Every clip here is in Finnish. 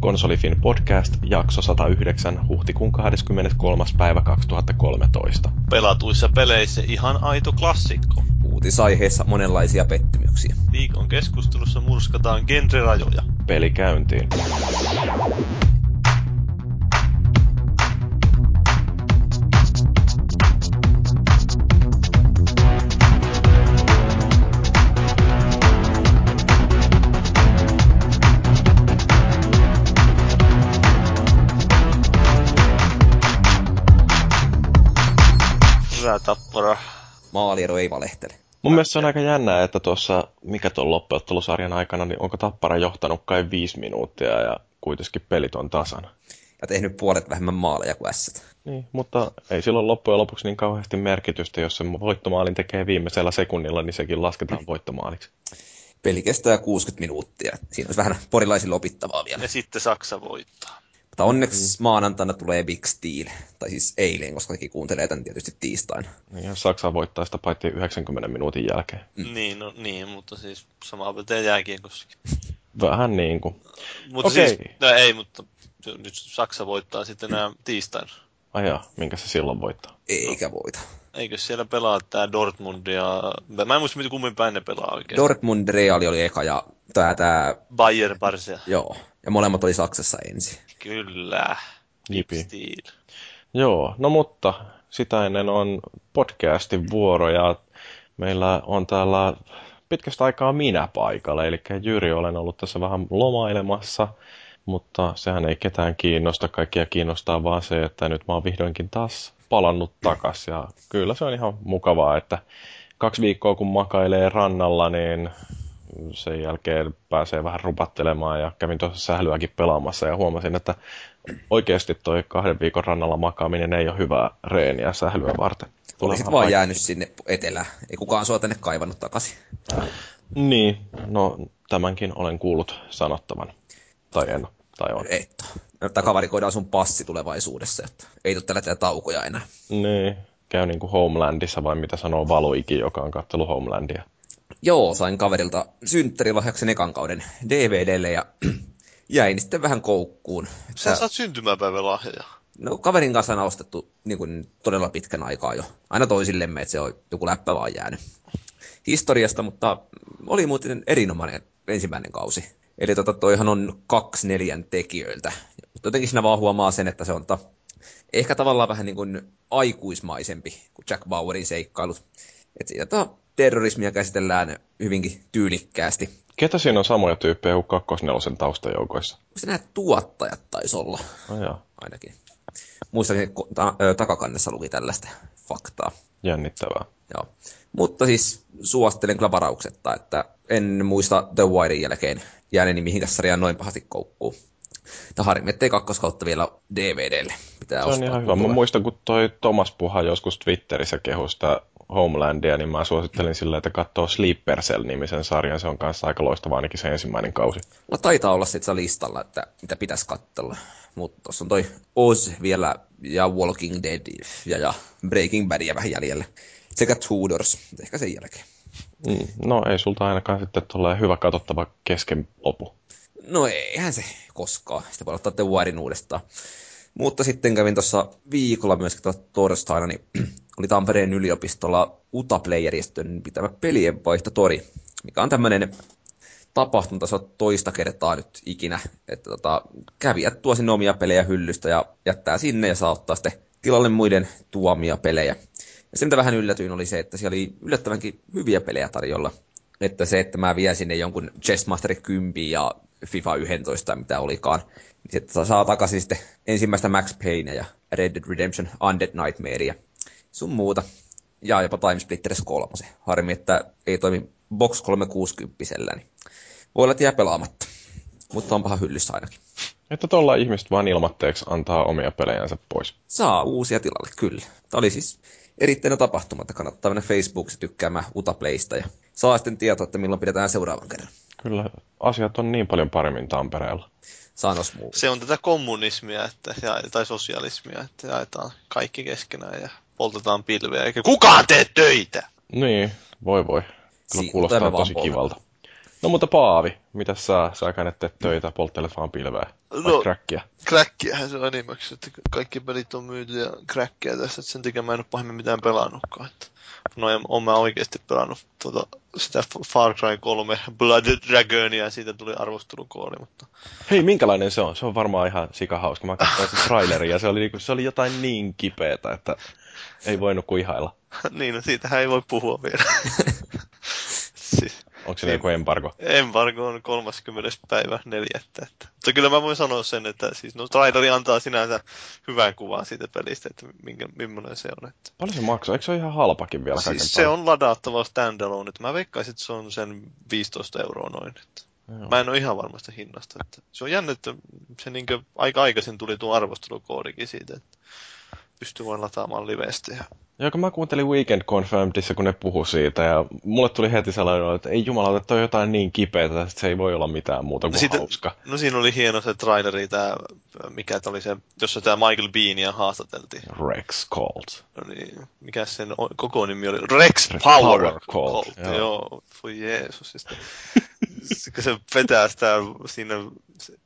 Konsolifin podcast, jakso 109, huhtikuun 23. päivä 2013. Pelatuissa peleissä ihan aito klassikko. Uutisaiheessa monenlaisia pettymyksiä. Viikon keskustelussa murskataan genre-rajoja. Peli käyntiin. Tappara. Maaliero ei valehtele. Mun mielestä se on aika jännää, että tuossa, mikä tuon loppuottelusarjan aikana, niin onko Tappara johtanut kai viisi minuuttia ja kuitenkin pelit on tasan. Ja tehnyt puolet vähemmän maaleja kuin ässät. Niin, mutta ei silloin loppujen lopuksi niin kauheasti merkitystä, jos se voittomaalin tekee viimeisellä sekunnilla, niin sekin lasketaan voittomaaliksi. Peli kestää 60 minuuttia. Siinä olisi vähän porilaisille opittavaa vielä. Ja sitten Saksa voittaa. Mutta onneksi mm. maanantaina tulee Big Steel. Tai siis eilen, koska kaikki kuuntelee tämän tietysti tiistain. Niin, ja Saksa voittaa sitä paitsi 90 minuutin jälkeen. Mm. Niin, no, niin, mutta siis sama pitää jääkiekossakin. Vähän niin kuin. Mutta okay. siis, no ei, mutta nyt Saksa voittaa sitten nämä tiistaina. Ajaa, minkä se silloin voittaa? Eikä voita. Eikö siellä pelaa tää Dortmund ja... Mä en muista, mitä kummin päin ne pelaa oikein. Dortmund Real oli eka ja tää... tää... Bayern Barcia. Joo. Ja molemmat oli Saksassa ensin. Kyllä. Jipi. Joo, no mutta sitä ennen on podcastin vuoro ja meillä on täällä pitkästä aikaa minä paikalla, eli Jyri olen ollut tässä vähän lomailemassa, mutta sehän ei ketään kiinnosta, kaikkia kiinnostaa vaan se, että nyt mä oon vihdoinkin taas palannut takas ja kyllä se on ihan mukavaa, että kaksi viikkoa kun makailee rannalla, niin sen jälkeen pääsee vähän rupattelemaan ja kävin tuossa sählyäkin pelaamassa ja huomasin, että oikeasti toi kahden viikon rannalla makaaminen ei ole hyvää reeniä sählyä varten. Olisit vaan vaikka. jäänyt sinne etelään. Ei kukaan sua tänne kaivannut takaisin. Niin, no tämänkin olen kuullut sanottavan. Tai en, tai on. Että. Takavarikoidaan sun passi tulevaisuudessa, että ei tule tällä taukoja enää. Niin, käy niin kuin Homelandissa vai mitä sanoo Valuiki, joka on kattelu Homelandia. Joo, sain kaverilta synttärilahjaksi ekan kauden DVDlle ja jäin sitten vähän koukkuun. Sä saat syntymäpäivän lahja. No kaverin kanssa on ostettu niin kuin, todella pitkän aikaa jo. Aina toisillemme, että se on joku läppä vaan jäänyt historiasta, mutta oli muuten erinomainen ensimmäinen kausi. Eli tota, toihan on kaksi neljän tekijöiltä. Mutta jotenkin siinä vaan huomaa sen, että se on tota, ehkä tavallaan vähän niin kuin aikuismaisempi kuin Jack Bauerin seikkailut. Että siinä tota, terrorismia käsitellään hyvinkin tyylikkäästi. Ketä siinä on samoja tyyppejä kuin kakkosnelosen taustajoukoissa? Se nämä tuottajat taisi olla. Oh, joo. Ainakin. Muistaakseni ta- takakannessa luki tällaista faktaa. Jännittävää. Joo. Mutta siis suosittelen kyllä varauksetta, että en muista The Wirein jälkeen jääneeni mihinkään sarjaan noin pahasti koukkuu. Tämä harmi, ettei kakkoskautta vielä DVDlle. Pitää se on ihan hyvä. Mä muistan, kun toi Thomas Puha joskus Twitterissä kehusta Homelandia, niin mä suosittelin sillä, että katsoo Sleeper Cell-nimisen sarjan. Se on kanssa aika loistava ainakin se ensimmäinen kausi. No taitaa olla sitten listalla, että mitä pitäisi katsella. Mutta tuossa on toi Oz vielä ja Walking Dead ja, ja Breaking Badia vähän jäljellä. Sekä Tudors, ehkä sen jälkeen. Mm, no ei sulta ainakaan sitten tulee hyvä katsottava kesken lopu. No eihän se koskaan. Sitä voi ottaa The Wirein uudestaan. Mutta sitten kävin tuossa viikolla tuossa torstaina, niin oli Tampereen yliopistolla Utaplay-järjestön pitämä pelienvaihtotori, mikä on tämmöinen tapahtunut tässä toista kertaa nyt ikinä, että tota, kävijät tuo sinne omia pelejä hyllystä ja jättää sinne ja saa ottaa sitten tilalle muiden tuomia pelejä. Ja se, mitä vähän yllätyin, oli se, että siellä oli yllättävänkin hyviä pelejä tarjolla. Että se, että mä vien sinne jonkun Chessmaster 10 ja FIFA 11 mitä olikaan, niin sitten saa takaisin sitten ensimmäistä Max Payne ja Red Dead Redemption Undead Nightmarea sun muuta. Ja jopa Time Splitters 3. Harmi, että ei toimi Box 360 niin voi olla, että jää pelaamatta. Mutta on paha hyllyssä ainakin. Että tuolla ihmiset vain ilmatteeksi antaa omia pelejänsä pois. Saa uusia tilalle, kyllä. Tämä oli siis erittäin tapahtuma, että kannattaa mennä Facebookissa tykkäämään Utaplaysta ja saa sitten tietoa, että milloin pidetään seuraavan kerran. Kyllä, asiat on niin paljon paremmin Tampereella. Sanos muu. Se on tätä kommunismia että, tai sosialismia, että jaetaan kaikki keskenään ja poltetaan pilveä, eikä kukaan tee töitä. Niin, voi voi. Kyllä si- kuulostaa tosi kivalta. No mutta Paavi, mitä sä, sä teet töitä, polttelet vaan pilveä? No, crackia? Crackiähän se on enimmäkseen, että kaikki pelit on myyty ja crackia tässä, että sen takia mä en ole pahemmin mitään pelannutkaan. Että no on mä oikeasti pelannut tuota, sitä Far Cry 3 Blood Dragonia ja siitä tuli arvostelukooli, mutta... Hei, minkälainen se on? Se on varmaan ihan sikahauska. Mä katsoin sen trailerin ja se oli, niinku, se oli jotain niin kipeätä, että ei voinut kuin ihailla. niin, no siitähän ei voi puhua vielä. siis, Onko se niin, joku embargo? Embargo on 30. päivä neljättä. Että. Mutta kyllä mä voin sanoa sen, että siis, no, traileri antaa sinänsä hyvän kuvan siitä pelistä, että minkä, millainen se on. Että. Paljon se maksaa? Eikö se ole ihan halpakin vielä? Siis se on ladattava standalone. Että mä veikkaisin, että se on sen 15 euroa noin. Että. Joo. Mä en ole ihan varmasta hinnasta. Että se on jännä, että se niin aika aikaisin tuli tuo arvostelukoodikin siitä, että pystyy vain lataamaan livestä. Ja... Joo, kun mä kuuntelin Weekend Confirmedissa, kun ne puhu siitä, ja mulle tuli heti sellainen, että ei jumala, että on jotain niin kipeätä, että se ei voi olla mitään muuta kuin no siitä, hauska. No siinä oli hieno se traileri, tää, mikä oli se, jossa tämä Michael Beania haastateltiin. Rex Colt. No niin, mikä sen koko nimi oli? Rex, Rex Power, Power Colt. Colt. Joo. joo, voi Jeesus. Kun se vetää sitä siinä,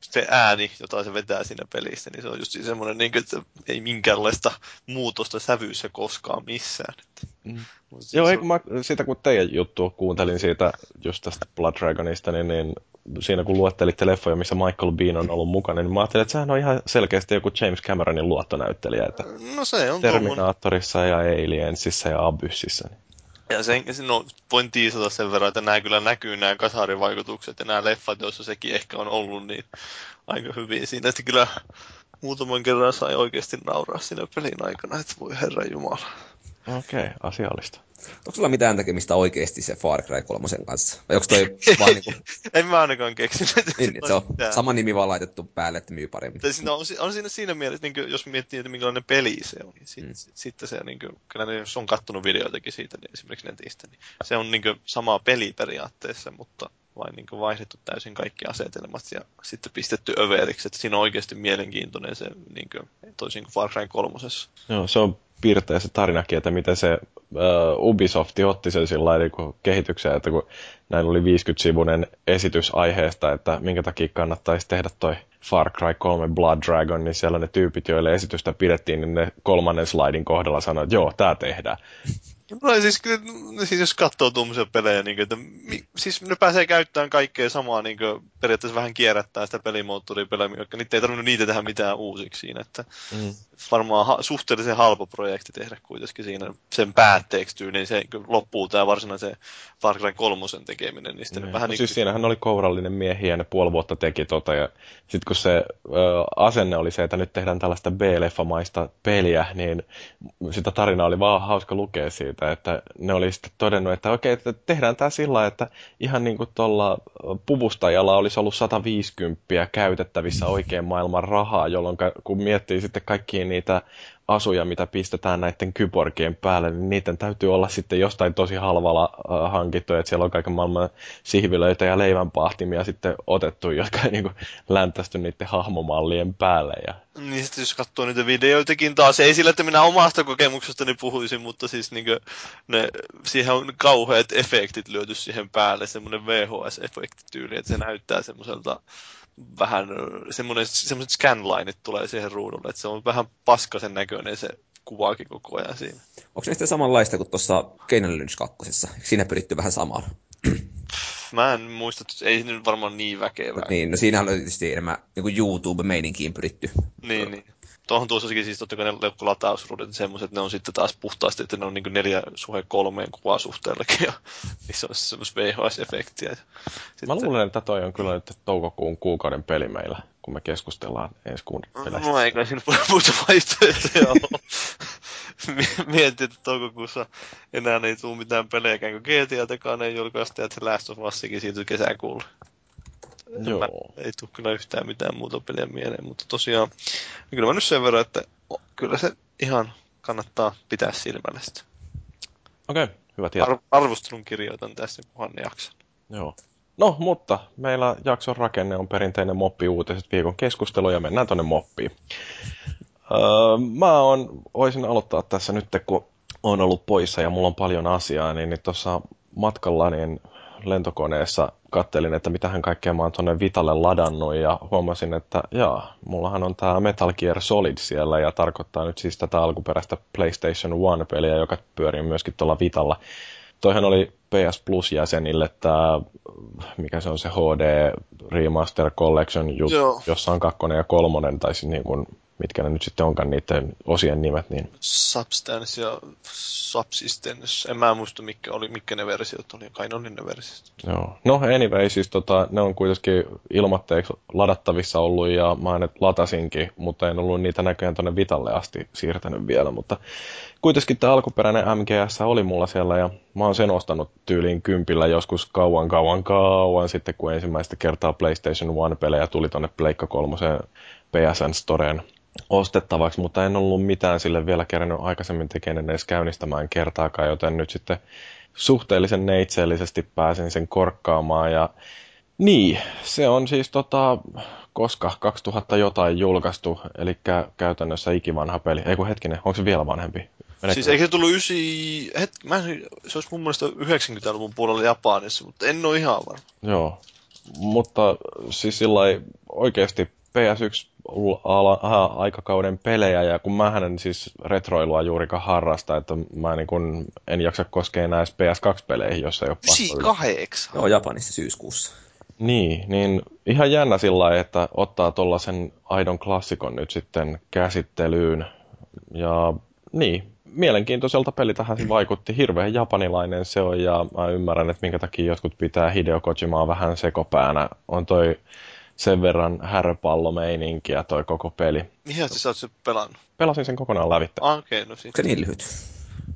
se ääni, jota se vetää siinä pelissä, niin se on just semmoinen, niin kuin, että ei minkäänlaista muutosta sävyissä koskaan missään. Mm. Siis Joo, on... mä, sitä kun teidän juttu kuuntelin siitä just tästä Blood Dragonista, niin, niin siinä kun luettelitte leffoja, missä Michael Bean on ollut mukana, niin mä ajattelin, että sehän on ihan selkeästi joku James Cameronin luottonäyttelijä. Että no se on Terminaattorissa tuommoinen. ja Aliensissa ja Abyssissa. Niin. Ja sen, no, voin tiisata sen verran, että nämä kyllä näkyy nämä kasarivaikutukset ja nämä leffat, joissa sekin ehkä on ollut niin aika hyvin siinä, että kyllä muutaman kerran sai oikeasti nauraa siinä pelin aikana, että voi herra jumala. Okei, okay, asiallista. Onko sulla mitään tekemistä oikeasti se Far Cry 3 kanssa? Vai onko toi vaan niinku... en mä ainakaan keksinyt. niin, se on mitään. sama nimi vaan laitettu päälle, että myy paremmin. Siinä on, on siinä, siinä mielessä, niin kuin, jos miettii, että minkälainen peli se on, niin sit, mm. sitten se, niin kuin, kyllä ne, jos on kattonut videoitakin siitä, niin esimerkiksi netistä, niin se on niin kuin, sama peli periaatteessa, mutta vain niin vaihdettu täysin kaikki asetelmat ja sitten pistetty överiksi, että siinä on oikeasti mielenkiintoinen se, niin kuin, toisin kuin Far Cry 3. Joo, se on piirteä se tarinakin, että miten se uh, Ubisoft otti sen sillä niin kehitykseen, että kun näin oli 50-sivuinen esitys aiheesta, että minkä takia kannattaisi tehdä toi Far Cry 3 Blood Dragon, niin siellä ne tyypit, joille esitystä pidettiin, niin ne kolmannen slaidin kohdalla sanoivat, että joo, tämä tehdään. No siis, siis jos katsoo tuommoisia pelejä, niin kuin, että siis ne pääsee käyttämään kaikkea samaa, niin kuin, periaatteessa vähän kierrättää sitä pelimoottoripelejä, jotka niitä ei tarvinnut niitä tehdä mitään uusiksi siinä, että mm. varmaan ha- suhteellisen halpa projekti tehdä kuitenkin siinä sen päätteeksi tyyliin, se loppuu tämä varsinaisen Far Cry 3 tekeminen. Niin mm. vähän no, niin siis siinähän oli kourallinen miehiä ja ne puoli vuotta teki tota, ja sitten kun se ö, asenne oli se, että nyt tehdään tällaista B-leffamaista peliä, niin sitä tarinaa oli vaan hauska lukea siitä, siitä, että ne oli sitten todennut, että okei, että tehdään tämä sillä että ihan niin kuin tuolla puvustajalla olisi ollut 150 käytettävissä oikein maailman rahaa, jolloin kun miettii sitten kaikkia niitä asuja, mitä pistetään näiden kyborgien päälle, niin niiden täytyy olla sitten jostain tosi halvalla äh, hankittu, että siellä on kaiken maailman sihvilöitä ja leivänpahtimia sitten otettu, jotka on niin läntästy niiden hahmomallien päälle. Ja... Niin sitten jos katsoo niitä videoitakin taas, ei sillä, että minä omasta kokemuksestani puhuisin, mutta siis niin ne, siihen on kauheat efektit lyöty siihen päälle, semmoinen VHS-efektityyli, että se näyttää semmoiselta vähän semmoinen, semmoiset scanlineit tulee siihen ruudulle, että se on vähän paskasen näköinen se kuvaakin koko ajan siinä. Onko se sitten samanlaista kuin tuossa Keinen Lynch 2? Siinä pyritty vähän samaan. Mä en muista, että ei nyt varmaan niin väkevää. Niin, no siinähän oli tietysti enemmän niin YouTube-meininkiin pyritty. Niin, niin tuohon tuossakin siis totta kai ne latausruudut ja semmoiset, ne on sitten taas puhtaasti, että ne on niin neljä suhe kolmeen kuvasuhteellakin ja niissä on semmoista VHS-efektiä. Sitten... Mä luulen, että toi on kyllä nyt toukokuun kuukauden peli meillä, kun me keskustellaan ensi kuun pelästä. No eikä siinä muita vaihtoehtoja ole. Mietin, että toukokuussa enää ei tule mitään pelejä, kun GTA-tekaan ei julkaista, ja että Last of Usikin siirtyy kesäkuulle. Joo. Mä, ei tule kyllä yhtään mitään muuta peliä mieleen, mutta tosiaan, kyllä mä nyt sen verran, että kyllä se ihan kannattaa pitää silmällä sitä. Okei, okay, hyvä tietää. Ar- arvostelun kirjoitan tässä, kunhan jaksan. Joo. No, mutta meillä jakson rakenne on perinteinen moppi-uutiset viikon keskustelu ja mennään tonne moppiin. Öö, mä on, voisin aloittaa tässä nyt, kun on ollut poissa ja mulla on paljon asiaa, niin, niin tuossa matkalla niin lentokoneessa kattelin, että mitähän kaikkea mä oon tonne Vitalle ladannut ja huomasin, että jaa, mullahan on tää Metal Gear Solid siellä ja tarkoittaa nyt siis tätä alkuperäistä PlayStation 1-peliä, joka pyörii myöskin tuolla Vitalla. Toihan oli PS Plus-jäsenille tämä, mikä se on se HD Remaster Collection, juttu, jossa on kakkonen ja kolmonen, tai siis niin kuin mitkä ne nyt sitten onkaan niiden osien nimet. Niin... Substance ja Subsistence, en mä muista mikä, oli, mikä ne versiot oli, kai ne oli ne versiot. Joo. No anyway, siis tota, ne on kuitenkin ilmatteeksi ladattavissa ollut ja mä ne latasinkin, mutta en ollut niitä näköjään tuonne Vitalle asti siirtänyt vielä, mutta kuitenkin tämä alkuperäinen MGS oli mulla siellä ja mä oon sen ostanut tyyliin kympillä joskus kauan kauan kauan sitten, kun ensimmäistä kertaa PlayStation 1-pelejä tuli tonne Pleikka 3 PSN Storeen ostettavaksi, mutta en ollut mitään sille vielä kerännyt aikaisemmin tekemään edes käynnistämään kertaakaan, joten nyt sitten suhteellisen neitsellisesti pääsin sen korkkaamaan ja niin, se on siis tota, koska 2000 jotain julkaistu, eli käytännössä ikivanha peli. Ei kun hetkinen, onko se vielä vanhempi? Menekö? Siis eikö se tullut ysi... Het... Mä en... Se olisi mun mielestä 90-luvun puolella Japanissa, mutta en ole ihan varma. Joo, mutta siis sillä oikeasti PS1 aikakauden pelejä, ja kun mä en siis retroilua juurikaan harrasta, että mä niin kun en jaksa koskea enää PS2-peleihin, jos ei ole pakko. 98? Joo, Japanissa syyskuussa. Niin, niin ihan jännä sillä että ottaa tuollaisen aidon klassikon nyt sitten käsittelyyn. Ja niin, mielenkiintoiselta peli tähän se vaikutti. Hirveän japanilainen se on ja mä ymmärrän, että minkä takia jotkut pitää Hideo Kojimaa vähän sekopäänä. On toi sen verran härpallomeininkiä toi koko peli. Mihin sä oot se pelannut? Pelasin sen kokonaan lävittä. Ah, okei, okay, no sit. Se niin lyhyt?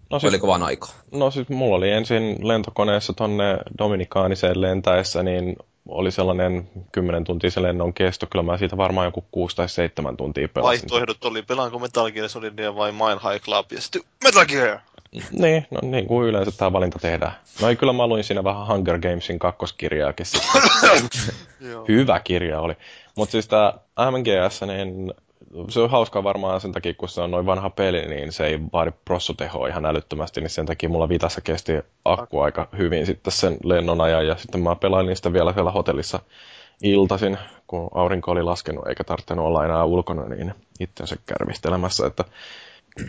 No siis, Oliko vaan aika? No siis mulla oli ensin lentokoneessa tonne Dominikaaniseen lentäessä, niin oli sellainen 10 tuntia se lennon kesto. Kyllä mä siitä varmaan joku 6 tai 7 tuntia pelasin. Vaihtoehdot oli, pelaanko Metal Gear Solidia vai Mile High Club ja sitten Metal Gear! Niin, no niin kuin yleensä tämä valinta tehdään. No ei, kyllä mä luin siinä vähän Hunger Gamesin kakkoskirjaakin Hyvä kirja oli. Mutta siis tämä MGS, niin se on hauskaa varmaan sen takia, kun se on noin vanha peli, niin se ei vaadi prossutehoa ihan älyttömästi, niin sen takia mulla Vitassa kesti akku aika hyvin sitten sen lennon ajan, ja sitten mä pelailin sitä vielä siellä hotellissa iltasin, kun aurinko oli laskenut eikä tarvinnut olla enää ulkona niin itsensä kärvistelemässä, että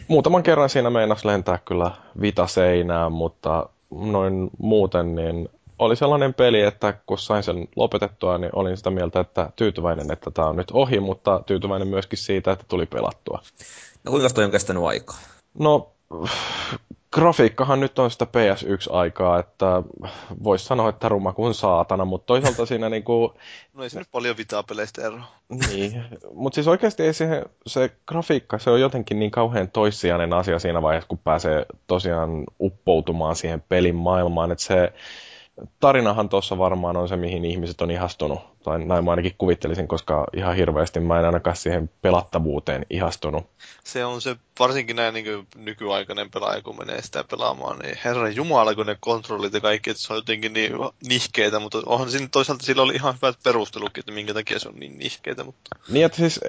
muutaman kerran siinä meinas lentää kyllä vita seinään, mutta noin muuten niin oli sellainen peli, että kun sain sen lopetettua, niin olin sitä mieltä, että tyytyväinen, että tämä on nyt ohi, mutta tyytyväinen myöskin siitä, että tuli pelattua. No kuinka toi on kestänyt aikaa? No, grafiikkahan nyt on sitä PS1-aikaa, että voisi sanoa, että ruma kuin saatana, mutta toisaalta siinä niinku... No ei se nyt paljon vitaa peleistä ero. Niin, mutta siis oikeasti ei siihen, se grafiikka, se on jotenkin niin kauhean toissijainen asia siinä vaiheessa, kun pääsee tosiaan uppoutumaan siihen pelin maailmaan, että se tarinahan tuossa varmaan on se, mihin ihmiset on ihastunut. Tai näin mä ainakin kuvittelisin, koska ihan hirveästi mä en ainakaan siihen pelattavuuteen ihastunut. Se on se, varsinkin näin niin nykyaikainen pelaaja, kun menee sitä pelaamaan, niin herran jumala, kun ne kontrollit ja kaikki, että se on jotenkin niin nihkeitä, mutta onhan siinä toisaalta sillä oli ihan hyvät perustelukin, että minkä takia se on niin nihkeitä. Mutta... Niin, että siis,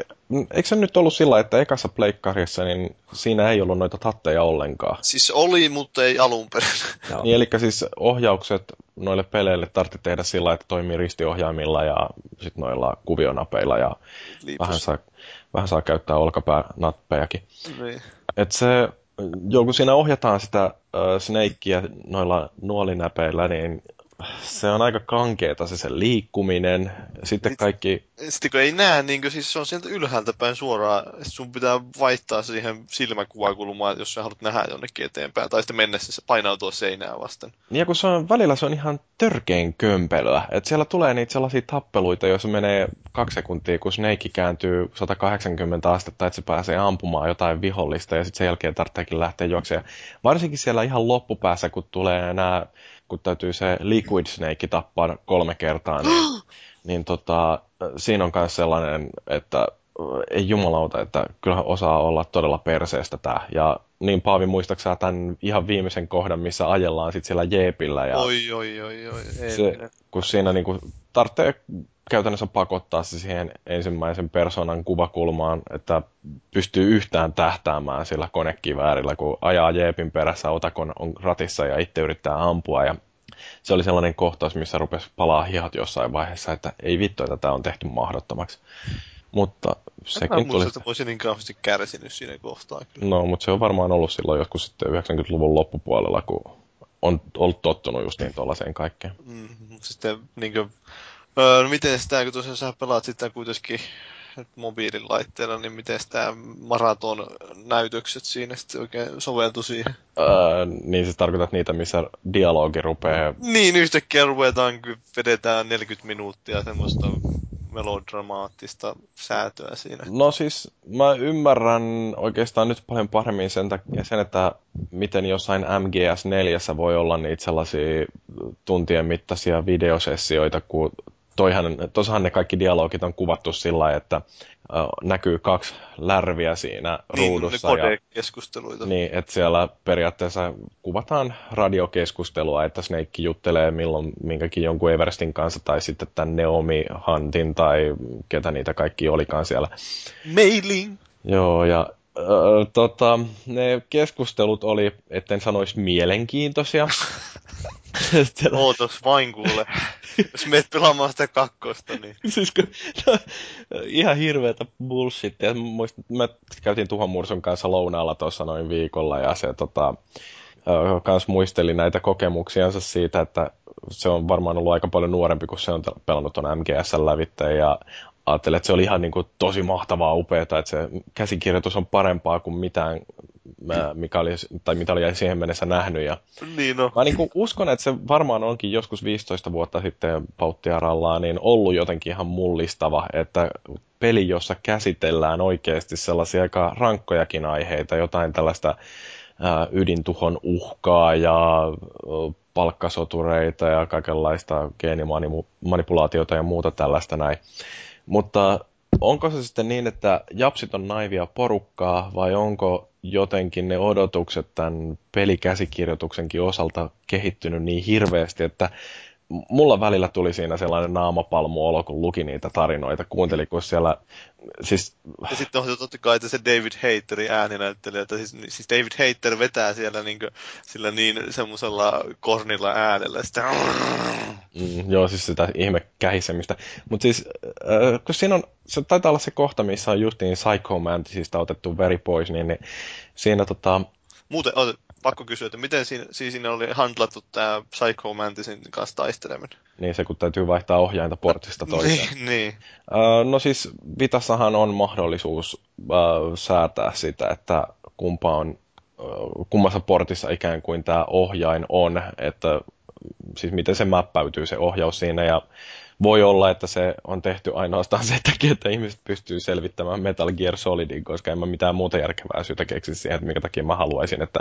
eikö se nyt ollut sillä, että ekassa pleikkarissa, niin siinä ei ollut noita tatteja ollenkaan? Siis oli, mutta ei alun perin. niin, eli siis ohjaukset noille peleille tarvitse tehdä sillä, että toimii ristiohjaimilla ja sitten noilla kuvionapeilla ja vähän saa, vähän saa käyttää olkapäänappejakin. Niin. Et se, kun siinä ohjataan sitä äh, Snakea noilla nuolinäpeillä, niin se on aika kankeeta se sen liikkuminen. Sitten kaikki... Sitten kun ei näe, niin kuin, siis se on sieltä ylhäältä päin suoraan, sun pitää vaihtaa siihen silmäkuvakulmaan, jos sä haluat nähdä jonnekin eteenpäin, tai sitten mennä se painautua seinään vasten. Niin ja kun se on, välillä se on ihan törkeen kömpelöä, että siellä tulee niitä sellaisia tappeluita, joissa menee kaksi sekuntia, kun Snake kääntyy 180 astetta, että se pääsee ampumaan jotain vihollista, ja sitten sen jälkeen tarvitseekin lähteä juoksemaan. Varsinkin siellä ihan loppupäässä, kun tulee nämä kun täytyy se Liquid Snake tappaa kolme kertaa, niin, niin tota, siinä on myös sellainen, että ei jumalauta, että kyllähän osaa olla todella perseestä tämä. Ja niin Paavi, muistaaksä tämän ihan viimeisen kohdan, missä ajellaan sitten siellä jeepillä. Ja oi, oi, oi, oi. Ei se, kun siinä niinku tarvitsee käytännössä pakottaa se siihen ensimmäisen persoonan kuvakulmaan, että pystyy yhtään tähtäämään sillä konekiväärillä, kun ajaa jeepin perässä, otakon on ratissa ja itse yrittää ampua. Ja se oli sellainen kohtaus, missä rupesi palaa hihat jossain vaiheessa, että ei vittu, että tämä on tehty mahdottomaksi. Mutta sekin tuli... että voisi niin kauheasti kärsinyt siinä kohtaa. Kyllä. No, mutta se on varmaan ollut silloin joskus sitten 90-luvun loppupuolella, kun on ollut tottunut just niin tuollaiseen kaikkeen. Mm, sitten niin kuin, öö, no miten sitä, kun tosiaan sä pelaat sitä kuitenkin mobiililaitteella, niin miten tämä maraton näytökset siinä sitten oikein soveltu siihen? Öö, niin siis tarkoitat niitä, missä dialogi rupeaa... Niin, yhtäkkiä ruvetaan, kun vedetään 40 minuuttia semmoista melodramaattista säätöä siinä. No siis mä ymmärrän oikeastaan nyt paljon paremmin sen, takia, sen että miten jossain MGS4 voi olla niitä sellaisia tuntien mittaisia videosessioita, kun toihan, tossahan ne kaikki dialogit on kuvattu sillä että näkyy kaksi lärviä siinä niin, ruudussa. Ne keskusteluita. Niin, että siellä periaatteessa kuvataan radiokeskustelua, että Snake juttelee milloin minkäkin jonkun Everestin kanssa, tai sitten tämän Neomi Huntin, tai ketä niitä kaikki olikaan siellä. Mailing! Joo, ja tota, ne keskustelut oli, etten sanoisi mielenkiintoisia. Ootos vain kuule. Jos meet pelaamaan sitä kakkosta, niin... siis kun, no, ihan hirveätä bullshittia. Muistin, mä käytiin Tuhon Mursun kanssa lounaalla tuossa noin viikolla ja se tota, kans muisteli näitä kokemuksiansa siitä, että se on varmaan ollut aika paljon nuorempi, kun se on pelannut tuon MGS lävitteen ja ajattelin, että se oli ihan niin kuin tosi mahtavaa, upeaa, että se käsikirjoitus on parempaa kuin mitään, mikä oli, tai mitä oli siihen mennessä nähnyt. Ja niin no. Mä niin kuin uskon, että se varmaan onkin joskus 15 vuotta sitten Pauttiarallaan niin ollut jotenkin ihan mullistava, että peli, jossa käsitellään oikeasti sellaisia aika rankkojakin aiheita, jotain tällaista ydintuhon uhkaa ja palkkasotureita ja kaikenlaista geenimanipulaatiota ja muuta tällaista näin. Mutta onko se sitten niin, että japsit on naivia porukkaa vai onko jotenkin ne odotukset tämän pelikäsikirjoituksenkin osalta kehittynyt niin hirveästi, että mulla välillä tuli siinä sellainen naamapalmu-olo, kun luki niitä tarinoita, kuunteli, kun siellä... Siis... Ja sitten on totta kai että se David Haterin ääninäyttelijä, että siis, siis David Hater vetää siellä niin kuin, sillä niin semmoisella kornilla äänellä sitä... Mm, joo, siis sitä ihme kähisemistä. Mutta siis, äh, kun siinä on, se taitaa olla se kohta, missä on justiin Psycho Mantisista otettu veri pois, niin, niin siinä tota... Muuten, pakko kysyä, että miten siinä, siis siinä oli handlattu tämä Psycho Mantisin kanssa taisteleminen? Niin se, kun täytyy vaihtaa ohjainta portista toiseen. niin, niin. Uh, no siis Vitassahan on mahdollisuus uh, säätää sitä, että kumpa on, uh, kummassa portissa ikään kuin tämä ohjain on, että siis miten se mäppäytyy se ohjaus siinä ja voi olla, että se on tehty ainoastaan sen takia, että ihmiset pystyy selvittämään Metal Gear Solidin, koska en mä mitään muuta järkevää syytä keksi siihen, että minkä takia mä haluaisin, että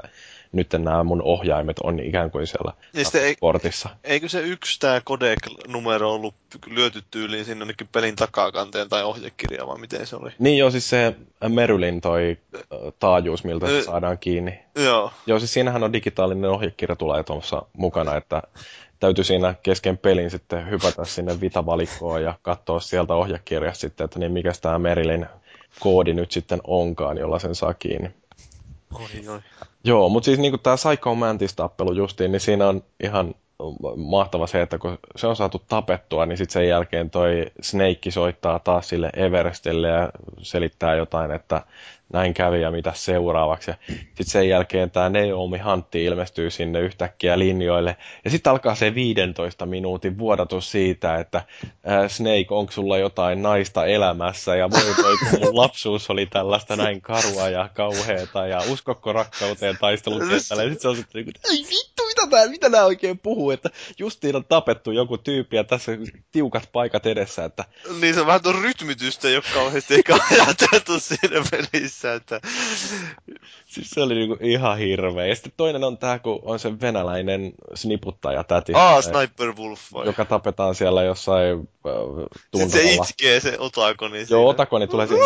nyt nämä mun ohjaimet on ikään kuin siellä ja portissa. Eikö se yksi tämä codec-numero ollut lyöty tyyliin sinne jonnekin pelin takakanteen tai ohjekirjaan, vai miten se oli? Niin joo, siis se Merylin toi taajuus, miltä se saadaan kiinni. Joo. Joo, siis siinähän on digitaalinen ohjekirja tulee tuossa mukana, että täytyy siinä kesken pelin sitten hypätä sinne vitavalikkoon ja katsoa sieltä ohjekirjasta sitten, että niin mikä tämä Merilin koodi nyt sitten onkaan, jolla sen saa kiinni. Oi, oi. Joo, mutta siis niin tämä Psycho Mantis-tappelu justiin, niin siinä on ihan mahtava se, että kun se on saatu tapettua, niin sitten sen jälkeen toi Snake soittaa taas sille Everestille ja selittää jotain, että näin kävi ja mitä seuraavaksi. Sitten sen jälkeen tämä Naomi Huntti ilmestyy sinne yhtäkkiä linjoille. Ja sitten alkaa se 15 minuutin vuodatus siitä, että äh, Snake, onko sulla jotain naista elämässä ja voi voi, kun mun lapsuus oli tällaista näin karua ja kauheata ja uskokko rakkauteen taistelukentällä. Ja sitten se on sitten niin ei vittu, mitä nämä, mitä nämä oikein puhuu, että justiin on tapettu joku tyyppi ja tässä tiukat paikat edessä. Että... Niin se on vähän tuon rytmitystä, joka kauheasti eikä ajateltu siinä pelissä missä, että... Siis se oli niinku ihan hirveä. Ja sitten toinen on tämä, kun on se venäläinen sniputtaja täti. Ah, Sniper Wolf vai? Joka tapetaan siellä jossain äh, tunnalla. Se itkee se otakoni Joo, otakoni tulee siinä.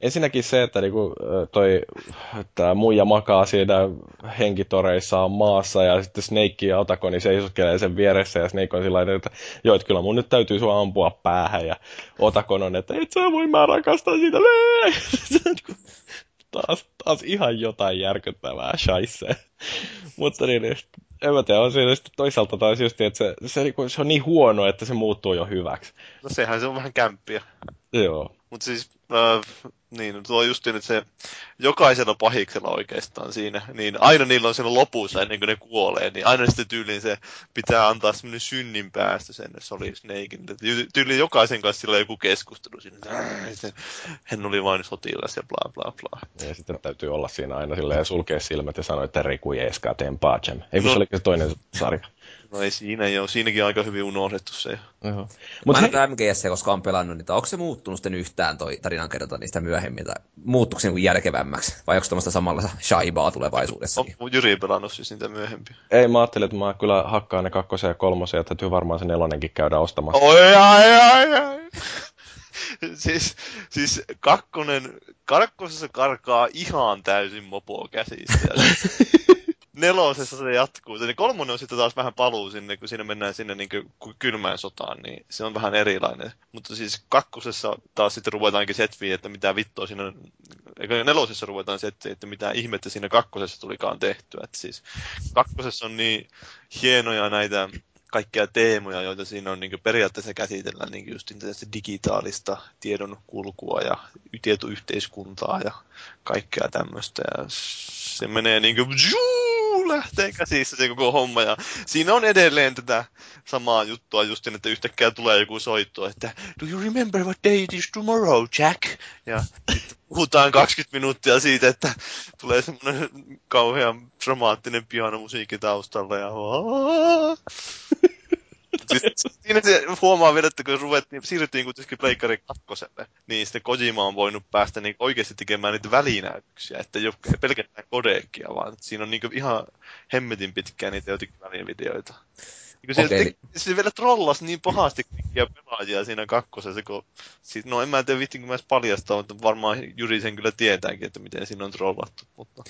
Ensinnäkin, se, että niinku, toi, tää muija makaa siinä henkitoreissaan maassa ja sitten Snake ja otakoni seisoskelee sen vieressä ja Snake on sillä että joo, että kyllä mun nyt täytyy sua ampua päähän ja otakon on, että et sä voi mä rakastaa sitä taas, taas ihan jotain järkyttävää shaisse. Mutta niin, en mä tiedä, on siinä sitten toisaalta taas just, että se, se, niinku, se, on niin huono, että se muuttuu jo hyväksi. No sehän se on vähän kämppiä. Joo. Mutta siis, äh, niin, tuo just niin, että se jokaisella pahiksella oikeastaan siinä, niin aina niillä on siellä lopussa ennen kuin ne kuolee, niin aina sitten tyyliin se pitää antaa semmoinen synnin päästä sen Solid Snakein. Tyyliin jokaisen kanssa sillä joku keskustelu siinä, että hän oli vain sotilas ja bla bla bla. Ja sitten täytyy olla siinä aina silleen sulkea silmät ja sanoa, että Riku Jeska teen pacem. Ei kun no. se oli se toinen sarja. No ei siinä joo, siinäkin aika hyvin unohdettu se. Joo. Mutta Mä en MGS, koska on pelannut niitä. Onko se muuttunut sitten yhtään toi tarinankerronta niistä myöhemmin? Tai muuttuuko se niin järkevämmäksi? Vai onko tämmöistä samalla shaibaa tulevaisuudessa? On Jyri pelannut siis niitä myöhempiä. Ei, mä ajattelin, että mä kyllä hakkaan ne kakkosen ja kolmosen, ja täytyy varmaan se nelonenkin käydä ostamassa. Oi, ai, ai, ai. siis, siis kakkonen, kakkosessa karkaa ihan täysin mopoa käsistä. nelosessa se jatkuu. Se kolmonen on sitten taas vähän paluu sinne, kun siinä mennään sinne niin kylmään sotaan, niin se on vähän erilainen. Mutta siis kakkosessa taas sitten ruvetaankin setviin, että mitä vittua siinä, eikö nelosessa ruvetaan setviin, että mitä ihmettä siinä kakkosessa tulikaan tehtyä. Että siis kakkosessa on niin hienoja näitä kaikkia teemoja, joita siinä on niin periaatteessa käsitellään niin just digitaalista tiedon kulkua ja tietoyhteiskuntaa ja kaikkea tämmöistä. Ja se menee niin kuin, lähtee käsissä se koko homma. Ja siinä on edelleen tätä samaa juttua justin, että yhtäkkiä tulee joku soitto, että Do you remember what day it is tomorrow, Jack? Ja puhutaan 20 minuuttia siitä, että tulee semmoinen kauhean dramaattinen pianomusiikki taustalla ja siis, siinä se huomaa vielä, että kun ruvettiin, siirryttiin kuitenkin Pleikkari kakkoselle, niin sitten Kojima on voinut päästä niin oikeasti tekemään niitä välinäytöksiä, että ei ole pelkästään kodeekkia, vaan siinä on niin ihan hemmetin pitkään niitä jotenkin välivideoita. Niin se, okay. te, se vielä trollasi niin pahasti kaikkia pelaajia siinä kakkosessa, kun siis, no en mä tiedä vittin, kun mä edes paljastaa, mutta varmaan Juri sen kyllä tietääkin, että miten siinä on trollattu. Mutta...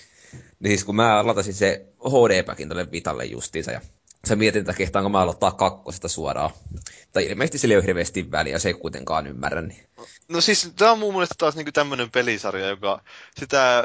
Niin siis kun mä latasin se HD-päkin tälle Vitalle justiinsa ja se mietin, että kehtaanko mä aloittaa kakkosesta suoraan. Tai ilmeisesti sillä ei ole hirveästi väliä, se ei kuitenkaan ymmärrä. Niin. No siis tämä on mun mielestä taas niinku tämmöinen pelisarja, joka sitä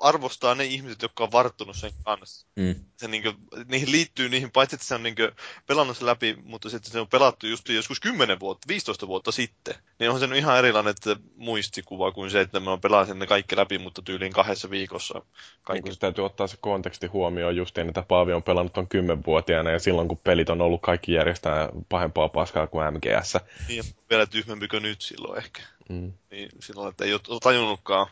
arvostaa ne ihmiset, jotka on varttunut sen kanssa. Mm. Se niinku, niihin liittyy niihin, paitsi että se on niinku pelannut sen läpi, mutta sitten se on pelattu just joskus 10 vuotta, 15 vuotta sitten. Niin on se ihan erilainen että muistikuva kuin se, että mä pelaan sen ne kaikki läpi, mutta tyyliin kahdessa viikossa. Kaikki. Niin, täytyy ottaa se konteksti huomioon justiin, että Paavi on pelannut on 10-vuotiaana ja silloin kun pelit on ollut kaikki järjestää pahempaa paskaa kuin MGS. Niin, vielä tyhmempi kuin nyt silloin ehkä. Mm. Niin silloin, että ei ole tajunnutkaan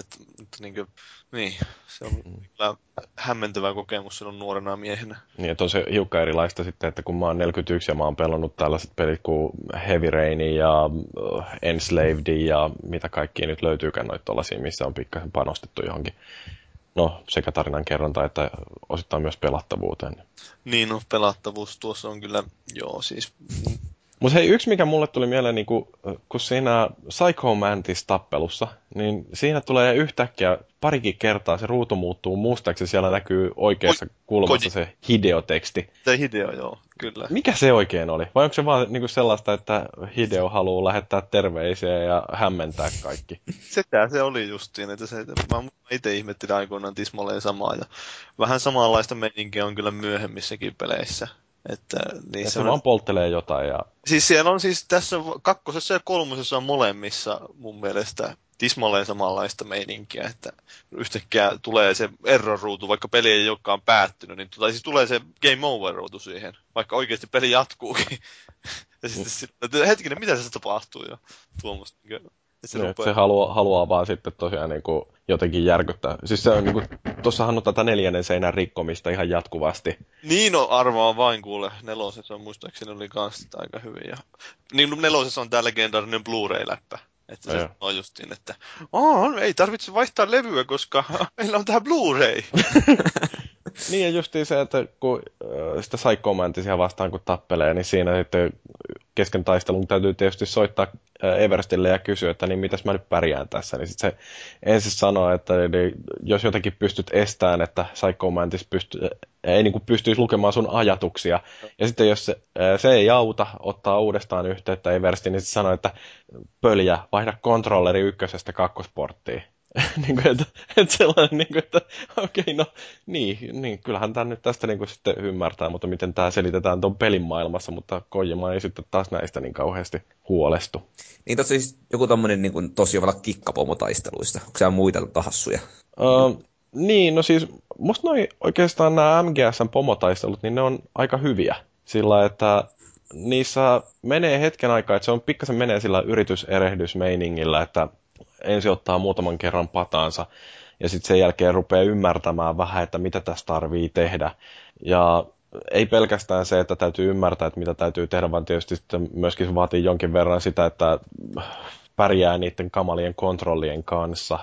että, että niin, kuin, niin, se on mm. kyllä hämmentävä kokemus silloin nuorena miehenä. Niin, että on se hiukka erilaista sitten, että kun mä oon 41 ja mä oon pelannut tällaiset pelit kuin Heavy Rain ja uh, Enslaved ja mitä kaikkia nyt löytyykään noita tollasia, missä on pikkasen panostettu johonkin no, sekä tarinan kerronta että osittain myös pelattavuuteen. Niin, no pelattavuus tuossa on kyllä, joo, siis mutta hei, yksi mikä mulle tuli mieleen, niin kun, kun siinä Psycho Mantis-tappelussa, niin siinä tulee yhtäkkiä parikin kertaa se ruutu muuttuu mustaksi ja siellä näkyy oikeassa Oi, kulmassa se Hideo-teksti. Se Hideo, joo, kyllä. Mikä se oikein oli? Vai onko se vaan niin sellaista, että Hideo haluaa lähettää terveisiä ja hämmentää kaikki? Sitä se oli justiin, että se, mä itse ihmettelin aikoinaan tismalleen samaa ja vähän samanlaista meininkiä on kyllä myöhemmissäkin peleissä. Että, niin se, se vaan polttelee jotain. Ja... Siis siellä on siis tässä kakkosessa ja kolmosessa on molemmissa mun mielestä tismalleen samanlaista meininkiä, että yhtäkkiä tulee se error-ruutu, vaikka peli ei olekaan päättynyt, niin tai siis tulee se game over-ruutu siihen, vaikka oikeasti peli jatkuukin. ja sitten, että hetkinen, mitä se tapahtuu jo tuommoista. Niin se, niin, se haluaa, haluaa vaan sitten tosiaan niin kuin jotenkin järkyttää. Siis se on niin kuin, tuossahan on tätä neljännen seinän rikkomista ihan jatkuvasti. Niin on arvaa vain kuule. Nelosessa on muistaakseni oli kans aika hyvin. Ja... Niin nelosessa on tämä legendaarinen Blu-ray-läppä. Että se on justiin, että ei tarvitse vaihtaa levyä, koska meillä on tämä Blu-ray. niin ja justiin se, että kun sitä Psycho vastaan kun tappelee, niin siinä sitten kesken taistelun täytyy tietysti soittaa Everstille ja kysyä, että niin mitäs mä nyt pärjään tässä. Niin sitten se ensin sanoo, että niin jos jotenkin pystyt estämään, että Psycho Mantis pysty, ei niin kuin pystyisi lukemaan sun ajatuksia. Ja sitten jos se, se ei auta, ottaa uudestaan yhteyttä Everstiin, niin se sanoo, että pöljä, vaihda kontrolleri ykkösestä kakkosporttiin. niin kuin, että, että sellainen, niin kuin, että okei, okay, no niin, niin, kyllähän tämä nyt tästä niin kuin, sitten ymmärtää, mutta miten tämä selitetään tuon pelin maailmassa, mutta Kojima ei sitten taas näistä niin kauheasti huolestu. Niin tossa siis joku tommonen niin kuin, tosi ovalla kikkapomotaisteluista. Onko siellä muita tahassuja? Uh, niin, no siis musta noi oikeastaan nämä MGSn pomotaistelut, niin ne on aika hyviä. Sillä, että niissä menee hetken aikaa, että se on pikkasen menee sillä yrityserehdysmeiningillä, että ensi ottaa muutaman kerran pataansa ja sitten sen jälkeen rupeaa ymmärtämään vähän, että mitä tässä tarvii tehdä. Ja ei pelkästään se, että täytyy ymmärtää, että mitä täytyy tehdä, vaan tietysti sitten myöskin vaatii jonkin verran sitä, että pärjää niiden kamalien kontrollien kanssa,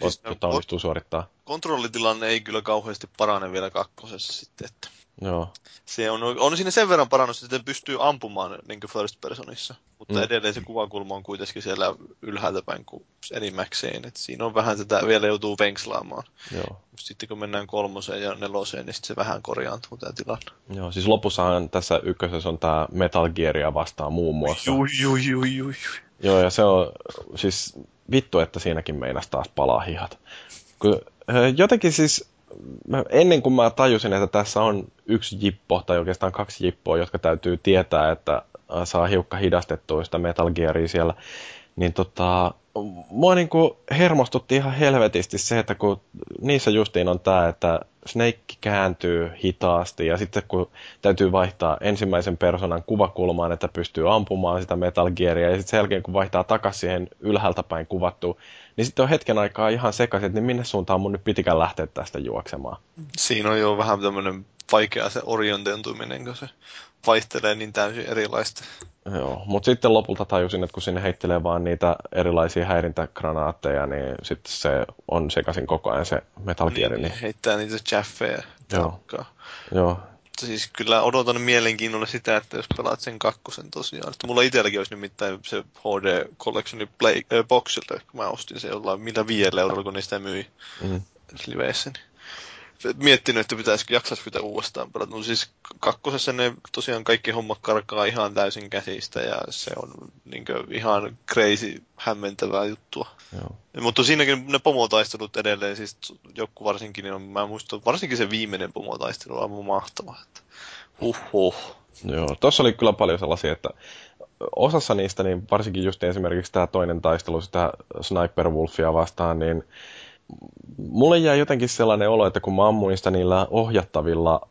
siis jota onnistuu suorittaa. Kontrollitilanne ei kyllä kauheasti parane vielä kakkosessa sitten, että Joo. Se on, on siinä sen verran parannus, että pystyy ampumaan niin first personissa. Mutta mm. edelleen se kuvakulma on kuitenkin siellä ylhäältä päin kuin enimmäkseen. Et siinä on vähän tätä vielä joutuu penkslaamaan. Joo. Sitten kun mennään kolmoseen ja neloseen, niin se vähän korjaantuu tämä tilanne. Joo, siis lopussahan tässä ykkösessä on tämä Metal Gearia vastaan muun muassa. Jui, jui, jui, jui. Joo, ja se on siis vittu, että siinäkin meinas taas palaa hihat. Kun, jotenkin siis mä, ennen kuin mä tajusin, että tässä on yksi jippo, tai oikeastaan kaksi jippoa, jotka täytyy tietää, että saa hiukka hidastettua sitä Metal Gearia siellä, niin tota, mua niin kuin hermostutti ihan helvetisti se, että kun niissä justiin on tämä, että Snake kääntyy hitaasti ja sitten kun täytyy vaihtaa ensimmäisen persoonan kuvakulmaan, että pystyy ampumaan sitä Metal Gearia ja sitten sen jälkeen kun vaihtaa takaisin siihen ylhäältä päin kuvattuun, niin sitten on hetken aikaa ihan sekaisin, että niin minne suuntaan mun nyt pitikään lähteä tästä juoksemaan. Siinä on jo vähän tämmöinen vaikea se orientoituminen, kun se vaihtelee niin täysin erilaista. Joo, mutta sitten lopulta tajusin, että kun sinne heittelee vaan niitä erilaisia häirintägranaatteja, niin sitten se on sekaisin koko ajan se Metal Gear. Niin, niin... Heittää niitä chaffeja. Joo. Joo. Siis kyllä odotan mielenkiinnolla sitä, että jos pelaat sen kakkosen tosiaan. Että mulla itselläkin olisi nimittäin se HD Collectioni Play, äh, boxilta, kun mä ostin se jollain millä viidellä eurolla, kun niistä myi mm. liveissä. Niin miettinyt, että pitäisikö jaksaisi pitää uudestaan pelata. No siis kakkosessa ne tosiaan kaikki hommat karkaa ihan täysin käsistä ja se on niin ihan crazy hämmentävää juttua. Joo. Mutta siinäkin ne pomotaistelut edelleen, siis joku varsinkin, niin on, mä muistan, varsinkin se viimeinen pomotaistelu on aivan mahtava. Että, huh. Joo, tossa oli kyllä paljon sellaisia, että osassa niistä, niin varsinkin just esimerkiksi tämä toinen taistelu sitä Sniper Wolfia vastaan, niin mulle jää jotenkin sellainen olo, että kun mä ammuin sitä niillä ohjattavilla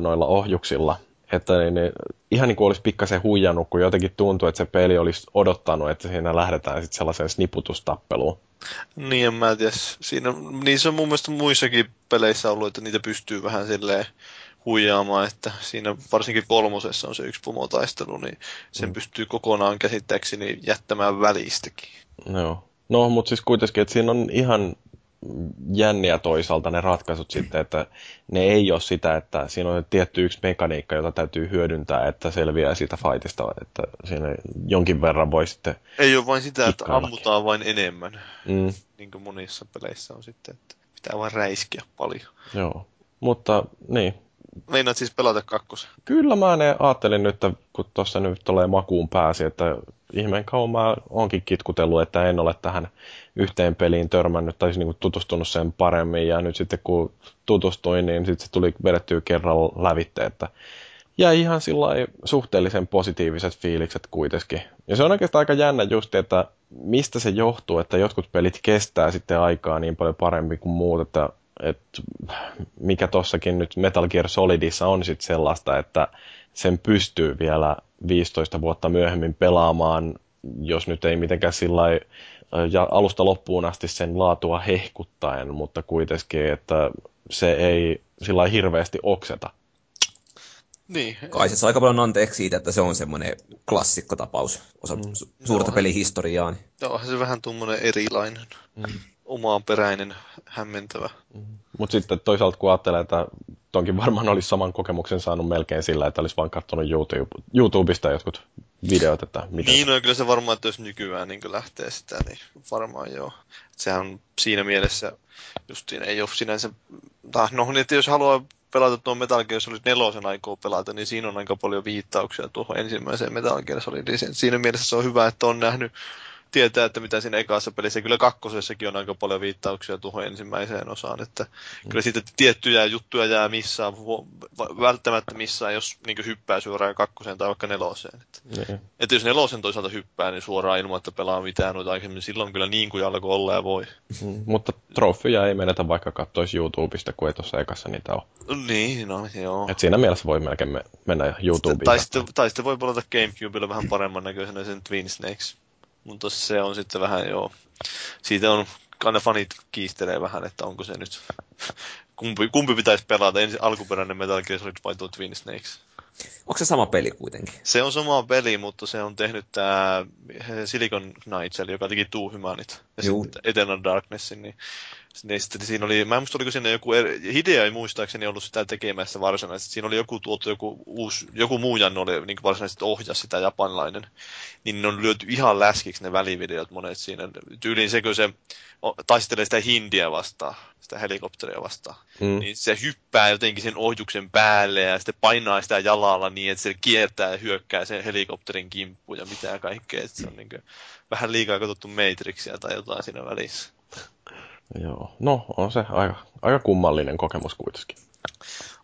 noilla ohjuksilla, että niin, niin, ihan niin kuin olisi pikkasen huijannut, kun jotenkin tuntuu, että se peli olisi odottanut, että siinä lähdetään sitten sellaiseen sniputustappeluun. Niin, en mä tiedä. Siinä, niin se on mun mielestä muissakin peleissä ollut, että niitä pystyy vähän silleen huijaamaan, että siinä varsinkin kolmosessa on se yksi pomotaistelu, niin sen mm. pystyy kokonaan käsittääkseni jättämään välistäkin. Joo. No, mutta siis kuitenkin, että siinä on ihan jänniä toisaalta ne ratkaisut sitten, että ne ei ole sitä, että siinä on tietty yksi mekaniikka, jota täytyy hyödyntää, että selviää siitä fightista, että siinä jonkin verran voi sitten Ei ole vain sitä, että ammutaan vain enemmän, mm. niin kuin monissa peleissä on sitten, että pitää vain räiskiä paljon. Joo, mutta niin. Meinaat siis pelata kakkosen? Kyllä mä ne ajattelin nyt, että kun tuossa nyt tulee makuun pääsi, että ihmeen kauan mä oonkin kitkutellut, että en ole tähän yhteen peliin törmännyt tai niin tutustunut sen paremmin. Ja nyt sitten kun tutustuin, niin sitten se tuli vedettyä kerran lävitte, että jäi ihan suhteellisen positiiviset fiilikset kuitenkin. Ja se on oikeastaan aika jännä just, että mistä se johtuu, että jotkut pelit kestää sitten aikaa niin paljon paremmin kuin muut, että, että mikä tossakin nyt Metal Gear Solidissa on sitten sellaista, että sen pystyy vielä 15 vuotta myöhemmin pelaamaan, jos nyt ei mitenkään sillä ja alusta loppuun asti sen laatua hehkuttaen, mutta kuitenkin, että se ei sillä hirveästi okseta. Niin. Kai se saa aika paljon anteeksi siitä, että se on semmoinen klassikkotapaus osa mm. suurta no, pelihistoriaa. Niin. Joo, se vähän tuommoinen erilainen. Mm omaanperäinen, hämmentävä. Mm-hmm. Mutta sitten toisaalta kun ajattelee, että tonkin varmaan olisi saman kokemuksen saanut melkein sillä, että olisi vain katsonut YouTube, YouTubesta jotkut videot, että miten... Niin, no kyllä se varmaan, että jos nykyään niin lähtee sitä, niin varmaan joo. Sehän on siinä mielessä justiin ei ole sinänsä... Tai no, niin että jos haluaa pelata tuon Metal Gear Solid 4 aikoo pelata, niin siinä on aika paljon viittauksia tuohon ensimmäiseen Metal Gear Solidiin. Siinä mielessä se on hyvä, että on nähnyt tietää, että mitä siinä ekassa pelissä. Kyllä kakkosessakin on aika paljon viittauksia tuohon ensimmäiseen osaan. Että mm. Kyllä siitä tiettyjä juttuja jää missään, välttämättä missään, jos niin hyppää suoraan kakkoseen tai vaikka neloseen. Että, mm. että jos nelosen toisaalta hyppää, niin suoraan ilman, että pelaa mitään noita aikaisemmin, silloin kyllä niin kuin alkoi olla ja voi. Mm. Mutta trofeja ei menetä vaikka katsoisi YouTubesta, kun ei tuossa ekassa niitä ole. Niin, no joo. Et siinä mielessä voi melkein mennä YouTubeen. Tai sitten, tai sitten voi pelata Gamecubella vähän paremman näköisenä sen Twin Snakes. Mutta se on sitten vähän joo. Siitä on, aina fanit kiistelee vähän, että onko se nyt, kumpi, kumpi pitäisi pelata, ensin alkuperäinen Metal Gear Solid vai tuo Twin Snakes. Onko se sama peli kuitenkin? Se on sama peli, mutta se on tehnyt tämä Silicon Knights, eli joka teki Two Humanit ja Juu. sitten Eternal Darknessin, niin niin sitten siinä oli, mä en muista oliko siinä joku, Hidea ei muistaakseni ollut sitä tekemässä varsinaisesti, siinä oli joku tuotu, joku, uusi, joku muu Janne oli niin varsinaisesti ohjas sitä japanilainen, niin ne on lyöty ihan läskiksi ne välivideot monet siinä. Tyyliin se, kun se taistelee sitä hindiä vastaan, sitä helikopteria vastaan, mm. niin se hyppää jotenkin sen ohjuksen päälle ja sitten painaa sitä jalalla niin, että se kiertää ja hyökkää sen helikopterin kimppuun ja mitä kaikkea. Että se on niin kuin, vähän liikaa katsottu Matrixia tai jotain siinä välissä. Joo, no on se aika, aika kummallinen kokemus kuitenkin.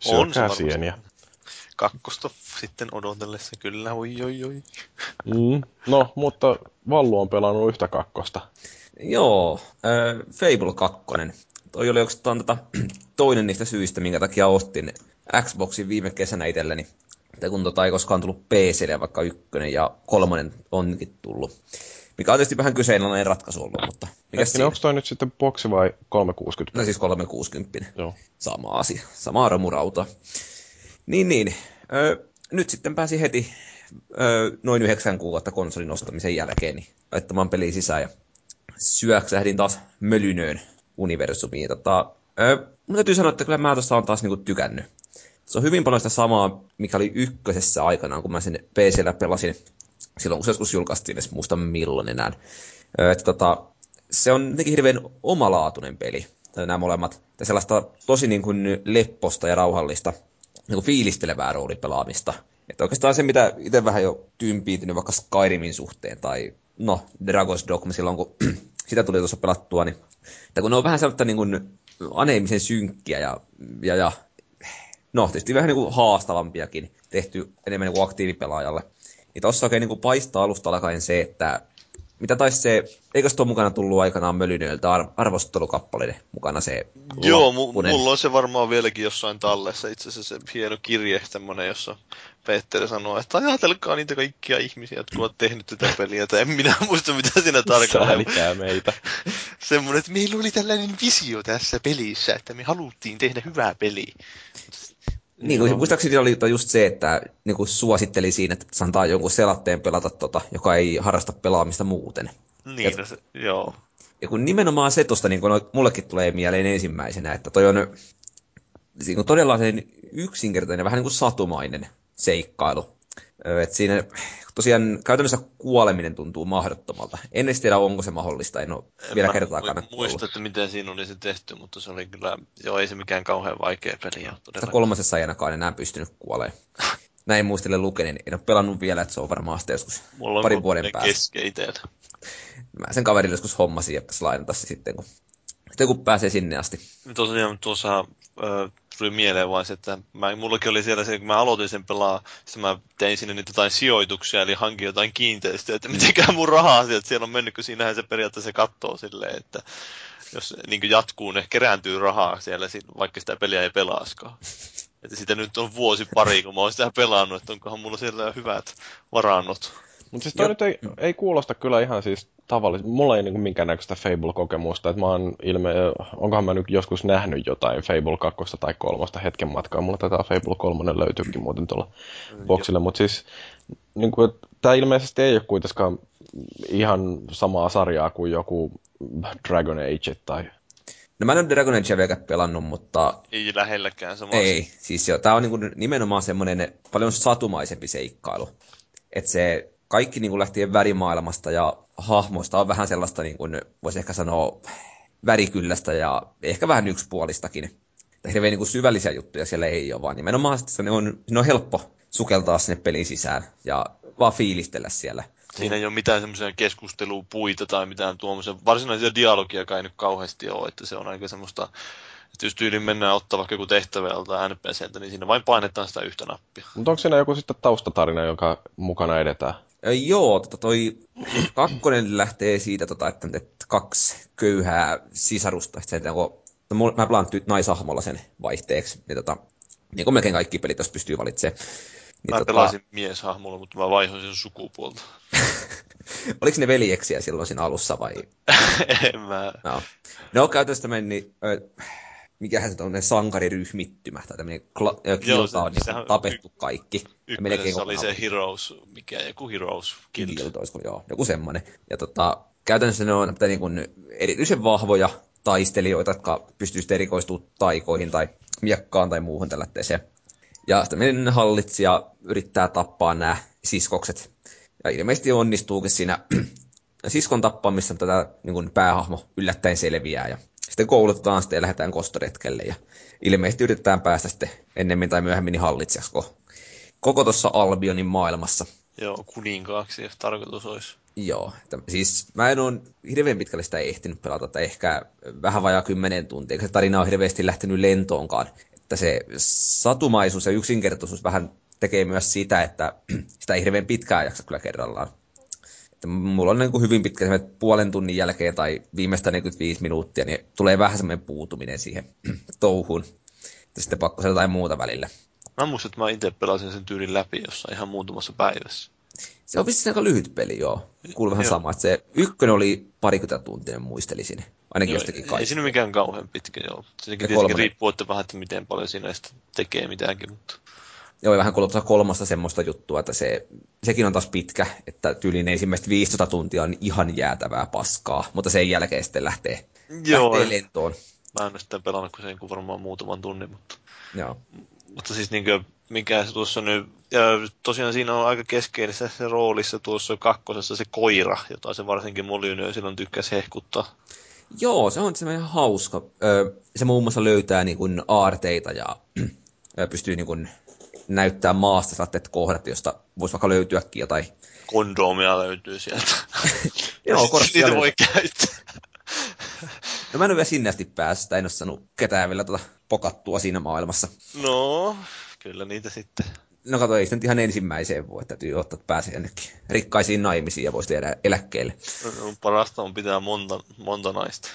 Syökää on sieniä. Kakkosta sitten odotellessa, kyllä, oi oi oi. Mm, no, mutta Vallu on pelannut yhtä kakkosta. Joo, äh, Fable 2. Toi oli oikeastaan tota, toinen niistä syistä, minkä takia ostin Xboxin viime kesänä itselleni. kun tota ei koskaan tullut PClle, vaikka ykkönen ja kolmonen onkin tullut. Mikä on tietysti vähän kyseenalainen ratkaisu ollut, mutta mikä Hetkinen, onko toi nyt sitten boksi vai 360? No siis 360. Joo. Sama asia, sama armurauta. Niin, niin. Öö, nyt sitten pääsi heti öö, noin yhdeksän kuukautta konsolin ostamisen jälkeen niin laittamaan peliin sisään ja syöksähdin taas mölynöön universumiin. Tota, öö, mun täytyy sanoa, että kyllä mä tuosta on taas niinku tykännyt. Se on hyvin paljon sitä samaa, mikä oli ykkösessä aikanaan, kun mä sen PCllä pelasin silloin kun se joskus julkaistiin, edes muista milloin enää. Että tota, se on jotenkin hirveän omalaatuinen peli, nämä molemmat. Ja sellaista tosi niin kuin lepposta ja rauhallista niin kuin fiilistelevää roolipelaamista. Että oikeastaan se, mitä itse vähän jo tympiitynyt vaikka Skyrimin suhteen, tai no, Dragon's Dogma silloin, kun sitä tuli tuossa pelattua, niin että kun ne on vähän sellaista niin kuin aneemisen synkkiä ja, ja, ja no, tietysti vähän niin kuin haastavampiakin tehty enemmän niin kuin aktiivipelaajalle. Niin tossa oikein niin paistaa alusta alkaen se, että mitä taisi se, eikö tuo mukana tullut aikanaan Mölynöiltä ar- arvostelukappaleiden mukana se Joo, mu- mulla on se varmaan vieläkin jossain tallessa, itse asiassa se hieno kirje semmoinen, jossa Petteri sanoo, että ajatelkaa niitä kaikkia ihmisiä, jotka ovat tehnyt tätä peliä, että en minä muista mitä siinä tarkalleen. meitä. Semmoinen, että meillä oli tällainen visio tässä pelissä, että me haluttiin tehdä hyvää peliä. Niin kuin, muistaakseni oli just se, että niin kuin suositteli siinä, että se antaa jonkun selatteen pelata tota, joka ei harrasta pelaamista muuten. Niin, ja, no se, joo. Ja kun nimenomaan se tuosta niin kuin, mullekin tulee mieleen ensimmäisenä, että toi on niin kuin todella sen yksinkertainen, vähän niin kuin satumainen seikkailu. Et siinä tosiaan käytännössä kuoleminen tuntuu mahdottomalta. En edes tiedä, onko se mahdollista, en ole en vielä kertaakaan muista, että miten siinä oli se tehty, mutta se oli kyllä, joo, ei se mikään kauhean vaikea peli. Todella. Kolmasessa ei ainakaan enää pystynyt kuolemaan. Näin muistele lukenin, en ole pelannut vielä, että se on varmaan sitten joskus Mulla parin vuoden päästä. Mä sen kaverille joskus hommasin, että se lainata se sitten, kun, sitten kun pääsee sinne asti. Tosiaan tuossa äh, tuli mieleen vaan se, että mä, mullakin oli siellä se, kun mä aloitin sen pelaa, sitten mä tein sinne niitä jotain sijoituksia, eli hankin jotain kiinteistöä, että mitenkään mun rahaa sieltä siellä on mennyt, kun siinähän se periaatteessa katsoo silleen, että jos niin jatkuu, ne kerääntyy rahaa siellä, vaikka sitä peliä ei pelaaskaan. Että sitä nyt on vuosi pari, kun mä oon sitä pelannut, että onkohan mulla siellä hyvät varannot. Mutta siis toi nyt ei, ei kuulosta kyllä ihan siis tavallisesti. Mulla ei niinku minkäännäköistä Fable-kokemusta, että mä oon ilme, onkohan mä nyt joskus nähnyt jotain Fable 2 tai 3 hetken matkaa. Mulla taitaa Fable 3 löytyykin muuten tuolla mm, boksille, mutta siis niinku, tämä ilmeisesti ei ole kuitenkaan ihan samaa sarjaa kuin joku Dragon Age tai No mä en ole Dragon Age vielä pelannut, mutta... Ei lähelläkään sama Ei, siis jo, tää on niinku nimenomaan semmoinen paljon satumaisempi seikkailu. Että se kaikki niin kuin lähtien värimaailmasta ja hahmoista on vähän sellaista, niin kuin voisi ehkä sanoa, värikyllästä ja ehkä vähän yksipuolistakin. Hirveän niin kuin syvällisiä juttuja siellä ei ole, vaan nimenomaan se on, ne on helppo sukeltaa sinne pelin sisään ja vaan fiilistellä siellä. Siinä ei ole mitään semmoisia keskustelupuita tai mitään tuommoisia varsinaisia dialogia kai nyt kauheasti ole, että se on aika semmoista, että jos tyyliin mennään ottaa vaikka joku tehtävä joltain NPCltä, niin siinä vain painetaan sitä yhtä nappia. Mutta onko siinä joku sitten taustatarina, jonka mukana edetään? Joo, tota toi kakkonen lähtee siitä, tota, että, että kaksi köyhää sisarusta, että se, kun, no, mä pelaan nyt naisahmolla sen vaihteeksi, niin, tota, niin kuin melkein kaikki pelit, jos pystyy valitsemaan. Niin, mä tota... pelasin mieshahmolla, mutta mä vaihoin sen sukupuolta. Oliko ne veljeksiä silloin siinä alussa vai? en mä. No, no käytännössä meni, äh, mikähän se on, ne sankariryhmittymä, tai tämmöinen kla- kilta on niin tapettu y- kaikki. Ykkösessä oli se Heroes, mikä joku Heroes Guild. Guild olisiko, joo, joku semmoinen. Ja tota, käytännössä ne on niin kuin erityisen vahvoja taistelijoita, jotka pystyvät erikoistumaan taikoihin tai miekkaan tai muuhun tällaiseen. Ja sitten hallitsija yrittää tappaa nämä siskokset. Ja ilmeisesti onnistuukin siinä siskon tappamissa tätä niin kuin päähahmo yllättäen selviää. Ja sitten koulutetaan sitten ja lähdetään kostoretkelle. Ja ilmeisesti yritetään päästä sitten ennemmin tai myöhemmin hallitsijaksi koko tuossa Albionin maailmassa. Joo, kuninkaaksi, jos tarkoitus olisi. Joo, että, siis mä en ole hirveän pitkälle sitä ehtinyt pelata, että ehkä vähän vajaa kymmenen tuntia, eikä se tarina on hirveästi lähtenyt lentoonkaan että se satumaisuus ja yksinkertaisuus vähän tekee myös sitä, että sitä ei hirveän pitkään jaksa kyllä kerrallaan. Mulla on niin kuin hyvin pitkä puolen tunnin jälkeen tai viimeistä 45 minuuttia, niin tulee vähän semmoinen puutuminen siihen touhuun. Ja sitten pakko jotain muuta välillä. Mä muistan, että mä itse pelasin sen tyylin läpi jossain ihan muutamassa päivässä. Se on vissiin aika lyhyt peli, joo. Kuuluu vähän sama. Se ykkönen oli parikymmentä tuntia, muistelisin. Ainakin joo, jostakin kai. Ei siinä mikään kauhean pitkä, joo. Sekin tietenkin riippuu, että vähän, että miten paljon siinä tekee mitäänkin, mutta... Joo, vähän kuulostaa kolmasta semmoista juttua, että se, sekin on taas pitkä, että tyyliin ensimmäistä 15 tuntia on ihan jäätävää paskaa, mutta sen jälkeen sitten lähtee, Joo, lähtee lentoon. Mä en sitten pelannut kuin sen varmaan muutaman tunnin, mutta... Joo. Mutta siis niin kuin, mikä se tuossa nyt, ja tosiaan siinä on aika keskeisessä se roolissa tuossa kakkosessa se koira, jota se varsinkin Molyneux silloin tykkäsi hehkuttaa. Joo, se on semmoinen hauska. Se muun muassa löytää niin kuin aarteita ja pystyy niin kuin näyttää maasta saatteet kohdat, josta voisi vaikka löytyäkin jotain. Kondomia löytyy sieltä. Joo, korttia Niitä voi käyttää. No mä en ole vielä sinne asti päässyt, en ole saanut ketään vielä tuota pokattua siinä maailmassa. No, kyllä niitä sitten. No kato, ei nyt ihan ensimmäiseen voi, täytyy ottaa, että pääsee jonnekin rikkaisiin naimisiin ja voisi tehdä eläkkeelle. No, parasta on pitää monta, monta naista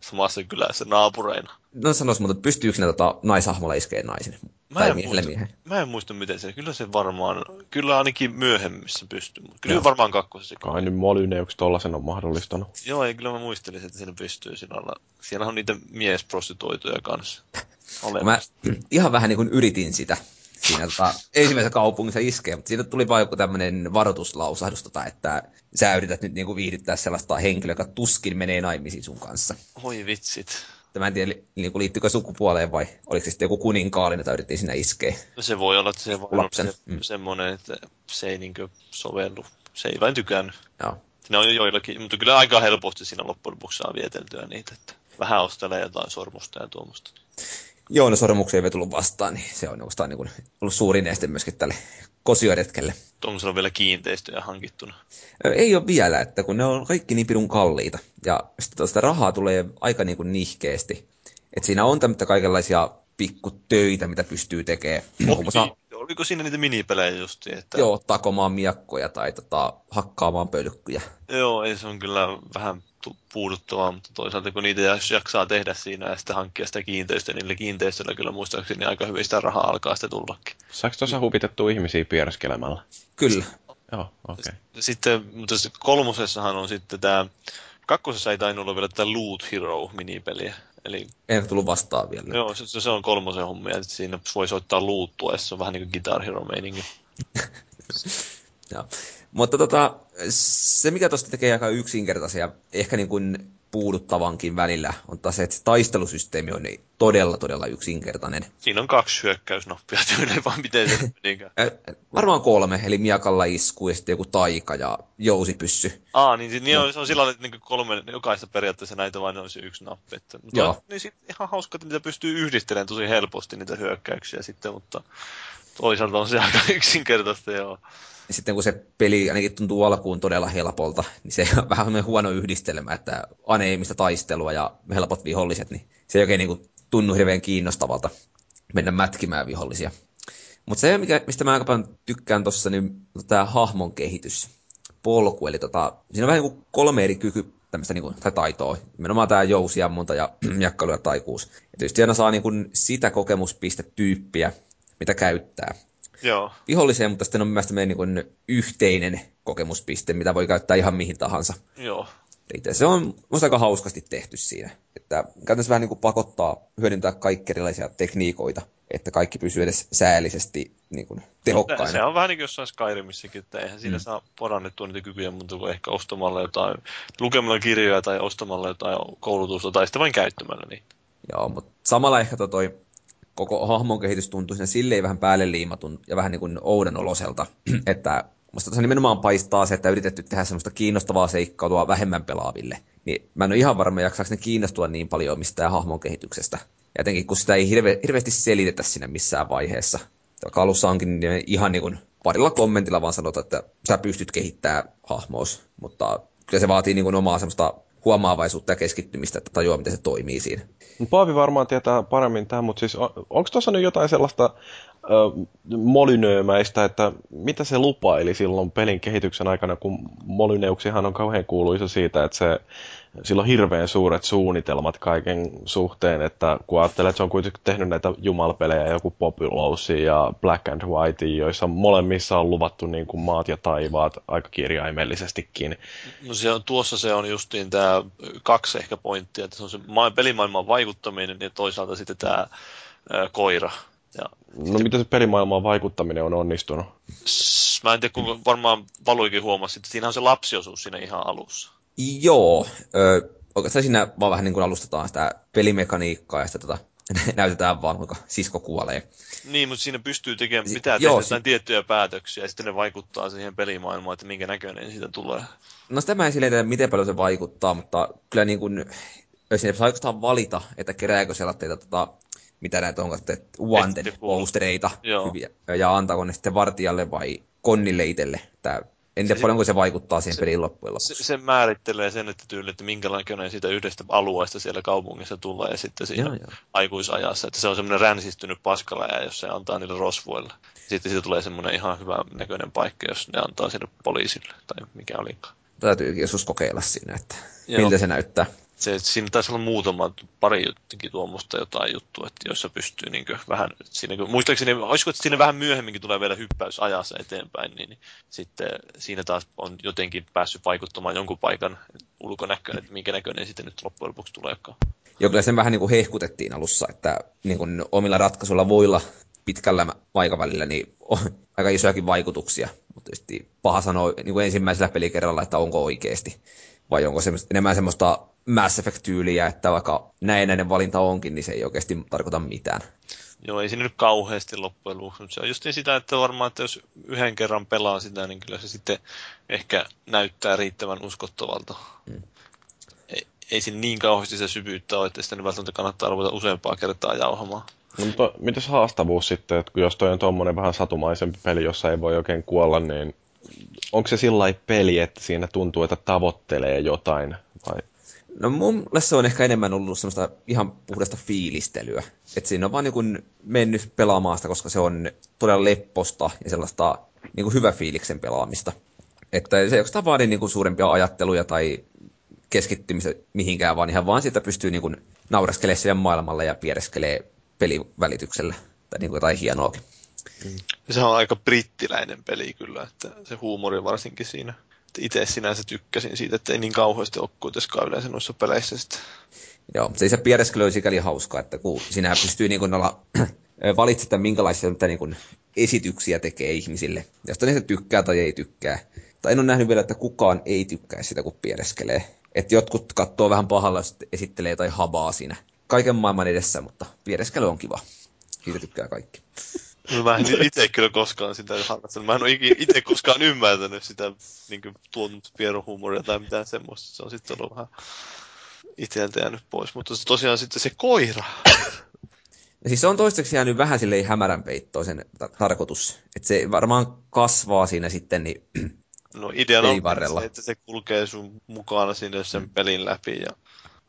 samassa kylässä naapureina. No sanois, mutta pystyykö ne tota, naisahmolla iskeen naisen? Mä en, muista, miehen? mä en muista, miten se, kyllä se varmaan, kyllä ainakin myöhemmissä pystyy, mutta kyllä Joo. varmaan kakkosessa. Kai nyt Molyneux tollasen on mahdollistanut. Joo, ei kyllä mä muistelin, että siinä pystyy sillä Siellä on niitä miesprostituoituja kanssa. Mä ihan vähän niin kuin yritin sitä siinä tota, ensimmäisessä kaupungissa iskee, mutta siitä tuli vain joku tämmöinen varoituslausahdus, tota, että sä yrität nyt niinku viihdyttää sellaista henkilöä, joka tuskin menee naimisiin sun kanssa. Oi vitsit. Tämä en tiedä, niin liittyykö sukupuoleen vai oliko se sitten joku kuninkaallinen, jota yritettiin siinä iskeä. No se voi olla, että se voi Lapsen. olla se, mm. semmoinen, että se ei niin sovellu. Se ei vain tykännyt. Joo. Siinä on jo joillakin, mutta kyllä aika helposti siinä loppujen lopuksi saa vieteltyä niitä, että vähän ostelee jotain sormusta ja tuommoista. Joo, no sormuksia ei tullut vastaan, niin se on oikeastaan niin kuin ollut suurin este myöskin tälle kosioretkelle. Onko se on vielä kiinteistöjä hankittuna? Ei ole vielä, että kun ne on kaikki niin pirun kalliita. Ja sitten tuosta rahaa tulee aika niin kuin nihkeesti. Että siinä on tämmöitä kaikenlaisia pikkutöitä, mitä pystyy tekemään. Oliko, oliko siinä niitä minipelejä just? Että... Joo, takomaan miakkoja tai tota, hakkaamaan pölkkyjä. Joo, ei se on kyllä vähän puuduttavaa, mutta toisaalta kun niitä jaksaa tehdä siinä ja sitten hankkia sitä kiinteistöä, niin niillä kiinteistöillä kyllä muistaakseni aika hyvin sitä rahaa alkaa sitten tullakin. Saako tuossa huvitettua ihmisiä pierskelemällä? Kyllä. Joo, okei. Okay. Sitten, mutta kolmosessahan on sitten tämä, kakkosessa ei tainnut olla vielä tätä Loot Hero-minipeliä. Eli, ei tullut vastaan vielä. Joo, se, se on kolmosen hommia, että siinä voi soittaa luuttua, ja se on vähän niin kuin Guitar Hero-meininki. Joo. Mutta tota, se, mikä tuosta tekee aika yksinkertaisia, ehkä niin kuin puuduttavankin välillä, on taas se, että se taistelusysteemi on niin todella, todella yksinkertainen. Siinä on kaksi hyökkäysnappia tyyliin, vaan miten se. Varmaan kolme, eli miakalla isku ja sitten joku taika ja jousipyssy. Aa, niin, niin no. se on sillä että niin kolme, jokaista periaatteessa näitä vain on se yksi nappi. Että, mutta Joo. niin sit ihan hauska, että niitä pystyy yhdistelemään tosi helposti niitä hyökkäyksiä sitten, mutta Toisaalta on se aika yksinkertaista, joo. Ja sitten kun se peli ainakin tuntuu alkuun todella helpolta, niin se on vähän huono yhdistelmä, että aneemista taistelua ja helpot viholliset, niin se ei oikein niin kuin tunnu hirveän kiinnostavalta mennä mätkimään vihollisia. Mutta se, mikä, mistä mä aika paljon tykkään tuossa, niin tämä hahmon kehitys, polku, eli tota, siinä on vähän niin kuin kolme eri kyky tämmöistä niin kuin, tai taitoa. Nimenomaan tämä jousiammunta ja jakkailu ja taikuus. Ja tietysti aina saa niin kuin sitä kokemuspistetyyppiä, mitä käyttää. Joo. Viholliseen, mutta sitten on myös meidän niin yhteinen kokemuspiste, mitä voi käyttää ihan mihin tahansa. Joo. Eli se on musta aika hauskasti tehty siinä. Että käytännössä vähän niin kuin pakottaa hyödyntää kaikki erilaisia tekniikoita, että kaikki pysyy edes säällisesti niin kuin tehokkaina. Se on vähän niin kuin jossain Skyrimissäkin, että eihän siinä mm. saa parannettua niitä kykyjä mutta kuin ehkä ostamalla jotain, lukemalla kirjoja tai ostamalla jotain koulutusta tai sitten vain käyttämällä niitä. Joo, mutta samalla ehkä to toi koko hahmon kehitys tuntuu sinne silleen vähän päälle liimatun ja vähän niin kuin oudon oloselta, että musta tässä nimenomaan paistaa se, että yritetty tehdä semmoista kiinnostavaa seikkailua vähemmän pelaaville. Niin mä en ole ihan varma, jaksaako ne kiinnostua niin paljon mistään hahmon kehityksestä. Ja jotenkin, kun sitä ei hirve, hirveästi selitetä sinne missään vaiheessa. Vaikka alussa onkin niin ihan niin kuin parilla kommentilla vaan sanotaan, että sä pystyt kehittämään hahmoos, mutta kyllä se vaatii niin kuin omaa semmoista huomaavaisuutta ja keskittymistä, että tajuaa, miten se toimii siinä. Paavi varmaan tietää paremmin tähän, mutta siis on, onko tuossa nyt jotain sellaista ö, molynöömäistä, että mitä se lupaili silloin pelin kehityksen aikana, kun Molyneuksihan on kauhean kuuluisa siitä, että se sillä on hirveän suuret suunnitelmat kaiken suhteen, että kun ajattelee, että se on kuitenkin tehnyt näitä jumalpelejä, joku Populous ja Black and White, joissa molemmissa on luvattu niin kuin maat ja taivaat aika kirjaimellisestikin. No se on, tuossa se on justiin tämä kaksi ehkä pointtia, että se on se pelimaailman vaikuttaminen ja toisaalta sitten tämä ää, koira. Ja no sitten... miten se pelimaailmaan vaikuttaminen on onnistunut? Mä en tiedä, kun varmaan Valuikin huomasi, että siinä on se lapsiosuus siinä ihan alussa. Joo, ö, oikeastaan siinä vaan vähän niin kuin alustetaan sitä pelimekaniikkaa ja sitä tota, näytetään vaan, kuinka sisko kuolee. Niin, mutta siinä pystyy tekemään, si- pitää tehdä si- tiettyjä päätöksiä ja sitten ne vaikuttaa siihen pelimaailmaan, että minkä näköinen siitä tulee. No sitä mä en silleen tiedä, miten paljon se vaikuttaa, mutta kyllä niin kuin, siinä saa oikeastaan valita, että kerääkö siellä teitä tota, mitä näitä on, että wanted postereita ja antaako ne sitten vartijalle vai konnille itselle. Tämä en tiedä paljonko se vaikuttaa siihen se, pelin loppujen lopuksi. Se, se, määrittelee sen, että tyyli, että minkälainen siitä yhdestä alueesta siellä kaupungissa tulee ja sitten siinä joo, joo. aikuisajassa. Että se on semmoinen ränsistynyt paskaläjä, jos se antaa niille rosvoille. Sitten siitä tulee semmoinen ihan hyvä näköinen paikka, jos ne antaa sille poliisille tai mikä olikaan. Täytyykin joskus kokeilla siinä, että joo. miltä se näyttää se, siinä taisi olla muutama, pari juttukin tuommoista jotain juttua, että joissa pystyy niin vähän, siinä, muistaakseni, olisiko, että siinä vähän myöhemminkin tulee vielä hyppäys ajassa eteenpäin, niin, niin sitten siinä taas on jotenkin päässyt vaikuttamaan jonkun paikan ulkonäköön, että minkä näköinen sitten nyt loppujen lopuksi tuleekaan. Joo, kyllä sen vähän niin kuin hehkutettiin alussa, että niin kuin omilla ratkaisuilla voilla pitkällä aikavälillä niin on aika isojakin vaikutuksia, mutta tietysti paha sanoa niin kuin ensimmäisellä pelikerralla, että onko oikeasti, vai onko se enemmän semmoista Mass Effect-tyyliä, että vaikka näin näiden valinta onkin, niin se ei oikeasti tarkoita mitään. Joo, ei siinä nyt kauheasti loppujen lopuksi. Se on just niin sitä, että varmaan, että jos yhden kerran pelaa sitä, niin kyllä se sitten ehkä näyttää riittävän uskottavalta. Hmm. Ei, ei siinä niin kauheasti se syvyyttä ole, että sitä nyt välttämättä kannattaa ruveta useampaa kertaa jauhamaan. No, mutta mitäs haastavuus sitten, että jos toi on tuommoinen vähän satumaisempi peli, jossa ei voi oikein kuolla, niin onko se sillä peli, että siinä tuntuu, että tavoittelee jotain? Vai No mun se on ehkä enemmän ollut semmoista ihan puhdasta fiilistelyä. Että siinä on vaan niin mennyt pelaamaan sitä, koska se on todella lepposta ja sellaista niin kuin hyvä fiiliksen pelaamista. Että se ei oikeastaan vaadi niin kuin suurempia ajatteluja tai keskittymistä mihinkään, vaan ihan vaan siitä pystyy niin kuin naureskelemaan sille maailmalle ja piereskelee pelivälityksellä tai niin kuin jotain hienoakin. Mm. Se on aika brittiläinen peli kyllä, että se huumori varsinkin siinä itse sinänsä tykkäsin siitä, että ei niin kauheasti ole kuitenkaan yleensä noissa peleissä sitten. Joo, se, se piereskely oli sikäli hauskaa, että kun sinä pystyy niin kuin olla valitsemaan, minkälaisia niin kuin esityksiä tekee ihmisille. Josta ne tykkää tai ei tykkää. Tai en ole nähnyt vielä, että kukaan ei tykkää sitä, kun piereskelee. Että jotkut katsoo vähän pahalla, jos esittelee tai habaa siinä kaiken maailman edessä, mutta piereskely on kiva. Siitä tykkää kaikki. Mä en itse kyllä koskaan sitä harrastanut. Mä en ole itse koskaan ymmärtänyt sitä niin tuonut pierohuumoria tai mitään semmoista. Se on sitten ollut vähän itseltä jäänyt pois. Mutta se tosiaan sitten se koira. Ja siis se on toistaiseksi jäänyt vähän silleen hämärän peittoon sen ta- tarkoitus. Että se varmaan kasvaa siinä sitten, niin No ideana on se, että se kulkee sun mukana sinne sen pelin läpi ja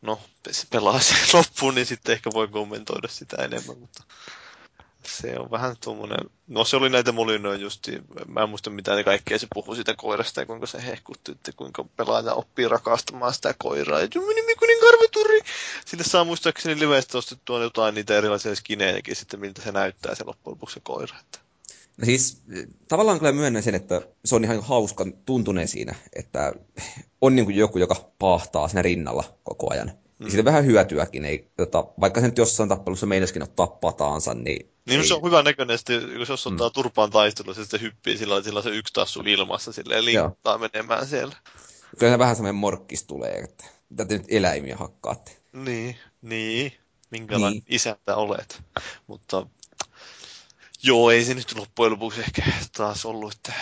no, se pelaa sen loppuun, niin sitten ehkä voi kommentoida sitä enemmän, mutta se on vähän tuommoinen, no se oli näitä mulinoja justi, mä en muista mitä kaikkea se puhui siitä koirasta ja kuinka se hehkutti, että kuinka pelaaja oppii rakastamaan sitä koiraa ja "Jummi nimi kunin karvaturi. Sinne saa muistaakseni livestä ostettua jotain niitä erilaisia skinejäkin sitten, miltä se näyttää se loppujen lopuksi se koira. Että. No siis tavallaan kyllä myönnän sen, että se on ihan hauskan tuntuneen siinä, että on niin kuin joku, joka paahtaa siinä rinnalla koko ajan. Mm. Siitä vähän hyötyäkin, ei, tota, vaikka se nyt jossain tappelussa meinaskin ottaa pataansa, niin... Niin ei, se on hyvä näköinen, sitten, jos jos ottaa mm. turpaan taistelussa, sitten se hyppii sillä sillä se yksi tassu ilmassa, silleen linkuttaa menemään siellä. Kyllä se vähän semmoinen morkkis tulee, että mitä te nyt eläimiä hakkaatte. Niin, niin. Minkälainen niin. isäntä olet. Mutta joo, ei se nyt loppujen lopuksi ehkä taas ollut. Että...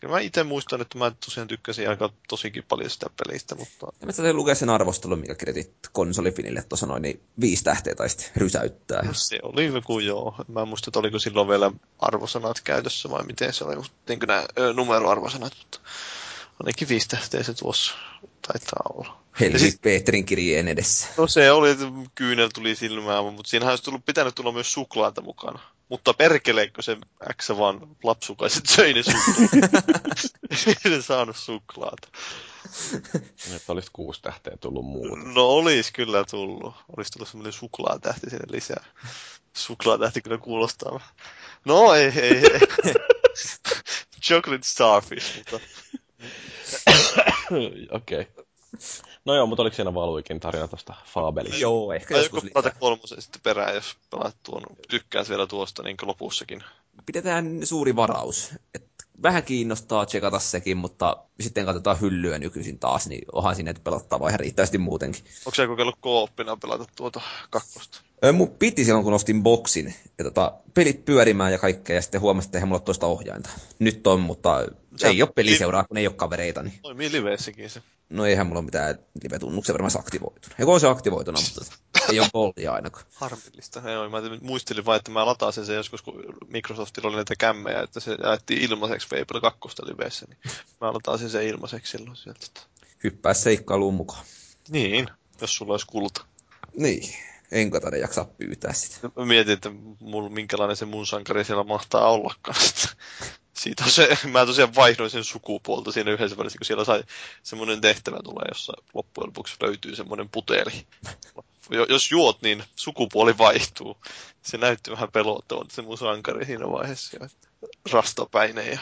Kyllä mä itse muistan, että mä tosiaan tykkäsin aika tosikin paljon sitä pelistä, mutta Ja mä täytyy lukea sen arvostelun, mikä kirjoitit konsolifinille tuossa noin, niin viisi tähteä tai sitten rysäyttää. se oli joku joo. Mä en muista, että oliko silloin vielä arvosanat käytössä vai miten se oli, niin kuin nämä ö, numeroarvosanat, mutta ainakin viisi tähteä se tuossa taitaa olla. Helvi Ja siis- Petrin kirjeen edessä. No se oli, että kyynel tuli silmään, mutta siinähän olisi tullut, pitänyt tulla myös suklaata mukana. Mutta perkeleekö se X vaan lapsukaiset söi ne suklaat. Ei se saanut suklaata. Että olisi kuusi tähteä tullut muuta. No olisi kyllä tullut. Olisi tullut semmoinen suklaatähti sinne lisää. Suklaatähti kyllä kuulostaa. No ei, ei, ei. Chocolate Starfish, mutta Okei. Okay. No joo, mutta oliko siinä Valuikin tarina tuosta Fabelista? Joo, ehkä Aiotko joskus pelata lisää. kolmosen sitten perään, jos pelaat tuon, tykkäät vielä tuosta niin kuin lopussakin. Pidetään suuri varaus. Et vähän kiinnostaa tsekata sekin, mutta sitten katsotaan hyllyä nykyisin taas, niin onhan siinä nyt pelattavaa ihan riittävästi muutenkin. Onko sä kokeillut kooppina pelata tuota kakkosta? Mun piti silloin, kun ostin boksin, ja tota, pelit pyörimään ja kaikkea, ja sitten huomasin, että eihän mulla toista ohjainta. Nyt on, mutta Sä- ei ole peliseuraa, kun ei ole kavereita. Niin. Toimii liveessäkin se. No eihän mulla ole mitään live-tunnuksia varmaan se aktivoituna. Eikö on se aktivoituna, mutta ei ole goldia ainakaan. Harmillista. Joo, mä muistelin vain, että mä latasin sen joskus, kun Microsoftilla oli näitä kämmejä, että se jaettiin ilmaiseksi Fable 2 liveessä, niin mä latasin sen ilmaiseksi silloin sieltä. Hyppää seikkailuun mukaan. Niin, jos sulla olisi kulta. Niin, enkä taida jaksaa pyytää sitä. Mä mietin, että mulla, minkälainen se mun sankari siellä mahtaa ollakaan. Siitä se, mä tosiaan vaihdoin sen sukupuolta siinä yhdessä välissä, kun siellä sai semmoinen tehtävä tulee, jossa loppujen lopuksi löytyy semmoinen puteli. Jo- Jos juot, niin sukupuoli vaihtuu. Se näytti vähän pelottavalta se mun sankari siinä vaiheessa. Rastapäinen ja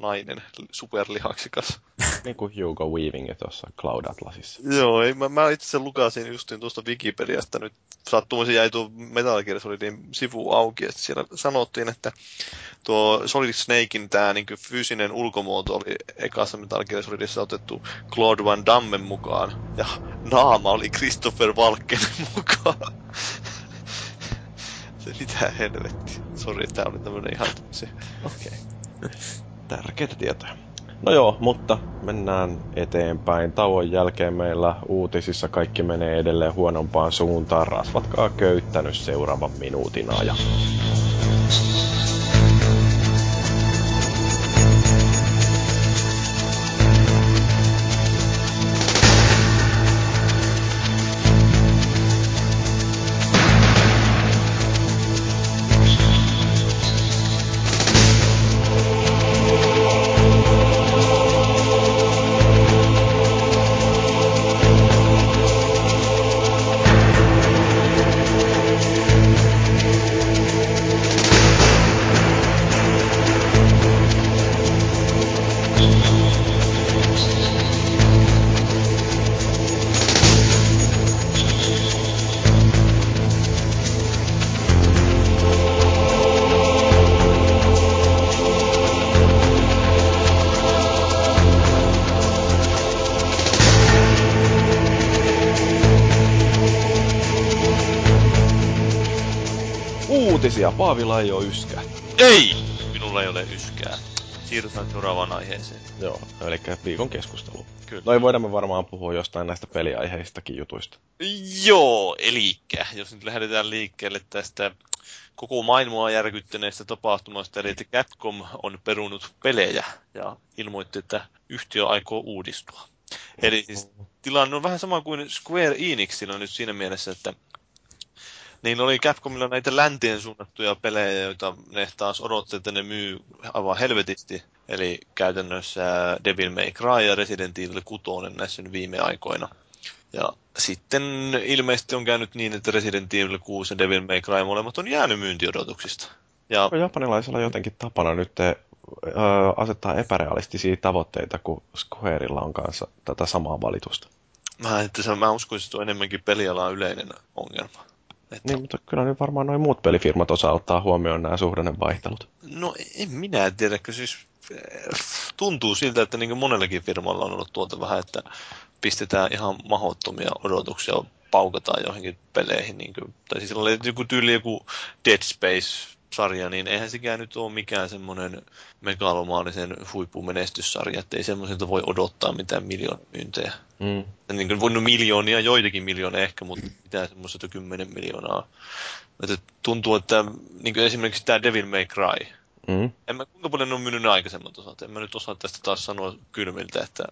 nainen, superlihaksikas. Niin kuin Hugo Weaving tuossa Cloud Atlasissa. Joo, ei, mä, mä itse lukasin justiin tuosta Wikipediasta nyt. Sattumoisin jäi tuo Metal Gear Solidin sivu auki, että siellä sanottiin, että tuo Solid Snakein tämä niin fyysinen ulkomuoto oli ekassa Metal Gear Solidissa otettu Claude Van Dammen mukaan, ja naama oli Christopher Walken mukaan. Se mitä helvetti. Sori, tää oli tämmönen ihan se. Okei. Okay. Tärkeitä tietoja. No joo, mutta mennään eteenpäin. Tauon jälkeen meillä uutisissa kaikki menee edelleen huonompaan suuntaan. Rasvatkaa köyttänyt seuraavan minuutin ajan. Paavilla ei ole yskää. Ei! Minulla ei ole yskää. Siirrytään seuraavaan aiheeseen. Joo, eli viikon keskustelu. Kyllä. No ei voida me varmaan puhua jostain näistä peliaiheistakin jutuista. Joo, eli jos nyt lähdetään liikkeelle tästä koko maailmaa järkyttäneestä tapahtumasta, eli että Capcom on perunut pelejä ja ilmoitti, että yhtiö aikoo uudistua. Eli siis tilanne on vähän sama kuin Square Enixillä nyt siinä mielessä, että niin oli Capcomilla näitä länteen suunnattuja pelejä, joita ne taas odotti, että ne myy aivan helvetisti. Eli käytännössä Devil May Cry ja Resident Evil 6 näissä viime aikoina. Ja sitten ilmeisesti on käynyt niin, että Resident Evil 6 ja Devil May Cry molemmat on jäänyt myyntiodotuksista. Ja... On japanilaisilla jotenkin tapana nyt te, ö, asettaa epärealistisia tavoitteita, kun Squareilla on kanssa tätä samaa valitusta. Mä, että se, mä uskoisin, että se on enemmänkin pelialan yleinen ongelma. Että... Niin, mutta kyllä nyt varmaan noin muut pelifirmat osaa ottaa huomioon nämä suhdannevaihtelut. No en minä tiedä, kun siis eh, tuntuu siltä, että niin monellakin firmalla on ollut tuota vähän, että pistetään ihan mahottomia odotuksia, paukataan johonkin peleihin. Niin kuin, tai siis oli joku tyyli joku Dead Space sarja, niin eihän sekään nyt ole mikään semmoinen megalomaalisen huippumenestyssarja, että ei semmoiselta voi odottaa mitään miljoonaa myyntejä. Mm. Niin kuin voinut miljoonia, joitakin miljoonia ehkä, mutta mitään semmoista kymmenen miljoonaa. Että tuntuu, että niin kuin esimerkiksi tämä Devil May Cry, mm. en mä, kuinka paljon ne on myynyt aikaisemmat osat, en mä nyt osaa tästä taas sanoa kylmiltä, että,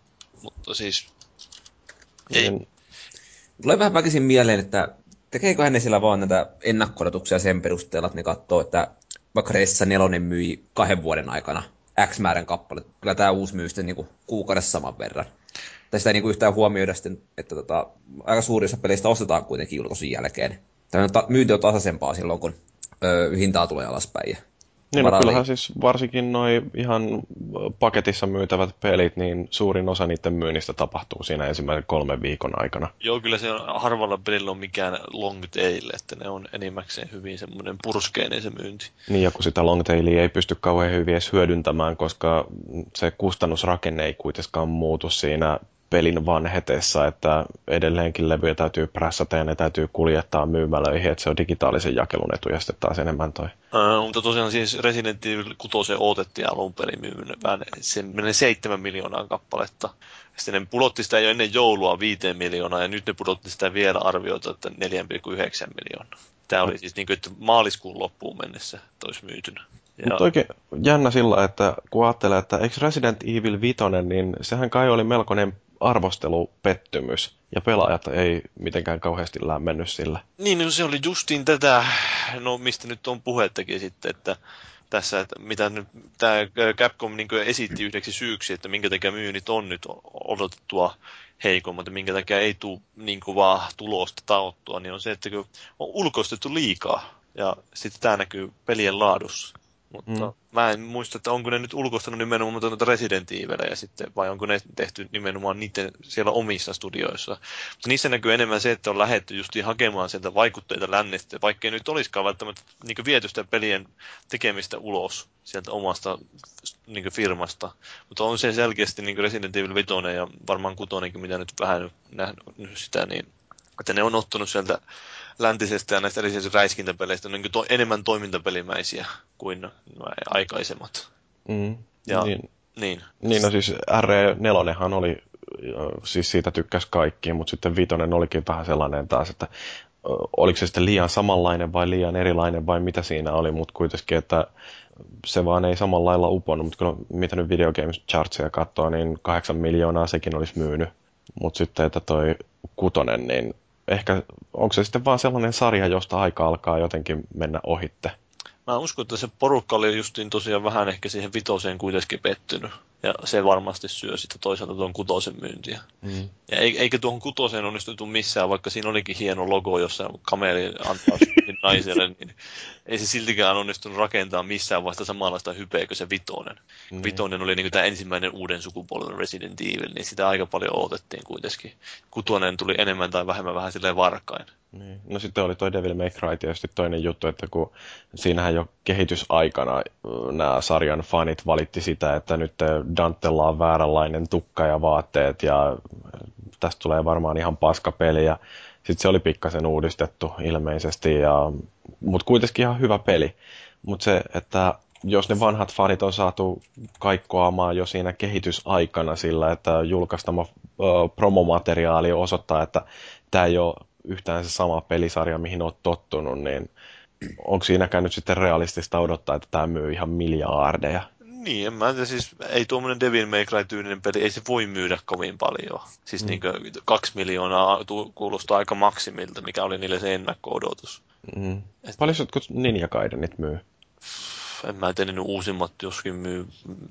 mutta siis ei. Niin. Tulee vähän väkisin mieleen, että tekeeköhän ne siellä vaan näitä ennakkodotuksia sen perusteella, että ne katsoo, että vaikka Reissa 4 myi kahden vuoden aikana X määrän kappale. Kyllä tämä uusi myy sitten niin kuukaudessa saman verran. Tai sitä ei niin yhtään huomioida sitten, että tota, aika suurissa peleistä ostetaan kuitenkin julkaisun jälkeen. Tämä myynti on tasaisempaa silloin, kun ö, hintaa tulee alaspäin. Niin, no, kyllähän siis varsinkin noin ihan paketissa myytävät pelit, niin suurin osa niiden myynnistä tapahtuu siinä ensimmäisen kolmen viikon aikana. Joo, kyllä se on, harvalla pelillä on mikään long tail, että ne on enimmäkseen hyvin semmoinen purskeinen se myynti. Niin, ja kun sitä long tailia ei pysty kauhean hyvin edes hyödyntämään, koska se kustannusrakenne ei kuitenkaan muutu siinä pelin vanhetessa, että edelleenkin levyjä täytyy prässätä ja ne täytyy kuljettaa myymälöihin, että se on digitaalisen jakelun etu ja sitten taas enemmän toi. Uh, mutta tosiaan siis Resident Evil 6 otettiin alun perin myymään se menee 7 miljoonaa kappaletta. Sitten ne pudotti sitä jo ennen joulua 5 miljoonaa ja nyt ne pudotti sitä vielä arvioita, että 4,9 miljoonaa. Tämä oli siis niin kuin, että maaliskuun loppuun mennessä toisi myytynä. Mutta oikein jännä sillä, että kun ajattelee, että eikö Resident Evil 5, niin sehän kai oli melkoinen arvostelupettymys, ja pelaajat ei mitenkään kauheasti lämmennyt sillä. Niin, no se oli justiin tätä, no mistä nyt on puhettakin sitten, että tässä, että mitä nyt tämä Capcom niin esitti yhdeksi syyksi, että minkä takia myynnit on nyt odotettua heikommat ja minkä takia ei tule niin vaan tulosta taottua, niin on se, että on ulkoistettu liikaa. Ja sitten tämä näkyy pelien laadussa. Mutta mm. mä en muista, että onko ne nyt ulkoistanut nimenomaan noita Resident Evilejä sitten, vai onko ne tehty nimenomaan niiden siellä omissa studioissa. Mutta niissä näkyy enemmän se, että on lähetty just hakemaan sieltä vaikutteita lännestä, vaikkei nyt olisikaan välttämättä niin viety sitä pelien tekemistä ulos sieltä omasta niin firmasta. Mutta on se selkeästi niin Resident Evil 5 ja varmaan 6, mitä nyt vähän nähnyt sitä, niin että ne on ottanut sieltä läntisestä ja näistä edellisistä räiskintäpeleistä niin to, enemmän toimintapelimäisiä kuin aikaisemmat. Mm, ja, niin, niin. niin no siis RE4 oli, siis siitä tykkäs kaikki, mutta sitten Vitonen olikin vähän sellainen taas, että oliko se sitten liian samanlainen vai liian erilainen vai mitä siinä oli, mutta kuitenkin, että se vaan ei samalla lailla uponnut, mutta kun mitä nyt Video Games Chartsia katsoo, niin kahdeksan miljoonaa sekin olisi myynyt. Mutta sitten, että toi kutonen, niin ehkä onko se sitten vaan sellainen sarja, josta aika alkaa jotenkin mennä ohitte? Mä uskon, että se porukka oli justiin tosiaan vähän ehkä siihen vitoseen kuitenkin pettynyt. Ja se varmasti syö sitten toisaalta tuon kutosen myyntiä. Mm. Ja eikä tuohon kutoseen onnistunut missään, vaikka siinä olikin hieno logo, jossa kameli antaa naiselle, niin ei se siltikään onnistunut rakentaa missään vasta samanlaista hypeä kuin se vitonen. Mm. Vitonen oli niin tämä ensimmäinen uuden sukupolven Resident Evil, niin sitä aika paljon odotettiin kuitenkin. Kutonen tuli enemmän tai vähemmän vähän silleen varkain. Niin. No sitten oli toi Devil May Cry tietysti toinen juttu, että kun siinähän jo kehitysaikana nämä sarjan fanit valitti sitä, että nyt Dantella on vääränlainen tukka ja vaatteet ja tästä tulee varmaan ihan paska peli ja sitten se oli pikkasen uudistettu ilmeisesti, ja, mutta kuitenkin ihan hyvä peli. Mutta se, että jos ne vanhat fanit on saatu kaikkoamaan jo siinä kehitysaikana sillä, että julkaistama promomateriaali osoittaa, että tämä ei ole yhtään se sama pelisarja, mihin olet tottunut, niin onko siinäkään nyt sitten realistista odottaa, että tämä myy ihan miljardeja? Niin, en mä tiedä, siis ei tuommoinen Devil May Cry tyylinen peli, ei se voi myydä kovin paljon. Siis mm. niin kaksi miljoonaa kuulostaa aika maksimilta, mikä oli niille se ennakko-odotus. Mm. Et... Paljon jotkut Ninja Gaidenit myy? En mä tiedä, ne uusimmat joskin myy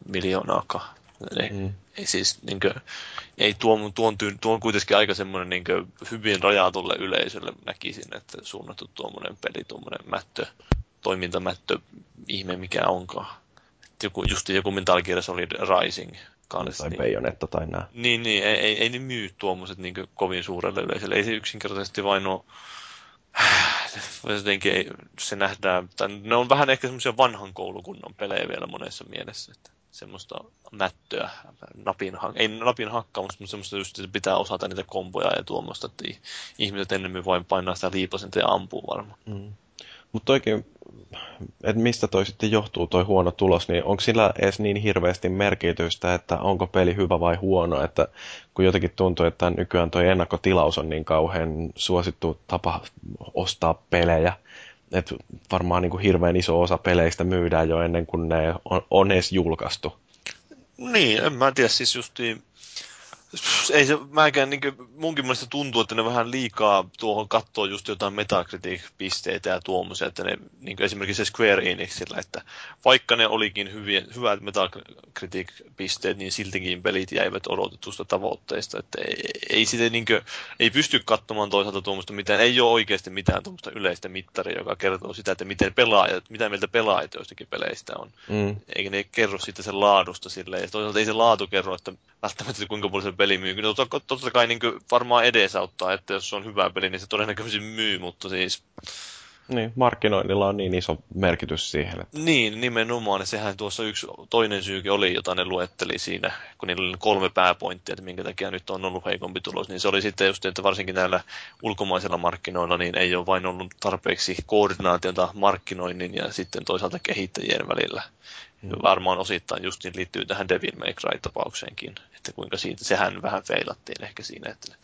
miljoonaakaan. Ei, mm. ei siis, niin kuin, ei tuon, tuon, tyyn, tuon kuitenkin aika semmoinen niin kuin, hyvin rajatulle yleisölle näkisin, että suunnattu tuommoinen peli, tuommoinen mättö, toimintamättö, ihme mikä onkaan joku, just joku Metal Gear Solid Rising kanssa. Tai niin, Bayonetta tai nää. Niin, niin ei, ei, ei ne myy tuommoiset niin kovin suurelle yleisölle. Ei se yksinkertaisesti vain ole jotenkin ei, se nähdään, tai ne on vähän ehkä semmoisia vanhan koulukunnan pelejä vielä monessa mielessä, että semmoista mättöä, napin, ei napin hakkaa, mutta semmoista just, että pitää osata niitä komboja ja tuommoista, että ihmiset ennemmin vain painaa sitä liipasinta ja ampuu varmaan. Mm. Mutta oikein, että mistä toi sitten johtuu toi huono tulos, niin onko sillä edes niin hirveästi merkitystä, että onko peli hyvä vai huono, että kun jotenkin tuntuu, että nykyään toi ennakkotilaus on niin kauhean suosittu tapa ostaa pelejä, että varmaan niin kuin hirveän iso osa peleistä myydään jo ennen kuin ne on, on edes julkaistu. Niin, en mä tiedä, siis justiin ei se, mäkään, niin kuin, munkin mielestä tuntuu, että ne vähän liikaa tuohon katsoo just jotain Metacritic-pisteitä ja tuommoisia, että ne, niin esimerkiksi Square Enixillä, että vaikka ne olikin hyviä, hyvät Metacritic-pisteet, niin siltikin pelit jäivät odotetusta tavoitteista, että ei, ei, sitä, niin kuin, ei pysty katsomaan toisaalta tuommoista mitään, ei ole oikeasti mitään tuommoista yleistä mittaria, joka kertoo sitä, että miten pelaajat, mitä mieltä pelaajat joistakin peleistä on. Mm. Eikä ne kerro sitten sen laadusta silleen, ja toisaalta ei se laatu kerro, että välttämättä kuinka paljon se peli myy. Kyllä totta, totta kai niin varmaan edesauttaa, että jos on hyvä peli, niin se todennäköisesti myy, mutta siis... Niin, markkinoinnilla on niin iso merkitys siihen. Että... Niin, nimenomaan. Sehän tuossa yksi toinen syykin oli, jota ne luetteli siinä, kun niillä oli kolme pääpointtia, että minkä takia nyt on ollut heikompi tulos. Niin se oli sitten just, että varsinkin näillä ulkomaisilla markkinoilla niin ei ole vain ollut tarpeeksi koordinaatiota markkinoinnin ja sitten toisaalta kehittäjien välillä. Mm. Varmaan osittain just niin liittyy tähän Devil May Cry-tapaukseenkin, että kuinka siitä, sehän vähän feilattiin ehkä siinä, että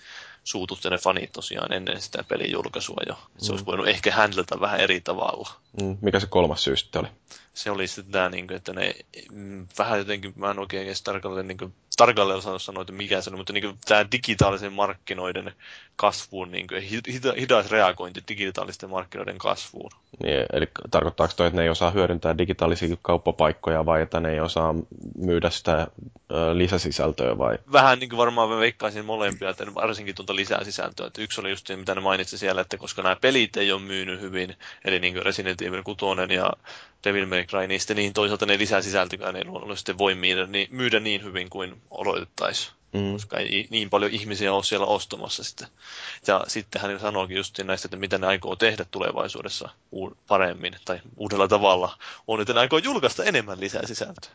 suututti ne fanit tosiaan ennen sitä pelin julkaisua jo. Mm. Se olisi voinut ehkä handlata vähän eri tavalla. Mm. Mikä se kolmas syy sitten oli? Se oli sitten tämä, niin kuin, että ne mm, vähän jotenkin, mä en oikein edes tarkalleen niin kuin, tarkalleen osannut sanoa, että mikä se on, mutta niin kuin, tämä digitaalisen markkinoiden kasvuun, niin kuin, hita, hidas reagointi digitaalisten markkinoiden kasvuun. Niin, eli tarkoittaako toi, että ne ei osaa hyödyntää digitaalisia kauppapaikkoja vai että ne ei osaa myydä sitä ö, lisäsisältöä vai? Vähän niin kuin varmaan mä veikkaisin molempia, että varsinkin tuota lisäsisältöä. Että yksi oli just se, mitä ne mainitsi siellä, että koska nämä pelit ei ole myynyt hyvin, eli niin kuin Resident Evil 6 ja Devil May Cry, niin sitten niin toisaalta ne lisäsisältökään ei luonnollisesti voi myydä niin, myydä niin hyvin kuin odotettaisiin. Mm. Koska ei niin paljon ihmisiä ole siellä ostamassa sitä. Ja sitten hän sanoikin just näistä, että mitä ne aikoo tehdä tulevaisuudessa paremmin tai uudella tavalla. On, että ne aikoo julkaista enemmän lisää sisältöä.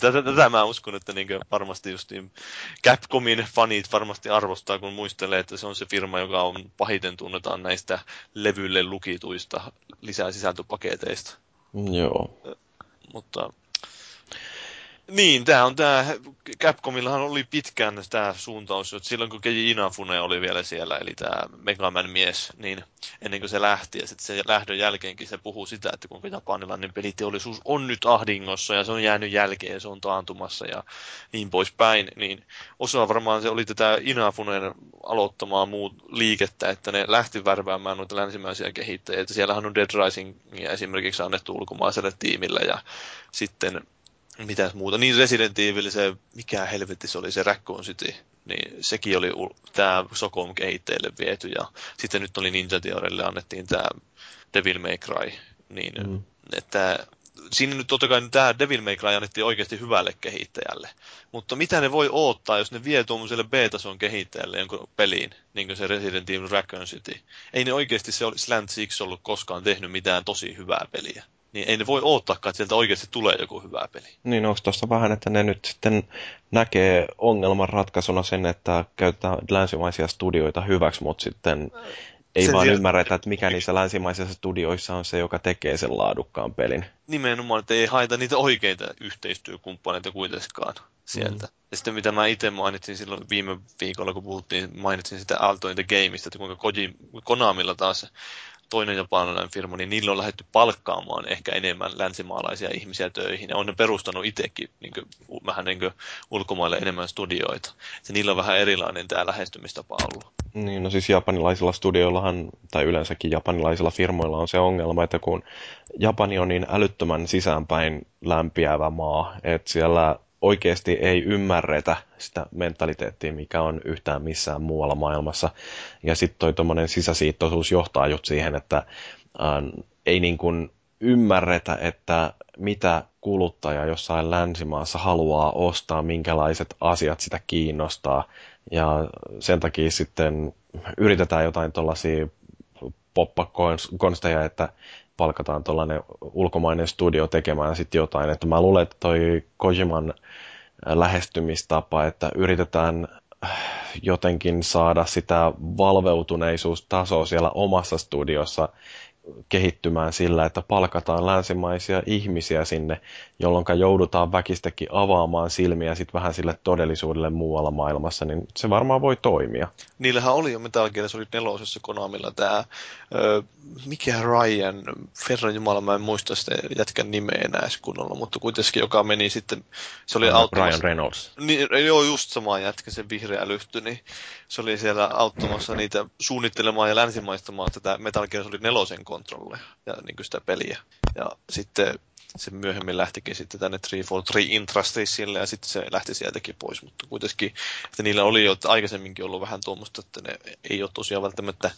Tätä, tätä mä uskon, että niin varmasti just Capcomin fanit varmasti arvostaa, kun muistelee, että se on se firma, joka on pahiten tunnetaan näistä levylle lukituista lisää sisältöpaketeista. Joo. Mutta niin, tämä on tämä, Capcomillahan oli pitkään tämä suuntaus, että silloin kun Keiji Inafune oli vielä siellä, eli tämä Megaman mies, niin ennen kuin se lähti, ja sitten se lähdön jälkeenkin se puhuu sitä, että kuinka japanilainen peliteollisuus on nyt ahdingossa, ja se on jäänyt jälkeen, ja se on taantumassa, ja niin poispäin, niin osa varmaan se oli tätä Inafuneen aloittamaa muut liikettä, että ne lähti värväämään noita länsimäisiä kehittäjiä, että siellähän on Dead Rising esimerkiksi annettu ulkomaiselle tiimille, ja sitten mitäs muuta. Niin Resident Evil, se, mikä helvetti se oli, se Raccoon City, niin sekin oli tämä Socom kehittäjille viety, ja sitten nyt oli Ninja Theorille annettiin tämä Devil May Cry, niin mm. että siinä nyt totta kai tämä Devil May Cry annettiin oikeasti hyvälle kehittäjälle. Mutta mitä ne voi odottaa, jos ne vie tuommoiselle B-tason kehittäjälle jonkun peliin, niin kuin se Resident Evil Raccoon City. Ei ne oikeasti se Slant Six ollut koskaan tehnyt mitään tosi hyvää peliä niin ei ne voi odottaakaan, että sieltä oikeasti tulee joku hyvä peli. Niin, onko tuossa vähän, että ne nyt sitten näkee ongelman ratkaisuna sen, että käytetään länsimaisia studioita hyväksi, mutta sitten ei sen vaan sieltä... ymmärretä, että mikä niissä länsimaisissa studioissa on se, joka tekee sen laadukkaan pelin. Nimenomaan, että ei haeta niitä oikeita yhteistyökumppaneita kuitenkaan sieltä. Mm. Ja sitten mitä mä itse mainitsin silloin viime viikolla, kun puhuttiin, mainitsin sitä Alto in the Gameista, että kuinka Koji, Konamilla taas toinen japanilainen firma, niin niillä on lähdetty palkkaamaan ehkä enemmän länsimaalaisia ihmisiä töihin. Ja on ne perustanut itsekin niin kuin, vähän niin kuin ulkomaille enemmän studioita. Ja niillä on vähän erilainen tämä lähestymistapa ollut. Niin, no siis japanilaisilla studioillahan, tai yleensäkin japanilaisilla firmoilla on se ongelma, että kun Japani on niin älyttömän sisäänpäin lämpiävä maa, että siellä oikeasti ei ymmärretä sitä mentaliteettia, mikä on yhtään missään muualla maailmassa. Ja sitten toi tuommoinen sisäsiittoisuus johtaa just siihen, että äh, ei niin kuin ymmärretä, että mitä kuluttaja jossain länsimaassa haluaa ostaa, minkälaiset asiat sitä kiinnostaa. Ja sen takia sitten yritetään jotain tuollaisia poppakonsteja, että palkataan tuollainen ulkomainen studio tekemään sitten jotain. Että mä luulen, että toi Kojiman lähestymistapa, että yritetään jotenkin saada sitä valveutuneisuustasoa siellä omassa studiossa kehittymään sillä, että palkataan länsimaisia ihmisiä sinne, jolloin joudutaan väkistäkin avaamaan silmiä sit vähän sille todellisuudelle muualla maailmassa, niin se varmaan voi toimia. Niillähän oli jo Metal Gear Solid 4 Konamilla tämä, mikä Ryan, Ferran Jumala, mä en muista sitä jätkän nimeä enää kunnolla, mutta kuitenkin joka meni sitten, se oli auttamassa. Ryan Reynolds. Niin, joo, just sama jätkä, se vihreä lyhty, niin se oli siellä auttamassa niitä suunnittelemaan ja länsimaistamaan tätä Metal Gear Solid 4 kontrolleja ja niin kuin sitä peliä. Ja sitten se myöhemmin lähtikin sitten tänne 343 Intrastisille ja sitten se lähti sieltäkin pois, mutta kuitenkin, että niillä oli jo aikaisemminkin ollut vähän tuommoista, että ne ei ole tosiaan välttämättä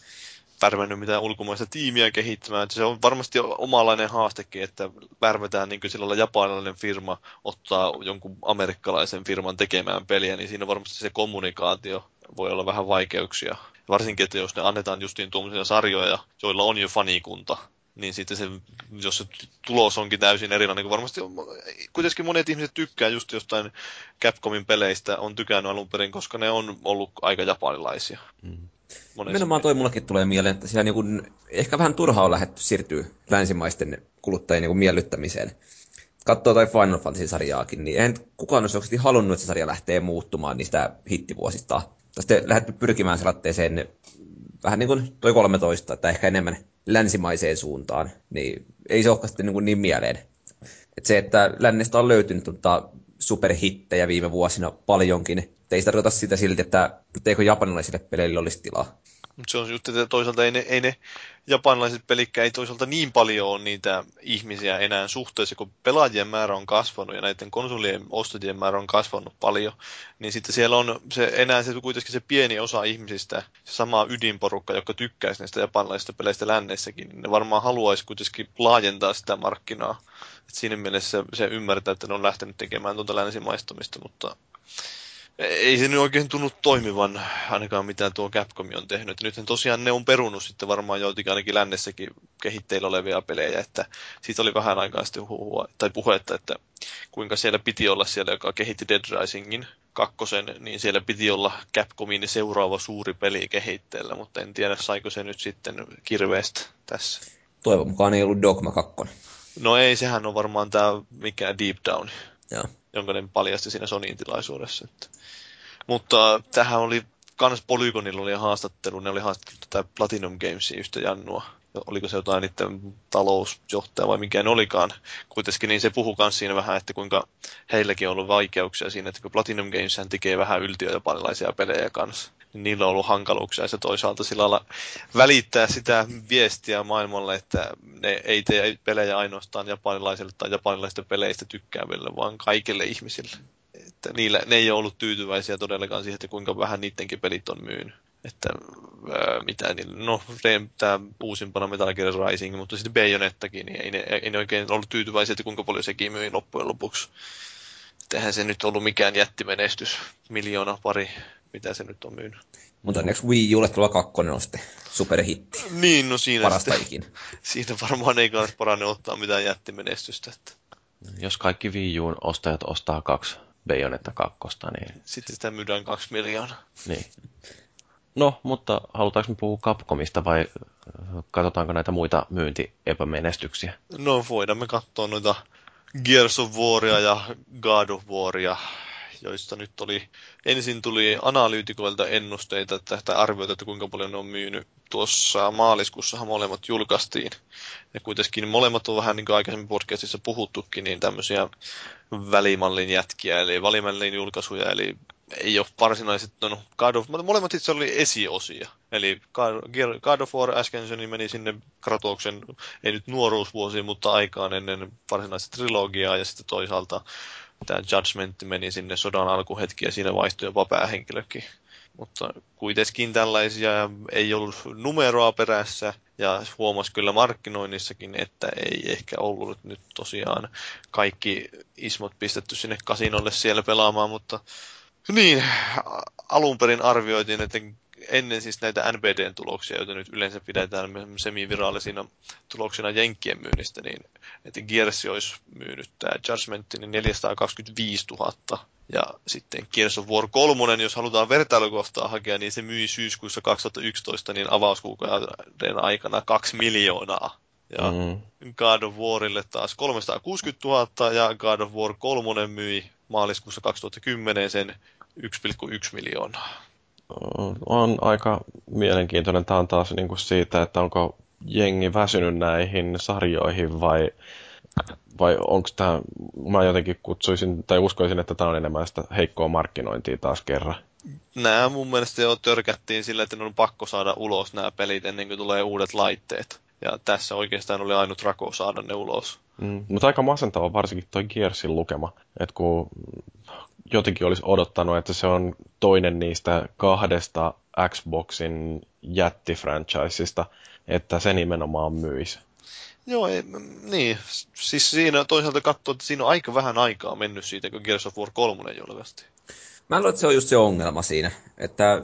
värvännyt mitään ulkomaista tiimiä kehittämään. Se on varmasti omalainen haastekin, että värvetään niin sillä japanilainen firma ottaa jonkun amerikkalaisen firman tekemään peliä, niin siinä varmasti se kommunikaatio voi olla vähän vaikeuksia Varsinkin, että jos ne annetaan justiin tuommoisia sarjoja, joilla on jo fanikunta, niin sitten se, jos se tulos onkin täysin erilainen, kun varmasti on, kuitenkin monet ihmiset tykkää just jostain Capcomin peleistä, on tykännyt alun perin, koska ne on ollut aika japanilaisia. Mm. Nimenomaan toi mullakin tulee mieleen, että siellä niinku, ehkä vähän turhaa on lähdetty siirtyä länsimaisten kuluttajien niinku miellyttämiseen. Katsoo tai Final Fantasy-sarjaakin, niin eihän kukaan olisi oikeasti halunnut, että se sarja lähtee muuttumaan niistä hittivuosista. Sitten lähdetty pyrkimään sellaiseen vähän niin kuin toi 13, että ehkä enemmän länsimaiseen suuntaan, niin ei se olekaan sitten niin, niin mieleen. Et se, että lännestä on löytynyt tota superhittejä viime vuosina paljonkin, ei sitä tarkoita sitä silti, että eikö japanilaisille peleille olisi tilaa. Mutta se on just, että toisaalta ei ne, ei ne japanilaiset pelikkä ei toisaalta niin paljon ole niitä ihmisiä enää suhteessa, kun pelaajien määrä on kasvanut ja näiden konsolien ostajien määrä on kasvanut paljon, niin sitten siellä on se, enää se, kuitenkin se pieni osa ihmisistä, se sama ydinporukka, joka tykkäisi näistä japanilaisista peleistä lännessäkin, niin ne varmaan haluaisi kuitenkin laajentaa sitä markkinaa. Et siinä mielessä se ymmärtää, että ne on lähtenyt tekemään tuota länsimaistumista, mutta ei se nyt oikein tunnu toimivan ainakaan mitä tuo Capcom on tehnyt. Nythän tosiaan ne on perunut sitten varmaan joitakin ainakin lännessäkin kehitteillä olevia pelejä, että siitä oli vähän aikaa sitten huhua, tai puhetta, että kuinka siellä piti olla siellä, joka kehitti Dead Risingin kakkosen, niin siellä piti olla Capcomin seuraava suuri peli kehitteellä, mutta en tiedä saiko se nyt sitten kirveestä tässä. Toivon mukaan ei ollut Dogma 2. No ei, sehän on varmaan tämä mikä Deep Down. Joo jonka ne paljasti siinä Sonyin tilaisuudessa. Että. Mutta tähän oli, kans Polygonilla oli haastattelu, ne oli haastattelu tätä Platinum Gamesia yhtä Jannua. Oliko se jotain niiden talousjohtaja vai mikä ne olikaan. Kuitenkin niin se puhuu myös siinä vähän, että kuinka heilläkin on ollut vaikeuksia siinä, että kun Platinum Games tekee vähän yltiöjapanilaisia pelejä kanssa niin niillä on ollut hankaluuksia ja se toisaalta sillä lailla välittää sitä viestiä maailmalle, että ne ei tee pelejä ainoastaan japanilaisille tai japanilaisista peleistä tykkääville, vaan kaikille ihmisille. Että niillä, ne ei ole ollut tyytyväisiä todellakaan siihen, että kuinka vähän niidenkin pelit on myynyt. Että ää, mitä niin, no tämä uusimpana Metal Gear Rising, mutta sitten Bayonettakin, niin ei ne, ei ne oikein ollut tyytyväisiä, että kuinka paljon sekin myi loppujen lopuksi. Että eihän se nyt ollut mikään jättimenestys, miljoona pari mitä se nyt on myynyt. Mutta onneksi Wii Ulle tulla kakkonen on sitten superhitti. Niin, no siinä Parasta sitten, ikinä. Siinä varmaan ei kannata paranne ottaa mitään jättimenestystä. Että. Jos kaikki Wii Uun ostajat ostaa kaksi Bayonetta kakkosta, niin... Sitten sitä myydään kaksi miljoonaa. Niin. No, mutta halutaanko me puhua Capcomista vai katsotaanko näitä muita myyntiepämenestyksiä? No, voidaan me katsoa noita Gears of Waria ja God of Waria joista nyt oli, ensin tuli analyytikoilta ennusteita että, tai arvioita, että kuinka paljon ne on myynyt. Tuossa maaliskuussahan molemmat julkaistiin. Ja kuitenkin molemmat on vähän niin kuin aikaisemmin podcastissa puhuttukin, niin tämmöisiä välimallin jätkiä, eli välimallin julkaisuja, eli ei ole varsinaisesti, no God of, molemmat itse oli esiosia. Eli God of War äsken meni sinne Kratoksen, ei nyt nuoruusvuosiin, mutta aikaan ennen varsinaista trilogiaa, ja sitten toisaalta tämä Judgment meni sinne sodan alkuhetki, ja siinä vaihtui jopa päähenkilökin. Mutta kuitenkin tällaisia ei ollut numeroa perässä, ja huomasi kyllä markkinoinnissakin, että ei ehkä ollut nyt tosiaan kaikki ismot pistetty sinne kasinolle siellä pelaamaan, mutta niin, alun perin arvioitiin, että ennen siis näitä NBDn tuloksia, joita nyt yleensä pidetään semivirallisina tuloksina Jenkkien myynnistä, niin että Gears olisi myynyt tämä Judgment niin 425 000. Ja sitten Gears of War 3, jos halutaan vertailukohtaa hakea, niin se myi syyskuussa 2011 niin avauskuukauden aikana 2 miljoonaa. Ja mm. God of Warille taas 360 000 ja God of War 3 myi maaliskuussa 2010 sen 1,1 miljoonaa. On aika mielenkiintoinen. Tämä on taas niin kuin siitä, että onko jengi väsynyt näihin sarjoihin vai, vai onko tämä, mä jotenkin kutsuisin tai uskoisin, että tämä on enemmän sitä heikkoa markkinointia taas kerran. Nämä mun mielestä jo törkättiin sillä, että ne on pakko saada ulos nämä pelit ennen kuin tulee uudet laitteet. Ja tässä oikeastaan oli ainut rako saada ne ulos. Mm, mutta aika masentava varsinkin toi Gearsin lukema. Että kun jotenkin olisi odottanut, että se on toinen niistä kahdesta Xboxin jättifranchisista, että se nimenomaan myisi. Joo, ei, niin. Siis siinä toisaalta katsoo, että siinä on aika vähän aikaa mennyt siitä, kun Gears of War 3 julkaistiin. Mä luulen, että se on just se ongelma siinä, että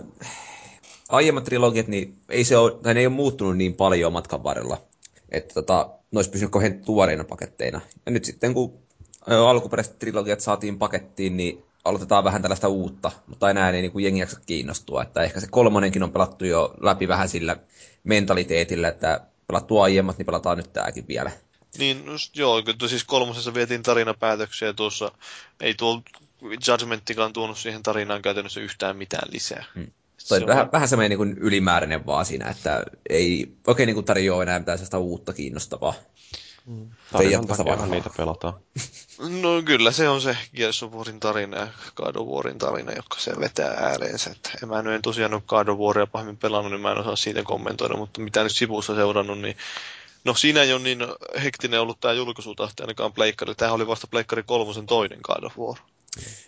aiemmat trilogiat, niin ei, se ole, tai ne ei ole muuttunut niin paljon matkan varrella, että tota, ne olisi pysynyt kohden tuoreina paketteina. Ja nyt sitten, kun alkuperäiset trilogiat saatiin pakettiin, niin aloitetaan vähän tällaista uutta, mutta enää ei niin kuin jengi jaksa kiinnostua. Että ehkä se kolmonenkin on pelattu jo läpi vähän sillä mentaliteetillä, että pelattu aiemmat, niin pelataan nyt tämäkin vielä. Niin, just, joo, kyllä siis kolmosessa vietiin tarinapäätöksiä tuossa, ei tuo Judgmentikaan tuonut siihen tarinaan käytännössä yhtään mitään lisää. Hmm. Toi se vähän, on... vähän semmoinen niin ylimääräinen vaan siinä, että ei oikein niin tarjoa enää mitään sellaista uutta kiinnostavaa. Mm. Tarinan takia niitä pelataan. No kyllä se on se Gears of Warin tarina ja God of Warin tarina, joka se vetää ääreensä. Että en mä en tosiaan ole God of Waria pahemmin pelannut, niin mä en osaa siitä kommentoida, mutta mitä nyt sivussa seurannut, niin No siinä ei ole niin hektinen ollut tämä julkaisutahti ainakaan Pleikkari. Tämähän oli vasta Pleikkari kolmosen toinen God of War.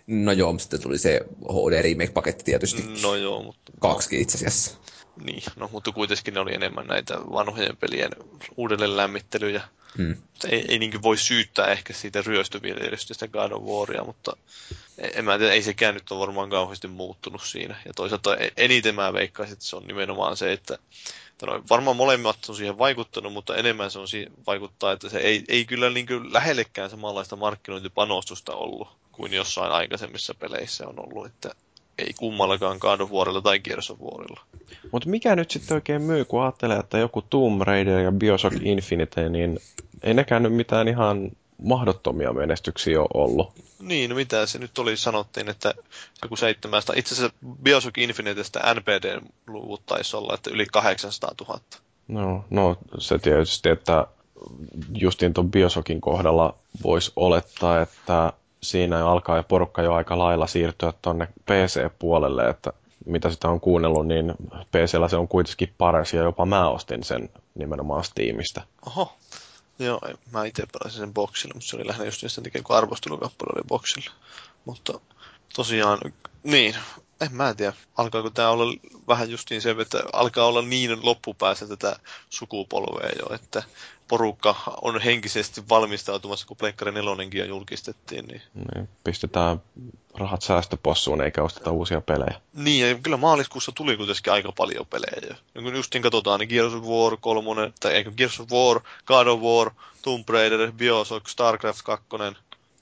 No joo, mutta sitten tuli se HD Remake-paketti tietysti. No joo, mutta... Kaksi itse asiassa. Niin, no mutta kuitenkin ne oli enemmän näitä vanhojen pelien uudelleen lämmittelyjä. Mm. Ei, ei niin voi syyttää ehkä siitä ryöstöviljelystä sitä God of Waria, mutta en mä tiedä, ei sekään nyt ole varmaan kauheasti muuttunut siinä. Ja toisaalta e- eniten mä veikkaisin, että se on nimenomaan se, että no, varmaan molemmat on siihen vaikuttanut, mutta enemmän se on siihen vaikuttaa, että se ei, ei kyllä niin kuin lähellekään samanlaista markkinointipanostusta ollut kuin jossain aikaisemmissa peleissä on ollut, että ei kummallakaan God of Warilla tai Gears of Warilla. Mutta mikä nyt sitten oikein myy, kun ajattelee, että joku Tomb Raider ja Bioshock Infinite, niin ei nekään nyt mitään ihan mahdottomia menestyksiä ole ollut. Niin, no mitä se nyt oli, sanottiin, että joku 700, itse asiassa Bioshock Infinitestä NPD-luvut taisi olla, että yli 800 000. No, no se tietysti, että justiin tuon Bioshockin kohdalla voisi olettaa, että siinä alkaa ja porukka jo aika lailla siirtyä tuonne PC-puolelle, että mitä sitä on kuunnellut, niin PCllä se on kuitenkin paras ja jopa mä ostin sen nimenomaan Steamista. Oho, joo, mä itse pelasin sen boksilla, mutta se oli lähinnä just sen takia, kun arvostelukappale oli boksilla. Mutta tosiaan, niin, en mä tiedä, alkaako tämä olla vähän justiin se, että alkaa olla niin loppupäässä tätä sukupolvea jo, että porukka on henkisesti valmistautumassa, kun Pleikkari nelonenkin jo julkistettiin. Niin... niin pistetään rahat säästöpossuun eikä osteta uusia pelejä. Niin, ja kyllä maaliskuussa tuli kuitenkin aika paljon pelejä. Ja kun justiin katsotaan, niin Gears of War 3, tai eikö Gears of War, God of War, Tomb Raider, Bioshock, StarCraft 2,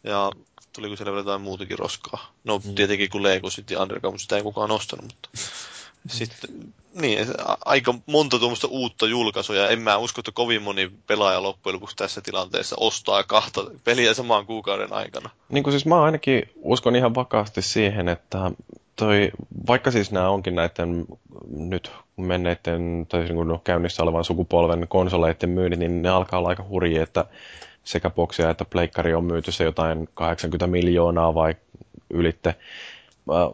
ja tuliko siellä vielä jotain muutakin roskaa. No mm. tietenkin kun Lego City Underground, sitä ei kukaan ostanut, mutta sitten niin, aika monta tuommoista uutta julkaisua, en mä usko, että kovin moni pelaaja loppujen lopuksi tässä tilanteessa ostaa kahta peliä samaan kuukauden aikana. Niin kuin siis mä ainakin uskon ihan vakaasti siihen, että toi, vaikka siis nämä onkin näiden nyt menneiden, tai siis niin kuin käynnissä olevan sukupolven konsoleiden myynnit, niin ne alkaa olla aika hurjia, että sekä boksia että pleikkari on myyty se jotain 80 miljoonaa vai ylitte.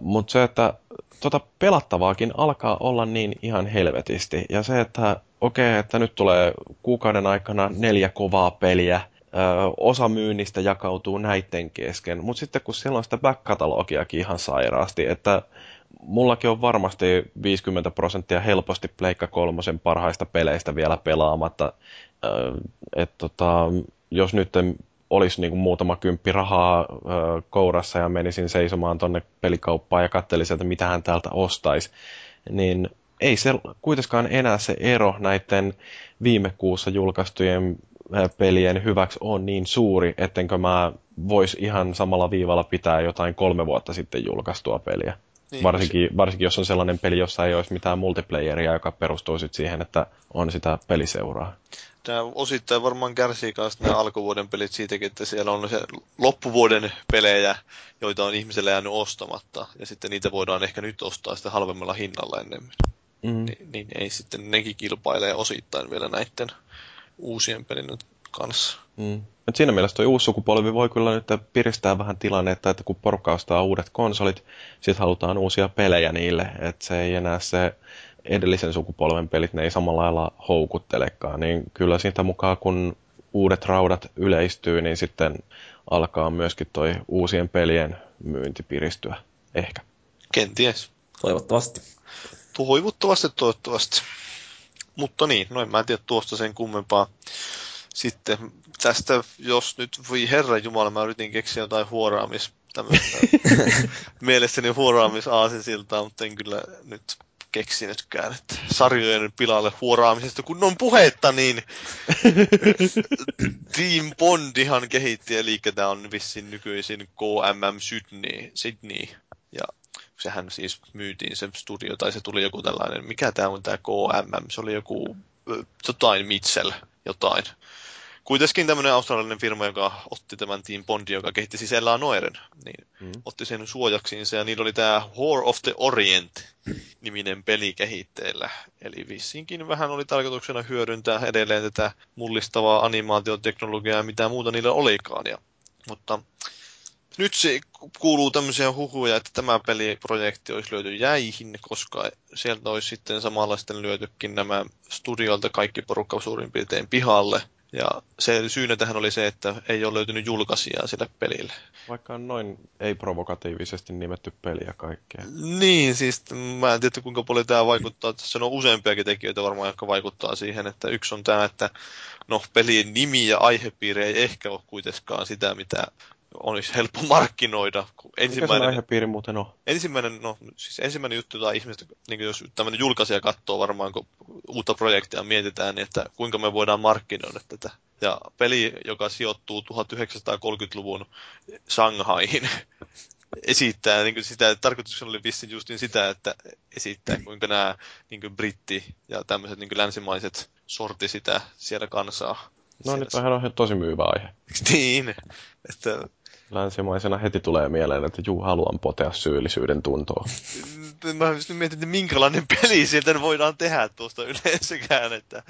Mutta se, että tota pelattavaakin alkaa olla niin ihan helvetisti. Ja se, että okei, okay, että nyt tulee kuukauden aikana neljä kovaa peliä, ö, osa myynnistä jakautuu näiden kesken, mutta sitten kun siellä on sitä back-katalogiakin ihan sairaasti, että mullakin on varmasti 50 prosenttia helposti Pleikka kolmosen parhaista peleistä vielä pelaamatta, että tota, jos nyt olisi niin kuin muutama kymppi rahaa ö, kourassa ja menisin seisomaan tonne pelikauppaan ja katselisin, että mitä hän täältä ostaisi, niin ei se kuitenkaan enää se ero näiden viime kuussa julkaistujen pelien hyväksi on niin suuri, ettenkö mä vois ihan samalla viivalla pitää jotain kolme vuotta sitten julkaistua peliä. Niin, varsinkin, varsinkin jos on sellainen peli, jossa ei olisi mitään multiplayeria, joka perustuu siihen, että on sitä peliseuraa tämä osittain varmaan kärsii myös nämä alkuvuoden pelit siitäkin, että siellä on se loppuvuoden pelejä, joita on ihmiselle jäänyt ostamatta, ja sitten niitä voidaan ehkä nyt ostaa sitä halvemmalla hinnalla ennemmin. Mm. Ni, niin ei sitten nekin kilpailee osittain vielä näiden uusien pelin kanssa. Mm. Et siinä mielessä tuo uusi sukupolvi voi kyllä nyt piristää vähän tilannetta, että kun porukka ostaa uudet konsolit, sitten halutaan uusia pelejä niille, että se ei enää se edellisen sukupolven pelit, ne ei samalla lailla houkuttelekaan, niin kyllä siitä mukaan kun uudet raudat yleistyy, niin sitten alkaa myöskin toi uusien pelien myynti piristyä. Ehkä. Kenties. Toivottavasti. Toivottavasti, toivottavasti. Mutta niin, noin mä en tiedä tuosta sen kummempaa. Sitten tästä, jos nyt, voi herra Jumala, mä yritin keksiä jotain huoraamis, mielestäni huoraamisaasinsiltaa, mutta en kyllä nyt keksinytkään, että sarjojen pilalle huoraamisesta, kun on puhetta, niin Team Bondihan kehitti, eli tämä on vissiin nykyisin KMM Sydney, Sydney. Ja sehän siis myytiin se studio, tai se tuli joku tällainen, mikä tämä on tämä KMM, se oli joku jotain Mitchell, jotain kuitenkin tämmöinen australialainen firma, joka otti tämän Team Bondin, joka kehitti siis Ella Noeren, niin mm. otti sen suojaksiinsa ja niillä oli tämä War of the Orient-niminen peli kehitteillä. Eli vissiinkin vähän oli tarkoituksena hyödyntää edelleen tätä mullistavaa animaatioteknologiaa ja mitä muuta niillä olikaan. Ja, mutta nyt se kuuluu tämmöisiä huhuja, että tämä peliprojekti olisi löyty jäihin, koska sieltä olisi sitten samalla sitten lyötykin nämä studiolta kaikki porukka suurin piirtein pihalle. Ja se syynä tähän oli se, että ei ole löytynyt julkaisijaa sille pelille. Vaikka on noin ei-provokatiivisesti nimetty peliä kaikkea. Niin, siis mä en tiedä kuinka paljon tämä vaikuttaa. Tässä on useampiakin tekijöitä varmaan, jotka vaikuttaa siihen, että yksi on tämä, että no pelin nimi ja aihepiiri ei ehkä ole kuitenkaan sitä, mitä olisi helppo markkinoida. Ensimmäinen, Mikä aihepiiri muuten on? Ensimmäinen, no, siis ensimmäinen juttu, jota ihmiset, niin jos tämmöinen julkaisija katsoo varmaan, kun uutta projektia mietitään, niin että kuinka me voidaan markkinoida tätä. Ja peli, joka sijoittuu 1930-luvun Shanghaihin, esittää niin kuin sitä, että tarkoituksena oli vissiin just niin sitä, että esittää kuinka nämä niin kuin britti ja tämmöiset niin kuin länsimaiset sorti sitä siellä kansaa. No nyt on tosi myyvä aihe. niin, että länsimaisena heti tulee mieleen, että juu, haluan potea syyllisyyden tuntoa. Mä mietin, että minkälainen peli sieltä voidaan tehdä tuosta yleensäkään, että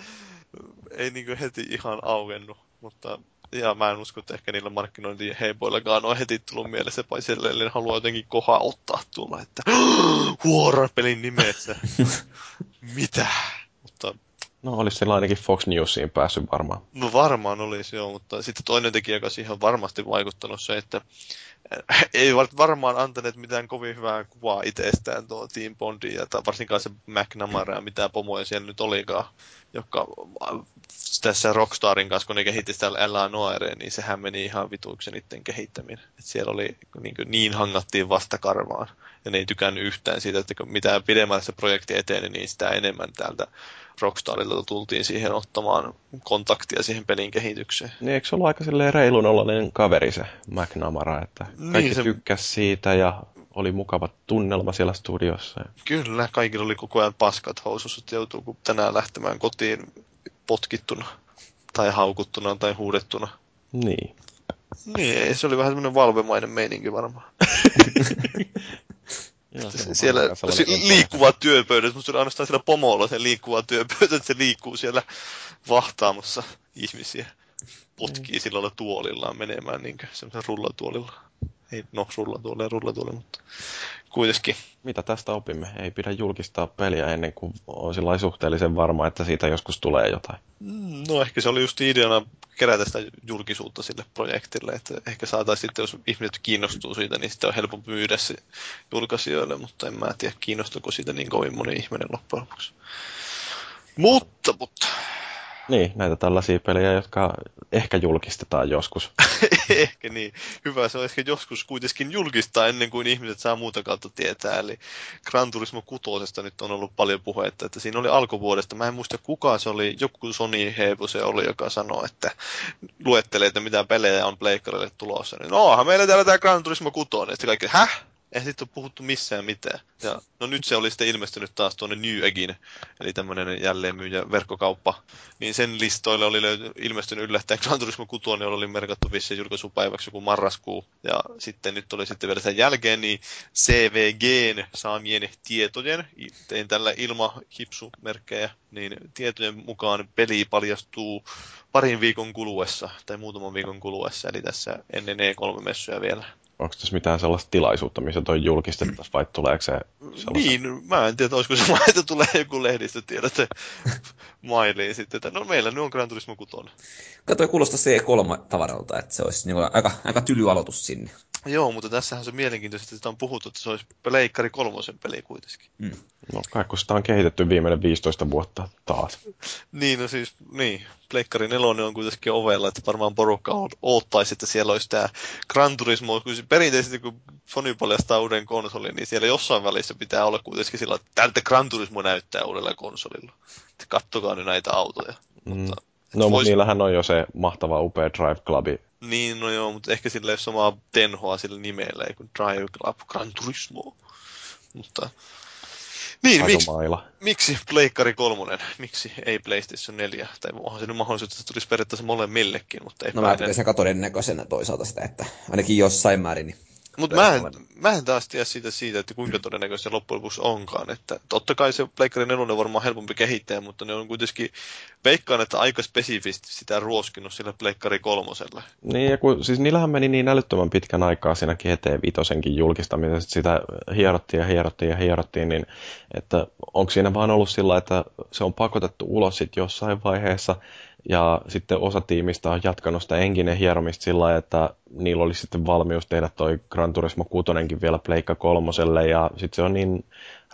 ei niin heti ihan auennut, mutta ja mä en usko, että ehkä niillä markkinointi heipoillakaan on heti tullut mielessä, paitsi eli haluaa jotenkin kohaa ottaa tulla, että huora pelin nimessä. Mitä? No olisi sillä ainakin Fox Newsiin päässyt varmaan. No varmaan olisi joo, mutta sitten toinen tekijä, joka siihen on varmasti vaikuttanut se, että äh, ei varmaan antaneet mitään kovin hyvää kuvaa itsestään tuo Team Bondi ja varsinkaan se McNamara ja mitä pomoja siellä nyt olikaan, joka äh, tässä Rockstarin kanssa, kun ne kehitti sitä Ella Noire, niin sehän meni ihan vituiksi niiden kehittäminen. Et siellä oli niin, niin hangattiin vastakarvaan ja ne ei tykännyt yhtään siitä, että mitä pidemmälle se projekti eteni, niin sitä enemmän täältä Rockstarilta tultiin siihen ottamaan kontaktia siihen pelin kehitykseen. Niin, eikö se ollut aika reilun ollainen kaveri se McNamara, että kaikki niin, se... tykkäs siitä ja oli mukava tunnelma siellä studiossa. Kyllä, kaikilla oli koko ajan paskat housussa, että joutuu tänään lähtemään kotiin potkittuna tai haukuttuna tai huudettuna. Niin. Niin, se oli vähän semmoinen valvemainen meininki varmaan. Joo, Se, siellä se liikkuva työpöydät, mutta se oli ainoastaan siellä pomolla se liikkuva työpöytä, että se liikkuu siellä vahtaamassa ihmisiä. Potkii mm. sillä tuolillaan menemään niin semmoisen rullatuolilla. Ei, no rullatuolilla ja rullatuolilla, mutta kuitenkin. Mitä tästä opimme? Ei pidä julkistaa peliä ennen kuin on sillä suhteellisen varma, että siitä joskus tulee jotain. Mm, no ehkä se oli just ideana kerätä sitä julkisuutta sille projektille, että ehkä saataisiin sitten, jos ihmiset kiinnostuu siitä, niin sitten on helpompi myydä se julkaisijoille, mutta en mä tiedä, kiinnostuuko siitä niin kovin moni ihminen loppujen lopuksi. Mutta, mutta niin, näitä tällaisia pelejä, jotka ehkä julkistetaan joskus. ehkä niin. Hyvä se on ehkä joskus kuitenkin julkistaa ennen kuin ihmiset saa muuta kautta tietää. Eli Gran Turismo 6 nyt on ollut paljon puhetta, että siinä oli alkuvuodesta. Mä en muista kuka se oli, joku Sony Heepu se oli, joka sanoi, että luettelee, että mitä pelejä on Pleikkarille tulossa. Niin, no, meillä täällä tämä Gran Turismo 6. Ja kaikki, häh? Eihän siitä ole puhuttu missään mitään. Ja, no nyt se oli sitten ilmestynyt taas tuonne New Egin, eli tämmöinen jälleenmyyjä verkkokauppa. Niin sen listoille oli löyty, ilmestynyt yllättäen Gran Turismo 6, oli merkattu vissiin julkaisupäiväksi joku marraskuu. Ja sitten nyt oli sitten vielä sen jälkeen niin CVGn saamien tietojen, tein tällä ilmahipsumerkkejä, niin tietojen mukaan peli paljastuu parin viikon kuluessa, tai muutaman viikon kuluessa, eli tässä ennen E3-messuja vielä onko tässä mitään sellaista tilaisuutta, missä toi julkistettaisiin, vai tuleeko se sellaista? Niin, mä en tiedä, olisiko se että tulee joku lehdistötiedote mailiin sitten, että no meillä nyt on Gran Turismo 6. Kato, kuulostaa C3-tavaralta, että se olisi niin aika, aika tyly aloitus sinne. Joo, mutta tässähän se mielenkiintoista, että on puhuttu, että se olisi Leikkari kolmosen peli kuitenkin. Mm. No kai kun sitä on kehitetty viimeinen 15 vuotta taas. niin, no siis, niin. Pleikkari nelonen on kuitenkin ovella, että varmaan porukka oottaisi, että siellä olisi tämä Gran Turismo. Kun perinteisesti kun Sony paljastaa uuden konsolin, niin siellä jossain välissä pitää olla kuitenkin sillä, että tältä Gran Turismo näyttää uudella konsolilla. Että kattokaa nyt näitä autoja. Mm. Mutta, no, vois... mutta niillähän on jo se mahtava upea Drive Clubi niin, no joo, mutta ehkä sillä ei ole samaa tenhoa sillä nimellä, kuin Drive Club Gran Turismo. Mutta... Niin, miksi, miksi Pleikkari kolmonen? Miksi ei PlayStation 4? Tai onhan se nyt mahdollisuus, että se tulisi periaatteessa molemmillekin, mutta ei No mä pitäisin aika todennäköisenä toisaalta sitä, että ainakin jossain määrin niin mutta mä en, mä en taas tiedä siitä, siitä, että kuinka todennäköistä se loppujen lopuksi onkaan. Että totta kai se Pleikkari 4 on varmaan helpompi kehittää, mutta ne on kuitenkin, veikkaan, että aika spesifisti sitä ruoskinut sillä Pleikkari kolmosella. Niin, ja kun, siis niillähän meni niin älyttömän pitkän aikaa siinä GT5 julkistamisessa, sitä hierottiin ja hierottiin ja hierottiin, niin että onko siinä vaan ollut sillä, että se on pakotettu ulos sitten jossain vaiheessa, ja sitten osa tiimistä on jatkanut sitä enkinen hieromista sillä että niillä oli sitten valmius tehdä toi Gran Turismo 6 vielä Pleikka kolmoselle. Ja sitten se on niin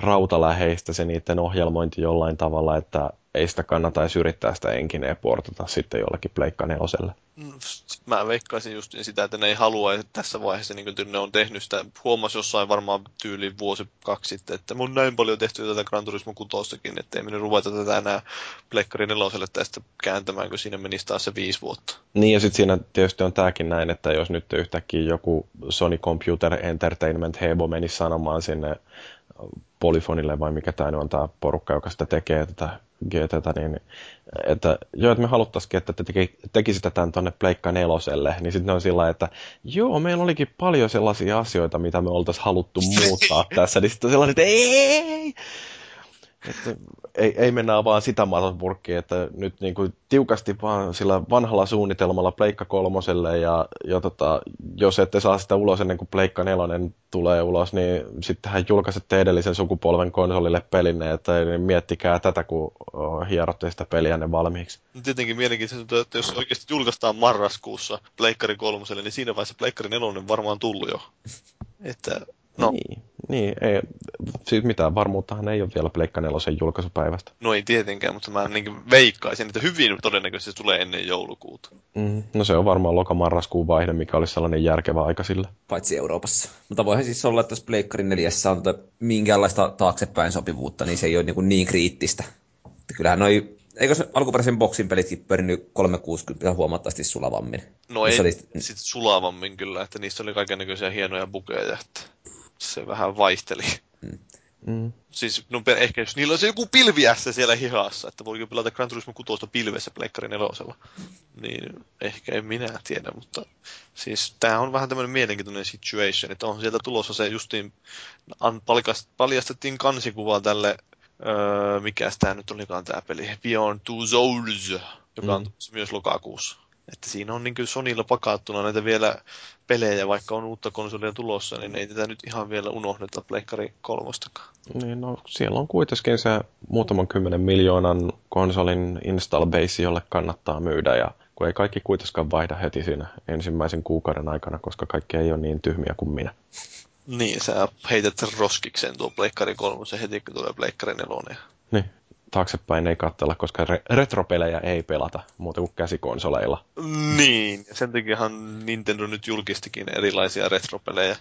rautaläheistä se niiden ohjelmointi jollain tavalla, että ei sitä kannata edes yrittää sitä enkineä portata sitten jollekin Pleikka neloselle. Mm, mä veikkaisin just sitä, että ne ei halua, että tässä vaiheessa niin kuin ne on tehnyt sitä. Huomas jossain varmaan tyyli vuosi kaksi sitten, että mun näin paljon tehty tätä Gran Turismo 6 että ei minne ruveta tätä enää Pleikkari neloselle tästä kääntämään, kun siinä menisi taas se viisi vuotta. Niin ja sitten siinä tietysti on tämäkin näin, että jos nyt yhtäkkiä joku Sony Computer Entertainment Hebo menisi sanomaan sinne Polyfonille vai mikä tämä on tämä porukka, joka sitä tekee, tätä GTtä, niin että joo, että me haluttaisikin, että te teki, tekisitte tämän tuonne Pleikka neloselle, niin sitten ne on sillä että joo, meillä olikin paljon sellaisia asioita, mitä me oltaisiin haluttu muuttaa tässä, niin sitten on sellainen, että ei, että ei, ei mennä vaan sitä matopurkkiin, että nyt niin kuin tiukasti vaan sillä vanhalla suunnitelmalla Pleikka kolmoselle ja, ja tota, jos ette saa sitä ulos ennen kuin Pleikka nelonen tulee ulos, niin sittenhän julkaisette edellisen sukupolven konsolille pelinne, että niin miettikää tätä, kun hierotte sitä peliä valmiiksi. Tietenkin mielenkiintoista, että jos oikeasti julkaistaan marraskuussa Pleikkari kolmoselle, niin siinä vaiheessa Pleikkari nelonen varmaan tullut jo. Että No. Niin, niin ei, siis mitään varmuuttahan ei ole vielä Pleikka nelosen julkaisupäivästä. No ei tietenkään, mutta mä niin veikkaisin, että hyvin todennäköisesti se tulee ennen joulukuuta. Mm, no se on varmaan lokamarraskuun vaihde, mikä olisi sellainen järkevä aika sille. Paitsi Euroopassa. Mutta voihan siis olla, että jos Pleikkarin neljässä on minkäänlaista taaksepäin sopivuutta, niin se ei ole niin, niin kriittistä. Että kyllähän noi eikö se alkuperäisen boksin pelitkin pyörinyt 360 huomattavasti sulavammin? No ei oli... sit sulavammin kyllä, että niissä oli kaikenlaisia hienoja bukeja. Että... se vähän vaihteli. Mm. Mm. Siis no, ehkä jos niillä olisi joku pilviässä siellä hihassa, että voiko pelata Gran Turismo 6 pilvessä Pleikkari nelosella, niin ehkä en minä tiedä, mutta siis tämä on vähän tämmöinen mielenkiintoinen situation, että on sieltä tulossa se justiin, paljastettiin kansikuva tälle, öö, mikä tämä nyt olikaan tämä peli, Beyond Two Souls, joka on mm. myös lokakuussa. Että siinä on niin kuin Sonylla pakattuna näitä vielä pelejä, vaikka on uutta konsolia tulossa, niin ei tätä nyt ihan vielä unohdeta Pleikkari kolmostakaan. Niin, no siellä on kuitenkin se muutaman kymmenen miljoonan konsolin install base, jolle kannattaa myydä, ja kun ei kaikki kuitenkaan vaihda heti siinä ensimmäisen kuukauden aikana, koska kaikki ei ole niin tyhmiä kuin minä. Niin, sä heität roskiksen tuo Pleikkari kolmosen heti, kun tulee Pleikkari nelonen. Niin, taaksepäin ei katsella, koska re- retropelejä ei pelata muuta kuin käsikonsoleilla. Niin, sen takiahan Nintendo nyt julkistikin erilaisia retropelejä.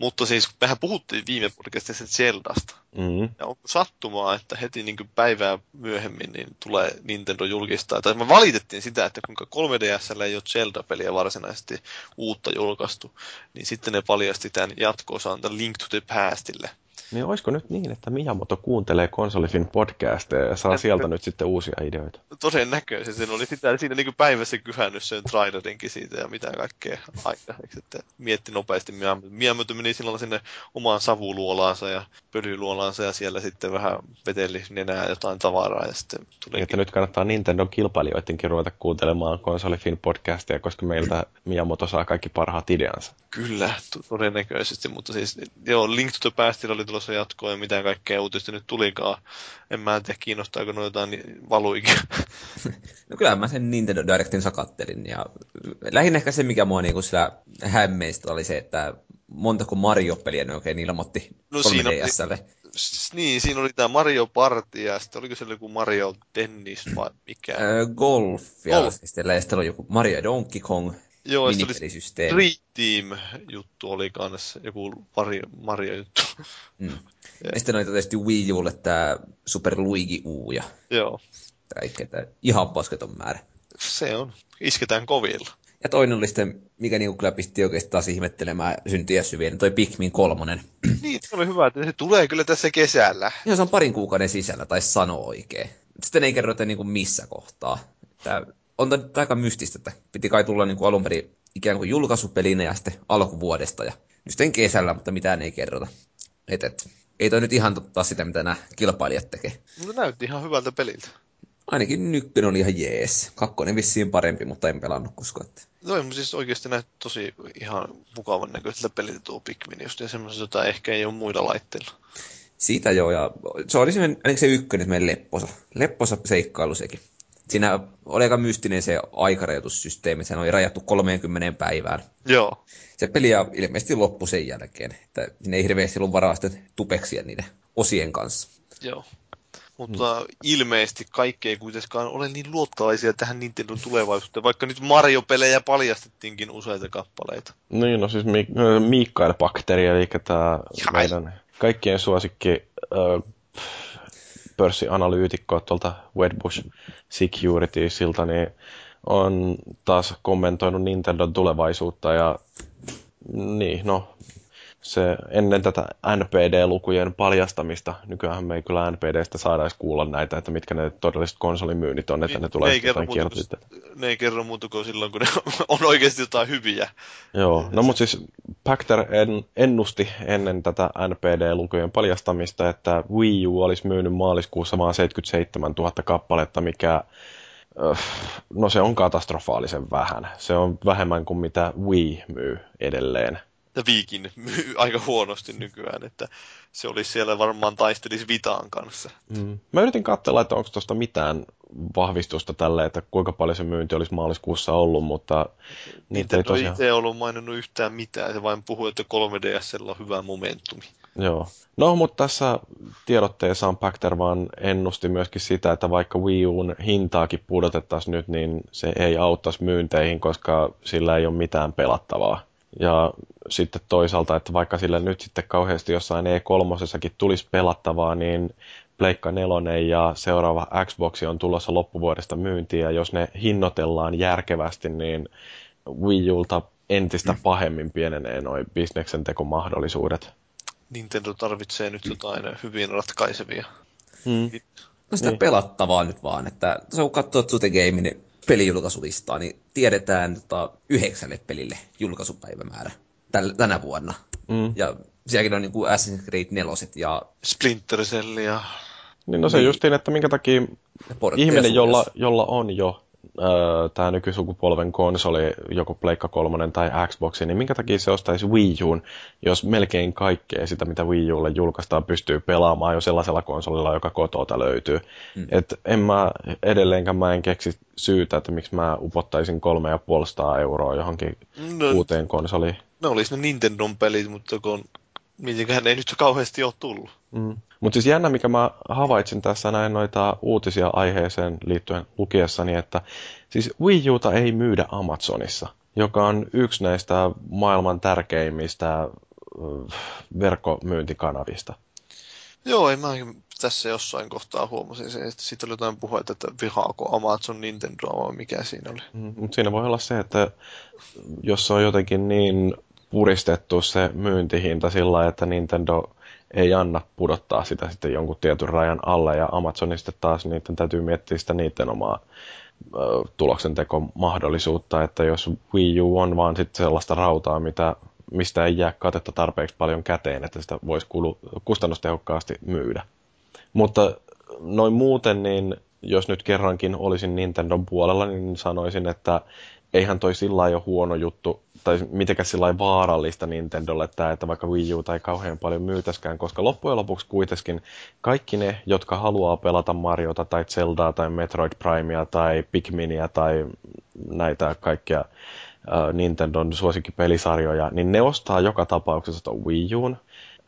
Mutta siis mehän puhuttiin viime podcastissa Zeldasta. Mm-hmm. Ja onko sattumaa, että heti niin päivää myöhemmin niin tulee Nintendo julkistaa. Tai me valitettiin sitä, että kuinka 3DSllä ei ole Zelda-peliä varsinaisesti uutta julkaistu. Niin sitten ne paljasti tämän jatko-osan, Link to the Pastille. Niin olisiko nyt niin, että Miyamoto kuuntelee konsolifin podcasteja ja saa sieltä nyt sitten uusia ideoita? Todennäköisesti. Se oli sitä, siinä niin päivässä kyhännyt sen trailerinkin siitä ja mitä kaikkea aikaiseksi. Että mietti nopeasti. Miyamoto meni silloin sinne omaan savuluolaansa ja pölyluolaansa ja siellä sitten vähän veteli nenää jotain tavaraa. Ja sitten tuli niin, että nyt kannattaa Nintendo kilpailijoidenkin ruveta kuuntelemaan konsolifin podcasteja, koska meiltä Miyamoto saa kaikki parhaat ideansa. Kyllä, todennäköisesti, mutta siis joo, Link to the Pastilla oli tulossa jatkoa ja mitä kaikkea uutista nyt tulikaan. En mä tiedä, kiinnostaako noita niin valuikin. No kyllä mä sen Nintendo Directin sakattelin ja lähinnä ehkä se, mikä mua niinku sillä hämmeistä oli se, että montako Mario-peliä ne oikein ilmoitti no, 3DSlle. Siinä niin, siinä oli tämä Mario Party ja sitten oliko se joku Mario Tennis vai mikä? Öö, golf ja golf. sitten oli joku Mario Donkey Kong Joo, se oli Team-juttu oli kanssa, joku Mario, Mario-juttu. Mm. Ja sitten oli tietysti Wii Ulle tämä Super Luigi U ja Joo. Tämä ihan pasketon määrä. Se on. Isketään kovilla. Ja toinen oli sitten, mikä niinku kyllä pisti oikeasti taas ihmettelemään syntiä syviä, toi Pikmin kolmonen. Niin, se oli hyvä, että se tulee kyllä tässä kesällä. Joo, se on parin kuukauden sisällä, tai sano oikein. Sitten ei kerrota niinku missä kohtaa. Tää on tämä aika mystistä, että piti kai tulla niin kuin alun perin ikään kuin julkaisupelinä ja sitten alkuvuodesta. Ja nyt kesällä, mutta mitään ei kerrota. Et, et, ei toi nyt ihan totta sitä, mitä nämä kilpailijat tekee. No näytti ihan hyvältä peliltä. Ainakin nykkön oli ihan jees. Kakkonen vissiin parempi, mutta en pelannut koska. Että... No siis oikeasti näytti tosi ihan mukavan näköiseltä peliltä tuo Pikmin, just ja semmoiset, jota ehkä ei ole muilla laitteilla. Siitä joo, ja se oli se, ainakin se ykkönen, meidän lepposa. Lepposa seikkailu sekin siinä oli aika mystinen se aikarajoitussysteemi, se oli rajattu 30 päivään. Joo. Se peli ilmeisesti loppui sen jälkeen, että siinä ei hirveästi ollut varaa sitten tupeksia niiden osien kanssa. Joo. Mutta hmm. ilmeisesti kaikki ei kuitenkaan ole niin luottavaisia tähän Nintendo tulevaisuuteen, vaikka nyt Mario-pelejä paljastettiinkin useita kappaleita. Niin, no siis Mi- Mikael Bakteri, eli tämä meidän kaikkien suosikki äh, pörssianalyytikko tuolta Wedbush Securitiesilta, niin on taas kommentoinut Nintendon tulevaisuutta ja niin, no se ennen tätä NPD-lukujen paljastamista, nykyään me ei kyllä NPDstä saada edes kuulla näitä, että mitkä ne todelliset konsolimyynnit on, että niin, ne tulee ne jotain Ne ei kerro muuta kuin silloin, kun ne on oikeasti jotain hyviä. Joo, no mutta siis Pacter en, ennusti ennen tätä NPD-lukujen paljastamista, että Wii U olisi myynyt maaliskuussa vain 77 000 kappaletta, mikä no se on katastrofaalisen vähän. Se on vähemmän kuin mitä Wii myy edelleen ja Viikin myy aika huonosti nykyään, että se olisi siellä varmaan taistelisi Vitaan kanssa. Mm. Mä yritin katsella, että onko tuosta mitään vahvistusta tälle, että kuinka paljon se myynti olisi maaliskuussa ollut, mutta niitä ei tosiaan... itse ollut maininnut yhtään mitään, se vain puhui, että 3DS on hyvä momentumi. Joo. No, mutta tässä tiedotteessaan Pacter vaan ennusti myöskin sitä, että vaikka Wii Uun hintaakin pudotettaisiin nyt, niin se ei auttaisi myynteihin, koska sillä ei ole mitään pelattavaa. Ja sitten toisaalta, että vaikka sillä nyt sitten kauheasti jossain E3 tulisi pelattavaa, niin Pleikka 4 ja seuraava Xbox on tulossa loppuvuodesta myyntiin, ja jos ne hinnoitellaan järkevästi, niin Wii Ulta entistä mm. pahemmin pienenee noin bisneksen tekomahdollisuudet. Nintendo tarvitsee nyt jotain hyvin ratkaisevia. Mm. No sitä Niin. pelattavaa nyt vaan, että se kun katsoo Zute Gamein pelijulkaisulistaa, niin tiedetään tota, yhdeksälle pelille julkaisupäivämäärä täl, tänä vuonna. Mm. Ja sielläkin on niin kuin Assassin's Creed 4 ja Splinter Cell ja... Niin no se Niin. justiin, että minkä takia ihminen, jolla, jolla on jo öö, tämä nykysukupolven konsoli, joko Pleikka 3 tai Xbox, niin minkä takia se ostaisi Wii Uun, jos melkein kaikkea sitä, mitä Wii Ulle julkaistaan, pystyy pelaamaan jo sellaisella konsolilla, joka kotota löytyy. Mm. Et en mä edelleenkään mä en keksi syytä, että miksi mä upottaisin kolme ja puolestaan euroa johonkin No, uuteen konsoliin. ne olisi ne Nintendon pelit, mutta kun mitenköhän ei nyt kauheasti ole tullut. Mm. Mutta siis jännä, mikä mä havaitsin tässä näin noita uutisia aiheeseen liittyen lukiessani, että siis Wii Uta ei myydä Amazonissa, joka on yksi näistä maailman tärkeimmistä verkkomyyntikanavista. Joo, ei mä tässä jossain kohtaa huomasin sen, että siitä oli jotain puhetta, että vihaako Amazon Nintendoa vai mikä siinä oli. Mm, Mutta siinä voi olla se, että jos se on jotenkin niin puristettu se myyntihinta sillä että Nintendo ei anna pudottaa sitä sitten jonkun tietyn rajan alle ja Amazonista taas niiden täytyy miettiä sitä niiden omaa ö, tuloksentekomahdollisuutta, että jos Wii U on vaan sitten sellaista rautaa, mitä, mistä ei jää katetta tarpeeksi paljon käteen, että sitä voisi kulu, kustannustehokkaasti myydä. Mutta noin muuten, niin jos nyt kerrankin olisin Nintendon puolella, niin sanoisin, että eihän toi sillä ole huono juttu, tai mitenkään sillä vaarallista Nintendolle tämä, että vaikka Wii U tai kauhean paljon myytäskään, koska loppujen lopuksi kuitenkin kaikki ne, jotka haluaa pelata Mariota tai Zeldaa tai Metroid Primea tai Pikminia tai näitä kaikkia äh, Nintendon suosikkipelisarjoja, niin ne ostaa joka tapauksessa tuon Wii Uun,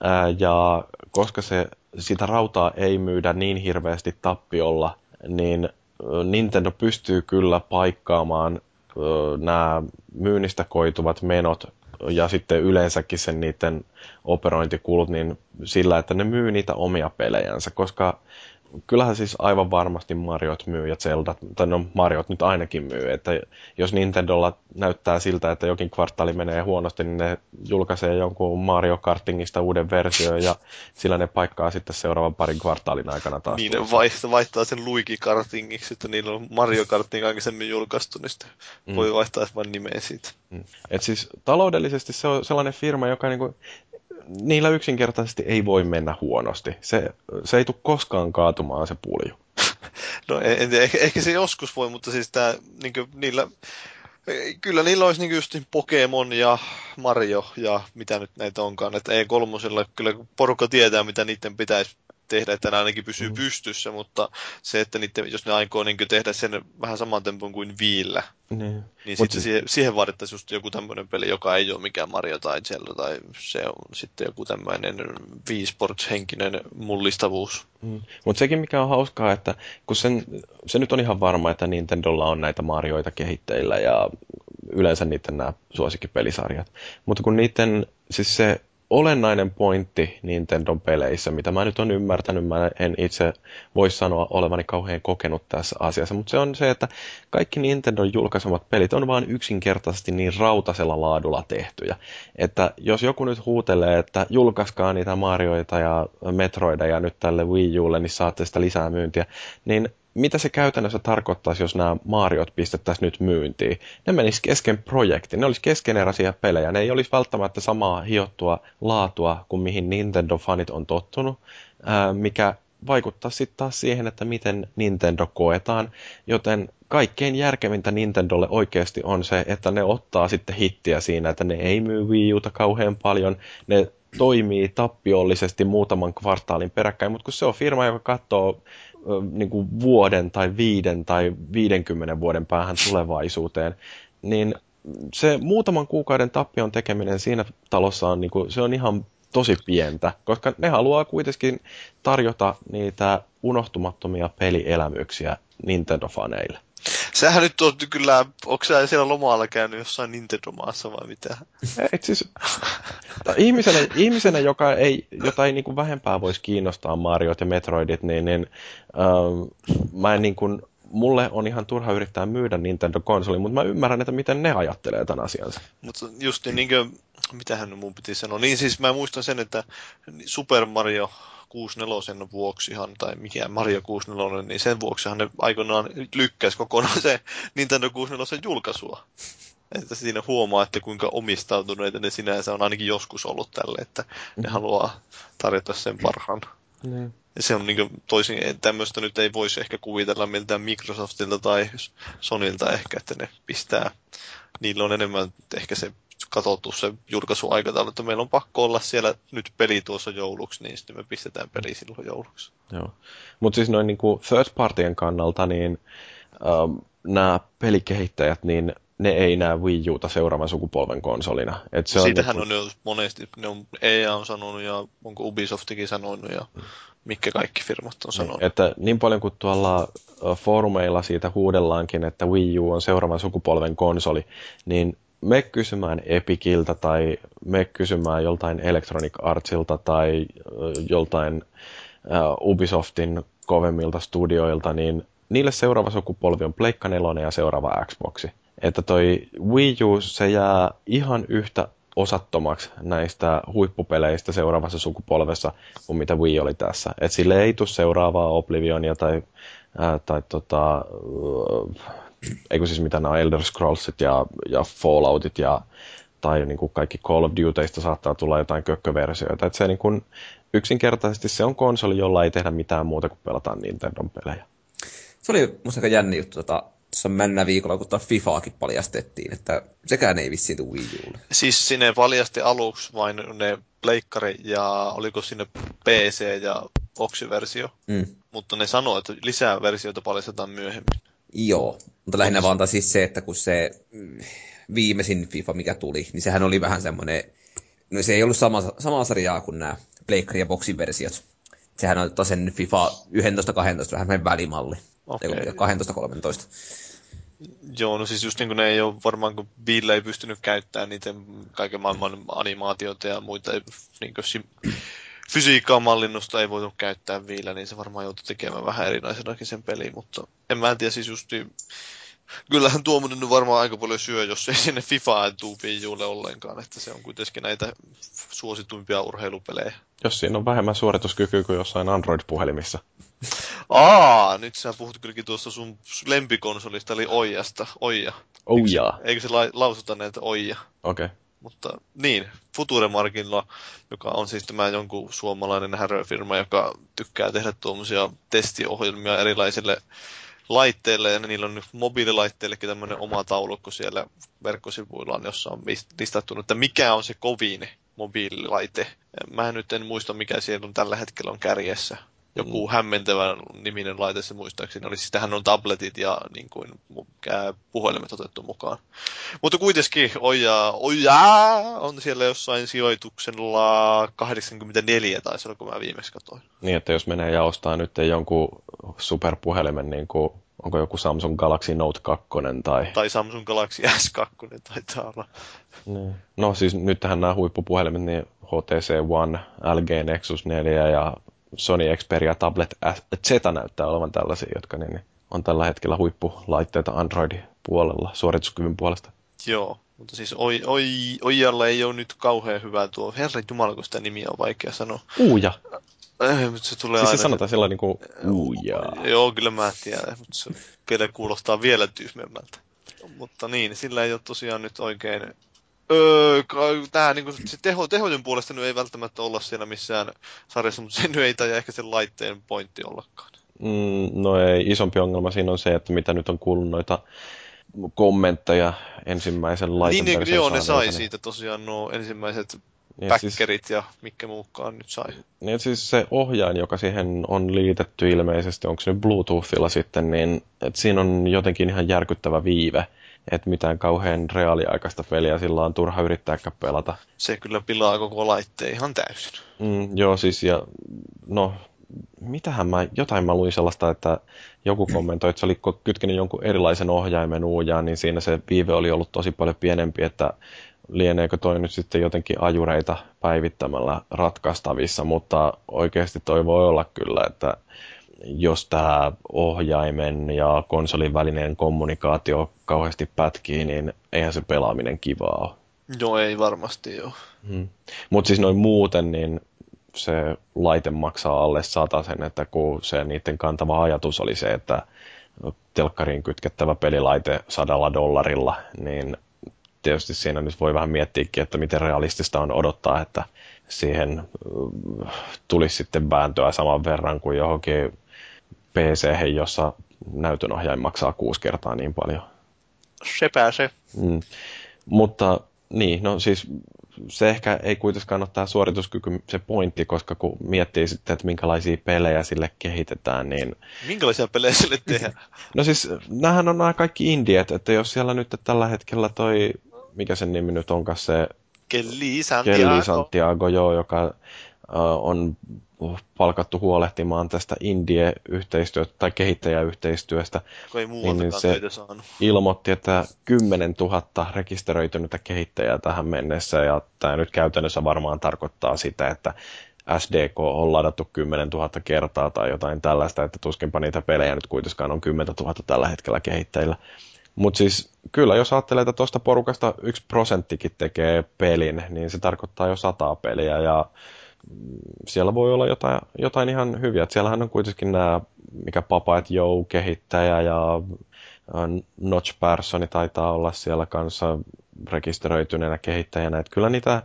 Ää, ja koska se, sitä rautaa ei myydä niin hirveästi tappiolla, niin Nintendo pystyy kyllä paikkaamaan nämä myynnistä koituvat menot ja sitten yleensäkin sen niiden operointikulut niin sillä, että ne myy niitä omia pelejänsä, koska kyllähän siis aivan varmasti Mariot myy ja Zelda, tai no Mariot nyt ainakin myy, että jos Nintendolla näyttää siltä, että jokin kvartaali menee huonosti, niin ne julkaisee jonkun Mario Kartingista uuden version ja sillä ne paikkaa sitten seuraavan parin kvartaalin aikana taas. Niin ne vaihtaa, vaihtaa sen Luigi Kartingiksi, että niillä on Mario Karting aikaisemmin julkaistu, niin sitten mm. voi vaihtaa vain nimeä siitä. Mm. Et siis taloudellisesti se on sellainen firma, joka niinku, niillä yksinkertaisesti ei voi mennä huonosti. Se, se ei tule koskaan kaatumaan se pulju. No en, tiedä, ehkä, ehkä se joskus voi, mutta siis tää, niin niillä, kyllä niillä olisi niin just Pokemon ja Mario ja mitä nyt näitä onkaan. Että E3 kyllä porukka tietää, mitä niiden pitäisi tehdä, että ne ainakin pysyy mm. pystyssä, mutta se, että niiden, jos ne aikoo niin tehdä sen vähän saman tempon kuin viillä, niin, niin Mut sitten siis- siihen, siihen vaadittaisiin just joku tämmöinen peli, joka ei ole mikään Mario tai Zelda, tai se on sitten joku tämmöinen Wii Sports-henkinen mullistavuus. Mm. Mutta sekin mikä on hauskaa, että kun sen, se nyt on ihan varma, että Nintendolla on näitä Marioita kehitteillä ja yleensä niiden nämä suosikkipelisarjat. Mutta kun niiden, siis se olennainen pointti Nintendon peleissä, mitä mä nyt on ymmärtänyt, mä en itse voi sanoa olevani kauhean kokenut tässä asiassa, mutta se on se, että kaikki Nintendon julkaisemat pelit on vaan yksinkertaisesti niin rautasella laadulla tehtyjä, että jos joku nyt huutelee, että julkaiskaa niitä Marioita ja Metroideja nyt tälle Wii Ulle, niin saatte sitä lisää myyntiä, niin mitä se käytännössä tarkoittaisi, jos nämä Mariot pistettäisiin nyt myyntiin? Ne menis kesken projektin, ne olisi keskeneräisiä pelejä, ne ei olisi välttämättä samaa hiottua laatua kuin mihin Nintendo-fanit on tottunut, mikä vaikuttaa sitten taas siihen, että miten Nintendo koetaan, joten kaikkein järkevintä Nintendolle oikeasti on se, että ne ottaa sitten hittiä siinä, että ne ei myy Wii Uta kauhean paljon, ne toimii tappiollisesti muutaman kvartaalin peräkkäin, mutta kun se on firma, joka katsoo niin kuin vuoden tai viiden tai viidenkymmenen vuoden päähän tulevaisuuteen, niin se muutaman kuukauden tappion tekeminen siinä talossa on, niin kuin, se on ihan tosi pientä, koska ne haluaa kuitenkin tarjota niitä unohtumattomia pelielämyksiä Nintendo-faneille. Sähän nyt on kyllä, onko sä siellä lomalla käynyt jossain Nintendo-maassa vai mitä? Et siis, ihmisenä, ihmisenä, joka ei, jota ei niin kuin vähempää voisi kiinnostaa Mariot ja Metroidit, niin, niin ähm, mä en niin kuin mulle on ihan turha yrittää myydä Nintendo-konsoli, mutta mä ymmärrän, että miten ne ajattelee tämän asiansa. Mutta just niin, niin kuin, mitähän mun piti sanoa. Niin siis mä muistan sen, että Super Mario 64 vuoksihan, tai mikä Mario 64, niin sen vuoksihan ne aikoinaan lykkäisi kokonaan se Nintendo 64 julkaisua. Että siinä huomaa, että kuinka omistautuneita ne sinänsä on ainakin joskus ollut tälle, että ne mm. haluaa tarjota sen parhaan. Mm. Ja se on niin toisin, tämmöistä nyt ei voisi ehkä kuvitella miltään Microsoftilta tai Sonilta ehkä, että ne pistää, niillä on enemmän ehkä se katsottu se julkaisuaikataulu, että meillä on pakko olla siellä nyt peli tuossa jouluksi, niin sitten me pistetään peli silloin jouluksi. Joo. Mutta siis noin niin kuin third partien kannalta, niin ähm, nämä pelikehittäjät, niin ne ei näe Wii Uta seuraavan sukupolven konsolina. Et se Siitähän on, niin kuin... on jo monesti, ne on, EA on sanonut ja onko Ubisoftikin sanonut ja mitkä kaikki firmat on niin, sanonut. Niin, että niin paljon kuin tuolla foorumeilla siitä huudellaankin, että Wii U on seuraavan sukupolven konsoli, niin me kysymään Epiciltä tai me kysymään joltain Electronic Artsilta tai joltain uh, Ubisoftin kovemmilta studioilta, niin niille seuraava sukupolvi on Pleikka 4 ja seuraava Xboxi. Että toi Wii U, se jää ihan yhtä osattomaksi näistä huippupeleistä seuraavassa sukupolvessa kuin mitä Wii oli tässä. Et sille ei tule seuraavaa Oblivionia tai, ää, tai tota, eikö siis mitä nämä Elder Scrollsit ja, ja Falloutit ja tai niin kuin kaikki Call of Dutyista saattaa tulla jotain kökköversioita. Että se niin kuin, yksinkertaisesti se on konsoli, jolla ei tehdä mitään muuta kuin pelataan Nintendon pelejä. Se oli musta aika jänni juttu. Tota, tuossa männä viikolla, kun tuo FIFAakin paljastettiin, että sekään ei vissiin tule Wii Ulle. Siis sinne paljasti aluksi vain ne pleikkari ja oliko sinne PC ja Boxi-versio. Mm. Mutta ne sanoo, että lisää versioita paljastetaan myöhemmin. Joo, mutta lähinnä vaan siis se, että kun se mm, viimeisin FIFA, mikä tuli, niin sehän oli vähän semmoinen, no se ei ollut sama, samaa sarjaa kuin nämä Pleikkari ja Boxin versiot. Sehän on sen FIFA 11-12 vähän välimalli. Okay. 12-13. Joo, no siis just niin kuin ne ei ole varmaan, kun Ville ei pystynyt käyttämään niiden kaiken maailman animaatioita ja muita niin kuin fysiikkaa mallinnusta ei voitu käyttää vielä, niin se varmaan joutui tekemään vähän erinäisenakin sen peliin, mutta en mä en tiedä siis just kyllähän tuo nyt varmaan aika paljon syö, jos ei sinne FIFA tuu Wii ollenkaan, että se on kuitenkin näitä suosituimpia urheilupelejä. Jos siinä on vähemmän suorituskykyä kuin jossain Android-puhelimissa. Aa, nyt sä puhut kylläkin tuosta sun lempikonsolista, eli Oijasta. Oija. Oija. Eikö, eikö se la- lausuta näitä Oija? Okei. Okay. Mutta niin, Futuremarkilla, joka on siis tämä jonkun suomalainen häröfirma, joka tykkää tehdä tuommoisia testiohjelmia erilaisille laitteille, ja niillä on nyt mobiililaitteillekin tämmöinen oma taulukko siellä verkkosivuillaan, jossa on listattu, että mikä on se kovin mobiililaite. Mä nyt en muista, mikä siellä on tällä hetkellä on kärjessä joku mm. hämmentävä niminen laite se muistaakseni oli. Siis tähän on tabletit ja niin kuin, puhelimet otettu mukaan. Mutta kuitenkin Oja, Oja on siellä jossain sijoituksella 84 taisi olla, kun mä viimeksi katsoin. Niin, että jos menee ja ostaa nyt jonkun superpuhelimen, niin kuin, onko joku Samsung Galaxy Note 2 tai... Tai Samsung Galaxy S2 taitaa olla. Niin. No siis nythän nämä huippupuhelimet, niin HTC One, LG Nexus 4 ja Sony Xperia Tablet Z näyttää olevan tällaisia, jotka niin, niin, on tällä hetkellä huippulaitteita Android-puolella suorituskyvyn puolesta. Joo, mutta siis oi, oi, Oijalla ei ole nyt kauhean hyvää tuo. Herra Jumala, kun sitä nimiä on vaikea sanoa. Uuja. Äh, mutta se tulee siis aina... se sanotaan sillä niin kuin uuja. Joo, kyllä mä tiedän, mutta se vielä kuulostaa vielä tyhmemmältä. Mutta niin, sillä ei ole tosiaan nyt oikein Öö, tää niinku, se teho, tehojen puolesta nyt ei välttämättä olla siellä missään sarjassa, mutta se nyt ei tai ehkä sen laitteen pointti ollakaan. Mm, no ei, isompi ongelma siinä on se, että mitä nyt on kuullut noita kommentteja ensimmäisen laitteen Niin, niin joo, ne sai niin... siitä tosiaan nuo ensimmäiset niin, päkkerit siis, ja mikä muukaan nyt sai. Niin siis se ohjain, joka siihen on liitetty ilmeisesti, onko se nyt Bluetoothilla sitten, niin että siinä on jotenkin ihan järkyttävä viive että mitään kauhean reaaliaikaista peliä sillä on turha yrittääkään pelata. Se kyllä pilaa koko laitteen ihan täysin. Mm, joo, siis ja no, mitähän mä, jotain mä luin sellaista, että joku kommentoi, että se oli kytkenyt jonkun erilaisen ohjaimen uujaan, niin siinä se viive oli ollut tosi paljon pienempi, että lieneekö toi nyt sitten jotenkin ajureita päivittämällä ratkaistavissa, mutta oikeasti toi voi olla kyllä, että jos tämä ohjaimen ja konsolin välinen kommunikaatio kauheasti pätkii, niin eihän se pelaaminen kivaa ole. Joo, ei varmasti joo. Hmm. Mutta siis noin muuten, niin se laite maksaa alle sen, että kun se niiden kantava ajatus oli se, että telkkariin kytkettävä pelilaite sadalla dollarilla, niin tietysti siinä nyt voi vähän miettiäkin, että miten realistista on odottaa, että siihen äh, tulisi sitten vääntöä saman verran kuin johonkin pc jossa näytönohjain maksaa kuusi kertaa niin paljon. Se pääsee. Mm. Mutta niin, no siis se ehkä ei kuitenkaan ole tämä suorituskyky se pointti, koska kun miettii sitten, että minkälaisia pelejä sille kehitetään, niin... Minkälaisia pelejä sille tehdään? no siis, nämähän on nämä kaikki indiet, että jos siellä nyt tällä hetkellä toi, mikä sen nimi nyt onkaan se... Kelly Santiago. Kelly Santiago, joo, joka on palkattu huolehtimaan tästä indie-yhteistyöstä tai kehittäjäyhteistyöstä, ei niin se ilmoitti, että 10 000 rekisteröitynyttä kehittäjää tähän mennessä, ja tämä nyt käytännössä varmaan tarkoittaa sitä, että SDK on ladattu 10 000 kertaa tai jotain tällaista, että tuskinpa niitä pelejä nyt kuitenkaan on 10 000 tällä hetkellä kehittäjillä. Mutta siis kyllä, jos ajattelee, että tuosta porukasta yksi prosenttikin tekee pelin, niin se tarkoittaa jo sataa peliä ja siellä voi olla jotain, jotain ihan hyviä. siellähän on kuitenkin nämä, mikä Papa et Joe kehittäjä ja Notch Personi taitaa olla siellä kanssa rekisteröityneenä kehittäjänä. Että kyllä niitä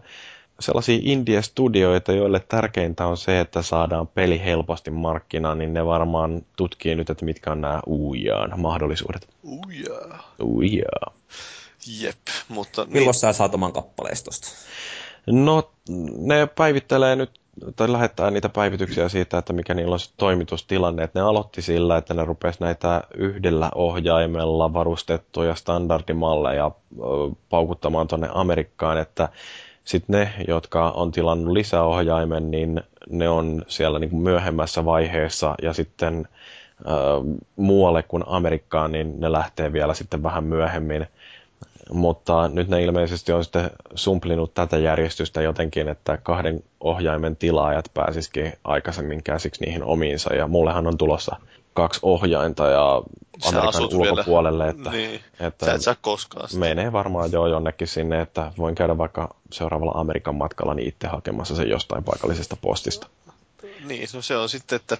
sellaisia indie-studioita, joille tärkeintä on se, että saadaan peli helposti markkinaan, niin ne varmaan tutkii nyt, että mitkä on nämä uujaan mahdollisuudet. Uujaa. Uujaa. Jep, mutta... Milloin niin... sä saat oman kappaleistosta? No, ne päivittelee nyt, tai lähettää niitä päivityksiä siitä, että mikä niillä on se toimitustilanne. Että ne aloitti sillä, että ne rupesi näitä yhdellä ohjaimella varustettuja standardimalleja paukuttamaan tuonne Amerikkaan, että sitten ne, jotka on tilannut lisäohjaimen, niin ne on siellä niin kuin myöhemmässä vaiheessa ja sitten äh, muualle kuin Amerikkaan, niin ne lähtee vielä sitten vähän myöhemmin. Mutta nyt ne ilmeisesti on sitten sumplinut tätä järjestystä jotenkin, että kahden ohjaimen tilaajat pääsisikin aikaisemmin käsiksi niihin omiinsa. Ja mullehan on tulossa kaksi ohjainta ja Amerikan ulkopuolelle, vielä. että, niin. että Sä et saa koskaan sitä. menee varmaan jo jonnekin sinne, että voin käydä vaikka seuraavalla Amerikan matkalla niin itse hakemassa sen jostain paikallisesta postista. Niin, no se on sitten, että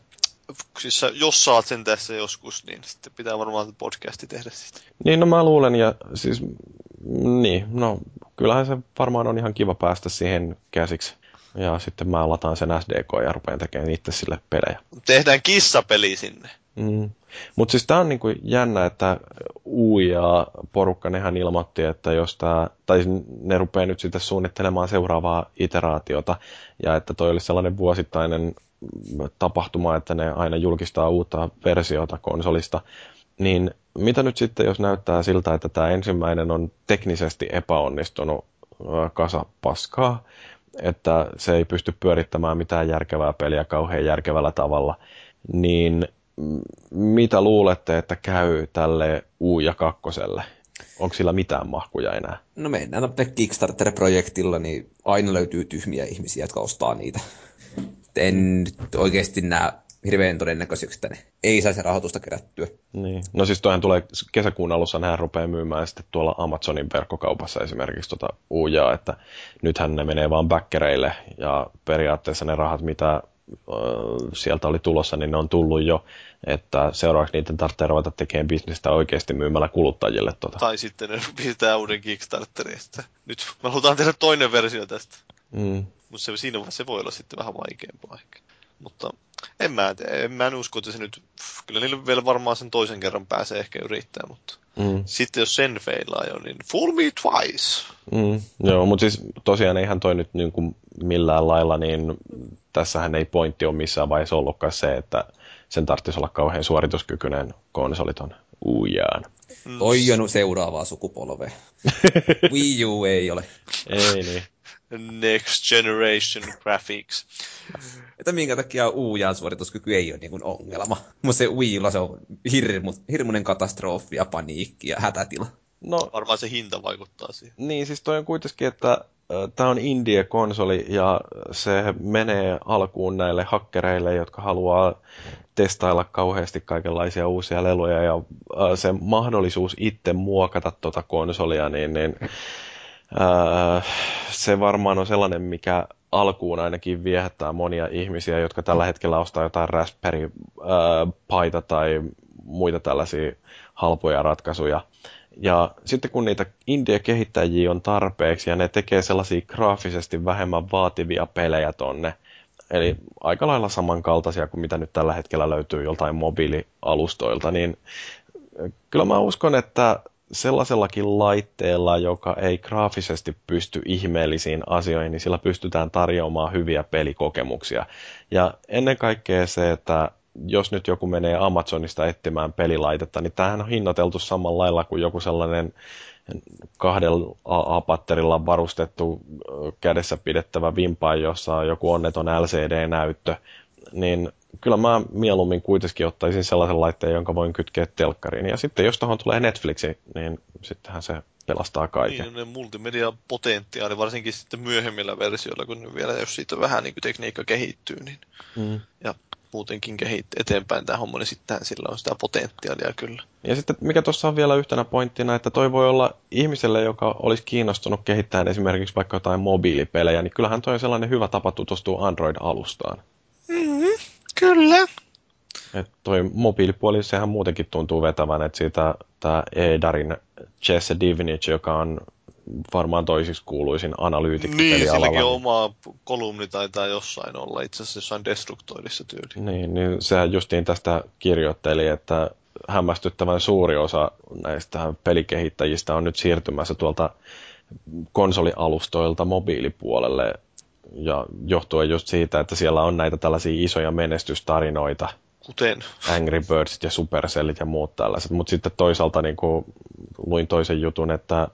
siis jos saat sen tässä joskus, niin sitten pitää varmaan podcasti tehdä siitä. Niin, no mä luulen, ja siis, niin, no kyllähän se varmaan on ihan kiva päästä siihen käsiksi. Ja sitten mä lataan sen SDK ja rupean tekemään itse sille pelejä. Tehdään kissapeli sinne. Mm. Mutta siis tää on niinku jännä, että U ja porukka nehän ilmoitti, että jos tää, tai ne rupeaa nyt sitten suunnittelemaan seuraavaa iteraatiota, ja että toi olisi sellainen vuosittainen tapahtuma, että ne aina julkistaa uutta versiota konsolista, niin mitä nyt sitten, jos näyttää siltä, että tämä ensimmäinen on teknisesti epäonnistunut kasa paskaa, että se ei pysty pyörittämään mitään järkevää peliä kauhean järkevällä tavalla, niin mitä luulette, että käy tälle U ja kakkoselle? Onko sillä mitään mahkuja enää? No mennään Kickstarter-projektilla, niin aina löytyy tyhmiä ihmisiä, jotka ostaa niitä en nyt oikeasti näe hirveän todennäköiseksi, että ne ei saisi rahoitusta kerättyä. Niin. No siis toihan tulee kesäkuun alussa, nehän rupeaa myymään sitten tuolla Amazonin verkkokaupassa esimerkiksi tuota uujaa, että nythän ne menee vaan backereille ja periaatteessa ne rahat, mitä sieltä oli tulossa, niin ne on tullut jo, että seuraavaksi niiden tarvitsee ruveta tekemään bisnestä oikeasti myymällä kuluttajille. Tuota. Tai sitten ne pistää uuden Kickstarterin, nyt me halutaan tehdä toinen versio tästä. Mm. Mutta se, siinä vaiheessa se voi olla sitten vähän vaikeampaa ehkä. Mutta en mä, en mä en usko, että se nyt, kyllä niille vielä varmaan sen toisen kerran pääsee ehkä yrittää, mutta mm. sitten jos sen feilaa jo, niin fool me twice. Mm, joo, mutta siis tosiaan eihän toi nyt niin kuin millään lailla, niin tässähän ei pointti ole missään vaiheessa ollutkaan se, että sen tarvitsisi olla kauhean suorituskykyinen konsoli ton uujaan. Mm. Toi on seuraavaa sukupolvea. Wii U ei ole. Ei niin. Next Generation Graphics. Että minkä takia uujaan suorituskyky ei ole niin kuin ongelma. Mutta se Wiilla se on hirmu, hirmuinen katastrofi ja paniikki ja hätätila. No, Varmaan se hinta vaikuttaa siihen. Niin, siis toi on kuitenkin, että äh, tämä on Indie-konsoli ja se menee alkuun näille hakkereille, jotka haluaa testailla kauheasti kaikenlaisia uusia leluja ja äh, se mahdollisuus itse muokata tuota konsolia, niin, niin äh, se varmaan on sellainen, mikä alkuun ainakin viehättää monia ihmisiä, jotka tällä hetkellä ostaa jotain Raspberry-paita tai muita tällaisia halpoja ratkaisuja. Ja sitten kun niitä indie-kehittäjiä on tarpeeksi ja ne tekee sellaisia graafisesti vähemmän vaativia pelejä tonne, eli aika lailla samankaltaisia kuin mitä nyt tällä hetkellä löytyy joltain mobiilialustoilta, niin kyllä mä uskon, että sellaisellakin laitteella, joka ei graafisesti pysty ihmeellisiin asioihin, niin sillä pystytään tarjoamaan hyviä pelikokemuksia. Ja ennen kaikkea se, että jos nyt joku menee Amazonista etsimään pelilaitetta, niin tämähän on hinnoiteltu samalla lailla kuin joku sellainen kahdella A-patterilla varustettu kädessä pidettävä vimpa, jossa on joku onneton LCD-näyttö, niin kyllä mä mieluummin kuitenkin ottaisin sellaisen laitteen, jonka voin kytkeä telkkariin. Ja sitten jos tuohon tulee Netflixi, niin sittenhän se pelastaa kaiken. Niin, ne multimedia-potentiaali, varsinkin sitten myöhemmillä versioilla, kun vielä jos siitä vähän niin kuin tekniikka kehittyy, niin mm. ja muutenkin kehittää eteenpäin tämä homma, niin sitten sillä on sitä potentiaalia kyllä. Ja sitten mikä tuossa on vielä yhtenä pointtina, että toi voi olla ihmiselle, joka olisi kiinnostunut kehittämään esimerkiksi vaikka jotain mobiilipelejä, niin kyllähän toi on sellainen hyvä tapa tutustua Android-alustaan. Mm-hmm, kyllä. Et toi mobiilipuoli, sehän muutenkin tuntuu vetävän, että siitä tämä Edarin Chess Divinity, joka on varmaan toisiksi kuuluisin analyytikko Niin, silläkin oma kolumni taitaa jossain olla, itse asiassa jossain Destructoidissa tyyli. Niin, niin sehän justiin tästä kirjoitteli, että hämmästyttävän suuri osa näistä pelikehittäjistä on nyt siirtymässä tuolta konsolialustoilta mobiilipuolelle ja johtuen just siitä, että siellä on näitä tällaisia isoja menestystarinoita, Kuten? Angry Birdsit ja Supercellit ja muut tällaiset, mutta sitten toisaalta niin kuin luin toisen jutun, että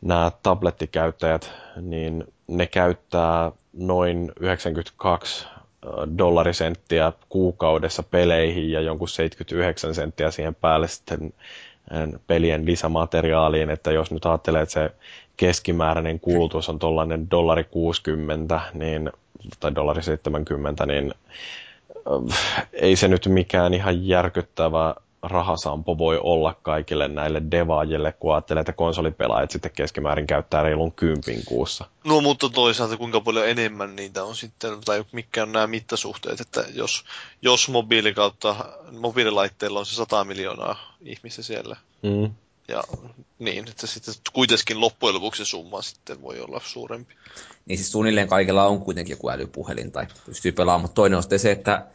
nämä tablettikäyttäjät, niin ne käyttää noin 92 dollarisenttiä kuukaudessa peleihin ja jonkun 79 senttiä siihen päälle sitten pelien lisämateriaaliin, että jos nyt ajattelee, että se keskimääräinen kulutus on tuollainen dollari 60 niin, tai dollari 70, niin ei se nyt mikään ihan järkyttävä rahasampo voi olla kaikille näille devaajille, kun ajattelee, että konsolipelaajat sitten keskimäärin käyttää reilun kympin kuussa. No mutta toisaalta kuinka paljon enemmän niitä on sitten, tai mitkä on nämä mittasuhteet, että jos, jos mobiili kautta, mobiililaitteilla on se 100 miljoonaa ihmistä siellä, mm. Ja niin, että sitten kuitenkin loppujen lopuksi summa sitten voi olla suurempi. Niin siis suunnilleen kaikilla on kuitenkin joku älypuhelin tai pystyy pelaamaan, mutta toinen on sitten se, että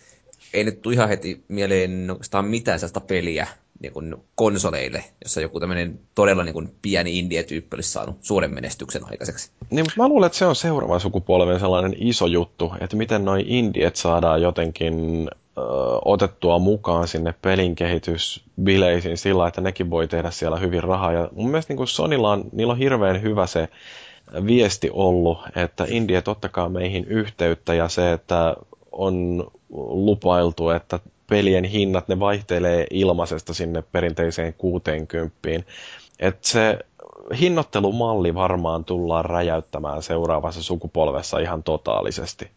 ei nyt tule ihan heti mieleen oikeastaan mitään sellaista peliä niin kuin konsoleille, jossa joku tämmöinen todella niin kuin pieni indie-tyyppi olisi saanut suuren menestyksen aikaiseksi. Niin, mutta mä luulen, että se on seuraavan sukupolven sellainen iso juttu, että miten noin indiet saadaan jotenkin otettua mukaan sinne pelin kehitysbileisiin sillä, että nekin voi tehdä siellä hyvin rahaa. Ja mun mielestä niin kuin Sonylla on, niillä on hirveän hyvä se viesti ollut, että indiet ottakaa meihin yhteyttä ja se, että on lupailtu, että pelien hinnat ne vaihtelee ilmaisesta sinne perinteiseen 60. Että se hinnoittelumalli varmaan tullaan räjäyttämään seuraavassa sukupolvessa ihan totaalisesti.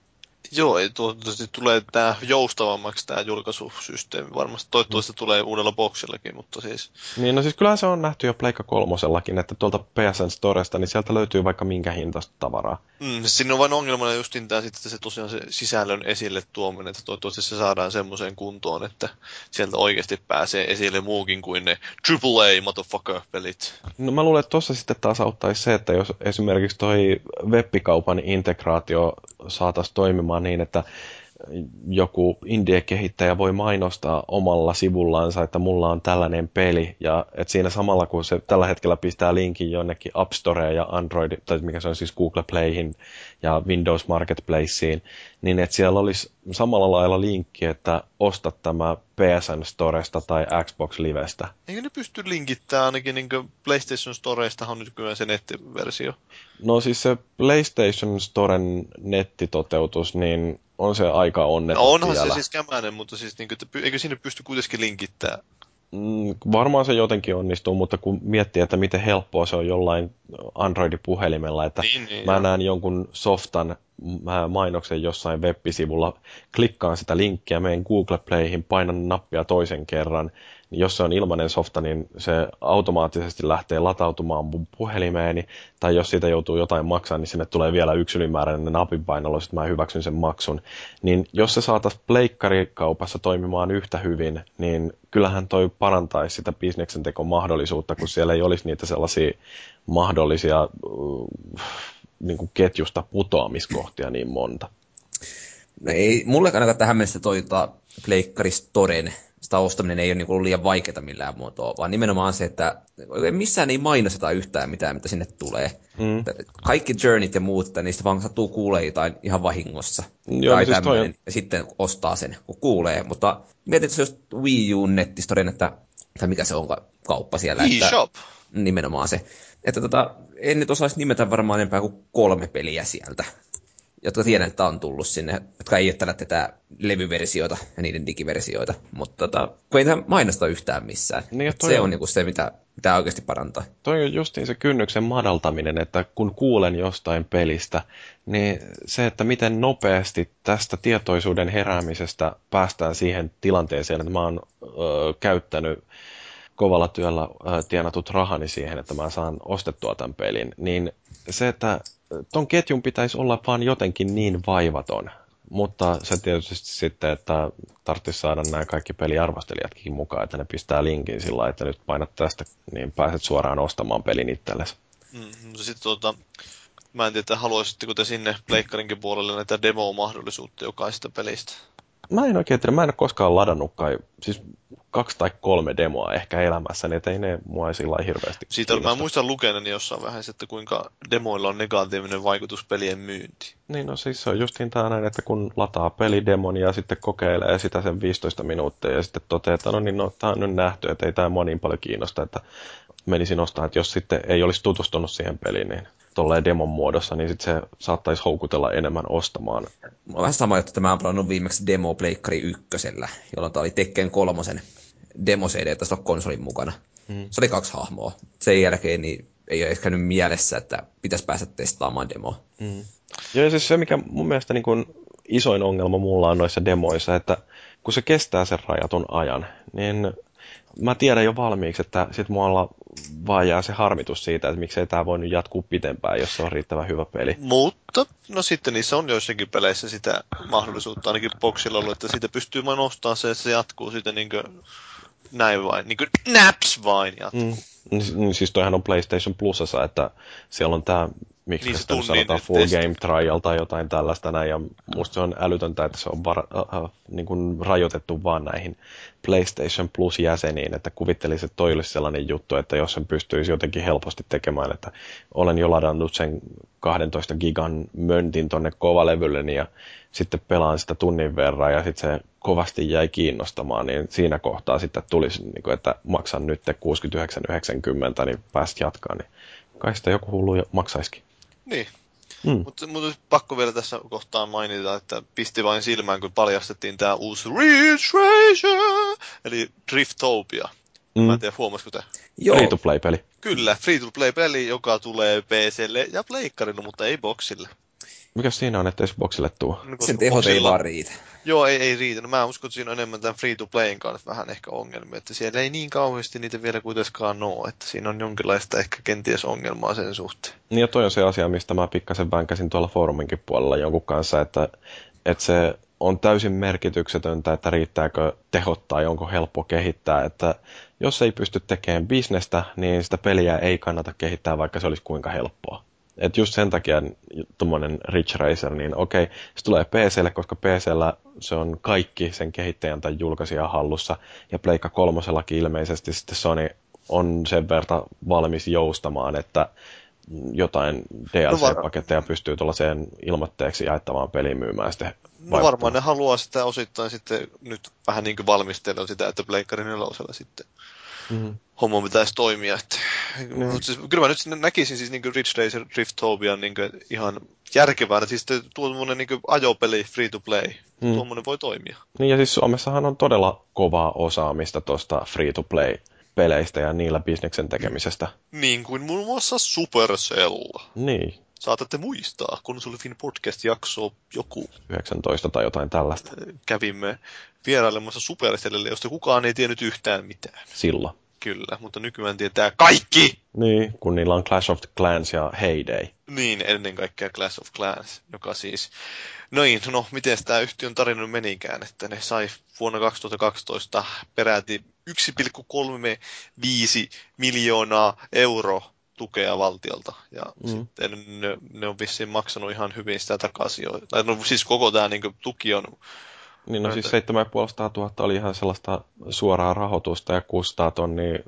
Joo, ei toivottavasti tulee tämä joustavammaksi tämä julkaisusysteemi. Varmasti toivottavasti mm. tulee uudella boksillakin, mutta siis... Niin, no siis kyllähän se on nähty jo Pleikka kolmosellakin, että tuolta PSN Storesta, niin sieltä löytyy vaikka minkä hintaista tavaraa. Mm, siis siinä on vain ongelmana justin tämä sitten se tosiaan se sisällön esille tuominen, että toivottavasti se saadaan semmoiseen kuntoon, että sieltä oikeasti pääsee esille muukin kuin ne AAA motherfucker-pelit. No mä luulen, että tuossa sitten taas auttaisi se, että jos esimerkiksi toi webbikaupan integraatio saataisiin toimimaan niin, että joku indie-kehittäjä voi mainostaa omalla sivullansa, että mulla on tällainen peli, ja että siinä samalla kun se tällä hetkellä pistää linkin jonnekin App Storeen ja Android, tai mikä se on siis Google Playhin ja Windows Marketplaceen, niin että siellä olisi samalla lailla linkki, että osta tämä PSN Storesta tai Xbox Livestä. Eikö ne pysty linkittämään ainakin niin PlayStation Storesta on nyt kyllä se nettiversio? No siis se PlayStation Storen nettitoteutus, niin on se aika onneton no onhan siellä. se siis kämäinen, mutta siis niin kuin, että, eikö sinne pysty kuitenkin linkittämään? Mm, varmaan se jotenkin onnistuu, mutta kun miettii, että miten helppoa se on jollain Android-puhelimella, että Niin, niin, mä joo. näen jonkun softan mainoksen jossain web-sivulla, klikkaan sitä linkkiä, menen Google Playhin, painan nappia toisen kerran, niin jos se on ilmainen softa, niin se automaattisesti lähtee latautumaan mun puhelimeeni, tai jos siitä joutuu jotain maksaa, niin sinne tulee vielä yksi ylimääräinen napinpainallu, sitten mä hyväksyn sen maksun. Niin jos se saataisiin pleikkarikaupassa toimimaan yhtä hyvin, niin kyllähän toi parantaisi sitä bisneksen mahdollisuutta, kun siellä ei olisi niitä sellaisia mahdollisia uh, niin kuin ketjusta putoamiskohtia niin monta. No ei, mulle ainakaan tähän mennessä toi tota, Pleikkari Storen, sitä ostaminen ei ole niin liian vaikeaa millään muotoa, vaan nimenomaan se, että oikein missään ei mainosteta yhtään mitään, mitä sinne tulee. Mm. Kaikki journeyt ja muut, että niistä vaan sattuu kuulee jotain ihan vahingossa. Joo, tai no siis toi ja sitten ostaa sen, kun kuulee. Mutta mietin, että se olisi Wii U nettistoren, että, tai mikä se on kauppa siellä. että, eShop. Nimenomaan se. Että tota, en nyt osaisi nimetä varmaan enempää kuin kolme peliä sieltä, jotka tiedän, että on tullut sinne, jotka ei ole tätä levyversioita ja niiden digiversioita. Mutta tota, kun ei tähän mainosta yhtään missään. Niin, toi se on- on niinku se, mitä pitää oikeasti parantaa. Toi on justiin se kynnyksen madaltaminen, että kun kuulen jostain pelistä, niin se, että miten nopeasti tästä tietoisuuden heräämisestä päästään siihen tilanteeseen, että mä oon ö, käyttänyt kovalla työllä tienatut rahani siihen, että mä saan ostettua tämän pelin, niin se, että ton ketjun pitäisi olla vaan jotenkin niin vaivaton, mutta se tietysti sitten, että tarvitsisi saada nämä kaikki peliarvostelijatkin mukaan, että ne pistää linkin sillä lailla, että nyt painat tästä, niin pääset suoraan ostamaan pelin itsellesi. Mm, mutta sitten tuota, mä en tiedä, että haluaisitteko te sinne pleikkarinkin puolelle näitä demo-mahdollisuutta jokaisesta pelistä. Mä en oikein tiedä, mä en ole koskaan ladannut kai, siis kaksi tai kolme demoa ehkä elämässäni, että ei ne mua sillä lailla hirveästi Siitä mä kiinnosta. muistan lukeneeni jossain vähän, että kuinka demoilla on negatiivinen vaikutus pelien myyntiin. Niin no siis se on justiin tää näin, että kun lataa pelidemon ja sitten kokeilee sitä sen 15 minuuttia ja sitten toteaa, että no niin, no tää on nyt nähty, että ei tää mua niin paljon kiinnosta, että menisin ostaa, että jos sitten ei olisi tutustunut siihen peliin, niin tolleen demon muodossa, niin sitten se saattaisi houkutella enemmän ostamaan. On vähän sama juttu, että mä oon pelannut viimeksi demo Pleikkari ykkösellä, jolloin tää oli Tekken kolmosen demo CD tässä konsolin mukana. Mm. Se oli kaksi hahmoa. Sen jälkeen niin ei ole ehkä nyt mielessä, että pitäisi päästä testaamaan demoa. Mm. Ja siis se, mikä mun mielestä niin kuin isoin ongelma mulla on noissa demoissa, että kun se kestää sen rajatun ajan, niin mä tiedän jo valmiiksi, että sit mulla vaan jää se harmitus siitä, että miksei tämä voi nyt jatkuu pitempään, jos se on riittävän hyvä peli. Mutta, no sitten niissä on joissakin peleissä sitä mahdollisuutta, ainakin boxilla ollut, että siitä pystyy vain ostamaan se, että se jatkuu sitten niin näin vain, niin kuin naps vain jatkuu. Mm. Niin siis toihan on PlayStation Plusassa, että siellä on tämä, miksi Niin niin se tunnin sanotaan, full testi. game trial tai jotain tällaista näin, ja musta se on älytöntä, että se on var, äh, äh, niin kuin rajoitettu vaan näihin PlayStation Plus-jäseniin, että kuvittelisin, että toi olisi sellainen juttu, että jos sen pystyisi jotenkin helposti tekemään, että olen jo ladannut sen 12 gigan möntin tonne kovalevylleni ja sitten pelaan sitä tunnin verran ja sitten se kovasti jäi kiinnostamaan, niin siinä kohtaa sitten tulisi, niin kuin, että maksan nyt 69,90, niin pääst jatkaa, niin kai sitä joku hullu jo maksaisikin. Niin. Mm. Mutta mut pakko vielä tässä kohtaa mainita, että pisti vain silmään, kun paljastettiin tämä uusi Ridge Racer, eli Driftopia. Mm. Mä en tiedä, huomasiko te? Joo, Free-to-play-peli. Kyllä, free-to-play-peli, joka tulee PClle ja pleikkarille, mutta ei boxille. Mikä siinä on, että Xboxille tuo? No, sen tehot ei vaan riitä. Joo, ei, ei riitä. No, mä uskon, että siinä on enemmän tämän free-to-playin kanssa vähän ehkä ongelmia, että siellä ei niin kauheasti niitä vielä kuitenkaan ole, että siinä on jonkinlaista ehkä kenties ongelmaa sen suhteen. Niin ja toi on se asia, mistä mä pikkasen vänkäsin tuolla fooruminkin puolella jonkun kanssa, että, että se on täysin merkityksetöntä, että riittääkö tehot tai onko helppo kehittää, että jos ei pysty tekemään bisnestä, niin sitä peliä ei kannata kehittää, vaikka se olisi kuinka helppoa. Et just sen takia tuommoinen Rich Racer, niin okei, se tulee PClle, koska PCllä se on kaikki sen kehittäjän tai julkaisijan hallussa, ja Pleikka kolmosellakin ilmeisesti sitten Sony on sen verran valmis joustamaan, että jotain DLC-paketteja pystyy tuollaiseen ilmoitteeksi jaettavaan peliin myymään sitten No varmaan ne haluaa sitä osittain sitten nyt vähän niin kuin valmistella sitä, että Pleikkari nelosella sitten Mm. homma pitäisi toimia, että Mut siis, kyllä mä nyt näkisin siis niin Rich Days ja Riftopian niin ihan järkevänä. Siis tuommoinen niin ajopeli free to play, mm. tuommoinen voi toimia. Niin ja siis Suomessahan on todella kovaa osaamista tuosta free to play peleistä ja niillä bisneksen tekemisestä. Niin kuin muun muassa Supercell. Niin. Saatatte muistaa, oli podcast-jakso joku... 19 tai jotain tällaista. Kävimme vierailemassa Supercellille, josta kukaan ei tiennyt yhtään mitään. Silloin. Kyllä, mutta nykyään tietää kaikki! Niin, kun niillä on Clash of Clans ja Heyday. Niin, ennen kaikkea Clash of Clans, joka siis... Noin, no, miten tämä yhtiön tarina menikään, että ne sai vuonna 2012 peräti 1,35 miljoonaa euro tukea valtiolta. Ja mm. sitten ne, ne on vissiin maksanut ihan hyvin sitä takaisin. Tai no siis koko tämä niin tuki on niin no siis 7500 000 oli ihan sellaista suoraa rahoitusta ja 600 tonnia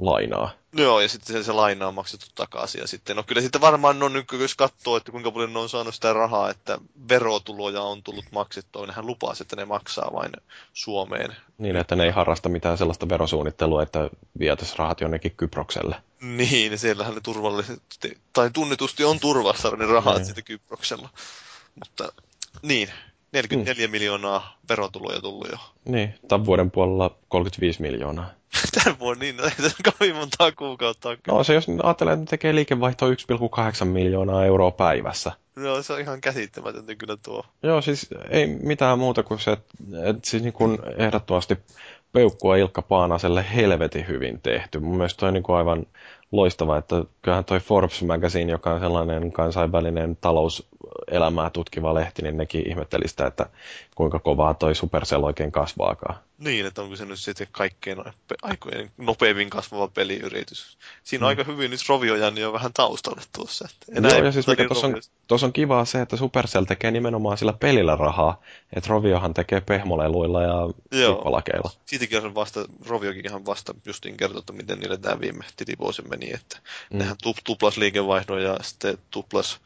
lainaa. Joo, ja sitten se, se laina on maksettu takaisin. Ja sitten, no kyllä sitten varmaan on nyt, jos katsoo, että kuinka paljon ne on saanut sitä rahaa, että verotuloja on tullut maksettua, nehän lupasi, että ne maksaa vain Suomeen. Niin, että ne ei harrasta mitään sellaista verosuunnittelua, että vietäisiin rahat jonnekin Kyprokselle. Niin, siellähän ne turvallisesti, tai tunnetusti on turvassa ne rahat niin. sitten Kyproksella. Mutta niin, 44 mm. miljoonaa verotuloja tullut jo. Niin, tämän vuoden puolella 35 miljoonaa. Tämän vuoden, niin, no, ei kovin montaa kuukautta ole. No se, jos ajattelee, että tekee liikevaihtoa 1,8 miljoonaa euroa päivässä. No se on ihan käsittämätöntä kyllä tuo. Joo, siis ei mitään muuta kuin se, että, että siis niin kuin ehdottomasti peukkua Ilkka Paanaselle helvetin hyvin tehty. Mun mielestä toi niin kuin aivan loistava, että kyllähän toi Forbes Magazine, joka on sellainen kansainvälinen talouselämää tutkiva lehti, niin nekin ihmetteli sitä, että kuinka kovaa toi Supercell oikein kasvaakaan. Niin, että onko se nyt sitten kaikkein aikojen nopeimmin kasvava peliyritys. Siinä mm. aika hyvin nyt Rovio Janni on vähän taustalle tuossa. Että Joo, ja siis mikä tuossa on, tuossa on kivaa se, että Supercell tekee nimenomaan sillä pelillä rahaa, että Roviohan tekee pehmoleluilla ja pippalakeilla. Siitäkin on vasta, Roviokin ihan vasta justiin kertoo, että miten niille tämä viime tilivuosi meni, että mm. nehän tuplas liikevaihdon ja sitten tuplas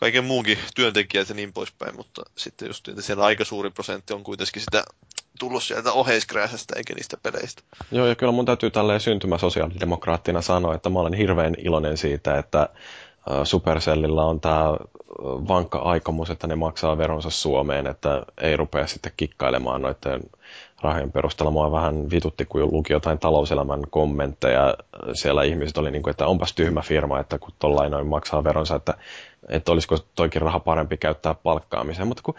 kaiken muunkin työntekijät ja niin poispäin, mutta sitten just että siellä aika suuri prosentti on kuitenkin sitä tullut sieltä oheiskräisästä eikä niistä peleistä. Joo, ja kyllä mun täytyy tälleen syntymä sosiaalidemokraattina sanoa, että mä olen hirveän iloinen siitä, että Supercellilla on tämä vankka aikomus, että ne maksaa veronsa Suomeen, että ei rupea sitten kikkailemaan noiden rahojen perusteella. Mua vähän vitutti, kun luki jotain talouselämän kommentteja. Siellä ihmiset oli niin kuin, että onpas tyhmä firma, että kun tollain noin maksaa veronsa, että, että olisiko toikin raha parempi käyttää palkkaamiseen. Mutta kun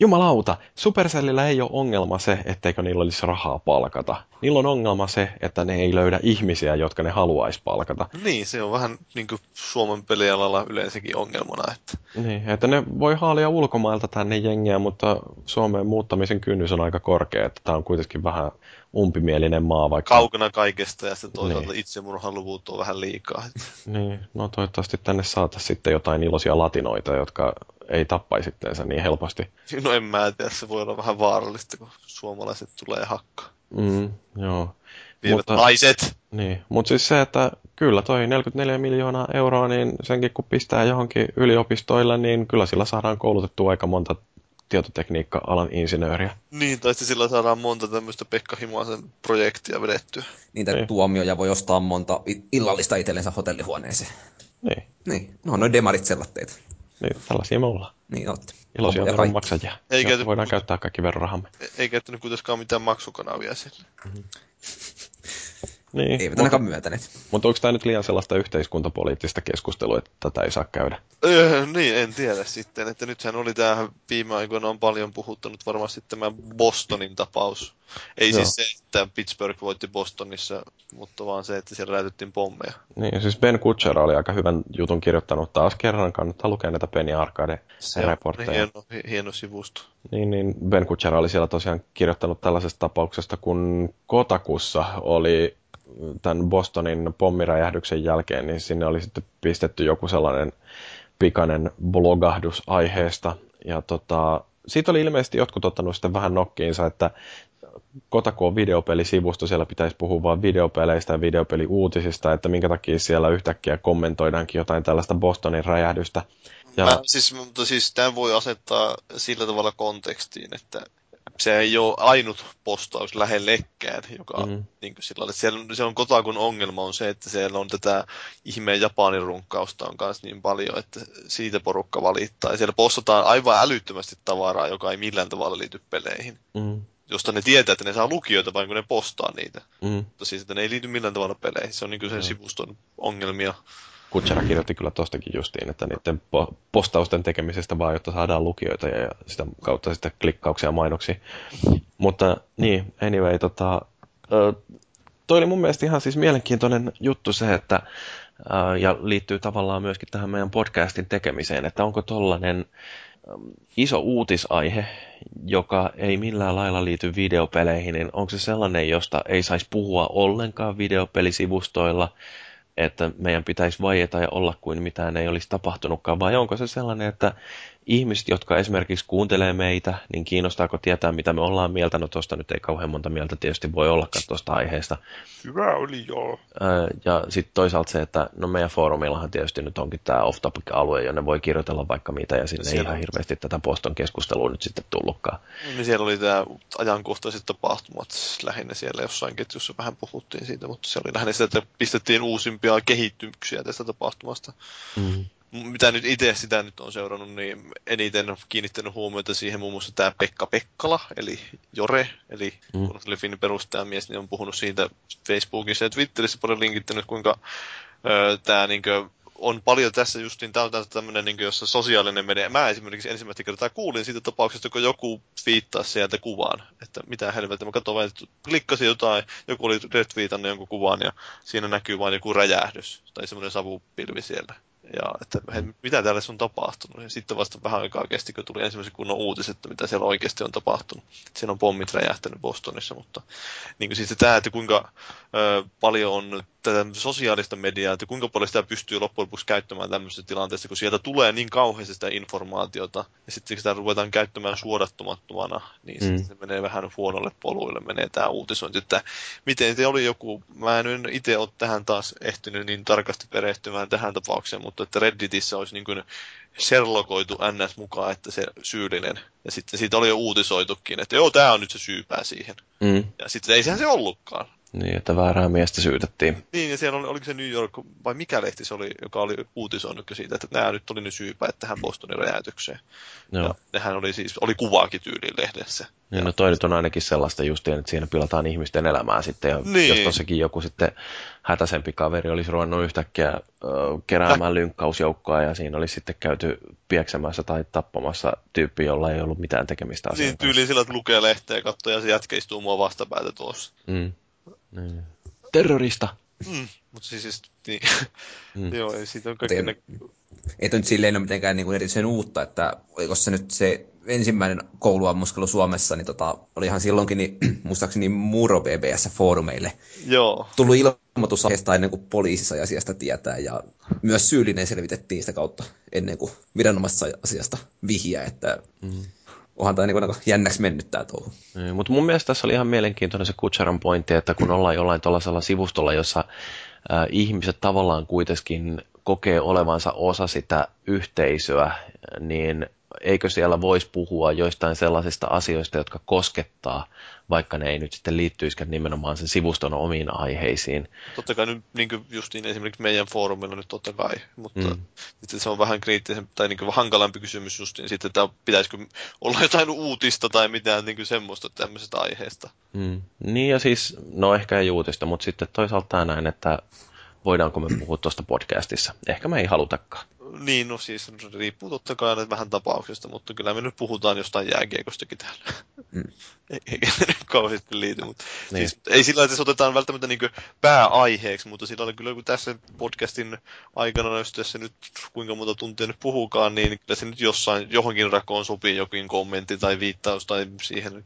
Jumalauta, Supercellillä ei ole ongelma se, etteikö niillä olisi rahaa palkata. Niillä on ongelma se, että ne ei löydä ihmisiä, jotka ne haluaisi palkata. Niin, se on vähän niin kuin Suomen pelialalla yleensäkin ongelmana. Että... Niin, että ne voi haalia ulkomailta tänne jengiä, mutta Suomeen muuttamisen kynnys on aika korkea. Että tämä on kuitenkin vähän umpimielinen maa. Vaikka... Kaukana kaikesta ja sitten toisaalta niin. itsemurhaluvut on vähän liikaa. niin, no toivottavasti tänne saataisiin sitten jotain iloisia latinoita, jotka ei tappaisi itteensä niin helposti. No en mä tiedä, se voi olla vähän vaarallista, kun suomalaiset tulee hakkaa. Mm, joo. Viivät mutta, naiset! Niin, mutta siis se, että kyllä toi 44 miljoonaa euroa, niin senkin kun pistää johonkin yliopistoille, niin kyllä sillä saadaan koulutettua aika monta tietotekniikka-alan insinööriä. Niin, tai sillä saadaan monta tämmöistä Pekka Himasen projektia vedettyä. Niitä niin. tuomioja voi ostaa monta illallista itsellensä hotellihuoneeseen. Niin. Niin, no noin demarit sellatteita. Niin, tällaisia me ollaan. Niin olette. Iloisia veronmaksajia. Ei käyty, voidaan käyttää kaikki verorahamme. Ei käyttänyt kuitenkaan mitään maksukanavia sille. Mm-hmm. Niin, Eivät ainakaan myöntäneet. Mutta onko tämä nyt liian sellaista yhteiskuntapoliittista keskustelua, että tätä ei saa käydä? Öö, niin, en tiedä sitten. Että nythän oli tämä viime aikoina on paljon puhuttanut varmasti tämä Bostonin tapaus. Ei Joo. siis se, että Pittsburgh voitti Bostonissa, mutta vaan se, että siellä räätyttiin pommeja. Niin, siis Ben Kutcher oli aika hyvän jutun kirjoittanut taas kerran. Kannattaa lukea näitä Penny Arcade-reportteja. Hieno, hieno sivusto. Niin, niin Ben Kutcher oli siellä tosiaan kirjoittanut tällaisesta tapauksesta, kun Kotakussa oli tämän Bostonin pommiräjähdyksen jälkeen, niin sinne oli sitten pistetty joku sellainen pikainen blogahdus aiheesta. Ja tota, siitä oli ilmeisesti jotkut ottanut sitten vähän nokkiinsa, että Kotaku on videopelisivusto, siellä pitäisi puhua vain videopeleistä ja videopeliuutisista, että minkä takia siellä yhtäkkiä kommentoidaankin jotain tällaista Bostonin räjähdystä. Ja... Mä, siis, mutta siis tämä voi asettaa sillä tavalla kontekstiin, että se ei ole ainut postaus lähellekään, joka Mhm. niin kuin sillä että siellä, se on Kotakun ongelma on se, että siellä on tätä ihmeen Japanin runkkausta on kanssa niin paljon, että siitä porukka valittaa. Ja siellä postataan aivan älyttömästi tavaraa, joka ei millään tavalla liity peleihin. Mm. Josta ne tietää, että ne saa lukijoita vain kun ne postaa niitä. Mm. Mutta siis, että ne ei liity millään tavalla peleihin. Se on niin kuin sen Joo. sivuston ongelmia. Kutsera kirjoitti kyllä tostakin justiin, että niiden po- postausten tekemisestä vaan, jotta saadaan lukijoita ja sitä kautta sitten klikkauksia ja mainoksia. Mutta niin, anyway, tota, toi oli mun mielestä ihan siis mielenkiintoinen juttu se, että ja liittyy tavallaan myöskin tähän meidän podcastin tekemiseen, että onko tollanen ö, iso uutisaihe, joka ei millään lailla liity videopeleihin, niin onko se sellainen, josta ei saisi puhua ollenkaan videopelisivustoilla, että meidän pitäisi vaieta ja olla kuin mitään ei olisi tapahtunutkaan, vai onko se sellainen, että ihmiset, jotka esimerkiksi kuuntelee meitä, niin kiinnostaako tietää, mitä me ollaan mieltä? No tuosta nyt ei kauhean monta mieltä tietysti voi ollakaan tuosta aiheesta. Hyvä oli joo. Ja sitten toisaalta se, että no meidän foorumillahan tietysti nyt onkin tämä off-topic-alue, jonne voi kirjoitella vaikka mitä, ja sinne ei Siellä ihan on. hirveästi tätä poston keskustelua nyt sitten tullutkaan. Niin siellä oli tämä ajankohtaiset tapahtumat lähinnä siellä jossain ketjussa vähän puhuttiin siitä, mutta se oli lähinnä sitä, että pistettiin uusimpia kehityksiä tästä tapahtumasta. Mm. Mitä nyt itse sitä nyt on seurannut, niin eniten on kiinnittänyt huomiota siihen muun muassa tämä Pekka Pekkala, eli Jore, eli Mm. Konsolifin perustajamies, niin on puhunut siitä Facebookissa ja Twitterissä paljon linkittänyt, kuinka tämä niinkö on paljon tässä justiin, tämä on tämmöinen, niin jossa sosiaalinen media, mä esimerkiksi ensimmäistä kertaa kuulin siitä tapauksesta, kun joku viittaa sieltä kuvaan, että mitä helvettiä, mä katsoin vain, että klikkasin jotain, joku oli retweetannut jonkun kuvan ja siinä näkyy vain joku räjähdys tai semmoinen savupilvi siellä. Ja että hei, mitä täällä on tapahtunut? Ja sitten vasta vähän aikaa kesti, kun tuli ensimmäisen kunnon uutiset, että mitä siellä oikeasti on tapahtunut. Siellä on pommit räjähtänyt Bostonissa, mutta niin kuin siis tämä, että kuinka ö, paljon on tätä sosiaalista mediaa, että kuinka paljon sitä pystyy loppujen lopuksi käyttämään tämmöisessä tilanteessa, kun sieltä tulee niin kauheasti sitä informaatiota, ja sitten sitä ruvetaan käyttämään suodattomattomana, niin Mm. mm. se menee vähän huonolle poluille, menee tämä uutisointi, että miten se oli joku, mä en itse ole tähän taas ehtinyt niin tarkasti perehtymään tähän tapaukseen, mutta että Redditissä olisi niin kuin Sherlockoitu NS mukaan, että se syyllinen. Ja sitten siitä oli jo uutisoitukin, että joo, tämä on nyt se syypää siihen. Mm. Ja sitten ei sehän se ollutkaan. Niin, että väärää miestä syytettiin. Niin, ja siellä oli, oliko se New York, vai mikä lehti se oli, joka oli uutisoinut siitä, että nämä nyt oli nyt syypäät tähän Bostonin räjäytykseen. Joo. Ja nehän oli siis, oli kuvaakin tyyliin lehdessä. Niin, no toi nyt on ainakin sellaista justiin, että siinä pilataan ihmisten elämää sitten. Ja Niin. jos tossakin joku sitten hätäisempi kaveri olisi ruvennut yhtäkkiä ö, keräämään lynkkausjoukkoa ja siinä olisi sitten käyty pieksemässä tai tappamassa tyyppi, jolla ei ollut mitään tekemistä asian Niin tyyliin sillä, että lukee lehteä ja katsoo, ja se jätkä istuu mua vastapäätä tuossa. Mm. Niin. Terrorista! Mm. Mutta siis, siis niin. Mm. joo, ei siitä on kaikki ei, ei nyt silleen ole mitenkään niin kuin erityisen uutta, että oliko se nyt se ensimmäinen kouluammuskelu Suomessa, niin tota, oli ihan silloinkin niin, muistaakseni Muro BBS-foorumeille Joo. tullut ilmoitus aiheesta ennen kuin poliisi sai asiasta tietää, ja myös syyllinen selvitettiin sitä kautta ennen kuin viranomaiset sai asiasta vihjää, että mm. Onhan tämä niin jännäksi mennyt tämä touhu. Niin, mutta mun mielestä tässä oli ihan mielenkiintoinen se Kutsaran pointti, että kun ollaan jollain tuollaisella sivustolla, jossa äh, ihmiset tavallaan kuitenkin kokee olevansa osa sitä yhteisöä, niin eikö siellä voisi puhua joistain sellaisista asioista, jotka koskettaa, vaikka ne ei nyt sitten liittyisikään nimenomaan sen sivuston omiin aiheisiin. Totta kai nyt niin kuin justiin esimerkiksi meidän foorumilla nyt totta kai, mutta Mm. sitten se on vähän kriittisempi tai niin kuin hankalampi kysymys justiin sitten, että pitäisikö olla jotain uutista tai mitään niin kuin semmoista tämmöisestä aiheesta. Mm. Niin ja siis, no ehkä ei uutista, mutta sitten toisaalta näin, että voidaanko me puhua tuosta podcastissa. Ehkä me ei halutakaan. Niin, no siis riippuu totta kai aina vähän tapauksesta, mutta kyllä me nyt puhutaan jostain jääkiekostakin täällä. Mm. Ei- Eikä se nyt kauheasti liity, mutta Niin. siis, ei sillä, että se otetaan välttämättä niin pääaiheeksi, mutta sillä on kyllä kun tässä podcastin aikana, jos tässä nyt kuinka monta tuntia nyt puhukaan, niin kyllä se nyt jossain, johonkin rakoon sopii jokin kommentti tai viittaus tai siihen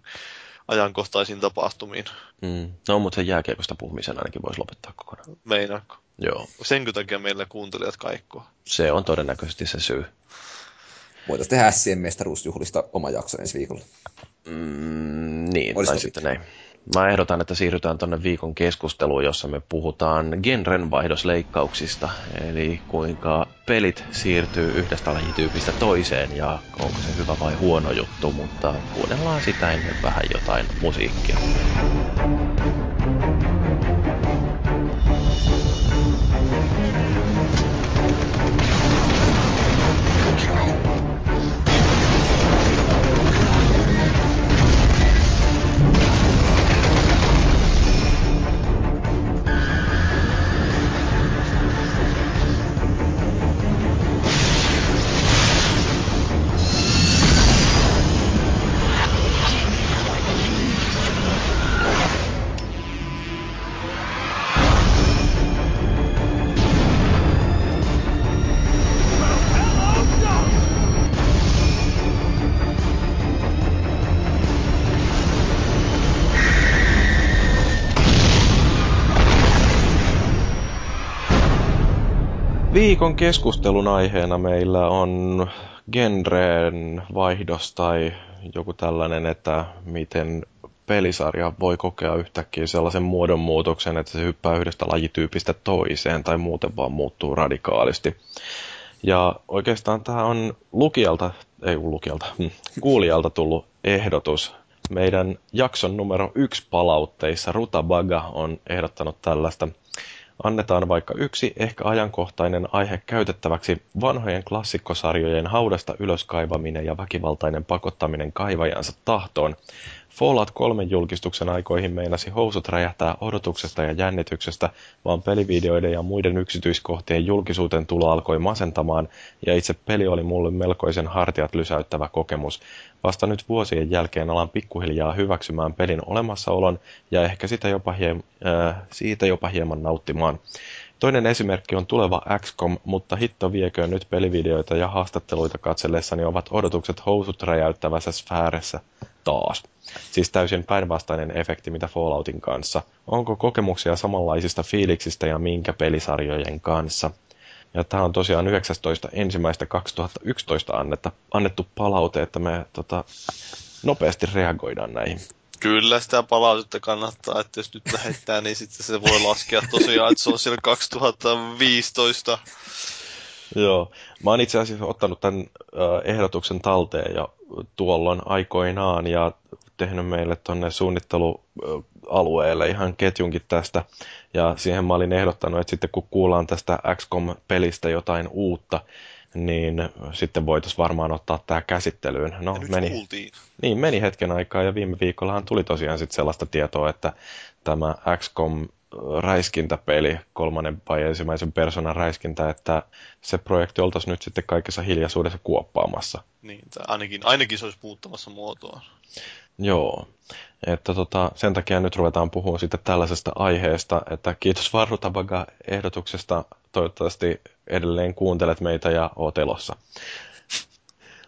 ajankohtaisiin tapahtumiin. Mm. No, mutta sen jääkiekosta puhumisen ainakin voisi lopettaa kokonaan. Meinaako? Joo, Senkö takia meillä kuuntelijat kaikkoa? se on todennäköisesti se syy. Voitaisiin tehdä Sien mestaruusjuhlista oma jakso ensi viikolla. Mm, niin, Olis tai sitten ei. mä ehdotan, että siirrytään tuonne viikon keskusteluun, jossa me puhutaan genrenvaihdosleikkauksista, eli kuinka pelit siirtyy yhdestä lajityypistä toiseen ja onko se hyvä vai huono juttu, mutta kuunnellaan sitä ennen vähän jotain musiikkia. Viikon keskustelun aiheena meillä on genreen vaihdos tai joku tällainen, että miten pelisarja voi kokea yhtäkkiä sellaisen muodonmuutoksen, että se hyppää yhdestä lajityypistä toiseen tai muuten vaan muuttuu radikaalisti. Ja oikeastaan tämä on lukijalta, ei lukijalta, hm, kuulijalta tullut ehdotus. Meidän jakson numero yksi palautteissa Ruta Baga on ehdottanut tällaista – Annetaan vaikka yksi ehkä ajankohtainen aihe käytettäväksi vanhojen klassikkosarjojen haudasta ylöskaivaminen ja väkivaltainen pakottaminen kaivajansa tahtoon. Fallout 3 julkistuksen aikoihin meinasi housut räjähtää odotuksesta ja jännityksestä, vaan pelivideoiden ja muiden yksityiskohtien julkisuuteen tulo alkoi masentamaan, ja itse peli oli mulle melkoisen hartiat lysäyttävä kokemus. Vasta nyt vuosien jälkeen alan pikkuhiljaa hyväksymään pelin olemassaolon ja ehkä sitä jopa hiem, äh, siitä jopa hieman nauttimaan. Toinen esimerkki on tuleva XCOM, mutta hitto vieköön nyt pelivideoita ja haastatteluita katsellessani ovat odotukset housut räjäyttävässä sfäärissä taas. Siis täysin päinvastainen efekti mitä Falloutin kanssa. Onko kokemuksia samanlaisista fiiliksistä ja minkä pelisarjojen kanssa? Ja tämä on tosiaan 19. ensimmäistä 2011 annetta, annettu palaute, että me tota, nopeasti reagoidaan näihin. Kyllä sitä palautetta kannattaa, että jos nyt lähettää, niin sitten se voi laskea tosiaan, että se on siellä 2015. Joo, mä oon itse asiassa ottanut tämän ehdotuksen talteen jo tuolloin aikoinaan ja tehnyt meille tuonne suunnittelualueelle ihan ketjunkin tästä. Ja siihen mä olin ehdottanut, että sitten kun kuullaan tästä XCOM-pelistä jotain uutta, niin sitten voitaisiin varmaan ottaa tämä käsittelyyn. No, meni, Niin, meni hetken aikaa ja viime viikollahan tuli tosiaan sitten sellaista tietoa, että tämä XCOM räiskintäpeli, kolmannen vai ensimmäisen persoonan räiskintä, että se projekti oltaisiin nyt sitten kaikessa hiljaisuudessa kuoppaamassa. Niin, ainakin, ainakin se olisi muuttamassa muotoa. Joo, että tota, sen takia nyt ruvetaan puhumaan sitten tällaisesta aiheesta, että kiitos Varrutabaga ehdotuksesta, toivottavasti edelleen kuuntelet meitä ja oot elossa.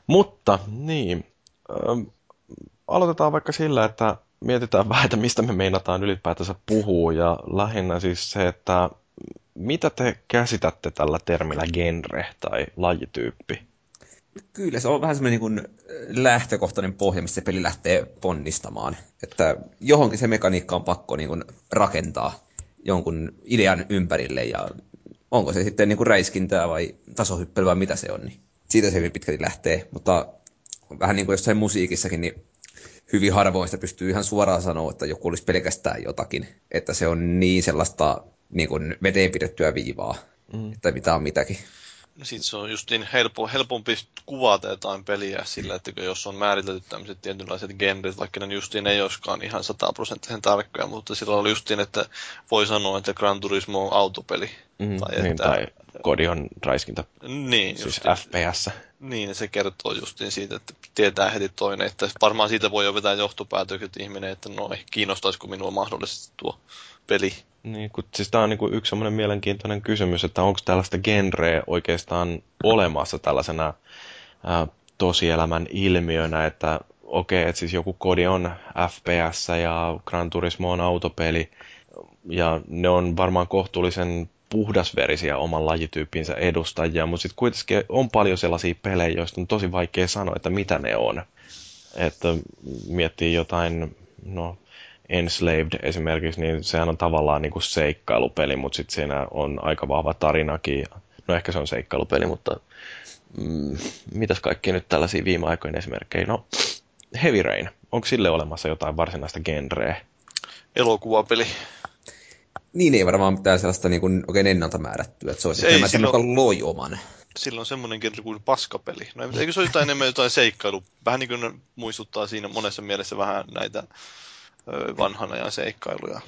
Mutta niin, ähm, aloitetaan vaikka sillä, että mietitään vähän, että mistä me meinataan ylipäätänsä puhua ja lähinnä siis se, että mitä te käsitätte tällä termillä genre tai lajityyppi? Kyllä, se on vähän semmoinen niin lähtökohtainen pohja, missä se peli lähtee ponnistamaan. Että johonkin se mekaniikka on pakko niin kuin rakentaa jonkun idean ympärille ja onko se sitten niin kuin räiskintää vai tasohyppelyä vai mitä se on, niin siitä se hyvin pitkälti lähtee. Mutta vähän niin kuin jossain musiikissakin, niin hyvin harvoin sitä pystyy ihan suoraan sanoa, että joku olisi pelkästään jotakin. Että se on niin sellaista niin kuin veteen pidettyä viivaa, mm. että mitä on mitäkin. Sit se on just niin helpo, helpompi kuvata jotain peliä sillä, että jos on määritelty tämmöiset tietynlaiset genret, vaikka ne justiin ei olisikaan ihan sataprosenttisen tarkkoja, mutta silloin oli justiin, että voi sanoa, että Gran Turismo on autopeli. Mm, tai, niin, että, tai kodi on räiskintä. Niin, siis justiin, FPS. Niin, se kertoo justiin siitä, että tietää heti toinen, että varmaan siitä voi jo vetää johtopäätökset ihminen, että no kiinnostaisiko minua mahdollisesti tuo peli. Niin, kun, siis tämä on niin yksi semmoinen mielenkiintoinen kysymys, että onko tällaista genreä oikeastaan olemassa tällaisena ää, tosielämän ilmiönä, että okei, okay, että siis joku kodi on FPS ja Gran Turismo on autopeli, ja ne on varmaan kohtuullisen puhdasverisiä oman lajityyppinsä edustajia, mutta sitten kuitenkin on paljon sellaisia pelejä, joista on tosi vaikea sanoa, että mitä ne on. Että miettii jotain, no Enslaved esimerkiksi, niin sehän on tavallaan niin kuin seikkailupeli, mutta sitten siinä on aika vahva tarinakin. No ehkä se on seikkailupeli, mutta mm, mitäs kaikki nyt tällaisia viime aikojen esimerkkejä? No, Heavy Rain. Onko sille olemassa jotain varsinaista genreä? Elokuvapeli. Niin ei varmaan mitään sellaista niin kuin, oikein ennalta määrättyä, että se olisi Se ei enemmän silloin- joka loi oman. Sillä on semmoinen genre kuin paskapeli. No eikö se ole jotain enemmän jotain seikkailu? Vähän niin kuin muistuttaa siinä monessa mielessä vähän näitä vanhan ajan seikkailuja.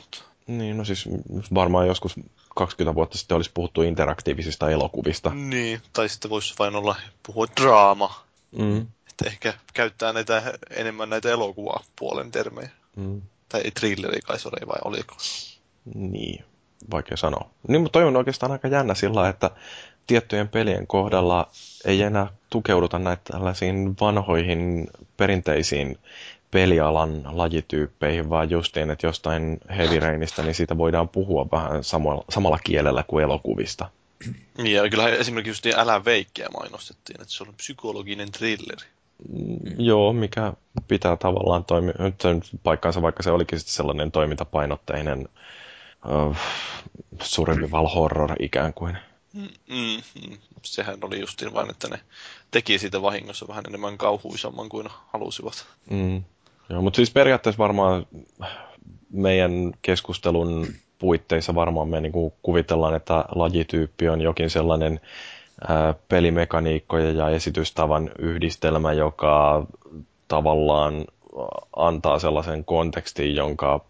Niin, no siis varmaan joskus 20 vuotta sitten olisi puhuttu interaktiivisista elokuvista. Niin, tai sitten voisi vain olla puhua draama. Mm. Että ehkä käyttää näitä, enemmän näitä elokuvapuolen termejä. Mm. Tai ei thrilleri kai se oli, vai oliko? Niin, vaikea sanoa. Niin, mutta toi on oikeastaan aika jännä sillä että tiettyjen pelien kohdalla ei enää tukeuduta näitä tällaisiin vanhoihin perinteisiin pelialan lajityyppeihin, vaan justiin, että jostain Heavy Rainista, niin siitä voidaan puhua vähän samalla, samalla kielellä kuin elokuvista. Niin, ja kyllähän esimerkiksi just Älä veikkiä mainostettiin, että se on psykologinen thrilleri. Mm. Joo, mikä pitää tavallaan toimia, paikkansa, vaikka se olikin sitten sellainen toimintapainotteinen uh, survival horror ikään kuin. Mm, mm, mm. Sehän oli justiin vain, että ne teki siitä vahingossa vähän enemmän kauhuisamman kuin halusivat. Mm. Joo, mutta siis periaatteessa varmaan meidän keskustelun puitteissa varmaan me niinku kuvitellaan, että lajityyppi on jokin sellainen ää, pelimekaniikkoja ja esitystavan yhdistelmä, joka tavallaan antaa sellaisen kontekstin, jonka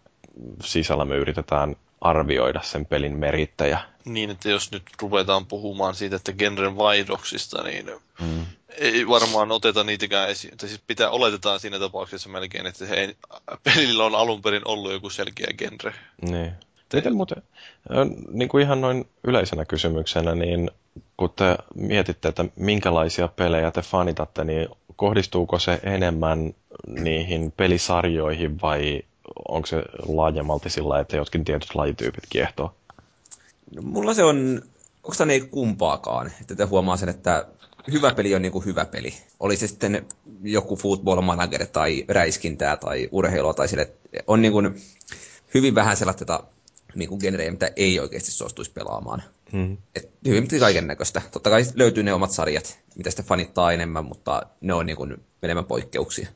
sisällä me yritetään arvioida sen pelin merittäjä. Niin, että jos nyt ruvetaan puhumaan siitä, että genren vaihdoksista, niin Mm. ei varmaan oteta niitäkään esiin. Tai siis pitää, oletetaan siinä tapauksessa melkein, että he ei, pelillä on alun perin ollut joku selkeä genre. Niin. Miten muuten, niin kuin ihan noin yleisenä kysymyksenä, niin kun te mietitte, että minkälaisia pelejä te fanitatte, niin kohdistuuko se enemmän niihin pelisarjoihin vai onko se laajemmalti sillä, että jotkin tietyt lajityypit kiehtoo? No, mulla se on, onko tämä ei kumpaakaan, että te huomaa sen, että hyvä peli on niin kuin hyvä peli. Oli se sitten joku football manager tai räiskintää tai urheilua tai sille, on niin kuin hyvin vähän sellaista niin kuin genrejä, mitä ei oikeasti suostuisi pelaamaan. Hmm. Et hyvin kaiken näköistä. Totta kai löytyy ne omat sarjat, mitä sitten fanittaa enemmän, mutta ne on niin kuin enemmän poikkeuksia.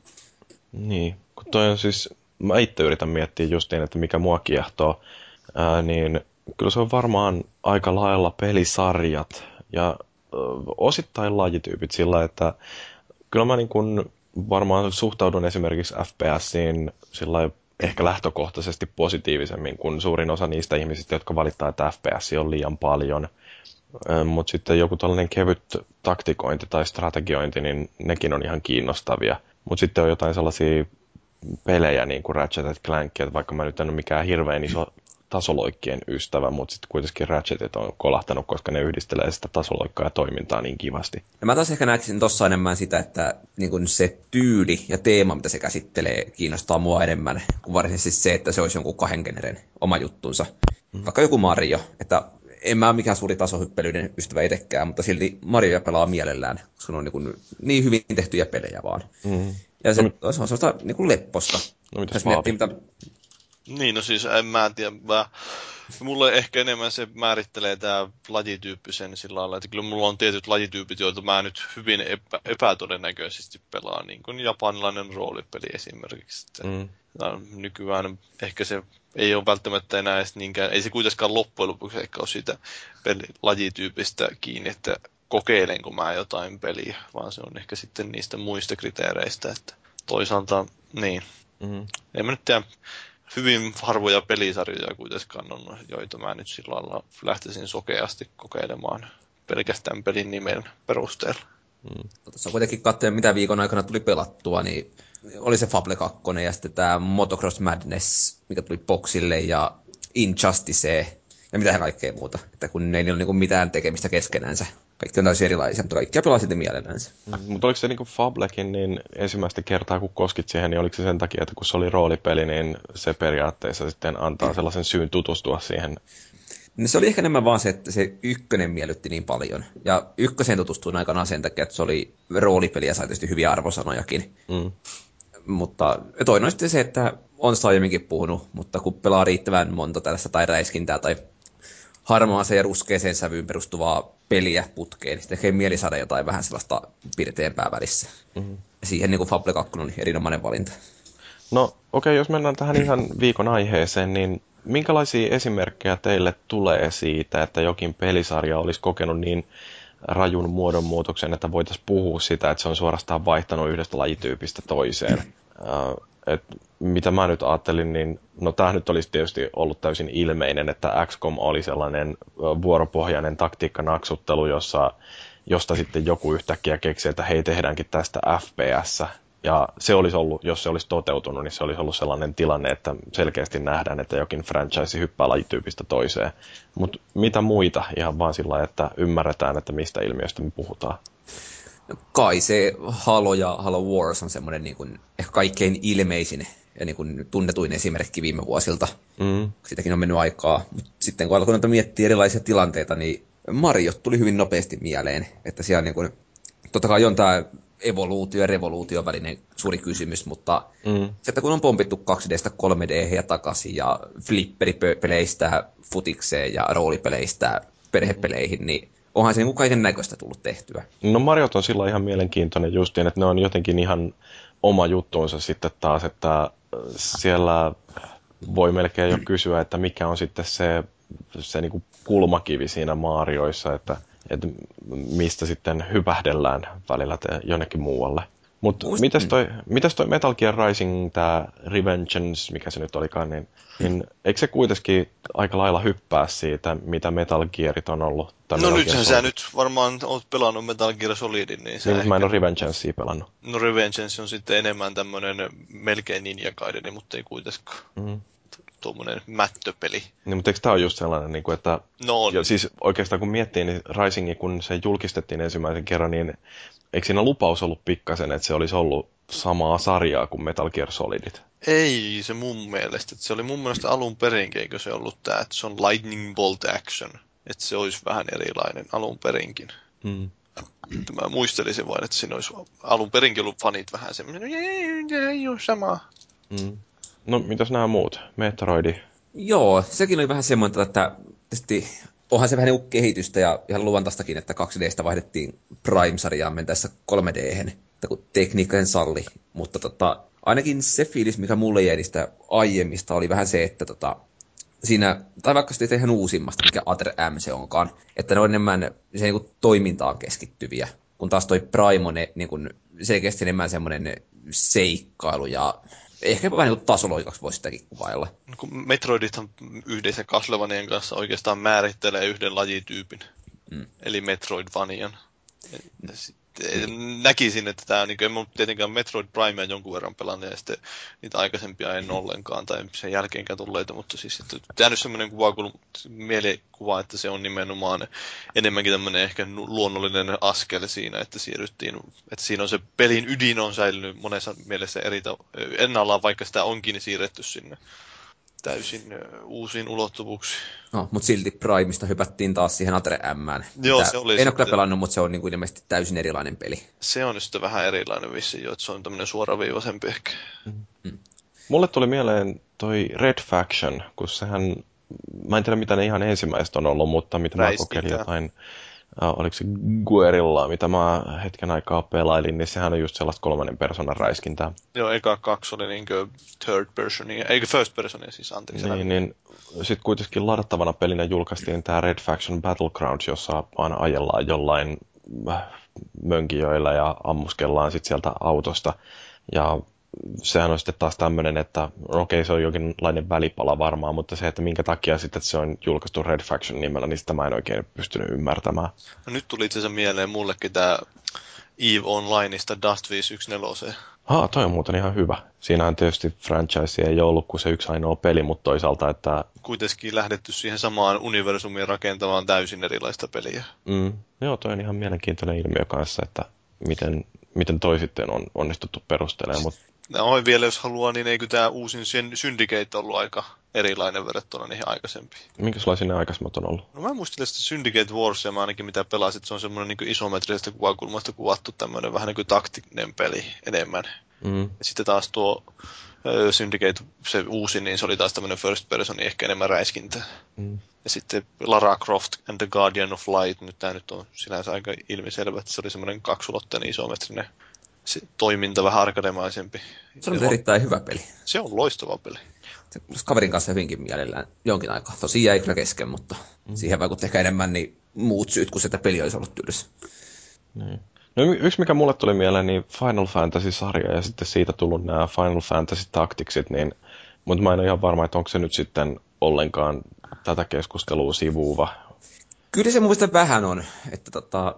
Niin, kun toi on siis, mä itse yritän miettiä justiin, että mikä mua kiehtoo, ää, niin kyllä se on varmaan aika lailla pelisarjat ja ö, osittain lajityypit sillä, että kyllä mä niin kun varmaan suhtaudun esimerkiksi FPSiin sillä ehkä lähtökohtaisesti positiivisemmin kuin suurin osa niistä ihmisistä, jotka valittaa, että FPS on liian paljon. Mutta sitten joku tällainen kevyt taktikointi tai strategiointi, niin nekin on ihan kiinnostavia. Mutta sitten on jotain sellaisia pelejä, niin kuin Ratchet Clank, että vaikka mä nyt en ole mikään hirveän iso tasoloikkien ystävä, mutta sitten kuitenkin Ratchetit on kolahtanut, koska ne yhdistelee sitä tasoloikkaa ja toimintaa niin kivasti. Ja mä taas ehkä näkisin tossa enemmän sitä, että niin kun se tyyli ja teema, mitä se käsittelee, kiinnostaa mua enemmän kuin varsinaisesti se, että se olisi jonkun kahden generen oma juttunsa. Mm. Vaikka joku Mario, että en mä ole mikään suuri tasohyppelyiden ystävä itsekään, mutta silti Mario pelaa mielellään, koska ne on niin, niin hyvin tehtyjä pelejä vaan. Mm. Ja se, No se on sellaista niin kuin lepposta. No mitäs miettii, mitä, Niin, no siis en mä tiedä. Mä, mulle ehkä enemmän se määrittelee tämä lajityyppisen sillä lailla, että kyllä mulla on tietyt lajityypit, joita mä nyt hyvin epä, epätodennäköisesti pelaan, niin kuin japanilainen roolipeli esimerkiksi. Mm. ja nykyään ehkä se ei ole välttämättä enää edes niinkään, ei se kuitenkaan loppujen lopuksi ehkä ole siitä peli, lajityypistä kiinni, että kokeilenko mä jotain peliä, vaan se on ehkä sitten niistä muista kriteereistä, että toisaalta, niin, Mm. en mä nyt tiedä, hyvin harvoja pelisarjoja kuitenkaan on, joita mä nyt sillä lailla lähtisin sokeasti kokeilemaan pelkästään pelin nimen perusteella. tuossa kuitenkin katsoin, mitä viikon aikana tuli pelattua, niin oli se Fable 2 ja sitten tämä Motocross Madness, mikä tuli Boxille ja Injustice ja mitä kaikkea muuta. Että kun ne ei ole niinku mitään tekemistä keskenänsä. Kaikki on täysin erilaisia, mutta kaikkia pelaa silti mielellänsä. Mutta oliko se niin kuin Fablekin, niin ensimmäistä kertaa kun koskit siihen, niin oliko se sen takia, että kun se oli roolipeli, niin se periaatteessa sitten antaa sellaisen syyn tutustua siihen. No se oli ehkä enemmän vaan se, että se ykkönen miellytti niin paljon. Ja ykköseen tutustuin aikanaan sen takia, että se oli roolipeli ja sai tietysti hyviä arvosanojakin. Mm. Mutta toinen on sitten se, että on sitä aiemminkin puhunut, mutta kun pelaa riittävän monta tällaista tai räiskintää tai harmaaseen ja ruskeeseen sävyyn perustuvaa peliä putkeen, niin sitten tekee mieli saada jotain vähän sellaista pirteempää välissä. Mm-hmm. Siihen niin kuin Fable 2 on erinomainen valinta. No okei, okay, jos mennään tähän ihan viikon aiheeseen, niin minkälaisia esimerkkejä teille tulee siitä, että jokin pelisarja olisi kokenut niin rajun muodonmuutoksen, että voitaisiin puhua sitä, että se on suorastaan vaihtanut yhdestä lajityypistä toiseen. Äh, et mitä mä nyt ajattelin, niin no tämä nyt olisi tietysti ollut täysin ilmeinen, että XCOM oli sellainen vuoropohjainen taktiikkanaksuttelu, jossa, josta sitten joku yhtäkkiä keksi, että hei tehdäänkin tästä FPS. Ja se olisi ollut, jos se olisi toteutunut, niin se olisi ollut sellainen tilanne, että selkeästi nähdään, että jokin franchise hyppää lajityypistä toiseen. Mutta mitä muita ihan vaan sillä että ymmärretään, että mistä ilmiöstä me puhutaan? Kai se Halo ja Halo Wars on semmoinen niin kuin, ehkä kaikkein ilmeisin ja niin kuin tunnetuin esimerkki viime vuosilta. Mm. Sitäkin on mennyt aikaa. Mut sitten kun alkoi miettiä erilaisia tilanteita, niin Mario tuli hyvin nopeasti mieleen. Että siellä niin kuin, totta kai on tämä evoluutio ja revoluutio välinen suuri kysymys, mutta mm. se, että kun on pompittu 2Dstä 3D ja takaisin ja flipperipeleistä futikseen ja roolipeleistä perhepeleihin, niin onhan se niin kaiken näköistä tullut tehtyä. No Mariot on sillä ihan mielenkiintoinen justiin, että ne on jotenkin ihan oma juttuunsa sitten taas, että äh, siellä voi melkein jo kysyä, että mikä on sitten se, se niin kulmakivi siinä Marioissa, että, että mistä sitten hypähdellään välillä jonnekin muualle. Mutta mitäs toi, mitäs toi Metal Gear Rising, tämä Revengeance, mikä se nyt olikaan, niin, niin eikö se kuitenkin aika lailla hyppää siitä, mitä Metal Gearit on ollut? no Metal nythän sä nyt varmaan oot pelannut Metal Gear Solidin, niin sä niin, ehkä... mä en ole Revengeancea pelannut. No Revengeance on sitten enemmän tämmönen melkein Ninja Gaideni, mutta ei kuitenkaan. Mm tuommoinen mättöpeli. Niin, mutta eikö tämä ole just sellainen, niin kuin, että... No on. Ja siis oikeastaan kun miettii, niin Risingi, kun se julkistettiin ensimmäisen kerran, niin eikö siinä lupaus ollut pikkasen, että se olisi ollut samaa sarjaa kuin Metal Gear Solidit? Ei se mun mielestä. Että se oli mun mielestä alun perinkin, eikö se ollut tämä, että se on Lightning Bolt Action. Että se olisi vähän erilainen alun perinkin. Hmm. Mä muistelisin vain, että siinä olisi alun perinkin ollut fanit vähän semmoinen, ei, ei ole sama. Hmm. No, mitäs nämä muut? Metroidi? Joo, sekin oli vähän semmoinen, että tietysti onhan se vähän niin kehitystä ja ihan luvantastakin, että 2Dstä vaihdettiin Prime-sarjaan mentäessä 3D, että kun tekniikka sen salli. Mutta tota, ainakin se fiilis, mikä mulle jäi niistä aiemmista, oli vähän se, että tota, siinä, tai vaikka sitten ihan uusimmasta, mikä Ater M se onkaan, että ne on enemmän se niin toimintaan keskittyviä, kun taas toi Prime on ne, niin kuin, selkeästi enemmän semmoinen seikkailu ja ehkä vähän niin tasoloikaksi voisi sitäkin kuvailla. No, kun Metroidithan yhdessä Castlevanian kanssa oikeastaan määrittelee yhden lajityypin, mm. eli Metroidvanian. Ja näkisin, että tämä, niin kuin, en ole tietenkään Metroid Primea jonkun verran pelannut ja sitten niitä aikaisempia en ollenkaan tai sen jälkeenkään tulleita, mutta siis että jäänyt semmoinen kuva, mielikuva, että se on nimenomaan enemmänkin tämmöinen ehkä luonnollinen askel siinä, että siirryttiin, että siinä on se pelin ydin on säilynyt monessa mielessä eri ennallaan, vaikka sitä onkin siirretty sinne täysin uusiin ulottuvuuksiin. No, mutta silti Primeista hypättiin taas siihen Atre M. Joo, se oli En ole kyllä pelannut, mutta se on niin kuin ilmeisesti täysin erilainen peli. Se on sitten vähän erilainen vissi jo, että se on tämmöinen suoraviivaisempi ehkä. Mm-hmm. Mulle tuli mieleen toi Red Faction, kun sehän, mä en tiedä mitä ne ihan ensimmäiset on ollut, mutta mitä mä kokeilin jotain oliko se Guerilla, mitä mä hetken aikaa pelailin, niin sehän on just sellaista kolmannen persoonan räiskintää. Joo, eka kaksi oli niinkö third personia, eikö first personia siis, anteeksi. Niin, niin sitten kuitenkin ladattavana pelinä julkaistiin tämä Red Faction Battlegrounds, jossa aina ajellaan jollain äh, mönkijöillä ja ammuskellaan sitten sieltä autosta. Ja sehän on sitten taas tämmöinen, että okei okay, se on jokinlainen välipala varmaan, mutta se, että minkä takia sitten että se on julkaistu Red Faction nimellä, niin sitä mä en oikein pystynyt ymmärtämään. No nyt tuli itse asiassa mieleen mullekin tämä EVE Onlineista Dust 514. Haa, toi on muuten ihan hyvä. Siinähän tietysti franchise ei ollut kuin se yksi ainoa peli, mutta toisaalta, että... Kuitenkin lähdetty siihen samaan universumiin rakentamaan täysin erilaista peliä. Mm. Joo, toi on ihan mielenkiintoinen ilmiö kanssa, että miten, miten toi sitten on onnistuttu perustelemaan. Mutta Noin vielä, jos haluaa, niin eikö tämä uusin Syndicate ollut aika erilainen verrattuna niihin aikaisempiin. Minkälaisia ne aikaisemmat on ollut? No mä muistelen sitä Syndicate Warsia, mä ainakin mitä pelasit, se on semmoinen niin isometrisestä kuvakulmasta kuvattu tämmöinen vähän niin kuin taktinen peli enemmän. Mm. Ja sitten taas tuo Syndicate, se uusi, niin se oli taas tämmöinen first person, niin ehkä enemmän räiskintä. Mm. Ja sitten Lara Croft and the Guardian of Light, nyt tämä nyt on sinänsä aika ilmiselvä, että se oli semmoinen kaksulotteinen isometrinen se toiminta vähän arkademaisempi. Se on erittäin hyvä peli. Se on loistava peli. Se kaverin kanssa hyvinkin mielellään jonkin aikaa. Tosi jäi kyllä kesken, mutta mm. siihen vaikutti ehkä enemmän niin muut syyt kuin se, että peli olisi ollut tylsä. Niin. No yksi, mikä mulle tuli mieleen, niin Final Fantasy-sarja ja sitten siitä tullut nämä Final Fantasy Tacticsit, niin, mutta mä en ole ihan varma, että onko se nyt sitten ollenkaan tätä keskustelua sivuuva. Kyllä se mun vähän on, että tota,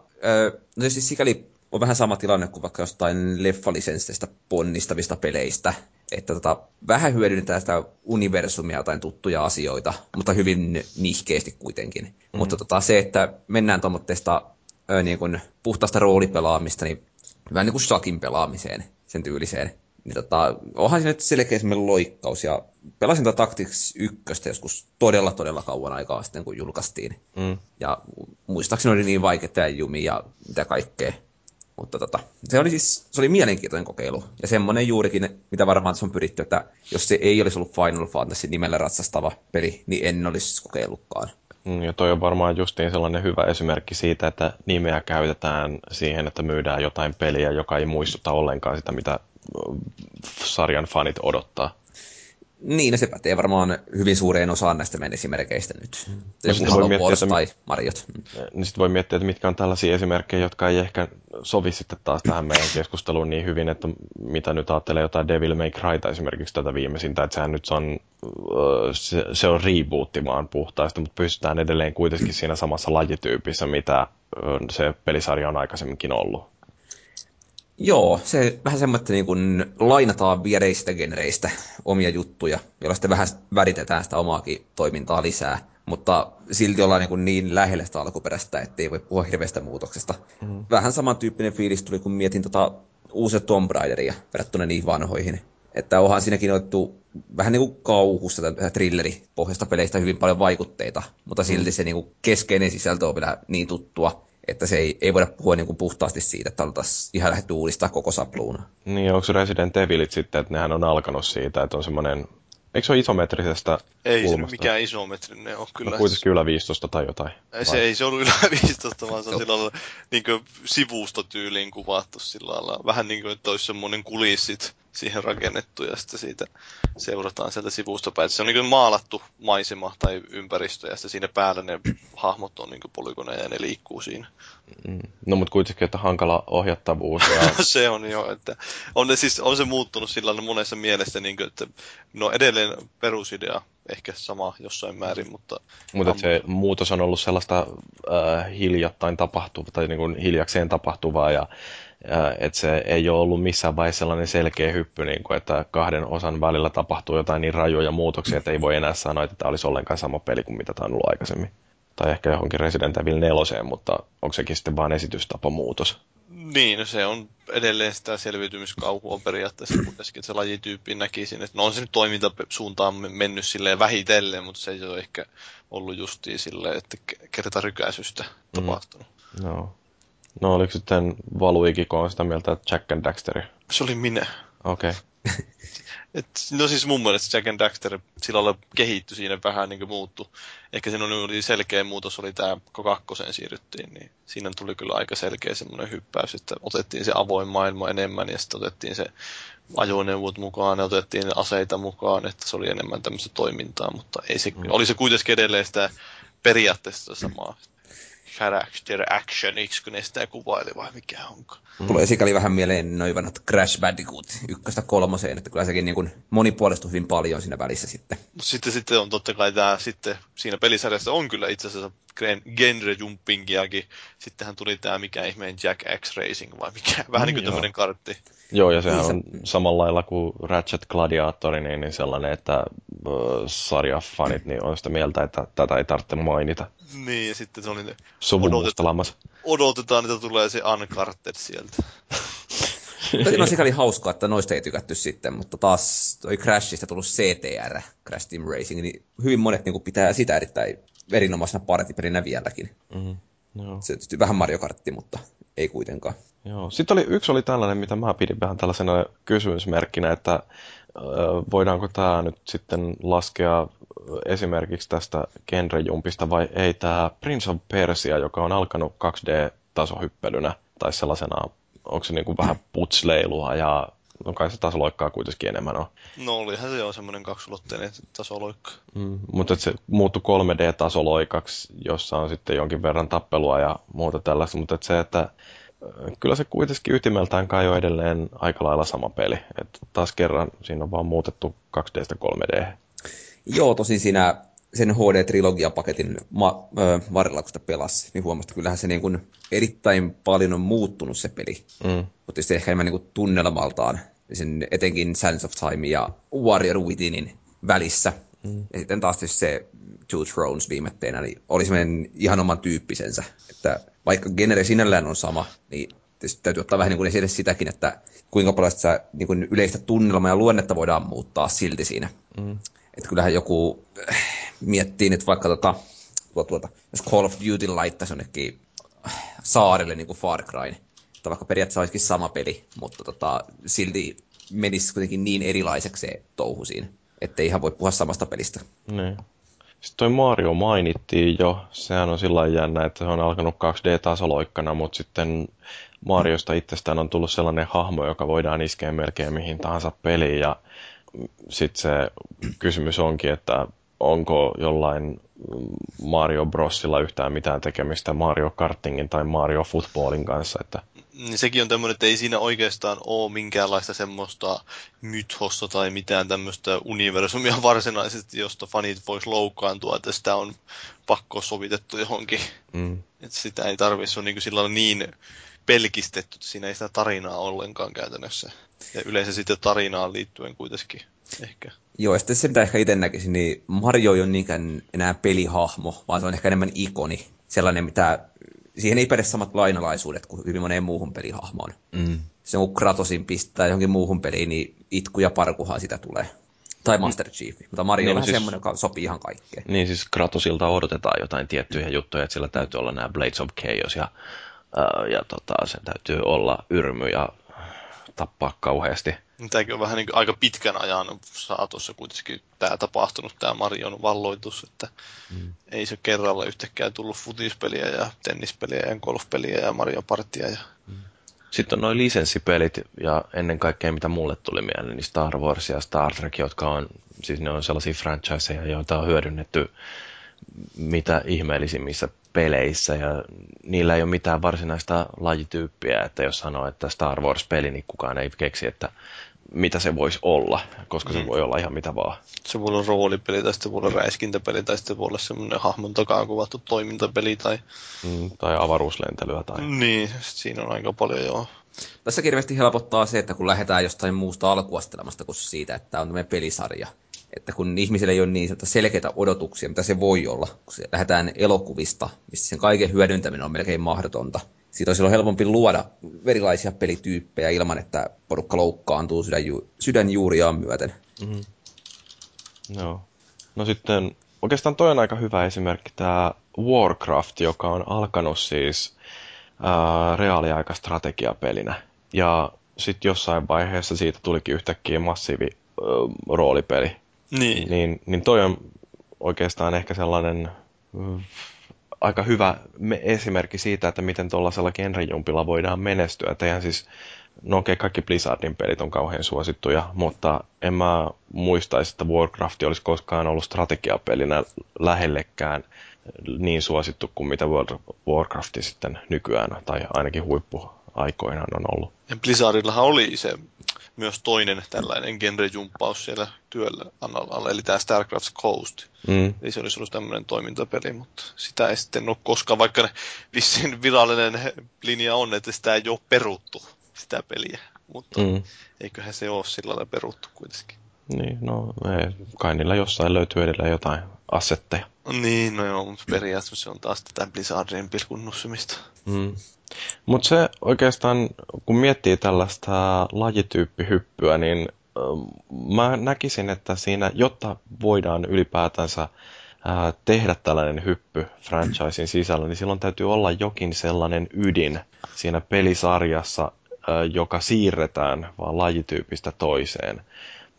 no siis sikäli on vähän sama tilanne kuin vaikka jostain leffalisensseistä ponnistavista peleistä, että tota, vähän hyödynnetään sitä universumia tai tuttuja asioita, mutta hyvin nihkeästi kuitenkin. Mm. Mutta tota, se, että mennään tuommoitteesta niin kuin puhtaasta roolipelaamista, niin vähän niin kuin shakin pelaamiseen, sen tyyliseen. Niin tota, onhan se nyt selkeä semmoinen loikkaus, ja pelasin tätä Tactics 1 joskus todella, todella kauan aikaa sitten, kun julkaistiin. Mm. Ja muistaakseni oli niin vaikeita ja jumi ja mitä kaikkea. Mutta tota, se oli siis se oli mielenkiintoinen kokeilu. Ja semmoinen juurikin, mitä varmaan on pyritty, että jos se ei olisi ollut Final Fantasy nimellä ratsastava peli, niin en olisi kokeillutkaan. Mm, ja toi on varmaan justiin sellainen hyvä esimerkki siitä, että nimeä käytetään siihen, että myydään jotain peliä, joka ei muistuta ollenkaan sitä, mitä sarjan fanit odottaa. Niin, se pätee varmaan hyvin suureen osaan näistä meidän esimerkkeistä nyt. Mm. Joku no voi miettiä, että, tai Mariot. Mm. Niin sitten voi miettiä, että mitkä on tällaisia esimerkkejä, jotka ei ehkä sovi sitten taas tähän meidän keskusteluun niin hyvin, että mitä nyt ajattelee jotain Devil May Cryta esimerkiksi tätä viimeisintä, että sehän nyt on, se, se on rebootimaan puhtaasti, mutta pystytään edelleen kuitenkin siinä samassa lajityypissä, mitä se pelisarja on aikaisemminkin ollut. Joo, se vähän semmoinen, että niin kun lainataan viereistä genereistä omia juttuja, joilla sitten vähän väritetään sitä omaakin toimintaa lisää, mutta silti ollaan niin, niin lähellä sitä alkuperäistä, ettei voi puhua hirveästä muutoksesta. Mm. Vähän samantyyppinen fiilis tuli, kun mietin tota uusia Tomb Raideria verrattuna niihin vanhoihin. Että onhan siinäkin otettu vähän niin kuin kauhusta tai trilleri pohjasta peleistä hyvin paljon vaikutteita, mutta silti se niin kuin keskeinen sisältö on vielä niin tuttua, että se ei, ei voida puhua niin kuin puhtaasti siitä, että oltaisiin ihan lähdetty uudistaa koko sapluuna. Niin, onko Resident Evilit sitten, että nehän on alkanut siitä, että on semmoinen Eikö se ole isometrisestä Ei kulmasta? se mikään isometrinen ole kyllä. No kuitenkin ylä 15 tai jotain. Ei se, ei se ollut ylä 15, vaan se on sillä lailla niin sivustotyyliin kuvattu sillä lailla. Vähän niin kuin, että olisi semmoinen kulissit siihen rakennettu ja sitten siitä seurataan sieltä sivusta päin. Se on niin maalattu maisema tai ympäristö ja sitten siinä päällä ne hahmot on niin polygoneja ja ne liikkuu siinä. Mm. No mutta kuitenkin, että hankala ohjattavuus. Ja... se on jo, että on, ne, siis, on se muuttunut sillä monessa mielessä, niin kuin, että no edelleen perusidea ehkä sama jossain määrin, mutta... Mutta am... se muutos on ollut sellaista äh, hiljattain tapahtuvaa, tai niin kuin hiljakseen tapahtuvaa, ja että se ei ole ollut missään vaiheessa sellainen selkeä hyppy, niin kuin, että kahden osan välillä tapahtuu jotain niin rajoja muutoksia, että ei voi enää sanoa, että tämä olisi ollenkaan sama peli kuin mitä tämä on ollut aikaisemmin. Tai ehkä johonkin Resident Evil 4, mutta onko sekin sitten vain esitystapamuutos? Niin, no se on edelleen sitä selviytymiskauhua periaatteessa kuitenkin, se lajityyppi näkisin, että no on se nyt toimintasuuntaan mennyt silleen vähitellen, mutta se ei ole ehkä ollut justiin silleen, että kertarykäisystä mm. tapahtunut. No. No oliko sitten Valuikiko sitä mieltä, että Jack and Daxter? Se oli minä. Okei. Okay. Et, no siis mun mielestä Jack and Daxter sillä lailla kehittyi siinä vähän niin kuin muuttu. Ehkä siinä oli selkeä muutos, oli tämä kakkoseen siirryttiin, niin siinä tuli kyllä aika selkeä semmoinen hyppäys, että otettiin se avoin maailma enemmän ja sitten otettiin se ajoneuvot mukaan ja otettiin aseita mukaan, että se oli enemmän tämmöistä toimintaa, mutta ei se, mm. oli se kuitenkin edelleen sitä periaatteessa samaa character actioniksi, kun ne sitä kuvaili vai mikä onko. Mm. Tulee sikäli vähän mieleen noin vanhat Crash Bandicoot ykköstä kolmoseen, että kyllä sekin niin kuin monipuolistui hyvin paljon siinä välissä sitten. Sitten, sitten on totta kai tämä sitten, siinä pelisarjassa on kyllä itse asiassa genre jumpingiakin. Sittenhän tuli tämä mikä ihmeen Jack X Racing vai mikä, vähän mm, niin kuin tämmöinen kartti. Joo, ja sehän niin on samalla lailla kuin Ratchet Gladiatori, niin, niin sellainen, että äh, sarjafanit niin on sitä mieltä, että tätä ei tarvitse mainita. Niin, ja sitten se oli ne... Odotetaan, odotetaan, että tulee se Uncharted sieltä. Mutta on sikäli hauskaa, että noista ei tykätty sitten, mutta taas toi Crashista tullut CTR, Crash Team Racing, niin hyvin monet niin pitää sitä erittäin erinomaisena partipelinä vieläkin. Mm-hmm. Joo. Se tietysti vähän Mario Kartti, mutta ei kuitenkaan. Joo. Sitten oli, yksi oli tällainen, mitä mä pidin vähän tällaisena kysymysmerkkinä, että voidaanko tämä nyt sitten laskea esimerkiksi tästä genrejumpista vai ei tämä Prince of Persia, joka on alkanut 2D-tasohyppelynä tai sellaisena, onko se niin kuin vähän putsleilua ja no kai se tasoloikkaa kuitenkin enemmän on. No olihan se jo semmoinen kaksulotteinen tasoloikka. Mm, mutta se muuttui 3D-tasoloikaksi, jossa on sitten jonkin verran tappelua ja muuta tällaista, mutta se, että kyllä se kuitenkin ytimeltään kai on edelleen aika lailla sama peli. Et taas kerran siinä on vaan muutettu 2Dstä 3D. Joo, tosi siinä sen HD-trilogiapaketin ma- ö, varrella, kun sitä pelasi, niin huomasi, että kyllähän se niin kuin erittäin paljon on muuttunut se peli. Mm. Mutta tietysti ehkä enemmän niin kuin tunnelmaltaan, sen etenkin Sands of Time ja Warrior Withinin välissä. Mm. Ja sitten taas se Two Thrones viimetteinä, niin oli semmoinen ihan oman tyyppisensä. Että vaikka genere sinällään on sama, niin tietysti täytyy ottaa vähän niin kuin esille sitäkin, että kuinka paljon sitä niin kuin yleistä tunnelmaa ja luonnetta voidaan muuttaa silti siinä. Mm. Että kyllähän joku äh, miettii nyt vaikka tota, tuota, tuota, jos Call of Duty laittaisi jonnekin saarelle niin kuin Far Cry, että vaikka periaatteessa olisikin sama peli, mutta tota, silti menisi kuitenkin niin erilaiseksi se touhu siinä, että ihan voi puhua samasta pelistä. Niin. Sitten toi Mario mainittiin jo, sehän on sillä jännä, että se on alkanut 2D-tasoloikkana, mutta sitten Mariosta itsestään on tullut sellainen hahmo, joka voidaan iskeä melkein mihin tahansa peliin, ja sitten se kysymys onkin, että onko jollain Mario Brosilla yhtään mitään tekemistä Mario Kartingin tai Mario Footballin kanssa, että niin sekin on tämmöinen, että ei siinä oikeastaan ole minkäänlaista semmoista mythosta tai mitään tämmöistä universumia varsinaisesti, josta fanit vois loukkaantua, että sitä on pakko sovitettu johonkin. Mm. Että sitä ei tarvitse, niin sillä niin pelkistetty, että siinä ei sitä tarinaa ollenkaan käytännössä. Ja yleensä sitten tarinaan liittyen kuitenkin ehkä. Joo, ja sitten se mitä ehkä itse näkisin, niin Mario ei ole niinkään enää pelihahmo, vaan se on ehkä enemmän ikoni. Sellainen, mitä siihen ei päde samat lainalaisuudet kuin hyvin moneen muuhun pelihahmoon. Mm. Se on Kratosin pistää johonkin muuhun peliin, niin itku ja parkuhan sitä tulee. Tai Master Chief. Mutta Mario niin, on siis, semmoinen, joka sopii ihan kaikkeen. Niin siis Kratosilta odotetaan jotain tiettyjä juttuja, että sillä täytyy olla nämä Blades of Chaos ja, ää, ja tota, sen täytyy olla yrmy ja tappaa kauheasti. Tämäkin on vähän niin aika pitkän ajan saatossa kuitenkin tämä tapahtunut, tämä Marion valloitus, että mm. ei se kerralla yhtäkkiä tullut futispeliä ja tennispeliä ja golfpeliä ja Mario Partia. Ja... Mm. Sitten on noin lisenssipelit ja ennen kaikkea mitä mulle tuli mieleen, niin Star Wars ja Star Trek, jotka on, siis ne on sellaisia franchiseja, joita on hyödynnetty mitä ihmeellisimmissä peleissä ja niillä ei ole mitään varsinaista lajityyppiä, että jos sanoo, että Star Wars-peli, niin kukaan ei keksi, että mitä se voisi olla, koska mm. se voi olla ihan mitä vaan. Se voi olla roolipeli, tai sitten voi olla räiskintäpeli, tai sitten voi olla semmoinen hahmon takaa kuvattu toimintapeli, tai... Mm, tai avaruuslentelyä, tai... Niin, siinä on aika paljon joo. Tässä kirveesti helpottaa se, että kun lähdetään jostain muusta alkuastelemasta kuin siitä, että on tämmöinen pelisarja, että kun ihmisillä ei ole niin selkeitä odotuksia, mitä se voi olla, kun se lähdetään elokuvista, missä sen kaiken hyödyntäminen on melkein mahdotonta. Siitä on silloin helpompi luoda erilaisia pelityyppejä ilman, että porukka loukkaantuu sydänju- sydänjuuriaan myöten. Mm-hmm. Joo. No sitten oikeastaan toi on aika hyvä esimerkki tämä Warcraft, joka on alkanut siis ää, reaaliaikastrategiapelinä. Ja sitten jossain vaiheessa siitä tulikin yhtäkkiä massiivi ää, roolipeli. Niin. niin. Niin toi on oikeastaan ehkä sellainen mm, aika hyvä esimerkki siitä, että miten tuollaisella genrejumpilla voidaan menestyä. Eihän siis, no okei, okay, kaikki Blizzardin pelit on kauhean suosittuja, mutta en mä muistaisi, että Warcraft olisi koskaan ollut strategiapelinä lähellekään niin suosittu kuin mitä World of Warcraft sitten nykyään, tai ainakin huippuaikoinaan on ollut. Ja Blizzardillahan oli se myös toinen tällainen genrejumppaus siellä työllä alla, eli tämä StarCraft Coast. Mm. Eli se olisi ollut tämmöinen toimintapeli, mutta sitä ei sitten ole koskaan, vaikka ne vissiin virallinen linja on, että sitä ei ole peruttu, sitä peliä. Mutta mm. eiköhän se ole sillä lailla peruttu kuitenkin. Niin, no ei, kai niillä jossain löytyy edelleen jotain assetteja. Niin, no joo, mutta periaatteessa se on taas tätä Blizzardin pilkunnussumista. Mm. Mutta se oikeastaan, kun miettii tällaista lajityyppihyppyä, niin mä näkisin, että siinä, jotta voidaan ylipäätänsä tehdä tällainen hyppy franchisein sisällä, niin silloin täytyy olla jokin sellainen ydin siinä pelisarjassa, joka siirretään vaan lajityypistä toiseen.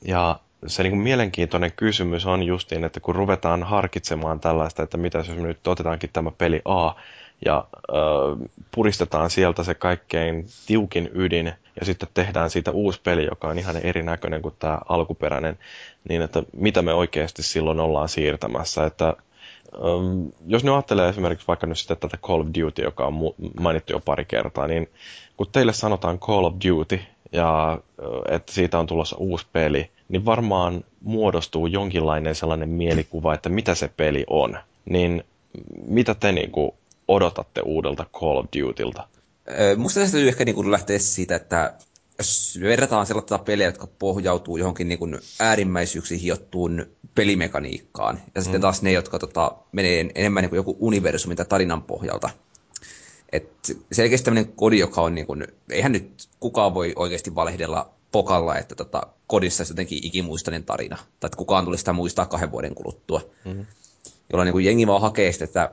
Ja se niin kuin mielenkiintoinen kysymys on justiin, että kun ruvetaan harkitsemaan tällaista, että mitä jos me nyt otetaankin tämä peli A ja äh, puristetaan sieltä se kaikkein tiukin ydin ja sitten tehdään siitä uusi peli, joka on ihan erinäköinen kuin tämä alkuperäinen, niin että mitä me oikeasti silloin ollaan siirtämässä. Että ähm, jos ne ajattelee esimerkiksi vaikka nyt sitten tätä Call of Duty, joka on mainittu jo pari kertaa, niin kun teille sanotaan Call of Duty ja että siitä on tulossa uusi peli, niin varmaan muodostuu jonkinlainen sellainen mielikuva, että mitä se peli on. Niin mitä te niin kuin odotatte uudelta Call of Dutylta? Musta tästä ehkä niin kuin lähteä siitä, että jos verrataan sellaista pelejä, jotka pohjautuu johonkin niin kuin äärimmäisyyksiin hiottuun pelimekaniikkaan, ja sitten mm. taas ne, jotka tota, menee enemmän niin kuin joku universumi tai tarinan pohjalta. Et selkeästi tämmöinen kodi, joka on niin kuin, eihän nyt kukaan voi oikeasti valehdella pokalla, että tota, kodissa olisi jotenkin ikimuistainen tarina, tai että kukaan tulisi sitä muistaa kahden vuoden kuluttua. Mm. Jolloin niin kuin jengi vaan hakee sitä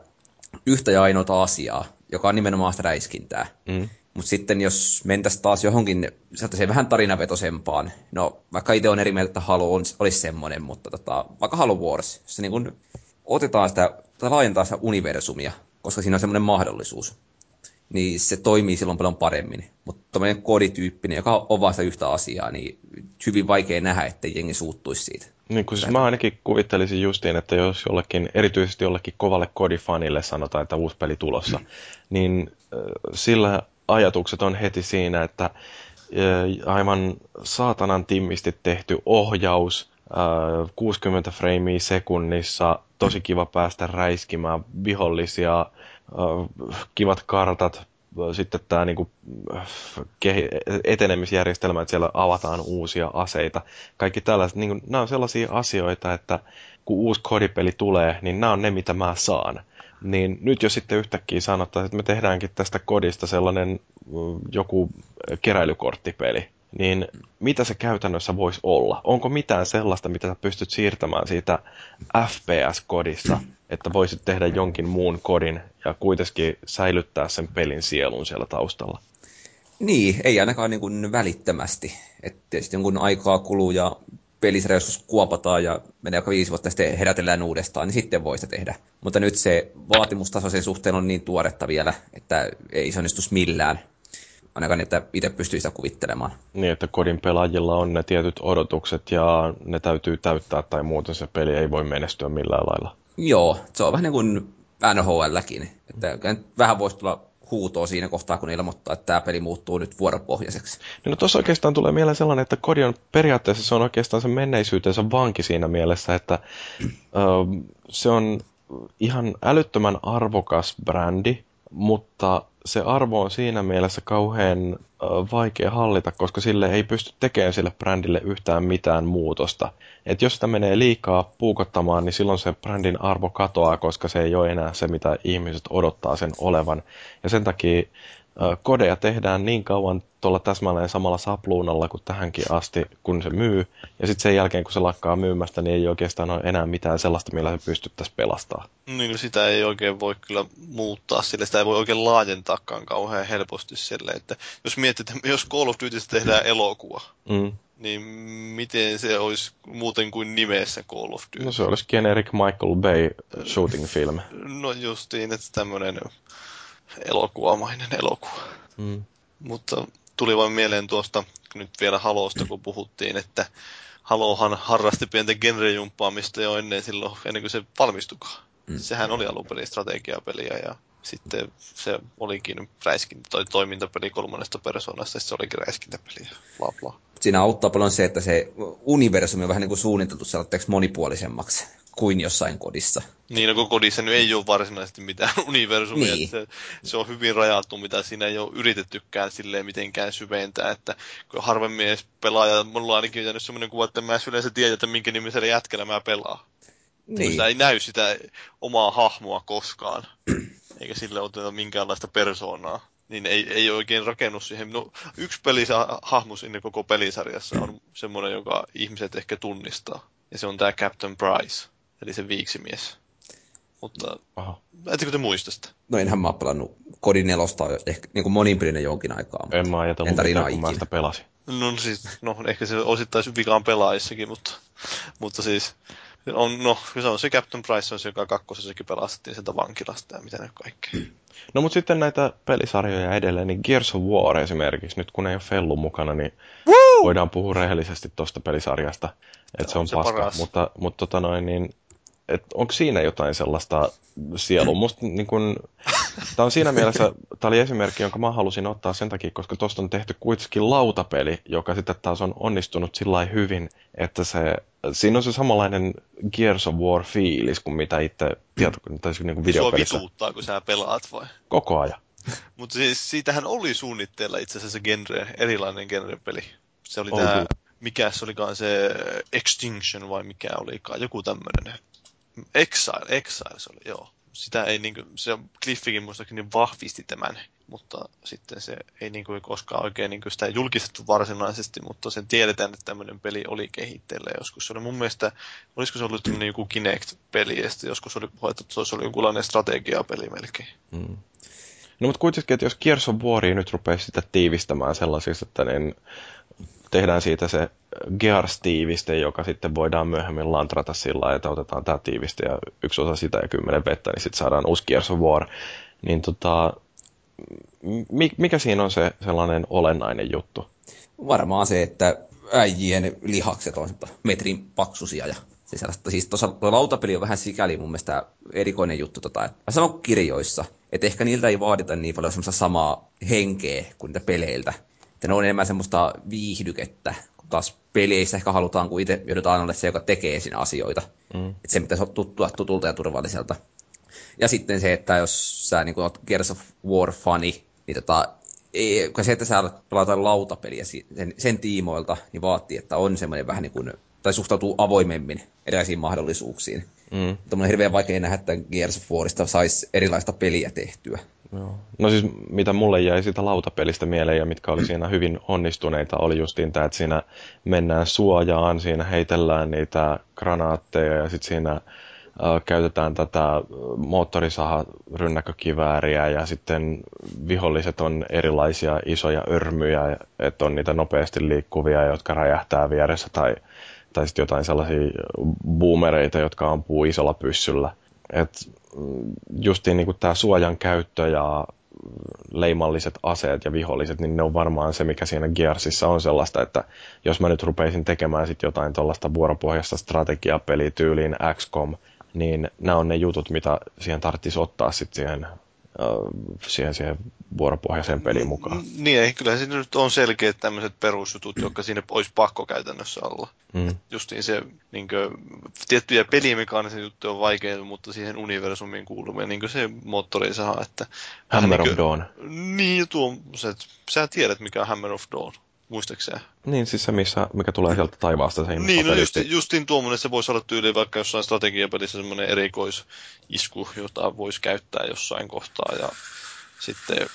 yhtä ja ainoata asiaa, joka on nimenomaan sitä räiskintää. Mm. Mutta sitten jos mentäisiin taas johonkin, saataisiin vähän tarinavetoisempaan, no vaikka itse on eri mieltä, että Halo on, olisi semmoinen, mutta tota, vaikka Halo Wars, se niin kun otetaan sitä, tai laajentaa sitä universumia, koska siinä on semmoinen mahdollisuus, niin se toimii silloin paljon paremmin. Mutta tämmöinen kodityyppinen, joka on vasta yhtä asiaa, niin hyvin vaikea nähdä, että jengi suuttuisi siitä. Niin kuin siis mä ainakin kuvittelisin justiin, että jos jollekin, erityisesti jollekin kovalle kodifanille sanotaan, että uusi peli tulossa, mm. niin sillä ajatukset on heti siinä, että aivan saatanan timmisti tehty ohjaus, 60 freimiä sekunnissa, tosi kiva päästä räiskimään vihollisia, kivat kartat, sitten tämä niinku, etenemisjärjestelmä, että siellä avataan uusia aseita. Kaikki tällaiset, niinku, nämä on sellaisia asioita, että kun uusi kodipeli tulee, niin nämä on ne, mitä mä saan. Niin nyt jos sitten yhtäkkiä sanotaan, että me tehdäänkin tästä kodista sellainen joku keräilykorttipeli, niin mitä se käytännössä voisi olla? Onko mitään sellaista, mitä sä pystyt siirtämään siitä FPS-kodista, että voisit tehdä jonkin muun kodin ja kuitenkin säilyttää sen pelin sielun siellä taustalla? Niin, ei ainakaan niin kuin välittömästi. Että tietysti jonkun aikaa kuluu ja pelisarja joskus kuopataan ja menee aika viisi vuotta sitten herätellään uudestaan, niin sitten voi sitä tehdä. Mutta nyt se vaatimustaso sen suhteen on niin tuoretta vielä, että ei se onnistus millään ainakaan että itse pystyy sitä kuvittelemaan. Niin, että kodin pelaajilla on ne tietyt odotukset ja ne täytyy täyttää tai muuten se peli ei voi menestyä millään lailla. Joo, se on vähän niin kuin NHLkin. Että vähän voisi tulla huutoa siinä kohtaa, kun ilmoittaa, että tämä peli muuttuu nyt vuoropohjaiseksi. Niin no tuossa oikeastaan tulee mieleen sellainen, että kodi on periaatteessa se on oikeastaan se menneisyytensä vanki siinä mielessä, että ö, se on ihan älyttömän arvokas brändi, mutta se arvo on siinä mielessä kauhean vaikea hallita, koska sille ei pysty tekemään sille brändille yhtään mitään muutosta. Et jos sitä menee liikaa puukottamaan, niin silloin se brändin arvo katoaa, koska se ei ole enää se, mitä ihmiset odottaa sen olevan. Ja sen takia kodeja tehdään niin kauan tuolla täsmälleen samalla sapluunalla kuin tähänkin asti, kun se myy. Ja sitten sen jälkeen, kun se lakkaa myymästä, niin ei oikeastaan ole enää mitään sellaista, millä se pystyttäisiin pelastamaan. Niin, no sitä ei oikein voi kyllä muuttaa sille, sitä ei voi oikein laajentaakaan kauhean helposti sille, että jos miettii, että jos Call of Duty tehdään elokuva, mm. niin miten se olisi muuten kuin nimessä Call of Duty? No se olisi generic Michael Bay shooting film. No justiin, että tämmöinen elokuvamainen elokuva. Mm. Mutta tuli vain mieleen tuosta nyt vielä Halosta, kun puhuttiin, että Halohan harrasti pientä genrejumppaamista jo ennen, silloin, ennen kuin se valmistukaan. Mm. Sehän oli alun perin strategiapeliä ja sitten se olikin räiskintä tai toimintapeli kolmannesta persoonasta, se olikin räiskintäpeli bla bla. Siinä auttaa paljon se, että se universumi on vähän niin kuin suunniteltu sellaiseksi monipuolisemmaksi kuin jossain kodissa. Niin, no kun kodissa nyt ei ole varsinaisesti mitään universumia. Niin. Se, se, on hyvin rajattu, mitä siinä ei ole yritettykään silleen mitenkään syventää, että kun harvemmin edes pelaaja, mulla on ainakin jäänyt semmoinen kuva, että mä yleensä tiedä, että minkä nimisellä jätkellä mä pelaan. Niin. Sitä ei näy sitä omaa hahmoa koskaan, eikä sille oteta minkäänlaista persoonaa. niin ei, ei oikein rakennut siihen. No, yksi pelisa, hahmo sinne koko pelisarjassa on semmoinen, joka ihmiset ehkä tunnistaa. Ja se on tämä Captain Price, eli se viiksimies. Mutta Aha. ettekö te muista sitä? No enhän mä oon pelannut kodin nelosta ehkä niin kuin moninpelinen jonkin aikaa. En mä ajatellut mitään, kun mä sitä pelasin. No siis, no ehkä se osittain vikaan pelaajissakin, mutta, mutta siis on, no, se on se Captain Price, on se, joka kakkosessakin pelastettiin sieltä vankilasta ja mitä ne kaikkea. No mutta sitten näitä pelisarjoja edelleen, niin Gears of War esimerkiksi, nyt kun ei ole Fellu mukana, niin Woo! voidaan puhua rehellisesti tuosta pelisarjasta, että se on, se paska. Paras. Mutta, mutta tota noin, niin että onko siinä jotain sellaista sielua. Musta niin kun, tämä on siinä mielessä, tämä oli esimerkki, jonka mä halusin ottaa sen takia, koska tuosta on tehty kuitenkin lautapeli, joka sitten taas on onnistunut sillä hyvin, että se, siinä on se samanlainen Gears of War fiilis kuin mitä itse tieto, tai niin videopelissä. Sua vituuttaa, kun sä pelaat vai? Koko ajan. Mutta siis siitähän oli suunnitteilla itse asiassa genre, erilainen genrepeli. Se oli tämä, mikä se olikaan se Extinction vai mikä olikaan, joku tämmöinen Exile, Exile se oli, joo. Sitä ei niinku, se Cliffikin muistaakseni vahvisti tämän, mutta sitten se ei niinku koskaan oikein niinku sitä julkistettu varsinaisesti, mutta sen tiedetään, että tämmöinen peli oli kehitteillä joskus. Se oli mun mielestä, olisiko se ollut tämmöinen joku Kinect-peli, ja sitten joskus oli puhuttu, että se oli jonkunlainen strategiapeli melkein. Mm. No mutta kuitenkin, että jos Gears of nyt rupeaa sitä tiivistämään sellaisista, että niin tehdään siitä se Gears-tiiviste, joka sitten voidaan myöhemmin lantrata sillä että otetaan tämä tiiviste ja yksi osa sitä ja kymmenen vettä, niin sitten saadaan uusi Gears of War. Niin tota, mikä siinä on se sellainen olennainen juttu? Varmaan se, että äijien lihakset on metrin paksusia ja se sellaista. Siis tuossa lautapeli on vähän sikäli mun mielestä erikoinen juttu, tota, että sama kirjoissa, että ehkä niiltä ei vaadita niin paljon samaa henkeä kuin niitä peleiltä. Että ne on enemmän semmoista viihdykettä, kun taas peleissä ehkä halutaan, kun itse joudutaan olla se, joka tekee siinä asioita. Mm. Että se pitäisi tuttua tutulta ja turvalliselta. Ja sitten se, että jos sä niin oot Gears of War-fani, niin tota, ei, kun se, että sä pelataan lautapeliä sen, sen tiimoilta, niin vaatii, että on semmoinen vähän niin kuin, tai suhtautuu avoimemmin erilaisiin mahdollisuuksiin. Mm. on hirveän vaikea nähdä, että Gears of Warista saisi erilaista peliä tehtyä. Joo. No siis mitä mulle jäi siitä lautapelistä mieleen ja mitkä oli siinä hyvin onnistuneita oli justiin tämä, että siinä mennään suojaan, siinä heitellään niitä granaatteja ja sitten siinä käytetään tätä moottorisaha rynnäkkökivääriä ja sitten viholliset on erilaisia isoja örmyjä, että on niitä nopeasti liikkuvia, jotka räjähtää vieressä tai, tai sitten jotain sellaisia boomereita, jotka ampuu isolla pyssyllä. Et mm, justiin niin tämä suojan käyttö ja leimalliset aseet ja viholliset, niin ne on varmaan se, mikä siinä Gearsissa on sellaista, että jos mä nyt rupeisin tekemään sit jotain tuollaista vuoropohjasta strategiapelityyliin XCOM, niin nämä on ne jutut, mitä siihen tarvitsisi ottaa sitten siihen, siihen, siihen vuoropohjaiseen peliin mukaan. Niin, ei, kyllä siinä nyt on selkeät tämmöiset perusjutut, jotka siinä olisi pakko käytännössä olla. Mm. Justiin se, niin kuin, tiettyjä pelimekaanisia juttuja on vaikeita, mutta siihen universumiin kuulumia, niin kuin se moottorisaha, että... Hammer niin kuin, of Dawn. Niin, tuo, se, sä tiedät mikä on Hammer of Dawn muistaakseni. Niin, siis se, missä, mikä tulee sieltä taivaasta. Se niin, no just, justiin tuommoinen, se voisi olla tyyli vaikka jossain strategiapelissä semmoinen erikoisisku, jota voisi käyttää jossain kohtaa. Ja sitten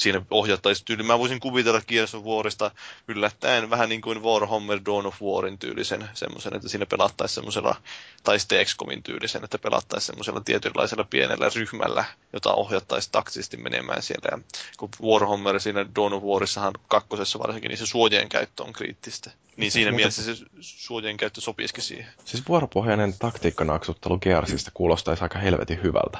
siinä ohjattaisiin tyyli. Mä voisin kuvitella Gears of Warista yllättäen vähän niin kuin Warhammer Dawn of Warin tyylisen semmoisen, että siinä pelattaisiin semmoisella, tai sitten XCOMin tyylisen, että pelattaisiin semmoisella tietynlaisella pienellä ryhmällä, jota ohjattaisiin taktisesti menemään siellä. Ja kun Warhammer siinä Dawn of Warissahan kakkosessa varsinkin, niin se suojien käyttö on kriittistä. Niin siinä mielessä se suojien käyttö sopisikin siihen. Siis vuoropohjainen taktiikkanaksuttelu Gearsista kuulostaisi aika helvetin hyvältä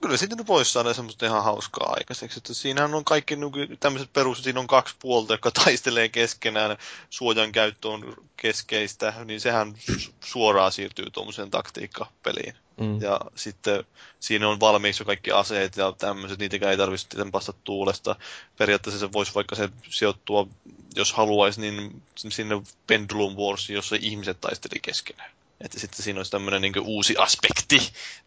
kyllä siitä nyt voisi saada semmoista ihan hauskaa aikaiseksi. Että siinähän on kaikki tämmöiset perus, siinä on kaksi puolta, jotka taistelee keskenään, suojan käyttö on keskeistä, niin sehän suoraan siirtyy tuommoiseen taktiikkapeliin. Mm. Ja sitten siinä on valmiiksi jo kaikki aseet ja tämmöiset, niitäkään ei tarvitse tempasta tuulesta. Periaatteessa se voisi vaikka se sijoittua, jos haluaisi, niin sinne Pendulum Wars, jossa ihmiset taisteli keskenään. Että sitten siinä olisi tämmöinen niin uusi aspekti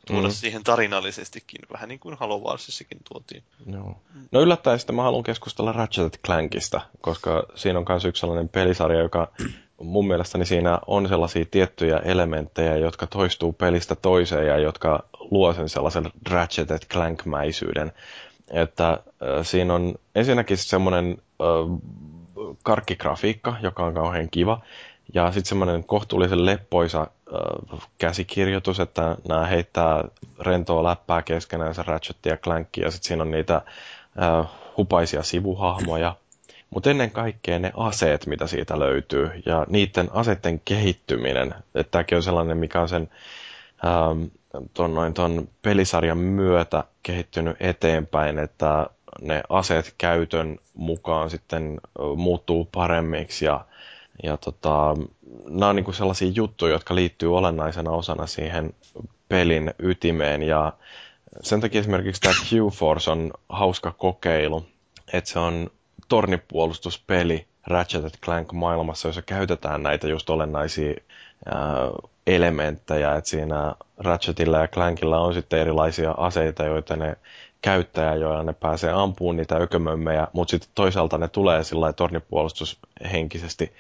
tuoda mm. siihen tarinallisestikin, vähän niin kuin Halo Warsissakin tuotiin. No, no yllättäen sitten mä haluan keskustella Ratchet Clankista, koska siinä on myös yksi sellainen pelisarja, joka mun mielestäni siinä on sellaisia tiettyjä elementtejä, jotka toistuu pelistä toiseen ja jotka luo sen sellaisen Ratchet Clank-mäisyyden. Että siinä on ensinnäkin semmoinen karkkigrafiikka, joka on kauhean kiva. Ja sitten semmoinen kohtuullisen leppoisa äh, käsikirjoitus, että nämä heittää rentoa läppää keskenään se Ratchet ja Clank, ja sitten siinä on niitä äh, hupaisia sivuhahmoja. Mutta ennen kaikkea ne aseet, mitä siitä löytyy, ja niiden aseiden kehittyminen. Että tämäkin on sellainen, mikä on sen ähm, ton, noin, ton pelisarjan myötä kehittynyt eteenpäin, että ne aseet käytön mukaan sitten muuttuu paremmiksi ja, ja tota, nämä on niin sellaisia juttuja, jotka liittyy olennaisena osana siihen pelin ytimeen. Ja sen takia esimerkiksi tämä Q-Force on hauska kokeilu, että se on tornipuolustuspeli Ratchet Clank maailmassa, jossa käytetään näitä just olennaisia elementtejä, että siinä Ratchetilla ja Clankilla on sitten erilaisia aseita, joita ne käyttäjä, joilla ne pääsee ampumaan niitä ökömömmejä, mutta sitten toisaalta ne tulee sillä tornipuolustushenkisesti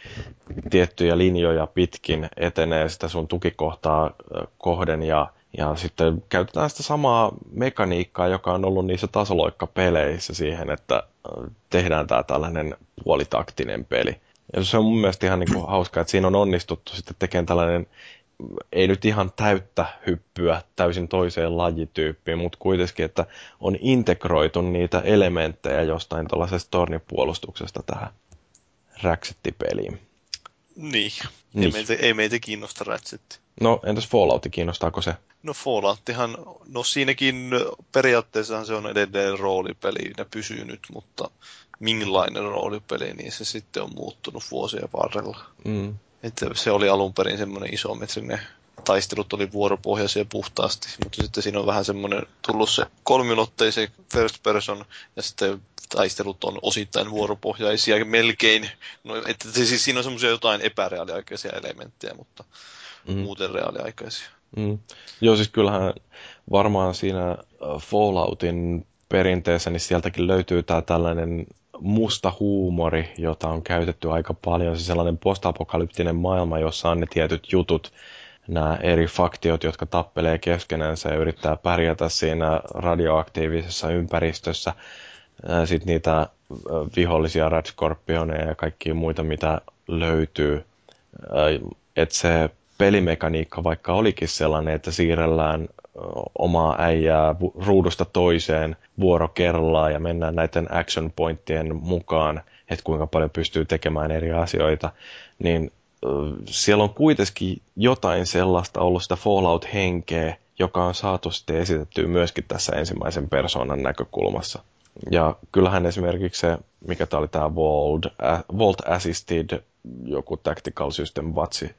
tiettyjä linjoja pitkin, etenee sitä sun tukikohtaa kohden ja, ja sitten käytetään sitä samaa mekaniikkaa, joka on ollut niissä tasoloikkapeleissä siihen, että tehdään tämä tällainen puolitaktinen peli. Ja se on mun mielestä ihan niin kuin hauska, että siinä on onnistuttu sitten tekemään tällainen ei nyt ihan täyttä hyppyä täysin toiseen lajityyppiin, mutta kuitenkin, että on integroitu niitä elementtejä jostain tuollaisesta tornipuolustuksesta tähän Ratchet-peliin. Niin. niin. Ei, meitä, ei meitä kiinnosta Ratchet. No, entäs Fallout, kiinnostaako se? No Fallouttihan, no siinäkin periaatteessa se on edelleen roolipeli, ne pysyy nyt, mutta minkälainen roolipeli, niin se sitten on muuttunut vuosien varrella. Mm. Että se oli alun perin semmoinen isometrinen taistelut oli vuoropohjaisia puhtaasti, mutta sitten siinä on vähän semmoinen tullut se kolmiulotteisen first person ja sitten taistelut on osittain vuoropohjaisia melkein. No, että siis siinä on semmoisia jotain epäreaaliaikaisia elementtejä, mutta mm. muuten reaaliaikaisia. Mm. Joo, siis kyllähän varmaan siinä Falloutin perinteessä, niin sieltäkin löytyy tämä tällainen musta huumori, jota on käytetty aika paljon. Se sellainen postapokalyptinen maailma, jossa on ne tietyt jutut, nämä eri faktiot, jotka tappelee keskenänsä ja yrittää pärjätä siinä radioaktiivisessa ympäristössä. Sitten niitä vihollisia Red Scorpioneja ja kaikkia muita, mitä löytyy. Että se pelimekaniikka vaikka olikin sellainen, että siirrellään omaa äijää ruudusta toiseen vuoro kerrallaan ja mennään näiden action pointtien mukaan, että kuinka paljon pystyy tekemään eri asioita, niin siellä on kuitenkin jotain sellaista ollut sitä Fallout-henkeä, joka on saatu sitten esitettyä myöskin tässä ensimmäisen persoonan näkökulmassa. Ja kyllähän esimerkiksi se, mikä tämä oli tämä Vault, Vault Assisted, joku Tactical System vatsi,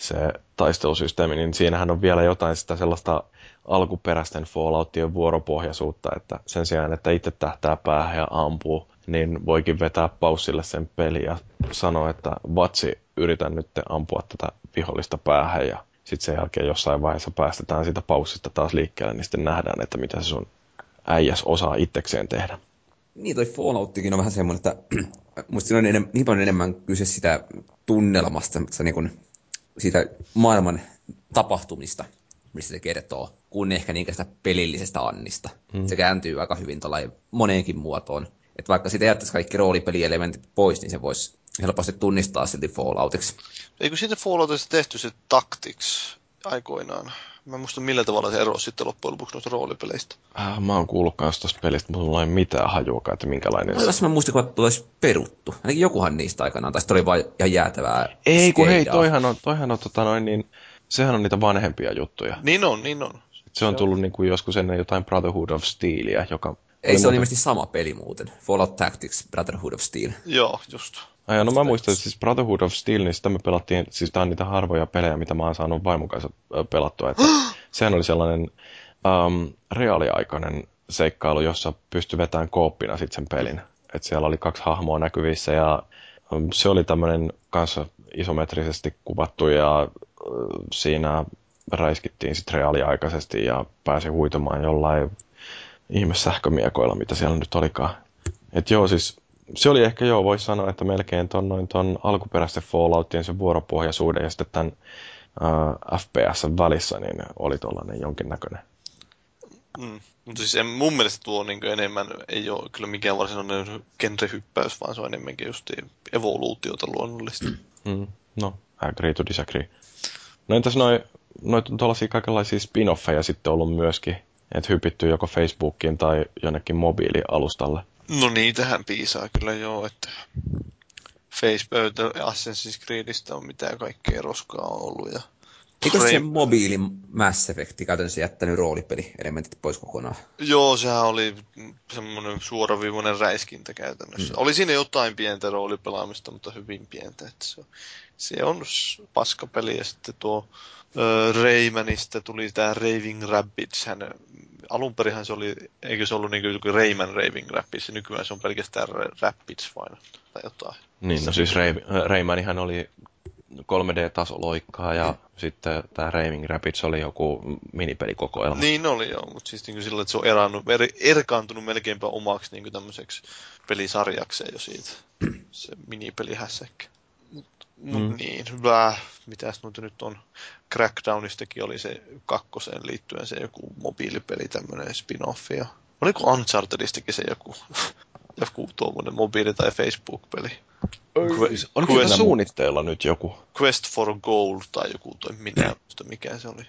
se taistelusysteemi, niin siinähän on vielä jotain sitä sellaista alkuperäisten Falloutien vuoropohjaisuutta, että sen sijaan, että itse tähtää päähän ja ampuu, niin voikin vetää paussille sen peli ja sanoa, että vatsi, yritän nyt ampua tätä vihollista päähän ja sitten sen jälkeen jossain vaiheessa päästetään siitä paussista taas liikkeelle, niin sitten nähdään, että mitä se sun äijäs osaa itsekseen tehdä. Niin, toi Fallouttikin on vähän semmoinen, että musta siinä on enem, niin paljon enemmän kyse sitä tunnelmasta, niin kuin siitä maailman tapahtumista, mistä se kertoo, kuin ehkä niinkään sitä pelillisestä Annista. Mm. Se kääntyy aika hyvin moneenkin muotoon. Että vaikka siitä jättäisi kaikki roolipelielementit pois, niin se voisi helposti tunnistaa silti Falloutiksi. Eikö siitä Falloutista tehty se Tactics aikoinaan? Mä en muista millä tavalla se erosi sitten loppujen lopuksi noista roolipeleistä. Äh, mä oon kuullut kanssa tuosta pelistä, mutta mulla ei mitään hajuakaan, että minkälainen no, se... mä muistin, että olisi peruttu. Ainakin jokuhan niistä aikanaan, tai sitten oli vain ihan jäätävää Ei, kun hei, toihan on, toihan on tota noin, niin, sehän on niitä vanhempia juttuja. Niin on, niin on. Se on tullut niin kuin joskus ennen jotain Brotherhood of Steelia, joka... Ei, se on ilmeisesti sama peli muuten. Fallout Tactics, Brotherhood of Steel. Joo, just. Ai, no mä muistan, että siis Brotherhood of Steel, niin sitä me pelattiin, siis tää on niitä harvoja pelejä, mitä mä oon saanut vaimon kanssa pelattua. Että sehän oli sellainen um, reaaliaikainen seikkailu, jossa pystyi vetämään kooppina sitten sen pelin. Että siellä oli kaksi hahmoa näkyvissä ja um, se oli tämmöinen kanssa isometrisesti kuvattu ja uh, siinä räiskittiin sitten reaaliaikaisesti ja pääsi huitumaan jollain ihmesähkömiekoilla, mitä siellä nyt olikaan. Et joo, siis se oli ehkä joo, voisi sanoa, että melkein ton, noin ton alkuperäisten Falloutien se vuoropohjaisuuden ja sitten tämän uh, FPS välissä, niin oli tuollainen jonkinnäköinen Mm. Mutta siis en, mun mielestä tuo niin enemmän ei ole kyllä mikään varsinainen genrehyppäys, vaan se on enemmänkin just evoluutiota luonnollista. Mm. No, agree to disagree. No entäs noin noita tuollaisia kaikenlaisia spin-offeja sitten ollut myöskin, että hypitty joko Facebookiin tai jonnekin mobiilialustalle. No niitähän piisaa kyllä joo, että Facebook, Assassin's Creedistä on mitään kaikkea roskaa ollut ja Eikö se mobiili Mass Effect käytännössä jättänyt roolipelielementit pois kokonaan? Joo, sehän oli semmoinen suoraviivainen räiskintä käytännössä. Mm. Oli siinä jotain pientä roolipelaamista, mutta hyvin pientä. Että se, on, se on paskapeli ja sitten tuo äh, Raymanista tuli tämä Raving Rabbids. Hän, alun perinhän se oli, eikö se ollut niin kuin Rayman Raving Rabbids, ja nykyään se on pelkästään Rabbids vain tai jotain. Niin, no siis Ray, Raymanihan oli 3D-tasoloikkaa ja sitten tämä Raving Rapids oli joku minipelikokoelma. Niin oli joo, mutta siis niin sillä, että se on erannut, er, erkaantunut melkeinpä omaksi niin tämmöiseksi pelisarjakseen jo siitä, se minipelihässäkkä. Mutta mut mm. niin, hyvä. Mitäs nyt nyt on? Crackdownistakin oli se kakkoseen liittyen se joku mobiilipeli, tämmöinen spin-off. Ja oliko Unchartedistakin se joku, joku tuommoinen mobiili- tai Facebook-peli? Quest, on kyllä suunnitteilla nyt joku. Quest for Gold tai joku toi minä, mikä se oli.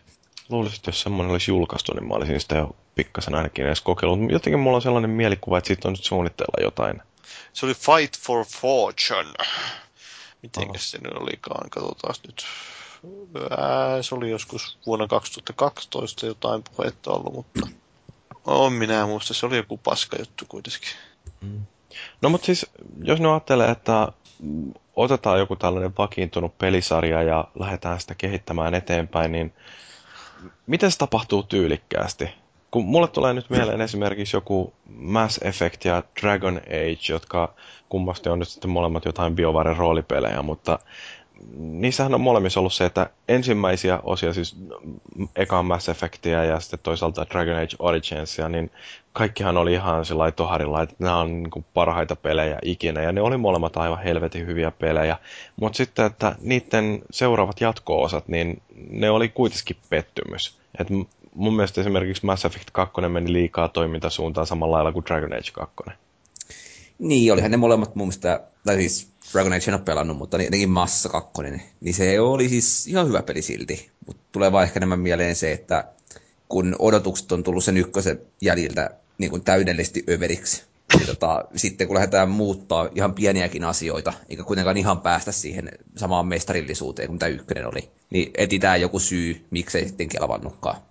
Luulisin, että jos semmoinen olisi julkaistu, niin mä olisin sitä jo pikkasen ainakin edes kokeillut. Jotenkin mulla on sellainen mielikuva, että siitä on nyt suunnitteilla jotain. Se oli Fight for Fortune. Mitenkäs se nyt olikaan? Katsotaan nyt. Ää, se oli joskus vuonna 2012 jotain puhetta ollut, mutta on minä muista. Se oli joku paska juttu kuitenkin. Mm. No mutta siis, jos ne ajattelee, että otetaan joku tällainen vakiintunut pelisarja ja lähdetään sitä kehittämään eteenpäin, niin miten se tapahtuu tyylikkäästi? Kun mulle tulee nyt mieleen esimerkiksi joku Mass Effect ja Dragon Age, jotka kummasti on nyt sitten molemmat jotain BioWaren roolipelejä, mutta niissähän on molemmissa ollut se, että ensimmäisiä osia, siis eka Mass Effectia ja sitten toisaalta Dragon Age Originsia, niin kaikkihan oli ihan sillä toharilla, että nämä on niin parhaita pelejä ikinä, ja ne oli molemmat aivan helvetin hyviä pelejä. Mutta sitten, että niiden seuraavat jatko-osat, niin ne oli kuitenkin pettymys. Et mun mielestä esimerkiksi Mass Effect 2 meni liikaa toimintasuuntaan samalla lailla kuin Dragon Age 2. Niin, olihan ne molemmat mun mielestä, tai siis Dragon Age en ole pelannut, mutta jotenkin Massa 2, niin se oli siis ihan hyvä peli silti. Mutta tulee vaan ehkä enemmän mieleen se, että kun odotukset on tullut sen ykkösen jäljiltä niin kuin täydellisesti överiksi, niin tota, sitten kun lähdetään muuttaa ihan pieniäkin asioita, eikä kuitenkaan ihan päästä siihen samaan mestarillisuuteen kuin mitä ykkönen oli, niin etitään joku syy, miksei sitten kelvannutkaan.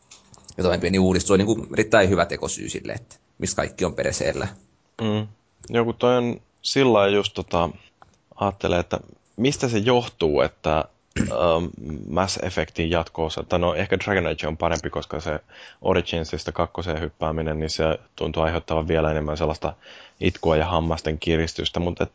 Ja toinen pieni uudistus on niin kuin erittäin hyvä tekosyy sille, että mistä kaikki on pereseellä. Mm. Joku toi on sillä just tota, ajattelee, että mistä se johtuu, että um, Mass Effectin jatkoosa, tai no ehkä Dragon Age on parempi, koska se Originsista kakkoseen hyppääminen, niin se tuntuu aiheuttavan vielä enemmän sellaista itkua ja hammasten kiristystä, mutta et,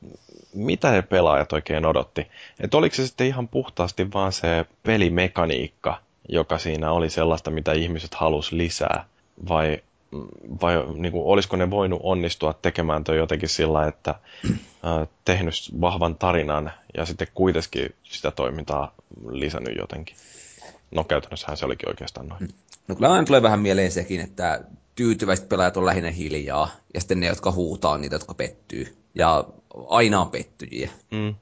mitä ne pelaajat oikein odotti? Et oliko se sitten ihan puhtaasti vaan se pelimekaniikka, joka siinä oli sellaista, mitä ihmiset halusi lisää, vai vai niin kuin, olisiko ne voinut onnistua tekemään toi jotenkin sillä, että äh, tehnyt vahvan tarinan ja sitten kuitenkin sitä toimintaa lisännyt jotenkin. No käytännössähän se olikin oikeastaan noin. No kyllä aina tulee vähän mieleen sekin, että tyytyväiset pelaajat on lähinnä hiljaa, ja sitten ne, jotka huutaa, on niitä, jotka pettyy. Ja aina on pettyjiä. Mm.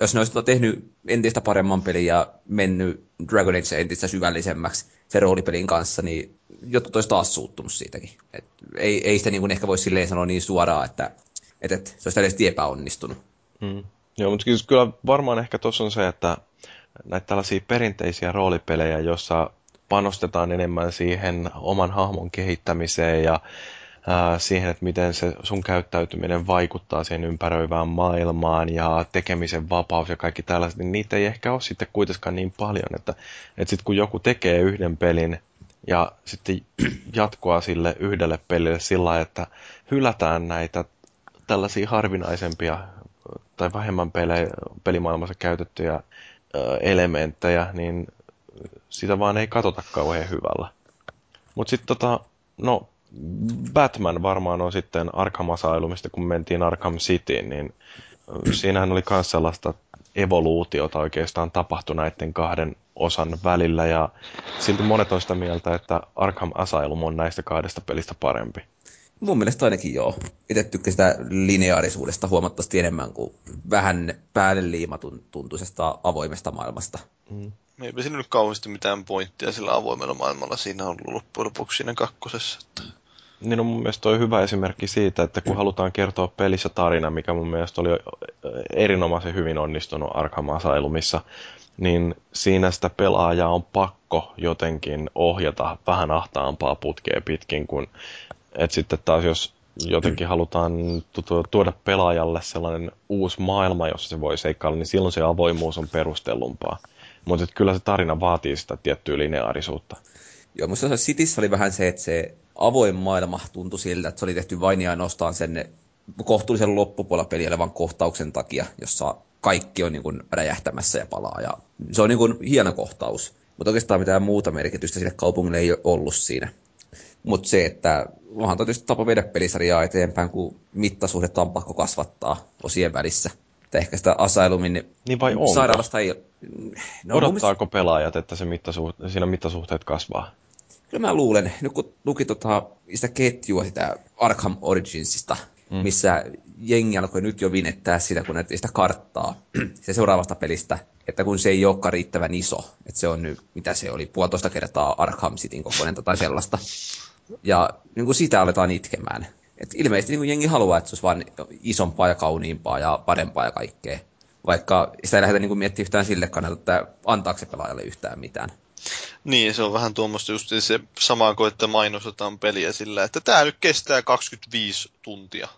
Jos ne olisivat tehnyt entistä paremman pelin ja mennyt Dragon Age entistä syvällisemmäksi sen roolipelin kanssa, niin jotkut olisi taas suuttunut siitäkin. Et ei, ei sitä niin kuin ehkä voi silleen sanoa niin suoraan, että, että, että se olisi tällaisesti epäonnistunut. Mm. Joo, mutta kyllä varmaan ehkä tuossa on se, että näitä tällaisia perinteisiä roolipelejä, joissa panostetaan enemmän siihen oman hahmon kehittämiseen ja siihen, että miten se sun käyttäytyminen vaikuttaa siihen ympäröivään maailmaan ja tekemisen vapaus ja kaikki tällaiset, niin niitä ei ehkä ole sitten kuitenkaan niin paljon, että, että sitten kun joku tekee yhden pelin, ja sitten jatkoa sille yhdelle pelille sillä että hylätään näitä tällaisia harvinaisempia tai vähemmän pele, pelimaailmassa käytettyjä elementtejä, niin sitä vaan ei katsota kauhean hyvällä. Mutta sitten tota, no, Batman varmaan on sitten Arkham Asylumista, kun mentiin Arkham Cityin, niin siinähän oli myös sellaista evoluutiota oikeastaan tapahtui näiden kahden osan välillä ja silti monet on sitä mieltä, että Arkham Asylum on näistä kahdesta pelistä parempi. Mun mielestä ainakin joo. Itse tykkäsin sitä lineaarisuudesta huomattavasti enemmän kuin vähän päälle liimatun tuntuisesta avoimesta maailmasta. Mm. Eipä siinä nyt kauheasti mitään pointtia sillä avoimella maailmalla. Siinä on ollut loppujen lopuksi siinä kakkosessa. Että... Niin on mun mielestä toi hyvä esimerkki siitä, että kun halutaan kertoa pelissä tarina, mikä mun mielestä oli erinomaisen hyvin onnistunut Arkham Asylumissa, niin siinä sitä pelaajaa on pakko jotenkin ohjata vähän ahtaampaa putkea pitkin, kun et sitten taas jos jotenkin halutaan tuoda pelaajalle sellainen uusi maailma, jossa se voi seikkailla, niin silloin se avoimuus on perustellumpaa. Mutta kyllä se tarina vaatii sitä tiettyä lineaarisuutta. Joo, musta Cityssä oli vähän se, että se avoin maailma tuntui siltä, että se oli tehty vain ja ainoastaan sen kohtuullisen loppupuolella peli olevan kohtauksen takia, jossa kaikki on niin kuin räjähtämässä ja palaa. Ja se on niin kuin hieno kohtaus. Mutta oikeastaan mitään muuta merkitystä sille kaupungille ei ole ollut siinä. Mutta se, että onhan tietysti tapa viedä pelisarjaa eteenpäin, kun mittasuhdetta on pakko kasvattaa osien välissä. Että ehkä sitä Asylumin niin vai onko? sairaalasta ei... No, Odottaako mielestä... pelaajat, että se mittasuht... siinä mittasuhteet kasvaa? Kyllä mä luulen, nyt kun luki tota, sitä ketjua sitä Arkham Originsista, mm. missä jengi alkoi nyt jo vinettää sitä, kun näytti sitä karttaa se seuraavasta pelistä, että kun se ei olekaan riittävän iso, että se on nyt, mitä se oli, puolitoista kertaa Arkham Cityn kokoinen tai sellaista. Ja niin kuin sitä aletaan itkemään. Et ilmeisesti niin jengi haluaa, että se olisi vain isompaa ja kauniimpaa ja parempaa ja kaikkea. Vaikka sitä ei lähdetä niin miettimään yhtään sille kannalta, että antaako se pelaajalle yhtään mitään. Niin, se on vähän tuommoista just se sama kuin, että mainostetaan peliä sillä, että tämä nyt kestää 25 tuntia.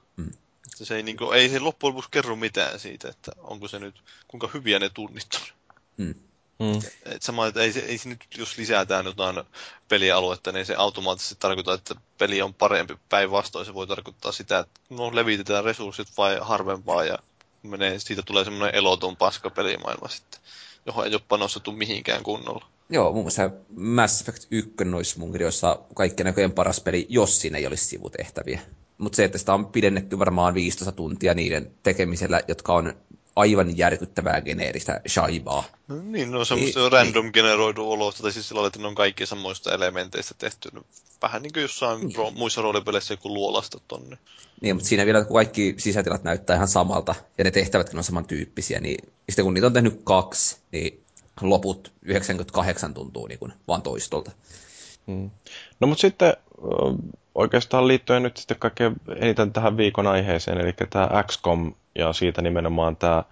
Että se ei, niin kuin, ei se loppujen lopuksi kerro mitään siitä, että onko se nyt, kuinka hyviä ne tunnit on. Hmm. Mm. Et sama, että ei, ei se nyt, jos lisätään jotain pelialuetta, niin se automaattisesti tarkoittaa, että peli on parempi. Päinvastoin se voi tarkoittaa sitä, että no levitetään resurssit vai harvempaa ja menee, siitä tulee semmoinen eloton paska pelimaailma sitten, johon ei ole panostettu mihinkään kunnolla. Joo, muun muassa Mass Effect 1 olisi mun kirjoissa kaikkien näköjen paras peli, jos siinä ei olisi sivutehtäviä. Mutta se, että sitä on pidennetty varmaan 15 tuntia niiden tekemisellä, jotka on aivan järkyttävää geneeristä shaibaa. No, niin, no semmoista niin, random niin. generoidu olosta, tai siis sillä että ne on kaikki samoista elementeistä tehty. Vähän niin kuin jossain niin. ro- muissa roolipeleissä joku luolasta tonne. Niin, mutta siinä vielä kun kaikki sisätilat näyttää ihan samalta, ja ne tehtävätkin on samantyyppisiä, niin sitten kun niitä on tehnyt kaksi, niin loput 98 tuntuu niin kuin vaan toistolta. Hmm. No mutta sitten oikeastaan liittyen nyt sitten kaikkein eniten tähän viikon aiheeseen, eli tämä XCOM ja siitä nimenomaan tämä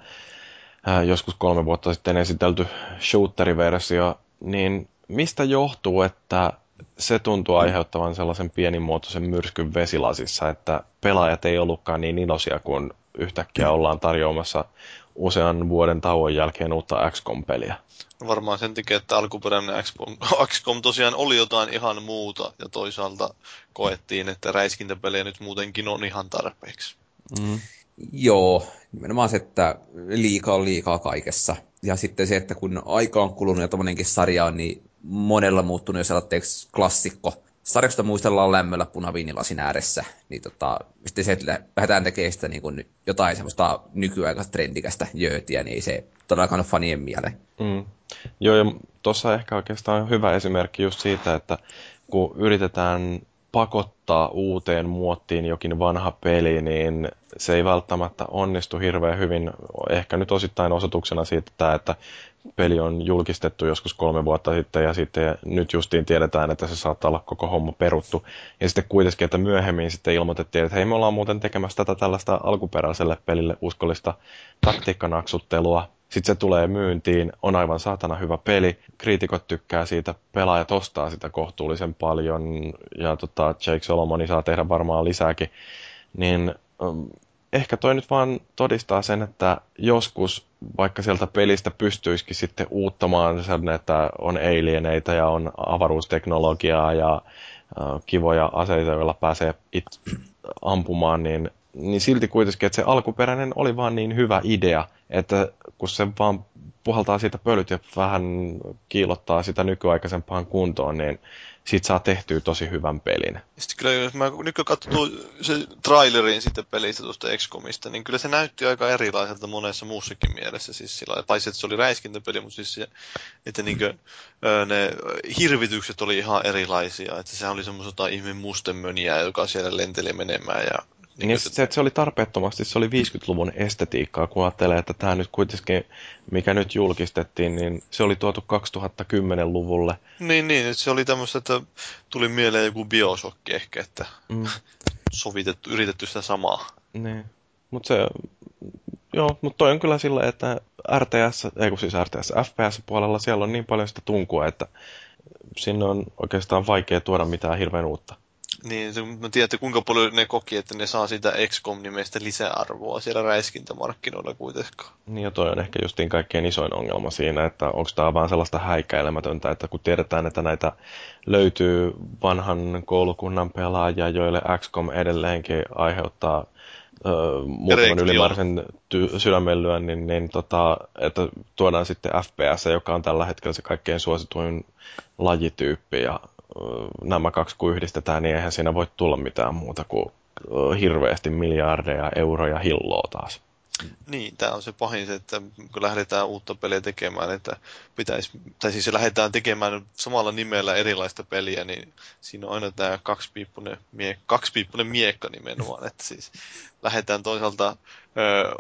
joskus kolme vuotta sitten esitelty shooteriversio, niin mistä johtuu, että se tuntuu aiheuttavan sellaisen pienimuotoisen myrskyn vesilasissa, että pelaajat ei ollutkaan niin iloisia, kun yhtäkkiä ollaan tarjoamassa usean vuoden tauon jälkeen uutta XCOM-peliä. Varmaan sen takia, että alkuperäinen XCOM, XCOM tosiaan oli jotain ihan muuta, ja toisaalta koettiin, että räiskintäpelejä nyt muutenkin on ihan tarpeeksi. Mm. Joo, nimenomaan se, että liikaa on liikaa kaikessa. Ja sitten se, että kun aika on kulunut ja tommonenkin sarja on, niin monella muuttunut jo sellaiseksi klassikko. Sarjasta muistellaan lämmöllä punaviinilasin ääressä, niin tota, sitten se, että lähdetään tekemään sitä niin kuin jotain semmoista nykyaikaista trendikästä jöötiä, niin ei se todellakaan ole fanien mieleen. Mm. Joo, ja tuossa ehkä oikeastaan hyvä esimerkki just siitä, että kun yritetään pakottaa uuteen muottiin jokin vanha peli, niin se ei välttämättä onnistu hirveän hyvin. Ehkä nyt osittain osoituksena siitä, että peli on julkistettu joskus kolme vuotta sitten ja sitten nyt justiin tiedetään, että se saattaa olla koko homma peruttu. Ja sitten kuitenkin, että myöhemmin sitten ilmoitettiin, että hei me ollaan muuten tekemässä tätä tällaista alkuperäiselle pelille uskollista taktiikkanaksuttelua. Sitten se tulee myyntiin, on aivan saatana hyvä peli, kriitikot tykkää siitä, pelaajat ostaa sitä kohtuullisen paljon ja tota, Jake Solomoni saa tehdä varmaan lisääkin. Niin ehkä toi nyt vaan todistaa sen, että joskus vaikka sieltä pelistä pystyisikin sitten uuttamaan sen, että on alieneita ja on avaruusteknologiaa ja kivoja aseita, joilla pääsee it, ampumaan, niin, niin silti kuitenkin, että se alkuperäinen oli vaan niin hyvä idea, että kun se vaan puhaltaa siitä pölyt ja vähän kiilottaa sitä nykyaikaisempaan kuntoon, niin siitä saa tehtyä tosi hyvän pelin. Sitten kyllä, jos mä nyt katsoin se trailerin sitten pelistä tuosta XCOMista, niin kyllä se näytti aika erilaiselta monessa muussakin mielessä. Siis sillä, paitsi että se oli räiskintäpeli, mutta siis se, että niinkö, ne hirvitykset oli ihan erilaisia. Että se oli semmoista ihme mustemöniä, joka siellä lenteli menemään ja niin, niin se, että se oli tarpeettomasti, se oli 50-luvun estetiikkaa, kun ajattelee, että tämä nyt kuitenkin, mikä nyt julkistettiin, niin se oli tuotu 2010-luvulle. Niin, niin, että se oli tämmöistä, että tuli mieleen joku biosokki ehkä, että mm. sovitettu, yritetty sitä samaa. Niin, mutta se, joo, mutta toi on kyllä sillä, että RTS, ei kun siis RTS, FPS-puolella siellä on niin paljon sitä tunkua, että sinne on oikeastaan vaikea tuoda mitään hirveän uutta. Niin, mä tiedän, että kuinka paljon ne koki, että ne saa sitä XCOM-nimestä lisäarvoa siellä räiskintämarkkinoilla kuitenkaan. Niin ja toi on ehkä justiin kaikkein isoin ongelma siinä, että onko tämä vaan sellaista häikäilemätöntä, että kun tiedetään, että näitä löytyy vanhan koulukunnan pelaajia, joille XCOM edelleenkin aiheuttaa ö, muutaman ylimääräisen ty- sydämellyön, niin, niin tota, että tuodaan sitten FPS, joka on tällä hetkellä se kaikkein suosituin lajityyppi ja nämä kaksi kun yhdistetään, niin eihän siinä voi tulla mitään muuta kuin hirveästi miljardeja euroja hilloa taas. Niin, tämä on se pahin että kun lähdetään uutta peliä tekemään, että pitäisi, tai siis lähdetään tekemään samalla nimellä erilaista peliä, niin siinä on aina tämä kaksipiippunen, mie, miekka nimenomaan, että siis lähdetään toisaalta,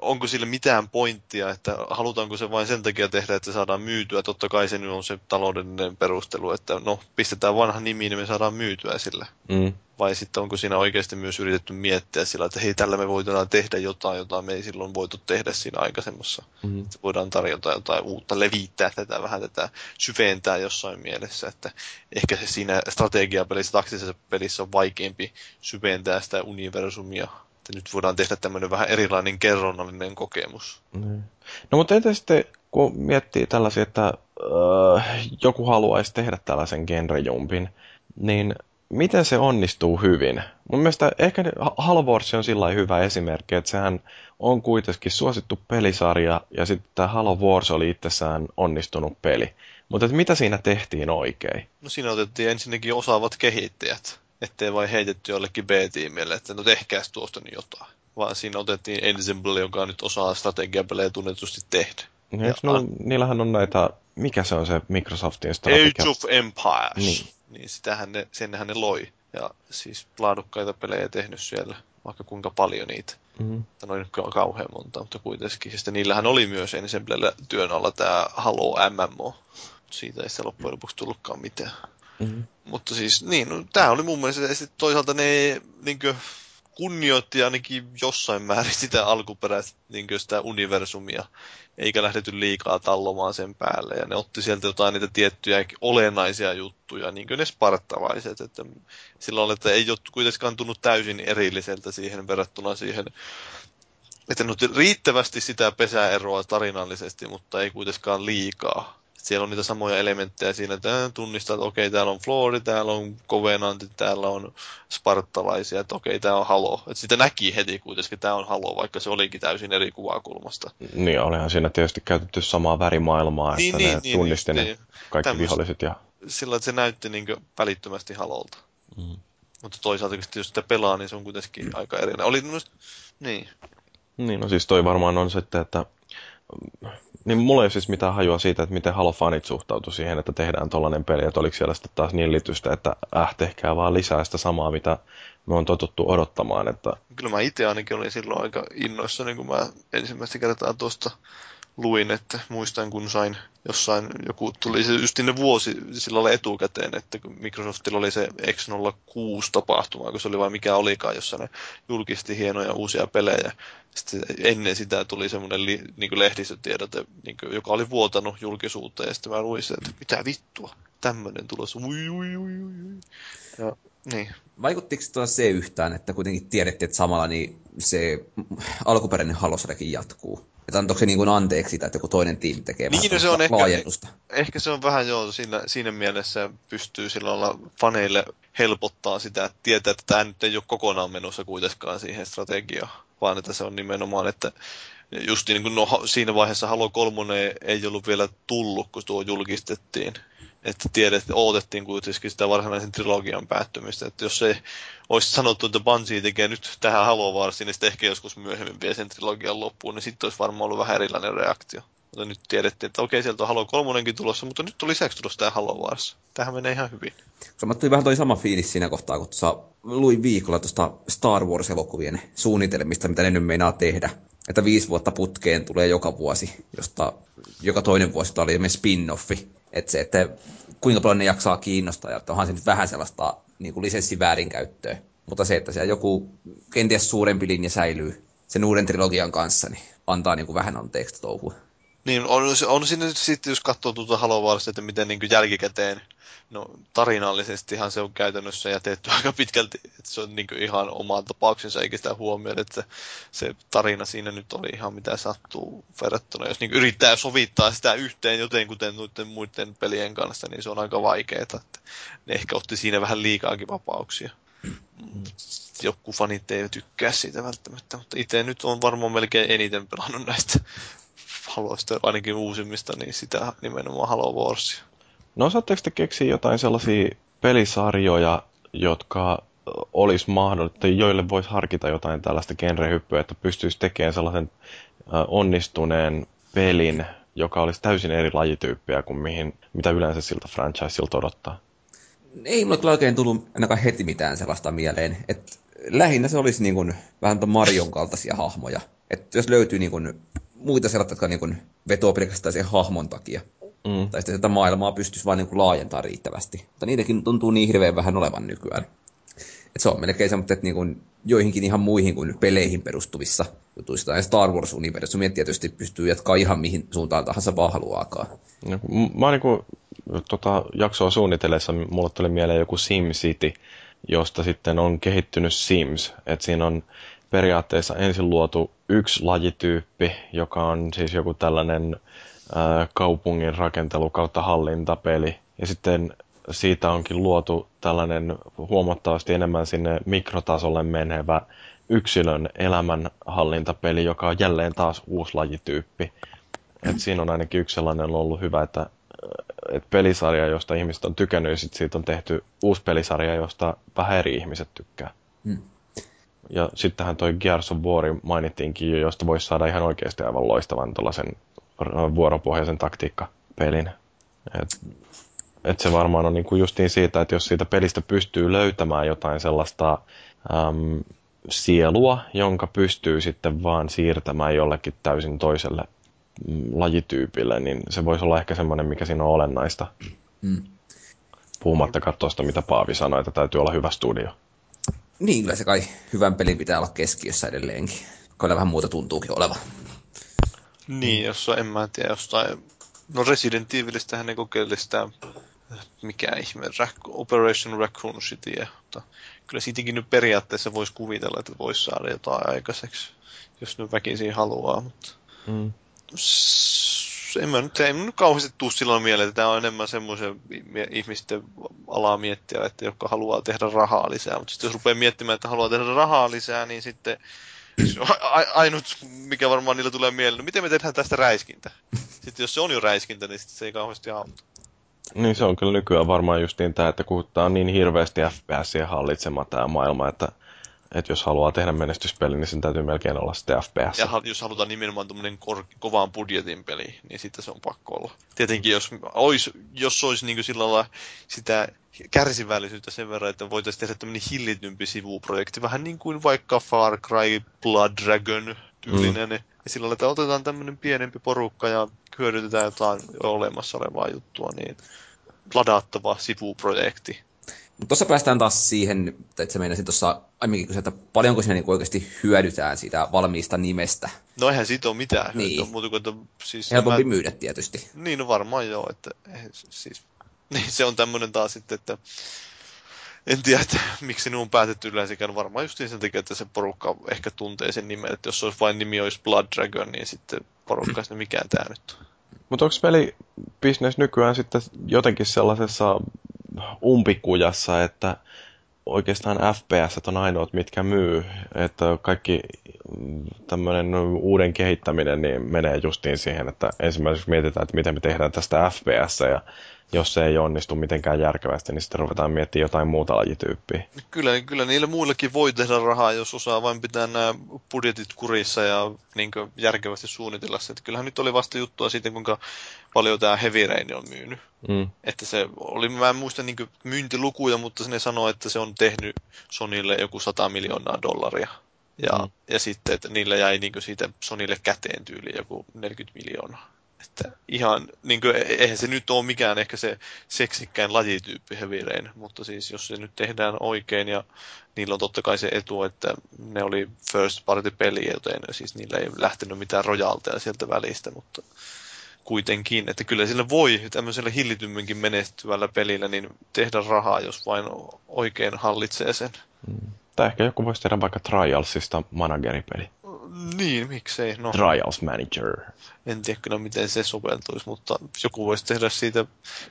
onko sille mitään pointtia, että halutaanko se vain sen takia tehdä, että saadaan myytyä, totta kai se nyt on se taloudellinen perustelu, että no pistetään vanha nimi, niin me saadaan myytyä sillä. Mm vai sitten onko siinä oikeasti myös yritetty miettiä sillä, että hei, tällä me voidaan tehdä jotain, jota me ei silloin voitu tehdä siinä aikaisemmassa. Mm-hmm. Että voidaan tarjota jotain uutta, levittää tätä vähän tätä, syventää jossain mielessä, että ehkä se siinä strategiapelissä, taktisessa pelissä on vaikeampi syventää sitä universumia. Että nyt voidaan tehdä tämmöinen vähän erilainen kerronnallinen kokemus. Mm. No mutta entä sitten, kun miettii tällaisia, että äh, joku haluaisi tehdä tällaisen genrejumpin, niin miten se onnistuu hyvin? Mun mielestä ehkä Halo Wars on sillä hyvä esimerkki, että sehän on kuitenkin suosittu pelisarja ja sitten tämä Halo Wars oli itsessään onnistunut peli. Mutta mitä siinä tehtiin oikein? No siinä otettiin ensinnäkin osaavat kehittäjät, ettei vain heitetty jollekin B-tiimille, että no tehkääs tuosta nyt jotain. Vaan siinä otettiin Ensemble, joka nyt osaa strategiapelejä tunnetusti tehdä. Ja, no, niillähän on näitä, mikä se on se Microsoftin strategia? Age of Empires. Niin niin sitähän ne, senhän ne loi. Ja siis laadukkaita pelejä tehnyt siellä, vaikka kuinka paljon niitä. Mm-hmm. Noin kauhean monta, mutta kuitenkin. Ja sitten niillähän oli myös Ensemblellä työn alla tämä Halo MMO. Siitä ei sitä loppujen lopuksi tullutkaan mitään. Mm-hmm. Mutta siis niin, no, tämä oli mun mielestä, ja toisaalta ne niin kuin, kunnioitti ainakin jossain määrin sitä alkuperäistä niin sitä universumia, eikä lähdetty liikaa tallomaan sen päälle. Ja ne otti sieltä jotain niitä tiettyjä olennaisia juttuja, niin kuin ne spartalaiset. Että silloin, että ei ole kuitenkaan tullut täysin erilliseltä siihen verrattuna siihen että nyt riittävästi sitä pesää eroa tarinallisesti, mutta ei kuitenkaan liikaa siellä on niitä samoja elementtejä siinä, että tunnistaa, että okei, täällä on Floori, täällä on Covenant, täällä on spartalaisia, että okei, tää on Halo. Että sitä näki heti kuitenkin, että tämä on Halo, vaikka se olikin täysin eri kuvakulmasta. Niin, olihan siinä tietysti käytetty samaa värimaailmaa, niin, että niin, ne niin, tunnisti niin, ne niin, kaikki tämmöset, viholliset. Ja... Sillä että se näytti niin välittömästi Halolta. Mm. Mutta toisaalta, jos sitä pelaa, niin se on kuitenkin aika erinen. Oli niin. Niin, no siis toi varmaan on sitten, että niin mulla ei ole siis mitään hajua siitä, että miten Halo-fanit suhtautu siihen, että tehdään tollainen peli, että oliko siellä sitten taas nillitystä, että äh, tehkää vaan lisää sitä samaa, mitä me on totuttu odottamaan. Että... Kyllä mä itse ainakin olin silloin aika innoissa, niin kun mä ensimmäistä kertaa tuosta luin, että muistan kun sain jossain, joku tuli se just ne vuosi silloin etukäteen, että Microsoftilla oli se X06-tapahtuma, kun se oli vain mikä olikaan, jossa ne julkisti hienoja uusia pelejä. Sitten ennen sitä tuli semmoinen li, niin lehdistötiedote, niin kuin, joka oli vuotanut julkisuuteen, ja sitten mä luin että mitä vittua, tämmöinen tulossa, ui, ui, ui, ui. Ja, niin. Vaikuttiko tuo se yhtään, että kuitenkin tiedettiin, että samalla niin se alkuperäinen halosrekin jatkuu? Että antoiko se niin kuin anteeksi sitä, että joku toinen tiimi tekee niin, no se on laajennusta? Ehkä, ehkä se on vähän joo, siinä, siinä mielessä pystyy sillä olla faneille helpottaa sitä, että tietää, että tämä nyt ei ole kokonaan menossa kuitenkaan siihen strategiaan, vaan että se on nimenomaan, että just niin kuin no, siinä vaiheessa Halo 3 ei ollut vielä tullut, kun tuo julkistettiin. Että tiedet, odotettiin kuitenkin sitä varsinaisen trilogian päättymistä. Että jos ei olisi sanottu, että Bungie tekee nyt tähän Halo Warsiin, niin sitten ehkä joskus myöhemmin vie sen trilogian loppuun, niin sitten olisi varmaan ollut vähän erilainen reaktio. Mutta nyt tiedettiin, että okei, sieltä on Halo 3 tulossa, mutta nyt on lisäksi tulossa tämä Halo Wars. Tähän menee ihan hyvin. Sama tuli vähän toi sama fiilis siinä kohtaa, kun luin viikolla tuosta Star Wars-elokuvien suunnitelmista, mitä ne nyt meinaa tehdä. Että viisi vuotta putkeen tulee joka vuosi, josta joka toinen vuosi oli spin-offi. Että se, että kuinka paljon ne jaksaa kiinnostaa, ja että onhan se nyt vähän sellaista niin kuin lisenssiväärinkäyttöä. Mutta se, että siellä joku kenties suurempi linja säilyy sen uuden trilogian kanssa, niin antaa niin kuin vähän anteeksi touhua. Niin, on, on siinä nyt sitten, jos katsoo tuota Halo että miten niin jälkikäteen, no tarinallisestihan se on käytännössä jätetty aika pitkälti, että se on niin ihan oman tapauksensa, eikä sitä huomioida, että se tarina siinä nyt oli ihan mitä sattuu verrattuna. Jos niin yrittää sovittaa sitä yhteen joten kuten noiden muiden pelien kanssa, niin se on aika vaikeaa, että ne ehkä otti siinä vähän liikaakin vapauksia. Joku fanit ei tykkää siitä välttämättä, mutta itse nyt on varmaan melkein eniten pelannut näistä Haloista, ainakin uusimmista, niin sitä nimenomaan Halo Warsia. No osaatteko te keksiä jotain sellaisia pelisarjoja, jotka olisi mahdollista, joille voisi harkita jotain tällaista genrehyppyä, että pystyisi tekemään sellaisen onnistuneen pelin, joka olisi täysin eri lajityyppiä kuin mihin, mitä yleensä siltä franchiseilta odottaa? Ei mulle kyllä oikein tullut ainakaan heti mitään sellaista mieleen. Et lähinnä se olisi niin kuin, vähän Marion kaltaisia hahmoja. Et jos löytyy niin kuin, muita sellaisia, jotka niin kuin vetoo pelkästään sen hahmon takia. Mm. Tai sitten että maailmaa pystyisi vain niin laajentamaan riittävästi. Mutta niitäkin tuntuu niin hirveän vähän olevan nykyään. Et se on melkein semmoista, että niin kuin joihinkin ihan muihin kuin peleihin perustuvissa jutuissa. Tai Star Wars-universumia tietysti pystyy jatkaa ihan mihin suuntaan tahansa vaan haluaakaan. No, mä niin kuin, tota, jaksoa suunnitellessa mulle tuli mieleen joku SimCity, josta sitten on kehittynyt Sims. Että siinä on periaatteessa ensin luotu yksi lajityyppi, joka on siis joku tällainen kaupungin rakentelu kautta hallintapeli. Ja sitten siitä onkin luotu tällainen huomattavasti enemmän sinne mikrotasolle menevä yksilön elämänhallintapeli, joka on jälleen taas uusi lajityyppi. Et siinä on ainakin yksi sellainen ollut hyvä, että et pelisarja, josta ihmiset on tykännyt, ja sit siitä on tehty uusi pelisarja, josta vähän eri ihmiset tykkää. Hmm. Ja sittenhän toi Gears of War mainittiinkin jo, josta voisi saada ihan oikeasti aivan loistavan tuollaisen vuoropohjaisen taktiikkapelin. Et, et se varmaan on niinku justiin siitä, että jos siitä pelistä pystyy löytämään jotain sellaista äm, sielua, jonka pystyy sitten vaan siirtämään jollekin täysin toiselle mm, lajityypille, niin se voisi olla ehkä semmoinen, mikä siinä on olennaista. Mm. Puhumattakaan tuosta, mitä Paavi sanoi, että täytyy olla hyvä studio. Niin, kyllä se kai hyvän pelin pitää olla keskiössä edelleenkin. Kyllä vähän muuta tuntuukin oleva. Niin, jos en mä tiedä jostain... No Resident Evilistähän ne kokeili sitä, mikä ihme, Operation Raccoon City, mutta kyllä siitäkin nyt periaatteessa voisi kuvitella, että voisi saada jotain aikaiseksi, jos nyt väkisin haluaa, mutta... Mm en mä nyt, ei nyt kauheasti tuu silloin mieleen, että tämä on enemmän semmoisen ihmisten alaa miettiä, että jotka haluaa tehdä rahaa lisää. Mutta sitten jos rupeaa miettimään, että haluaa tehdä rahaa lisää, niin sitten se on ainut, mikä varmaan niillä tulee mieleen, no miten me tehdään tästä räiskintä? Sitten jos se on jo räiskintä, niin sitten se ei kauheasti auta. Niin se on kyllä nykyään varmaan just niin tämä, että on niin hirveästi FPSien hallitsema tämä maailma, että että jos haluaa tehdä menestyspeli, niin sen täytyy melkein olla sitten FPS. Ja jos halutaan nimenomaan tämmöinen kor- kovaan budjetin peli, niin sitten se on pakko olla. Tietenkin jos olisi, jos olisi niin sillä lailla sitä kärsivällisyyttä sen verran, että voitaisiin tehdä tämmöinen hillitympi sivuprojekti, vähän niin kuin vaikka Far Cry Blood Dragon tyylinen. Mm. Ja sillä lailla, että otetaan tämmöinen pienempi porukka ja hyödytetään jotain olemassa olevaa juttua, niin ladattava sivuprojekti Tuossa päästään taas siihen, että se meinasin tuossa aiemminkin että paljonko siinä niin oikeasti hyödytään siitä valmiista nimestä. No eihän siitä ole mitään niin. hyötyä, muuta kuin, että siis... Helpompi mä... myydä tietysti. Niin, no varmaan joo, että siis... Niin, se on tämmöinen taas sitten, että en tiedä, että miksi ne on päätetty yleensäkään. Varmaan just sen takia, että se porukka ehkä tuntee sen nimen. Että jos olisi vain nimi olisi Blood Dragon, niin sitten porukka että mikään tämä nyt Mutta onko pelibisnes nykyään sitten jotenkin sellaisessa umpikujassa, että oikeastaan FPS on ainoat, mitkä myy. Että kaikki tämmöinen uuden kehittäminen niin menee justiin siihen, että ensimmäiseksi mietitään, että miten me tehdään tästä FPS ja jos se ei onnistu mitenkään järkevästi, niin sitten ruvetaan miettimään jotain muuta lajityyppiä. Kyllä, kyllä niillä muillakin voi tehdä rahaa, jos osaa vain pitää nämä budjetit kurissa ja niin järkevästi suunnitella se. Että kyllähän nyt oli vasta juttua siitä, kuinka paljon tämä Heavy Rain on myynyt. Mm. Että se oli, mä en muista niin myyntilukuja, mutta se sanoi, että se on tehnyt Sonille joku 100 miljoonaa dollaria. Ja, mm. ja sitten, että niillä jäi niin siitä Sonille käteen tyyli joku 40 miljoonaa. Että ihan, niin kuin, eihän se nyt ole mikään ehkä se seksikkäin lajityyppi Heavy Rain, mutta siis jos se nyt tehdään oikein ja niillä on totta kai se etu, että ne oli first party peli, joten siis niillä ei lähtenyt mitään rojalteja sieltä välistä, mutta kuitenkin, että kyllä sillä voi tämmöisellä hillitymminkin menestyvällä pelillä niin tehdä rahaa, jos vain oikein hallitsee sen. Mm. Tai ehkä joku voisi tehdä vaikka Trialsista manageripeli. Niin, miksei. No, Trials Manager. En tiedä kyllä, miten se soveltuisi, mutta joku voisi tehdä siitä,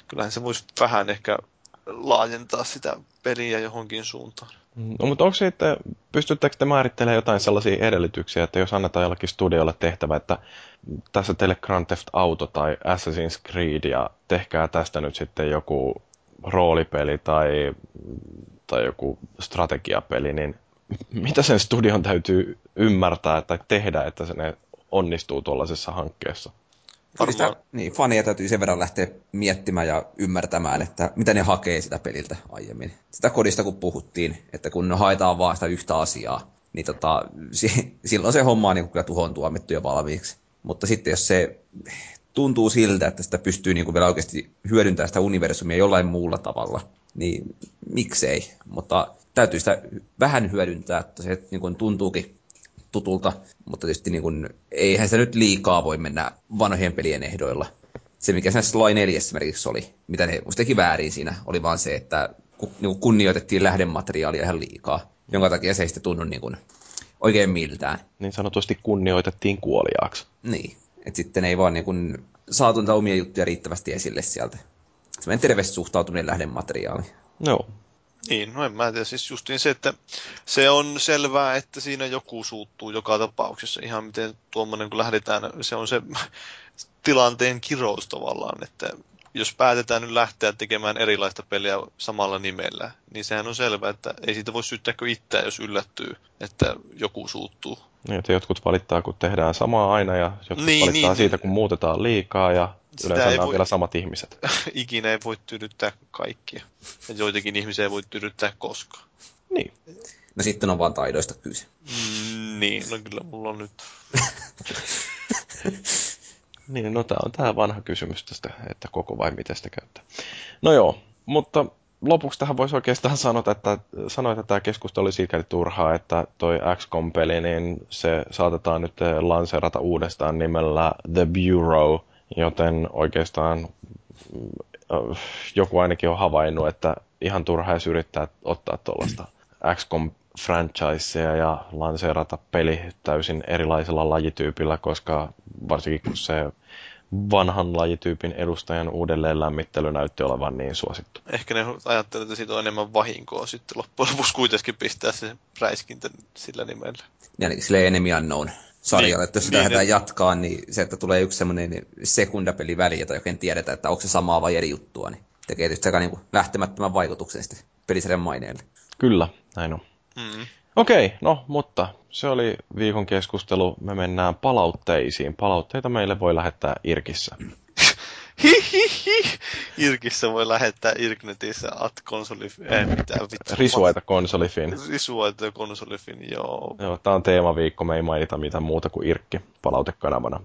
kyllähän se voisi vähän ehkä laajentaa sitä peliä johonkin suuntaan. No, mutta onko se, että pystyttekö te määrittelemään jotain sellaisia edellytyksiä, että jos annetaan jollakin studiolle tehtävä, että tässä teille Grand Theft Auto tai Assassin's Creed ja tehkää tästä nyt sitten joku roolipeli tai, tai joku strategiapeli, niin mitä sen studion täytyy ymmärtää tai tehdä, että se ne onnistuu tuollaisessa hankkeessa? Sitä, niin, fania täytyy sen verran lähteä miettimään ja ymmärtämään, että mitä ne hakee sitä peliltä aiemmin. Sitä kodista kun puhuttiin, että kun haetaan vaan sitä yhtä asiaa, niin tota, si- silloin se homma on niin kyllä tuhon tuomittu jo valmiiksi. Mutta sitten jos se tuntuu siltä, että sitä pystyy niin kuin vielä oikeasti hyödyntämään sitä universumia jollain muulla tavalla, niin miksei. Mutta täytyy sitä vähän hyödyntää, että se niin kuin tuntuukin tutulta, mutta tietysti niin kuin, eihän se nyt liikaa voi mennä vanhojen pelien ehdoilla. Se, mikä siinä Sly 4 esimerkiksi oli, mitä ne teki väärin siinä, oli vaan se, että niin kunnioitettiin lähdemateriaalia ihan liikaa, jonka takia se ei sitten tunnu niin kuin, oikein miltään. Niin sanotusti kunnioitettiin kuoliaaksi. Niin, että sitten ei vaan niin kuin, saatu niitä omia juttuja riittävästi esille sieltä. Semmoinen terveesti suhtautuminen lähdemateriaali. Joo, niin, no en mä tiedä. Siis justiin se, että se on selvää, että siinä joku suuttuu joka tapauksessa. Ihan miten tuommoinen, kun lähdetään, se on se tilanteen kirous tavallaan, että jos päätetään nyt lähteä tekemään erilaista peliä samalla nimellä, niin sehän on selvää, että ei siitä voi syyttää kuin itseä, jos yllättyy, että joku suuttuu. Niin, että jotkut valittaa, kun tehdään samaa aina, ja jotkut niin, valittaa niin, siitä, kun muutetaan liikaa, ja Yleensä ei voi, vielä samat ihmiset. Ikinä ei voi tyydyttää kaikkia. Ja joitakin ihmisiä ei voi tyydyttää koskaan. Niin. No sitten on vaan taidoista kyse. Mm, niin, no kyllä mulla on nyt. niin, no tää on tää vanha kysymys tästä, että koko vai miten sitä käyttää. No joo, mutta lopuksi tähän voisi oikeastaan sanoa, että, sanoa, että tämä keskustelu oli sikäli turhaa, että toi XCOM-peli, niin se saatetaan nyt lanseerata uudestaan nimellä The Bureau – Joten oikeastaan äh, joku ainakin on havainnut, että ihan turha edes yrittää ottaa tuollaista XCOM franchisea ja lanseerata peli täysin erilaisella lajityypillä, koska varsinkin kun se vanhan lajityypin edustajan uudelleen lämmittely näytti olevan niin suosittu. Ehkä ne ajattelevat, että siitä on enemmän vahinkoa sitten loppujen lopuksi kuitenkin pistää se räiskintä sillä nimellä. Ja niin, sille enemy unknown sarjalle, niin, että jos sitä niin, lähdetään niin. jatkaa, niin se, että tulee yksi semmoinen sekundapeli väliin, jota oikein tiedetä, että onko se samaa vai eri juttua, niin tekee tietysti aika niin lähtemättömän vaikutuksen sitten pelisarjan maineelle. Kyllä, näin on. Mm-hmm. Okei, okay, no, mutta se oli viikon keskustelu. Me mennään palautteisiin. Palautteita meille voi lähettää Irkissä. Hihihi. Irkissä voi lähettää Irknetissä at konsolifin. Ei mitään vittu. Risuaita konsolifin. Risuaita konsolifin, joo. Joo, tää on teemaviikko, me ei mainita mitään muuta kuin Irkki palautekanavana.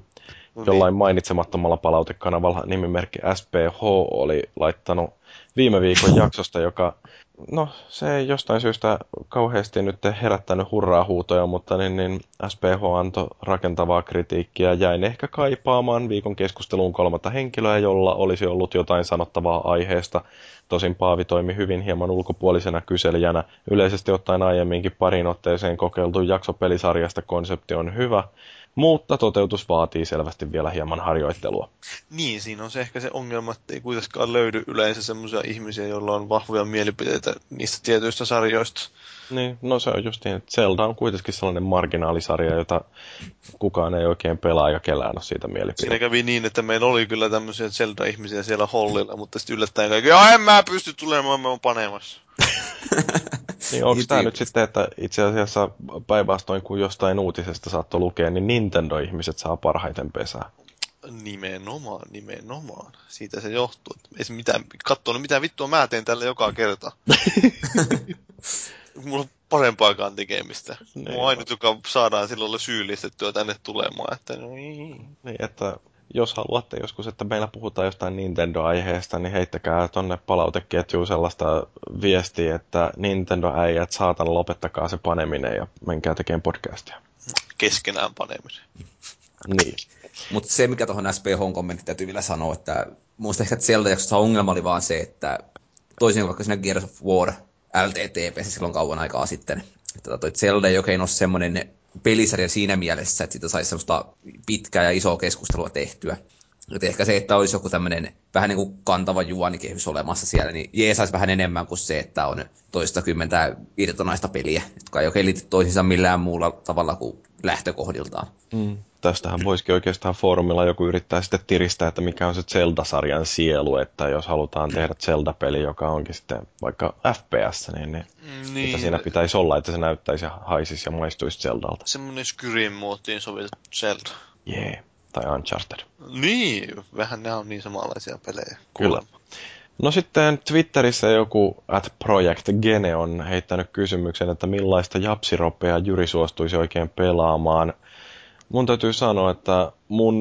No Jollain niin. mainitsemattomalla palautekanavalla nimimerkki SPH oli laittanut viime viikon jaksosta, joka no se ei jostain syystä kauheasti nyt herättänyt hurraa huutoja, mutta niin, niin SPH antoi rakentavaa kritiikkiä. Jäin ehkä kaipaamaan viikon keskusteluun kolmatta henkilöä, jolla olisi ollut jotain sanottavaa aiheesta. Tosin Paavi toimi hyvin hieman ulkopuolisena kyselijänä. Yleisesti ottaen aiemminkin parin otteeseen kokeiltu jaksopelisarjasta konsepti on hyvä, mutta toteutus vaatii selvästi vielä hieman harjoittelua. Niin, siinä on se ehkä se ongelma, että ei kuitenkaan löydy yleensä semmoisia ihmisiä, joilla on vahvoja mielipiteitä niistä tietyistä sarjoista. Niin, no se on just niin, että Zelda on kuitenkin sellainen marginaalisarja, jota kukaan ei oikein pelaa ja kellään ole siitä mielipide. Siinä kävi niin, että meillä oli kyllä tämmöisiä Zelda-ihmisiä siellä hollilla, mutta sitten yllättäen kaikki, joo en mä pysty tulemaan, mä oon panemassa. niin onko tämä nyt sitten, että itse asiassa päinvastoin kuin jostain uutisesta saattoi lukea, niin Nintendo-ihmiset saa parhaiten pesää. Nimenomaan, nimenomaan. Siitä se johtuu. Ei se mitään, katsoo, mitä vittua mä teen tällä joka kerta. Mulla on parempaakaan tekemistä. Niin oon ainut, joka saadaan silloin syyllistettyä tänne tulemaan. Että no, niin. Niin, että jos haluatte joskus, että meillä puhutaan jostain Nintendo-aiheesta, niin heittäkää tonne palauteketjuun sellaista viestiä, että Nintendo-äijät, saatan lopettakaa se paneminen ja menkää tekemään podcastia. keskenään panemisen. Niin. Mutta se, mikä tuohon SPH kommentti täytyy vielä sanoa, että muista ehkä Zelda jaksossa ongelma oli vaan se, että toisin kuin vaikka siinä Gears of War LTTP silloin kauan aikaa sitten, että toi Zelda ei oikein ole semmoinen pelisarja siinä mielessä, että siitä saisi semmoista pitkää ja isoa keskustelua tehtyä. Et ehkä se, että olisi joku tämmöinen vähän niin kuin kantava juonikehys olemassa siellä, niin jeesaisi vähän enemmän kuin se, että on toista kymmentä irtonaista peliä, jotka ei oikein liity toisiinsa millään muulla tavalla kuin lähtökohdiltaan. Mm. Tästähän voisikin oikeastaan foorumilla joku yrittää sitten tiristää, että mikä on se Zelda-sarjan sielu, että jos halutaan tehdä Zelda-peli, joka onkin sitten vaikka FPS, niin, niin Niin, mitä siinä pitäisi olla, että se näyttäisi ja haisisi ja maistuisi Zeldalta. semmonen Skyrim muotiin sovitettu Zelda. Jee. Yeah. Tai Uncharted. Niin, vähän nämä on niin samanlaisia pelejä. Kyllä. Kuulemma. No sitten Twitterissä joku at Project Gene on heittänyt kysymyksen, että millaista japsiropea Jyri suostuisi oikein pelaamaan. Mun täytyy sanoa, että mun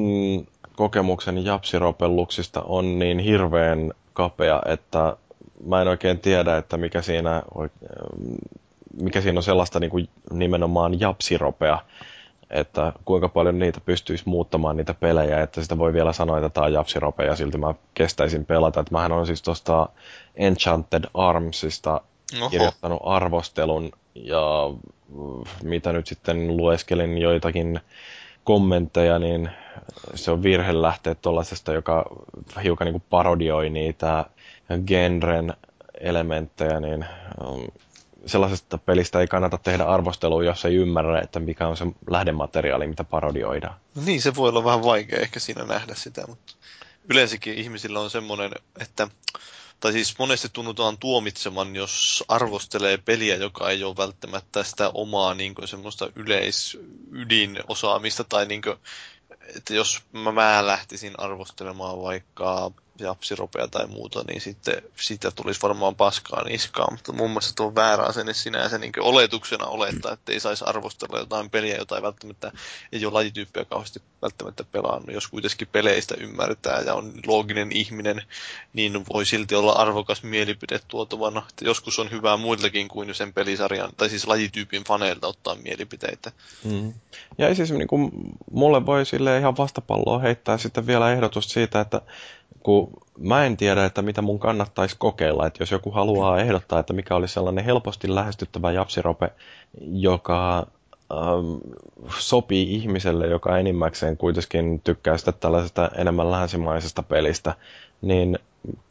kokemukseni japsiropelluksista on niin hirveän kapea, että mä en oikein tiedä, että mikä siinä, mikä siinä on sellaista niin kuin nimenomaan japsiropea, että kuinka paljon niitä pystyisi muuttamaan niitä pelejä, että sitä voi vielä sanoa, että tämä on japsirope ja silti mä kestäisin pelata. Että mähän on siis tuosta Enchanted Armsista Oho. kirjoittanut arvostelun ja mm, mitä nyt sitten lueskelin joitakin kommentteja, niin se on virhe lähteä tuollaisesta, joka hiukan niin parodioi niitä genren elementtejä, niin um, sellaisesta pelistä ei kannata tehdä arvostelua, jos ei ymmärrä, että mikä on se lähdemateriaali, mitä parodioidaan. No niin, se voi olla vähän vaikea ehkä siinä nähdä sitä, mutta yleensäkin ihmisillä on semmoinen, että tai siis monesti tunnutaan tuomitsevan, jos arvostelee peliä, joka ei ole välttämättä sitä omaa niin kuin, semmoista yleisydinosaamista, tai niin kuin, että jos mä, mä lähtisin arvostelemaan vaikka japsiropea tai muuta, niin sitten siitä tulisi varmaan paskaa niskaan, mutta mun mielestä tuo väärä asenne sinänsä niin oletuksena olettaa, että ei saisi arvostella jotain peliä, jota ei välttämättä ei ole lajityyppiä kauheasti välttämättä pelannut. Jos kuitenkin peleistä ymmärtää ja on looginen ihminen, niin voi silti olla arvokas mielipide tuotavana. Että joskus on hyvää muiltakin kuin sen pelisarjan, tai siis lajityypin faneilta ottaa mielipiteitä. Mm. Ja siis niin kuin, mulle voi sille ihan vastapalloa heittää sitten vielä ehdotus siitä, että kun mä en tiedä, että mitä mun kannattaisi kokeilla, että jos joku haluaa ehdottaa, että mikä olisi sellainen helposti lähestyttävä japsirope, joka ähm, sopii ihmiselle, joka enimmäkseen kuitenkin tykkää sitä tällaisesta enemmän länsimaisesta pelistä, niin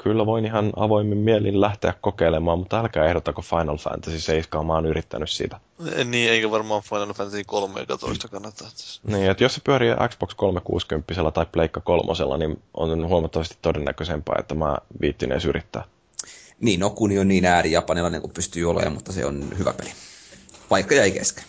kyllä voin ihan avoimin mielin lähteä kokeilemaan, mutta älkää ehdottako Final Fantasy 7, mä oon yrittänyt sitä. Niin, eikä varmaan Final Fantasy 13 kannata. Niin, että jos se pyörii Xbox 360 tai Pleikka 3, niin on huomattavasti todennäköisempää, että mä viittin edes yrittää. Niin, no kuni on niin ääri japanilainen kuin pystyy olemaan, mutta se on hyvä peli. Paikka jäi kesken.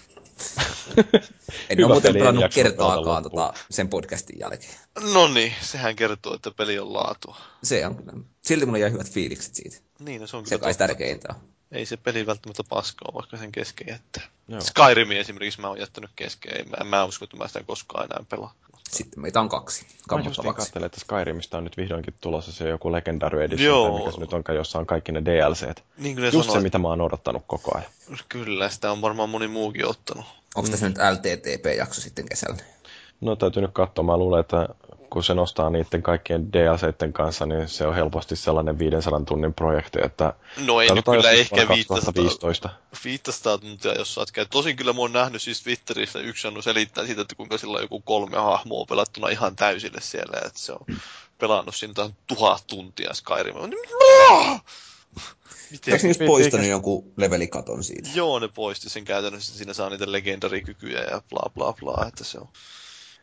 En ole muuten pelannut kertaakaan tota, sen podcastin jälkeen. No niin, sehän kertoo, että peli on laatua. Se on kyllä. Silti mulla jäi hyvät fiilikset siitä. Niin, no se on Se kyllä kai totta. tärkeintä on. Ei se peli välttämättä paskaa, ole, vaikka sen kesken jättää. Joo. Skyrimia esimerkiksi mä oon jättänyt kesken. Mä, mä en usko, että mä sitä koskaan enää pelaa. Sitten meitä on kaksi. Mä just Kammottavaksi. katselin, että Skyrimistä on nyt vihdoinkin tulossa se joku Legendary Edition, Joo. tai mikä se nyt onkaan, jossa on kaikki ne DLCt. Niin kuin ne Just se, sanoo, mitä mä oon odottanut koko ajan. kyllä, sitä on varmaan moni muukin ottanut. Onko tässä nyt LTTP-jakso sitten kesällä? No täytyy nyt katsoa. Mä luulen, että kun se nostaa niiden kaikkien DLCiden kanssa, niin se on helposti sellainen 500 tunnin projekti, että No ei nyt kyllä ehkä vuonna 500, 2015. 500 tuntia, jos saat käydä. Tosin kyllä mä oon nähnyt siis Twitterissä yksi on selittää siitä, että kuinka sillä on joku kolme hahmoa pelattuna ihan täysille siellä, että se on pelannut siinä jotain tuhat tuntia Skyrimia. Miten? Eikö ne poistanut jonkun levelikaton siitä? Joo, ne poisti sen käytännössä, siinä saa niitä legendarikykyjä ja bla bla bla, että se on.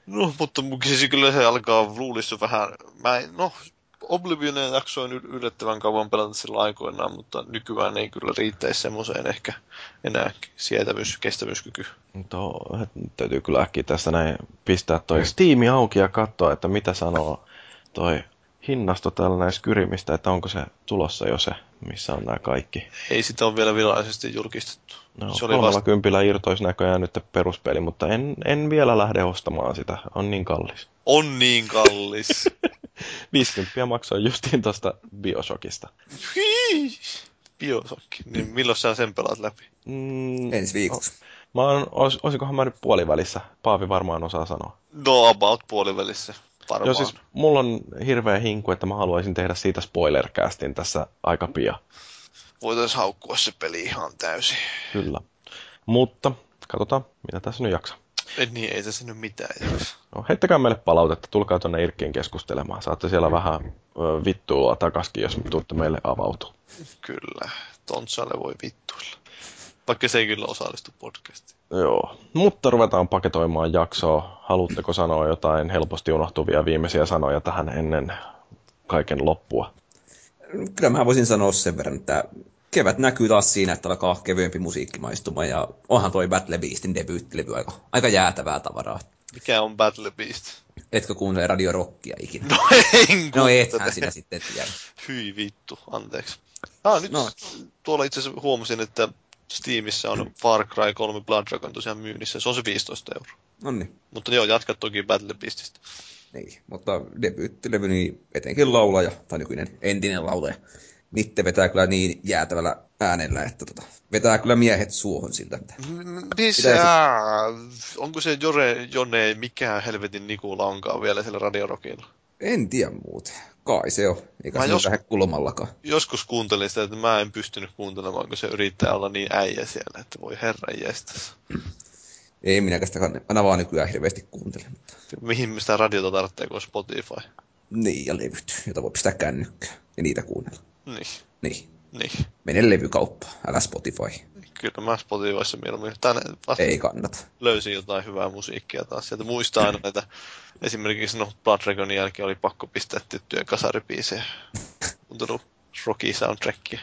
No, mutta mun kyllä se alkaa luulissa vähän, mä en, no, Oblivionia jaksoin yl- yllättävän kauan pelata sillä aikoinaan, mutta nykyään ei kyllä riittäisi semmoiseen ehkä enää sietävyys, kestävyyskyky. Tuo, täytyy kyllä äkkiä tästä näin pistää toi Steam auki ja katsoa, että mitä sanoo toi hinnasto täällä näistä kyrimistä, että onko se tulossa jo se, missä on nämä kaikki. Ei sitä ole vielä virallisesti julkistettu. No, se oli vasta, kympillä irtoisi näköjään nyt peruspeli, mutta en, en vielä lähde ostamaan sitä. On niin kallis. on niin kallis. 50 maksoi justiin tosta Bioshockista. Biosokki. Niin milloin sä sen pelaat läpi? Mm, Ensi viikoksi. mä oon, olis, olisikohan mä nyt puolivälissä? Paavi varmaan osaa sanoa. No, about puolivälissä. Varmaan. Joo, siis mulla on hirveä hinku, että mä haluaisin tehdä siitä spoilercastin tässä aika pian. Voitaisiin haukkua se peli ihan täysin. Kyllä. Mutta katsotaan, mitä tässä nyt jaksaa. Ei, niin, ei tässä nyt mitään jaksa. No, heittäkää meille palautetta, tulkaa tuonne Irkkiin keskustelemaan. Saatte siellä vähän ö, vittuilua takaskin, jos tuutte meille avautua. Kyllä. Tontsalle voi vittuilla. Vaikka se ei kyllä osallistu podcastiin. Joo, mutta ruvetaan paketoimaan jaksoa. Haluatteko sanoa jotain helposti unohtuvia viimeisiä sanoja tähän ennen kaiken loppua? Kyllä mä voisin sanoa sen verran, että kevät näkyy taas siinä, että alkaa kevyempi musiikki maistumaan, ja onhan toi Battle Beastin debyyttilevy aika, aika jäätävää tavaraa. Mikä on Battle Beast? Etkö kuuntele Radio Rockia ikinä? No en No ethän sinä sitten tiedä. Hyi vittu, anteeksi. Ah, nyt. No. tuolla itse asiassa huomasin, että Steamissa on Far Cry 3 Blood Dragon tosiaan myynnissä. Se on se 15 euroa. No niin. Mutta joo, jatka toki Battle Beastistä. Niin, mutta debyyttilevy, niin etenkin laulaja, tai nykyinen entinen laulaja, Nitte vetää kyllä niin jäätävällä äänellä, että tota, vetää kyllä miehet suohon siltä. Että Missä? Onko se Jore, Jone, mikä helvetin Nikula onkaan vielä siellä radiorokilla? En tiedä muuten. Kai se on. Eikä Mä se jos- kulmallakaan. Joskus kuuntelin sitä, että mä en pystynyt kuuntelemaan, kun se yrittää olla niin äijä siellä, että voi herran jestas. Ei minäkään sitä kanavaa nykyään hirveästi kuuntele. Mutta... Mihin sitä radiota tarvitsee, kun Spotify? Niin, ja levyt, jota voi pistää kännykkään ja niitä kuunnella. Niin, Niin, niin. mene levykauppaan, älä Spotify. Kyllä mä Spotifyssa mieluummin. Tänne vasta Ei kannata. löysin jotain hyvää musiikkia taas. Sieltä muistaa aina näitä, esimerkiksi no Blood Dragonin jälkeen oli pakko pistää tyttöjen kasaripiisejä. Kuuntellut Rocky soundtrackia.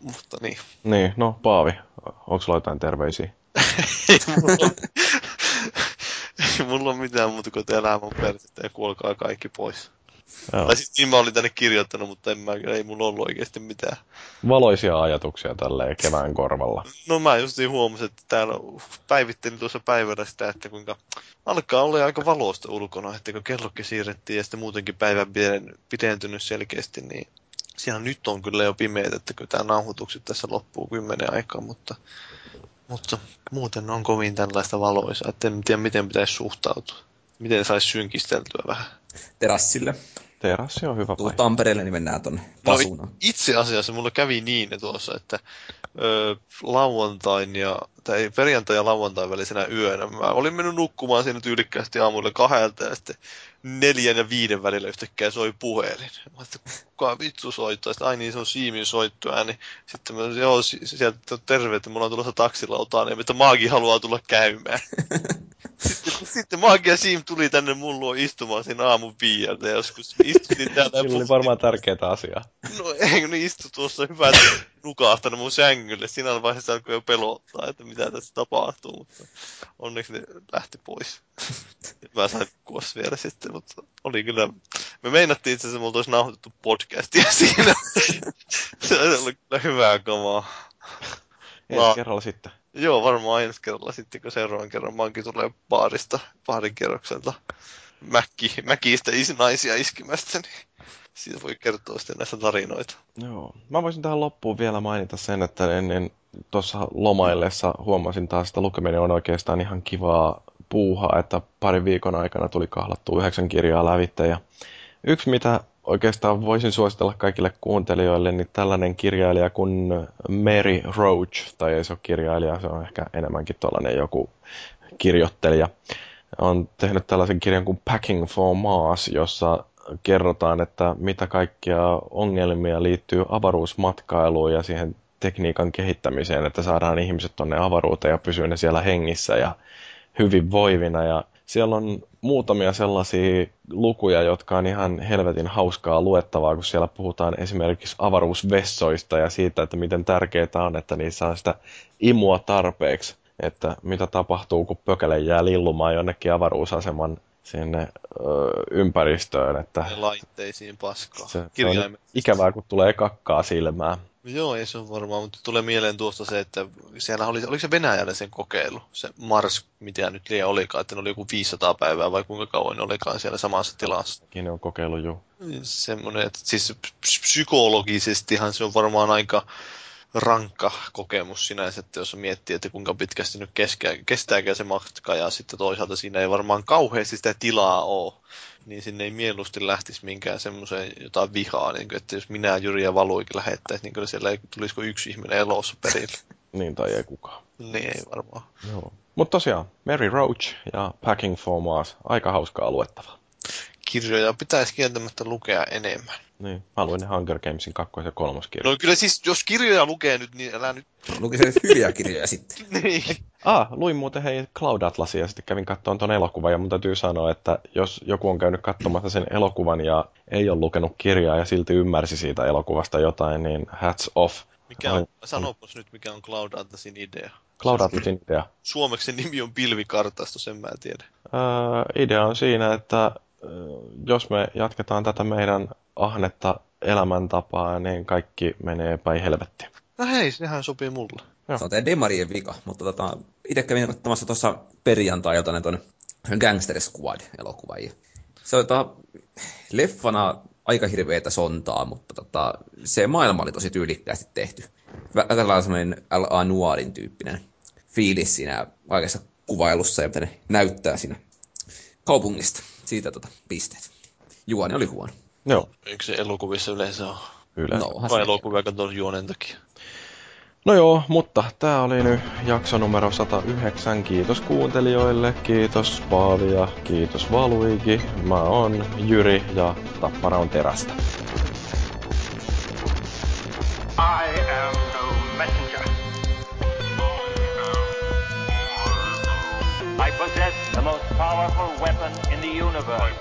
Mutta niin. Niin, no Paavi, onko sulla jotain terveisiä? ei mulla ei mulla ole mitään muuta kuin elämän persettä ja kuolkaa kaikki pois. Joo. Tai siis niin mä olin tänne kirjoittanut, mutta en mä, ei mulla ollut oikeasti mitään. Valoisia ajatuksia tälleen kevään korvalla. No mä just niin huomasin, että täällä päivittelin tuossa päivällä sitä, että kuinka alkaa olla aika valoista ulkona, että kun kellokin siirrettiin ja sitten muutenkin päivä piden- pidentynyt selkeästi, niin siellä nyt on kyllä jo pimeät, että kun tämä nauhoitukset tässä loppuu kymmenen aikaa, mutta, mutta muuten on kovin tällaista valoisa, että en tiedä miten pitäisi suhtautua. Miten saisi synkisteltyä vähän. Terassille. Terassi on hyvä Tuu paikka. Tampereelle, niin mennään tonne No, itse asiassa mulla kävi niin tuossa, että ö, lauantain ja, tai perjantai ja lauantain välisenä yönä mä olin mennyt nukkumaan siinä tyylikkäästi aamulla kahdelta ja sitten neljän ja viiden välillä yhtäkkiä soi puhelin. Mä ajattelin, kuka vittu soittaa? Sitten, ai niin, se on Siimin soittoääni. Sitten mä joo, si- sieltä terve, että mulla on tulossa taksilautaan, ja että Maagi haluaa tulla käymään. sitten, sitten Maagi ja Siim tuli tänne mun luo istumaan siinä aamun viieltä joskus. Istuttiin täällä Sillä oli varmaan tärkeää asiaa. No eikö ne istu tuossa hyvät nukahtanut mun sängylle. Siinä vaiheessa alkoi jo pelottaa, että mitä tässä tapahtuu, mutta onneksi ne lähti pois. Mä sain nukkua vielä sitten, mutta oli kyllä... Me meinattiin itse asiassa, mulla olisi nauhoitettu podcastia siinä. Se ollut kyllä hyvää kamaa. Ensi kerralla sitten. Joo, varmaan ensi kerralla sitten, kun seuraavan kerran mankin tulee baarista, baarin kerrokselta mäkki, mäkistä is, naisia iskimästä, niin siitä voi kertoa sitten näistä tarinoita. Joo. Mä voisin tähän loppuun vielä mainita sen, että ennen tuossa lomaillessa huomasin taas, että lukeminen on oikeastaan ihan kivaa puuhaa, että parin viikon aikana tuli kahlattua yhdeksän kirjaa lävitse. Ja yksi, mitä oikeastaan voisin suositella kaikille kuuntelijoille, niin tällainen kirjailija kuin Mary Roach, tai ei se ole kirjailija, se on ehkä enemmänkin tällainen joku kirjoittelija, on tehnyt tällaisen kirjan kuin Packing for Mars, jossa kerrotaan, että mitä kaikkia ongelmia liittyy avaruusmatkailuun ja siihen tekniikan kehittämiseen, että saadaan ihmiset tonne avaruuteen ja pysyy ne siellä hengissä ja hyvinvoivina. Ja siellä on muutamia sellaisia lukuja, jotka on ihan helvetin hauskaa luettavaa, kun siellä puhutaan esimerkiksi avaruusvessoista ja siitä, että miten tärkeää on, että niissä on sitä imua tarpeeksi, että mitä tapahtuu, kun pökäle jää lillumaan jonnekin avaruusaseman sinne ö, ympäristöön. Että Ja laitteisiin paskaa. se, se on ikävää, kun tulee kakkaa silmään. Joo, ei se on varmaan, mutta tulee mieleen tuosta se, että siellä oli, oliko se Venäjällä sen kokeilu, se Mars, mitä nyt liian olikaan, että ne oli joku 500 päivää vai kuinka kauan ne olikaan siellä samassa tilassa. Sekin on kokeillut jo. Semmoinen, että siis psy- psykologisestihan se on varmaan aika rankka kokemus sinänsä, että jos miettii, että kuinka pitkästi nyt kestää, kestääkö se matka ja sitten toisaalta siinä ei varmaan kauheasti sitä tilaa ole, niin sinne ei mieluusti lähtisi minkään semmoiseen jotain vihaa, niin kuin, että jos minä Jyri ja Valuikin lähettäisiin, niin kyllä siellä ei tulisiko yksi ihminen elossa perille. Niin tai ei kukaan. niin ei varmaan. Joo. Mutta tosiaan, Mary Roach ja Packing for Mars, aika hauskaa luettavaa. Kirjoja pitäisi kieltämättä lukea enemmän. Niin, mä luin ne Hunger Gamesin kakkos- ja kolmoskirja. No kyllä siis, jos kirjoja lukee nyt, niin älä nyt... Luki se hyviä kirjoja sitten. niin. Ah, luin muuten hei Cloud Atlasia ja sitten kävin katsomaan ton elokuvan ja mun täytyy sanoa, että jos joku on käynyt katsomassa sen elokuvan ja ei ole lukenut kirjaa ja silti ymmärsi siitä elokuvasta jotain, niin hats off. Mikä on, Ai- sanopas nyt, mikä on Cloud Atlasin idea. Cloud Atlasin idea. Suomeksi sen nimi on pilvikartasto, sen mä tiedän. Öö, idea on siinä, että jos me jatketaan tätä meidän ahnetta elämäntapaa, niin kaikki menee päin helvettiin. No hei, sehän sopii mulle. Se on teidän Demarien vika, mutta tota, itse kävin katsomassa tuossa perjantai-iltana ton Gangster Squad-elokuvan. ja Se on tota, leffana aika hirveetä sontaa, mutta tota, se maailma oli tosi tyylikkäästi tehty. Tällainen semmoinen L.A. Noirin tyyppinen fiilis siinä kaikessa kuvailussa ja mitä ne näyttää siinä kaupungista. Siitä tota, pisteet. Juoni oli huono. Joo, Eikö se elokuvissa yleensä ole? yleensä. No, Vai elokuvia katsoa juonen takia? No joo, mutta tää oli nyt jakso numero 109. Kiitos kuuntelijoille, kiitos Paavi ja kiitos Valuigi. Mä oon Jyri ja Tappara on terästä. I am no messenger. I possess the most powerful weapon in the universe.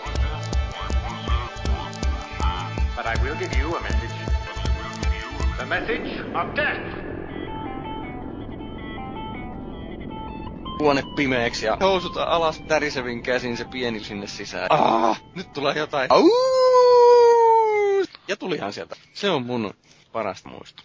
But I will give you a message. The message of death. huone pimeäksi ja housut alas tärisevin käsin se pieni sinne sisään. Ah, nyt tulee jotain. Au! Ja tulihan sieltä. Se on mun parasta muisto.